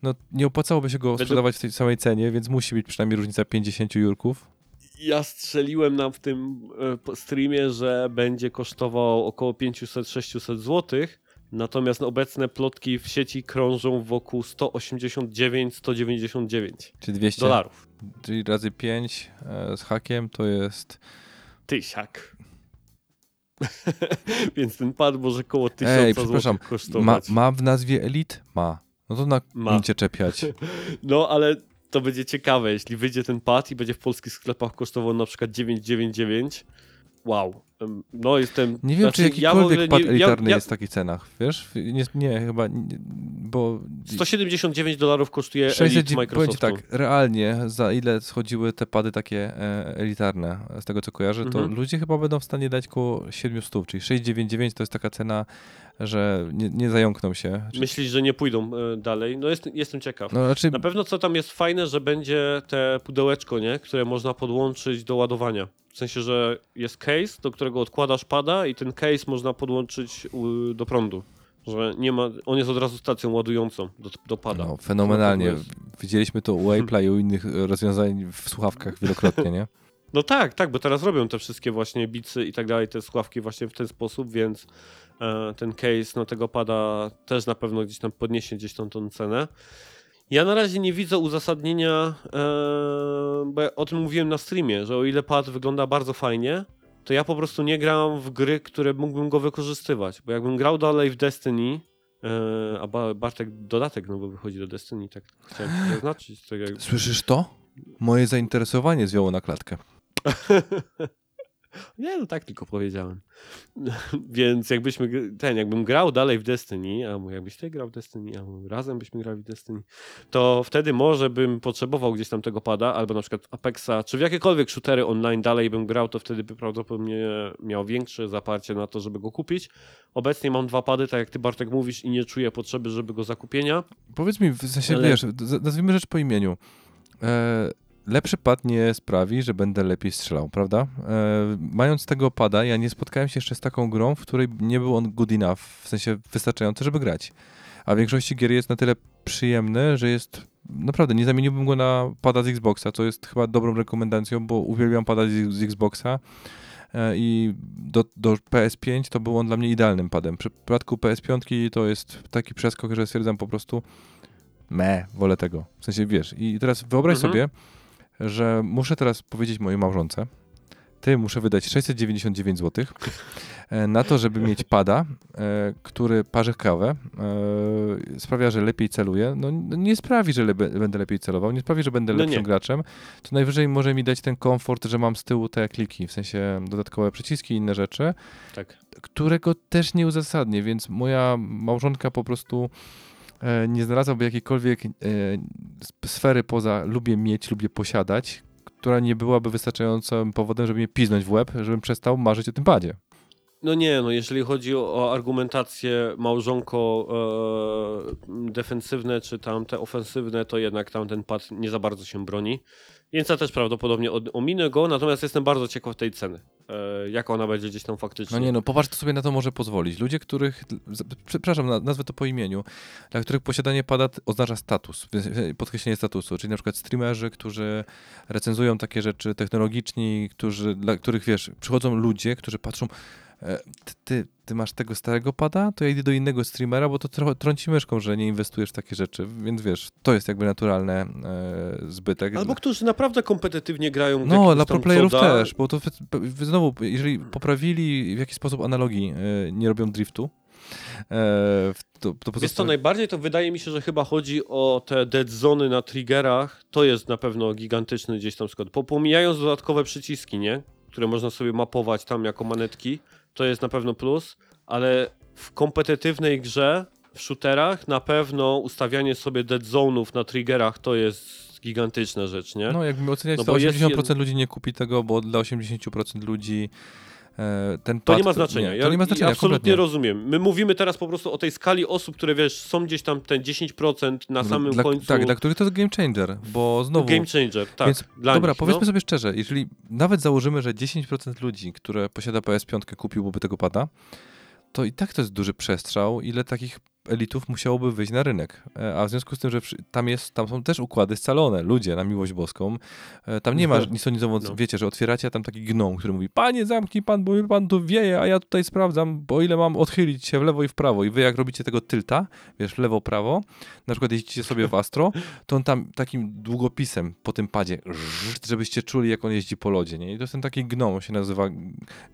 no, nie opłacałoby się go Według- sprzedawać w tej samej cenie, więc musi być przynajmniej różnica 50 jurków. Ja strzeliłem nam w tym e, streamie, że będzie kosztował około 500-600 zł, natomiast obecne plotki w sieci krążą wokół 189-199 Czy 200 dolarów. czyli razy 5 e, z hakiem to jest... Tysiak. Więc ten pad może koło 1000 Ej, zł przepraszam, Ma, kosztować. ma w nazwie Elite? Ma. No to na Ma. cię czepiać. No, ale to będzie ciekawe, jeśli wyjdzie ten pad i będzie w polskich sklepach kosztował na przykład 999. Wow. No, jestem... Nie wiem, znaczy, czy ja jakikolwiek ogóle pad nie- ja- elitarny ja- jest w takich cenach, wiesz? Nie, nie chyba, nie, bo... 179 dolarów kosztuje 600, Elite powiem ci Microsoftu. tak, realnie za ile schodziły te pady takie e, elitarne, z tego co kojarzę, to Mhm. ludzie chyba będą w stanie dać koło 700, czyli 699 to jest taka cena, że nie, nie zająkną się. Myślisz, że nie pójdą e, dalej? No jest, jestem ciekaw. No raczej, Na pewno co tam jest fajne, że będzie te pudełeczko, nie? które można podłączyć do ładowania. W sensie, że jest case, do którego odkładasz pada i ten case można podłączyć do prądu. Że nie ma, on jest od razu stacją ładującą do, do pada. no, fenomenalnie. Widzieliśmy to u Apple'a i u innych rozwiązań w słuchawkach wielokrotnie, nie? No tak, tak, bo teraz robią te wszystkie właśnie bicy i tak dalej, te słuchawki właśnie w ten sposób, więc ten case na tego pada też na pewno gdzieś tam podniesie gdzieś tą, tą cenę. Ja na razie nie widzę uzasadnienia, e, bo ja o tym mówiłem na streamie, że o ile pad wygląda bardzo fajnie, to ja po prostu nie gram w gry, które mógłbym go wykorzystywać, bo jakbym grał dalej w Destiny, e, a Ba- Bartek dodatek no bo wychodzi do Destiny, tak chciałem zaznaczyć. Tak jak... Słyszysz to? Moje zainteresowanie zwiało na klatkę. Nie, no tak tylko powiedziałem. Więc jakbyśmy, ten, jakbym grał dalej w Destiny, albo jakbyś ty grał w Destiny, albo razem byśmy grali w Destiny, to wtedy może bym potrzebował gdzieś tam tego pada, albo na przykład Apexa, czy w jakiekolwiek shootery online dalej bym grał, to wtedy by prawdopodobnie miał większe zaparcie na to, żeby go kupić. Obecnie mam dwa pady, tak jak ty Bartek mówisz i nie czuję potrzeby, żeby go zakupienia. Powiedz mi, w sensie, Ale- wiesz, nazwijmy rzecz po imieniu. E, lepszy pad nie sprawi, że będę lepiej strzelał, prawda? E, mając tego pada, ja nie spotkałem się jeszcze z taką grą, w której nie był on good enough, w sensie wystarczający, żeby grać. A w większości gier jest na tyle przyjemny, że jest naprawdę, nie zamieniłbym go na pada z Xboxa, co jest chyba dobrą rekomendacją, bo uwielbiam pada z, z Xboxa e, i do, do PS5 to był on dla mnie idealnym padem. W przypadku PS5 to jest taki przeskok, że stwierdzam po prostu me, wolę tego. W sensie, wiesz, i teraz wyobraź Mhm. sobie, że muszę teraz powiedzieć mojej małżonce, niestety muszę wydać 699 zł e, na to, żeby mieć pada, e, który parzy kawę, e, sprawia, że lepiej celuję. No n- nie sprawi, że le będę lepiej celował, nie sprawi, że będę No lepszym nie. graczem. To najwyżej może mi dać ten komfort, że mam z tyłu te kliki, w sensie dodatkowe przyciski i inne rzeczy, Tak. którego też nie uzasadnię, więc moja małżonka po prostu nie znalazłaby jakiejkolwiek e, sfery poza lubię mieć, lubię posiadać, która nie byłaby wystarczającym powodem, żeby mnie piznąć w łeb, żebym przestał marzyć o tym padzie. No nie, no jeżeli chodzi o, argumentację małżonko e, defensywne czy tam te ofensywne, to jednak tam ten pad nie za bardzo się broni. Więc ja też prawdopodobnie od, ominę go, natomiast jestem bardzo ciekaw tej ceny. E, jak ona będzie gdzieś tam faktycznie. No nie no, popatrz, kto sobie na to może pozwolić. Ludzie, których, przepraszam, na- nazwę to po imieniu, dla których posiadanie pada oznacza status, podkreślenie statusu, czyli na przykład streamerzy, którzy recenzują takie rzeczy technologiczni, którzy, dla których, wiesz, przychodzą ludzie, którzy patrzą, ty, ty, ty masz tego starego pada, to ja idę do innego streamera, bo to trochę trąci myszką, że nie inwestujesz w takie rzeczy, więc wiesz, to jest jakby naturalny e, zbytek. Albo którzy naprawdę kompetytywnie grają. No, dla proplayerów też, bo to wy- znowu, jeżeli poprawili w jakiś sposób analogii, e, nie robią driftu, e, to, to Wiesz co, pozosta- najbardziej to wydaje mi się, że chyba chodzi o te dead zony na triggerach. To jest na pewno gigantyczny gdzieś tam skład. Po- Pomijając dodatkowe przyciski, nie? Które można sobie mapować tam jako manetki, to jest na pewno plus, ale w kompetytywnej grze, w shooterach, na pewno ustawianie sobie dead zone'ów na triggerach to jest gigantyczna rzecz, nie? No, jakbym oceniać, No to bo jest 80% ludzi nie kupi tego, bo dla 80% ludzi e, ten To pad, nie ma znaczenia. Nie, ja to nie ma znaczenia, absolutnie kompletnie. rozumiem. My mówimy teraz po prostu o tej skali osób, które wiesz, są gdzieś tam ten 10% na samym dla, końcu. Tak, dla których to jest game changer, bo znowu... Game changer, tak. Więc dobra, nich, powiedzmy no. sobie szczerze, jeżeli nawet założymy, że 10% ludzi, które posiada PS5 kupiłby tego pada, to i tak to jest duży przestrzał, ile takich elitów musiałoby wyjść na rynek. E, A w związku z tym, że tam, jest, tam są też układy scalone, ludzie na miłość boską. E, Tam nie ma nic o nic, o- No. wiecie, że otwieracie a tam taki gnom, który mówi, panie zamknij pan, bo pan tu wieje, a ja tutaj sprawdzam, bo ile mam odchylić się w lewo i w prawo. I wy jak robicie tego tylta, wiesz, lewo, prawo, na przykład jeździcie sobie w Astro, to on tam takim długopisem po tym padzie, żebyście czuli, jak on jeździ po lodzie, nie? I to jest ten taki gnom, on się nazywa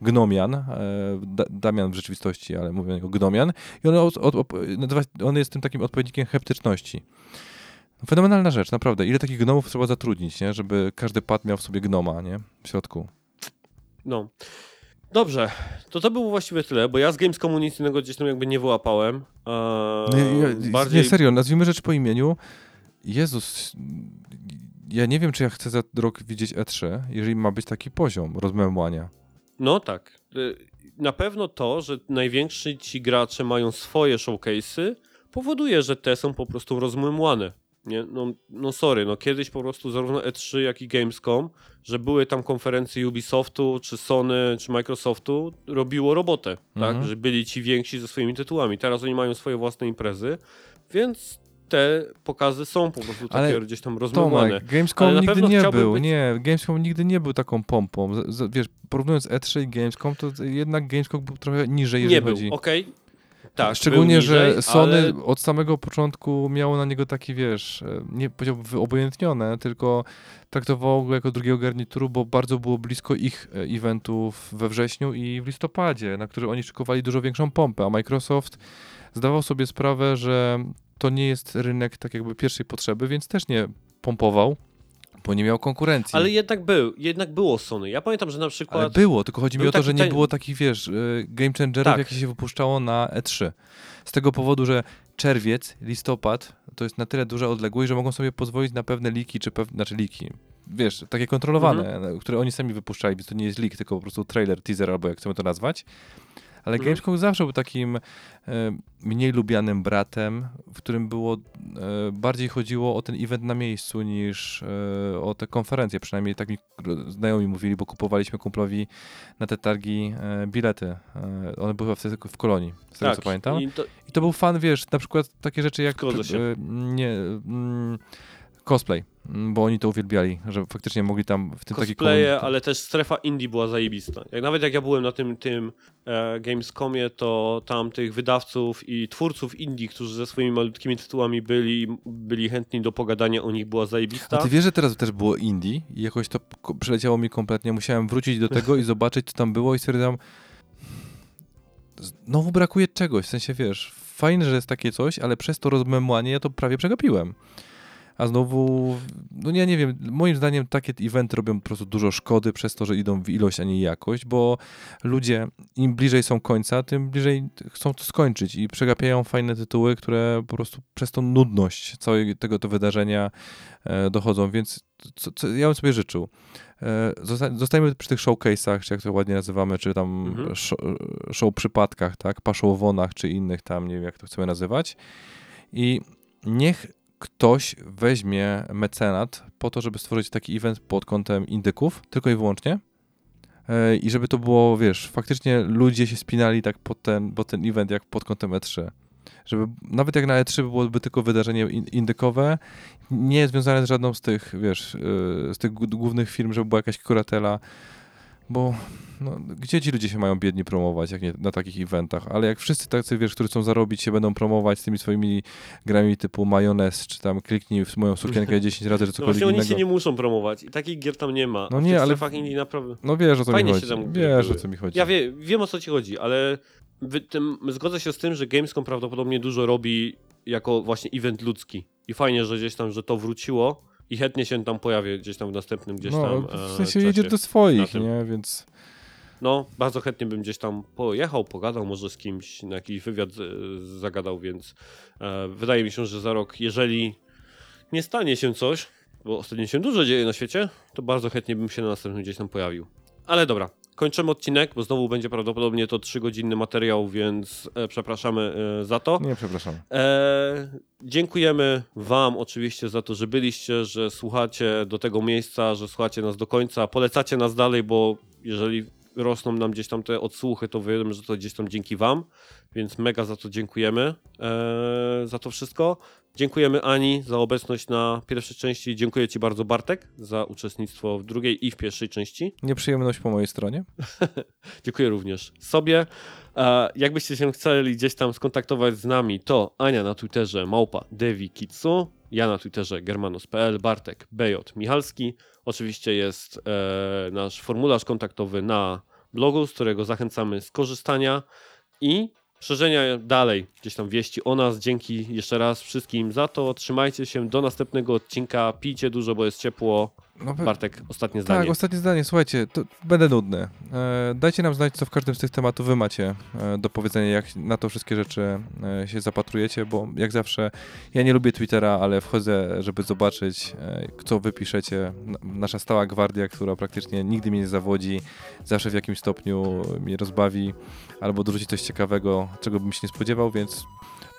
Gnomian, e, da, Damian w rzeczywistości, ale mówią jego Gnomian. I on, od, od, nazywa, on jest tym takim odpowiednikiem heptyczności. Fenomenalna rzecz, naprawdę. Ile takich gnomów trzeba zatrudnić, nie? Żeby każdy pad miał w sobie gnoma, nie? W środku. No. Dobrze, to to było właściwie tyle, bo ja z Gamescomu nic innego gdzieś tam jakby nie wyłapałem. Eee, No, ja, ja, bardziej... Nie, serio, nazwijmy rzecz po imieniu. Jezus, ja nie wiem, czy ja chcę za rok widzieć E3, jeżeli ma być taki poziom rozmemłania. No tak. Na pewno to, że najwięksi ci gracze mają swoje showcase'y, powoduje, że te są po prostu rozmymłane. Nie? No, no sorry, no kiedyś po prostu zarówno E3, jak i Gamescom, że były tam konferencje Ubisoftu, czy Sony, czy Microsoftu, robiło robotę, Mhm. tak? Że byli ci więksi ze swoimi tytułami. Teraz oni mają swoje własne imprezy, więc te pokazy są po prostu takie Ale gdzieś tam rozmymłane. Tomek, Gamescom nigdy nie był, być- nie, Gamescom nigdy nie był taką pompą. Z, z, wiesz, porównując E3 i Gamescom, to jednak Gamescom był trochę niżej, jeżeli Nie był, chodzi... okej. Tak, Szczególnie, był że niżej, Sony ale od samego początku miało na niego taki, wiesz, nie powiedziałbym wyobojętnione, tylko traktowało go jako drugiego garnituru, bo bardzo było blisko ich e, eventów we wrześniu i w listopadzie, na który oni szykowali dużo większą pompę, a Microsoft zdawał sobie sprawę, że to nie jest rynek tak jakby pierwszej potrzeby, więc też nie pompował, bo nie miał konkurencji. Ale jednak był, jednak było Sony. Ja pamiętam, że na przykład. Ale było, tylko chodzi mi o to, że nie ten- było takich, wiesz, y, game changerów, Tak. jakie się wypuszczało na E3. Z tego powodu, że czerwiec, listopad to jest na tyle duża odległość, że mogą sobie pozwolić na pewne liki, czy pewne, znaczy liki, wiesz, takie kontrolowane, Mhm. które oni sami wypuszczali, więc to nie jest leak, tylko po prostu trailer, teaser, albo jak chcemy to nazwać. Ale Mhm. Gamescom zawsze był takim e, mniej lubianym bratem, w którym było, e, bardziej chodziło o ten event na miejscu niż e, o te konferencje. Przynajmniej tak mi znajomi mówili, bo kupowaliśmy kumplowi na te targi bilety. One były wtedy w kolonii, z tego co pamiętam. Tak, I to, I to był fan, wiesz, na przykład takie rzeczy jak nie, mm, Cosplay, bo oni to uwielbiali, że faktycznie mogli tam w tym taki cosplaye, komun- ale też strefa indie była zajebista. Jak, nawet jak ja byłem na tym, tym e, Gamescomie, to tam tych wydawców i twórców indie, którzy ze swoimi malutkimi tytułami byli, byli chętni do pogadania o nich, była zajebista. A ty wiesz, że teraz też było indie i jakoś to przeleciało mi kompletnie. Musiałem wrócić do tego i zobaczyć, co tam było i stwierdzam, znowu brakuje czegoś, w sensie wiesz, fajne, że jest takie coś, ale przez to rozmemłanie ja to prawie przegapiłem. A znowu, no ja nie wiem, moim zdaniem takie eventy robią po prostu dużo szkody przez to, że idą w ilość, a nie jakość, bo ludzie im bliżej są końca, tym bliżej chcą to skończyć i przegapiają fajne tytuły, które po prostu przez tą nudność całego tego to wydarzenia e, dochodzą, więc co, co ja bym sobie życzył. E, zosta- zostajmy przy tych showcase'ach, czy jak to ładnie nazywamy, czy tam Mhm. show, show przypadkach, tak, paszowonach, czy innych tam, nie wiem jak to chcemy nazywać. I niech ktoś weźmie mecenat po to, żeby stworzyć taki event pod kątem indyków, tylko i wyłącznie. E, I żeby to było, wiesz, faktycznie ludzie się spinali tak pod ten, pod ten event jak pod kątem E3. Żeby nawet jak na E3 byłoby tylko wydarzenie in- indykowe, nie związane z żadną z tych, wiesz, yy, z tych głównych firm, żeby była jakaś kuratela, bo no, gdzie ci ludzie się mają biednie promować, jak nie na takich eventach, ale jak wszyscy tacy, wiesz, którzy chcą zarobić, się będą promować z tymi swoimi grami typu majonez, czy tam kliknij w moją sukienkę 10 razy, czy no cokolwiek oni innego. się nie muszą promować i takich gier tam nie ma. No nie, ale- indie naprawdę... No wiesz, o co Fajnie mi się chodzi. tam Wiesz, o co mi chodzi. Ja wie, wiem o co ci chodzi, ale tym, zgodzę się z tym, że Gamescom prawdopodobnie dużo robi jako właśnie event ludzki. I fajnie, że gdzieś tam, że to wróciło i chętnie się tam pojawię gdzieś tam w następnym gdzieś no, tam w e, sensie czasie. jedzie do swoich, nie, więc... No, bardzo chętnie bym gdzieś tam pojechał, pogadał może z kimś, na jakiś wywiad zagadał, więc e, wydaje mi się, że za rok, jeżeli nie stanie się coś, bo ostatnio się dużo dzieje na świecie, to bardzo chętnie bym się na następnym gdzieś tam pojawił. Ale dobra, kończymy odcinek, bo znowu będzie prawdopodobnie to 3-godzinny materiał, więc e, przepraszamy e, za to. Nie, przepraszam. E, dziękujemy Wam oczywiście za to, że byliście, że słuchacie do tego miejsca, że słuchacie nas do końca. Polecacie nas dalej, bo jeżeli rosną nam gdzieś tam te odsłuchy, to wiemy, że to gdzieś tam dzięki Wam, więc mega za to dziękujemy e, za to wszystko. Dziękujemy Ani za obecność na pierwszej części. Dziękuję Ci bardzo Bartek za uczestnictwo w drugiej i w pierwszej części. Nieprzyjemność po mojej stronie. Dziękuję również sobie. E, jakbyście się chcieli gdzieś tam skontaktować z nami, to Ania na Twitterze małpa Devi Kitsu, ja na Twitterze germanos.pl, Bartek BJ Michalski. Oczywiście jest e, nasz formularz kontaktowy na blogu, z którego zachęcamy skorzystania i szerzenia dalej gdzieś tam wieści o nas. Dzięki jeszcze raz wszystkim za to. Trzymajcie się do następnego odcinka. Pijcie dużo, bo jest ciepło. No, Bartek, ostatnie zdanie. Tak, ostatnie zdanie. Słuchajcie, to będę nudny. E, dajcie nam znać, co w każdym z tych tematów wy macie e, do powiedzenia, jak na to wszystkie rzeczy e, się zapatrujecie, bo jak zawsze ja nie lubię Twittera, ale wchodzę, żeby zobaczyć, e, co wy piszecie. Nasza stała gwardia, która praktycznie nigdy mnie nie zawodzi, zawsze w jakimś stopniu mnie rozbawi albo dorzuci coś ciekawego, czego bym się nie spodziewał, więc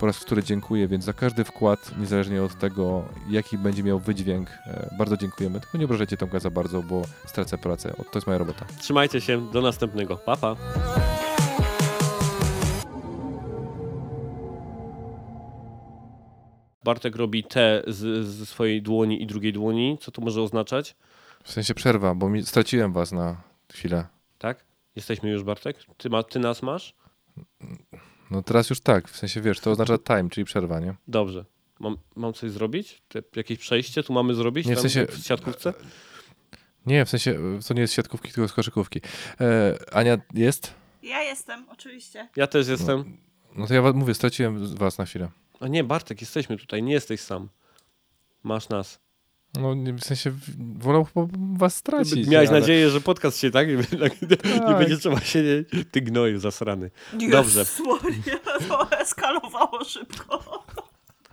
po raz który dziękuję, więc za każdy wkład, niezależnie od tego, jaki będzie miał wydźwięk, e, bardzo dziękujemy. Tylko nie obrażajcie Tomka za bardzo, bo stracę pracę. O, To jest moja robota. Trzymajcie się, do następnego. Pa, pa. Bartek robi T ze swojej dłoni i drugiej dłoni. Co to może oznaczać? W sensie przerwa, bo mi, straciłem was na chwilę. Tak? Jesteśmy już, Bartek? Ty, ma, ty nas masz? No teraz już tak, w sensie wiesz, to oznacza time, czyli przerwa, nie? Dobrze. Mam, mam coś zrobić? Te, jakieś przejście tu mamy zrobić? Nie, w sensie- w siatkówce? Nie, w sensie to nie jest siatkówki, tylko z koszykówki. E, Ania jest? Ja jestem, oczywiście. Ja też jestem. No to ja mówię, straciłem was na chwilę. A nie, Bartek, jesteśmy tutaj, nie jesteś sam. Masz nas. No nie, w sensie wolał was stracić. Miałeś ale... nadzieję, że podcast się tak, nie, nie Tak. będzie trzeba siedzieć. Ty gnoju zasrany. Dobrze. Jezus Maria, to eskalowało szybko.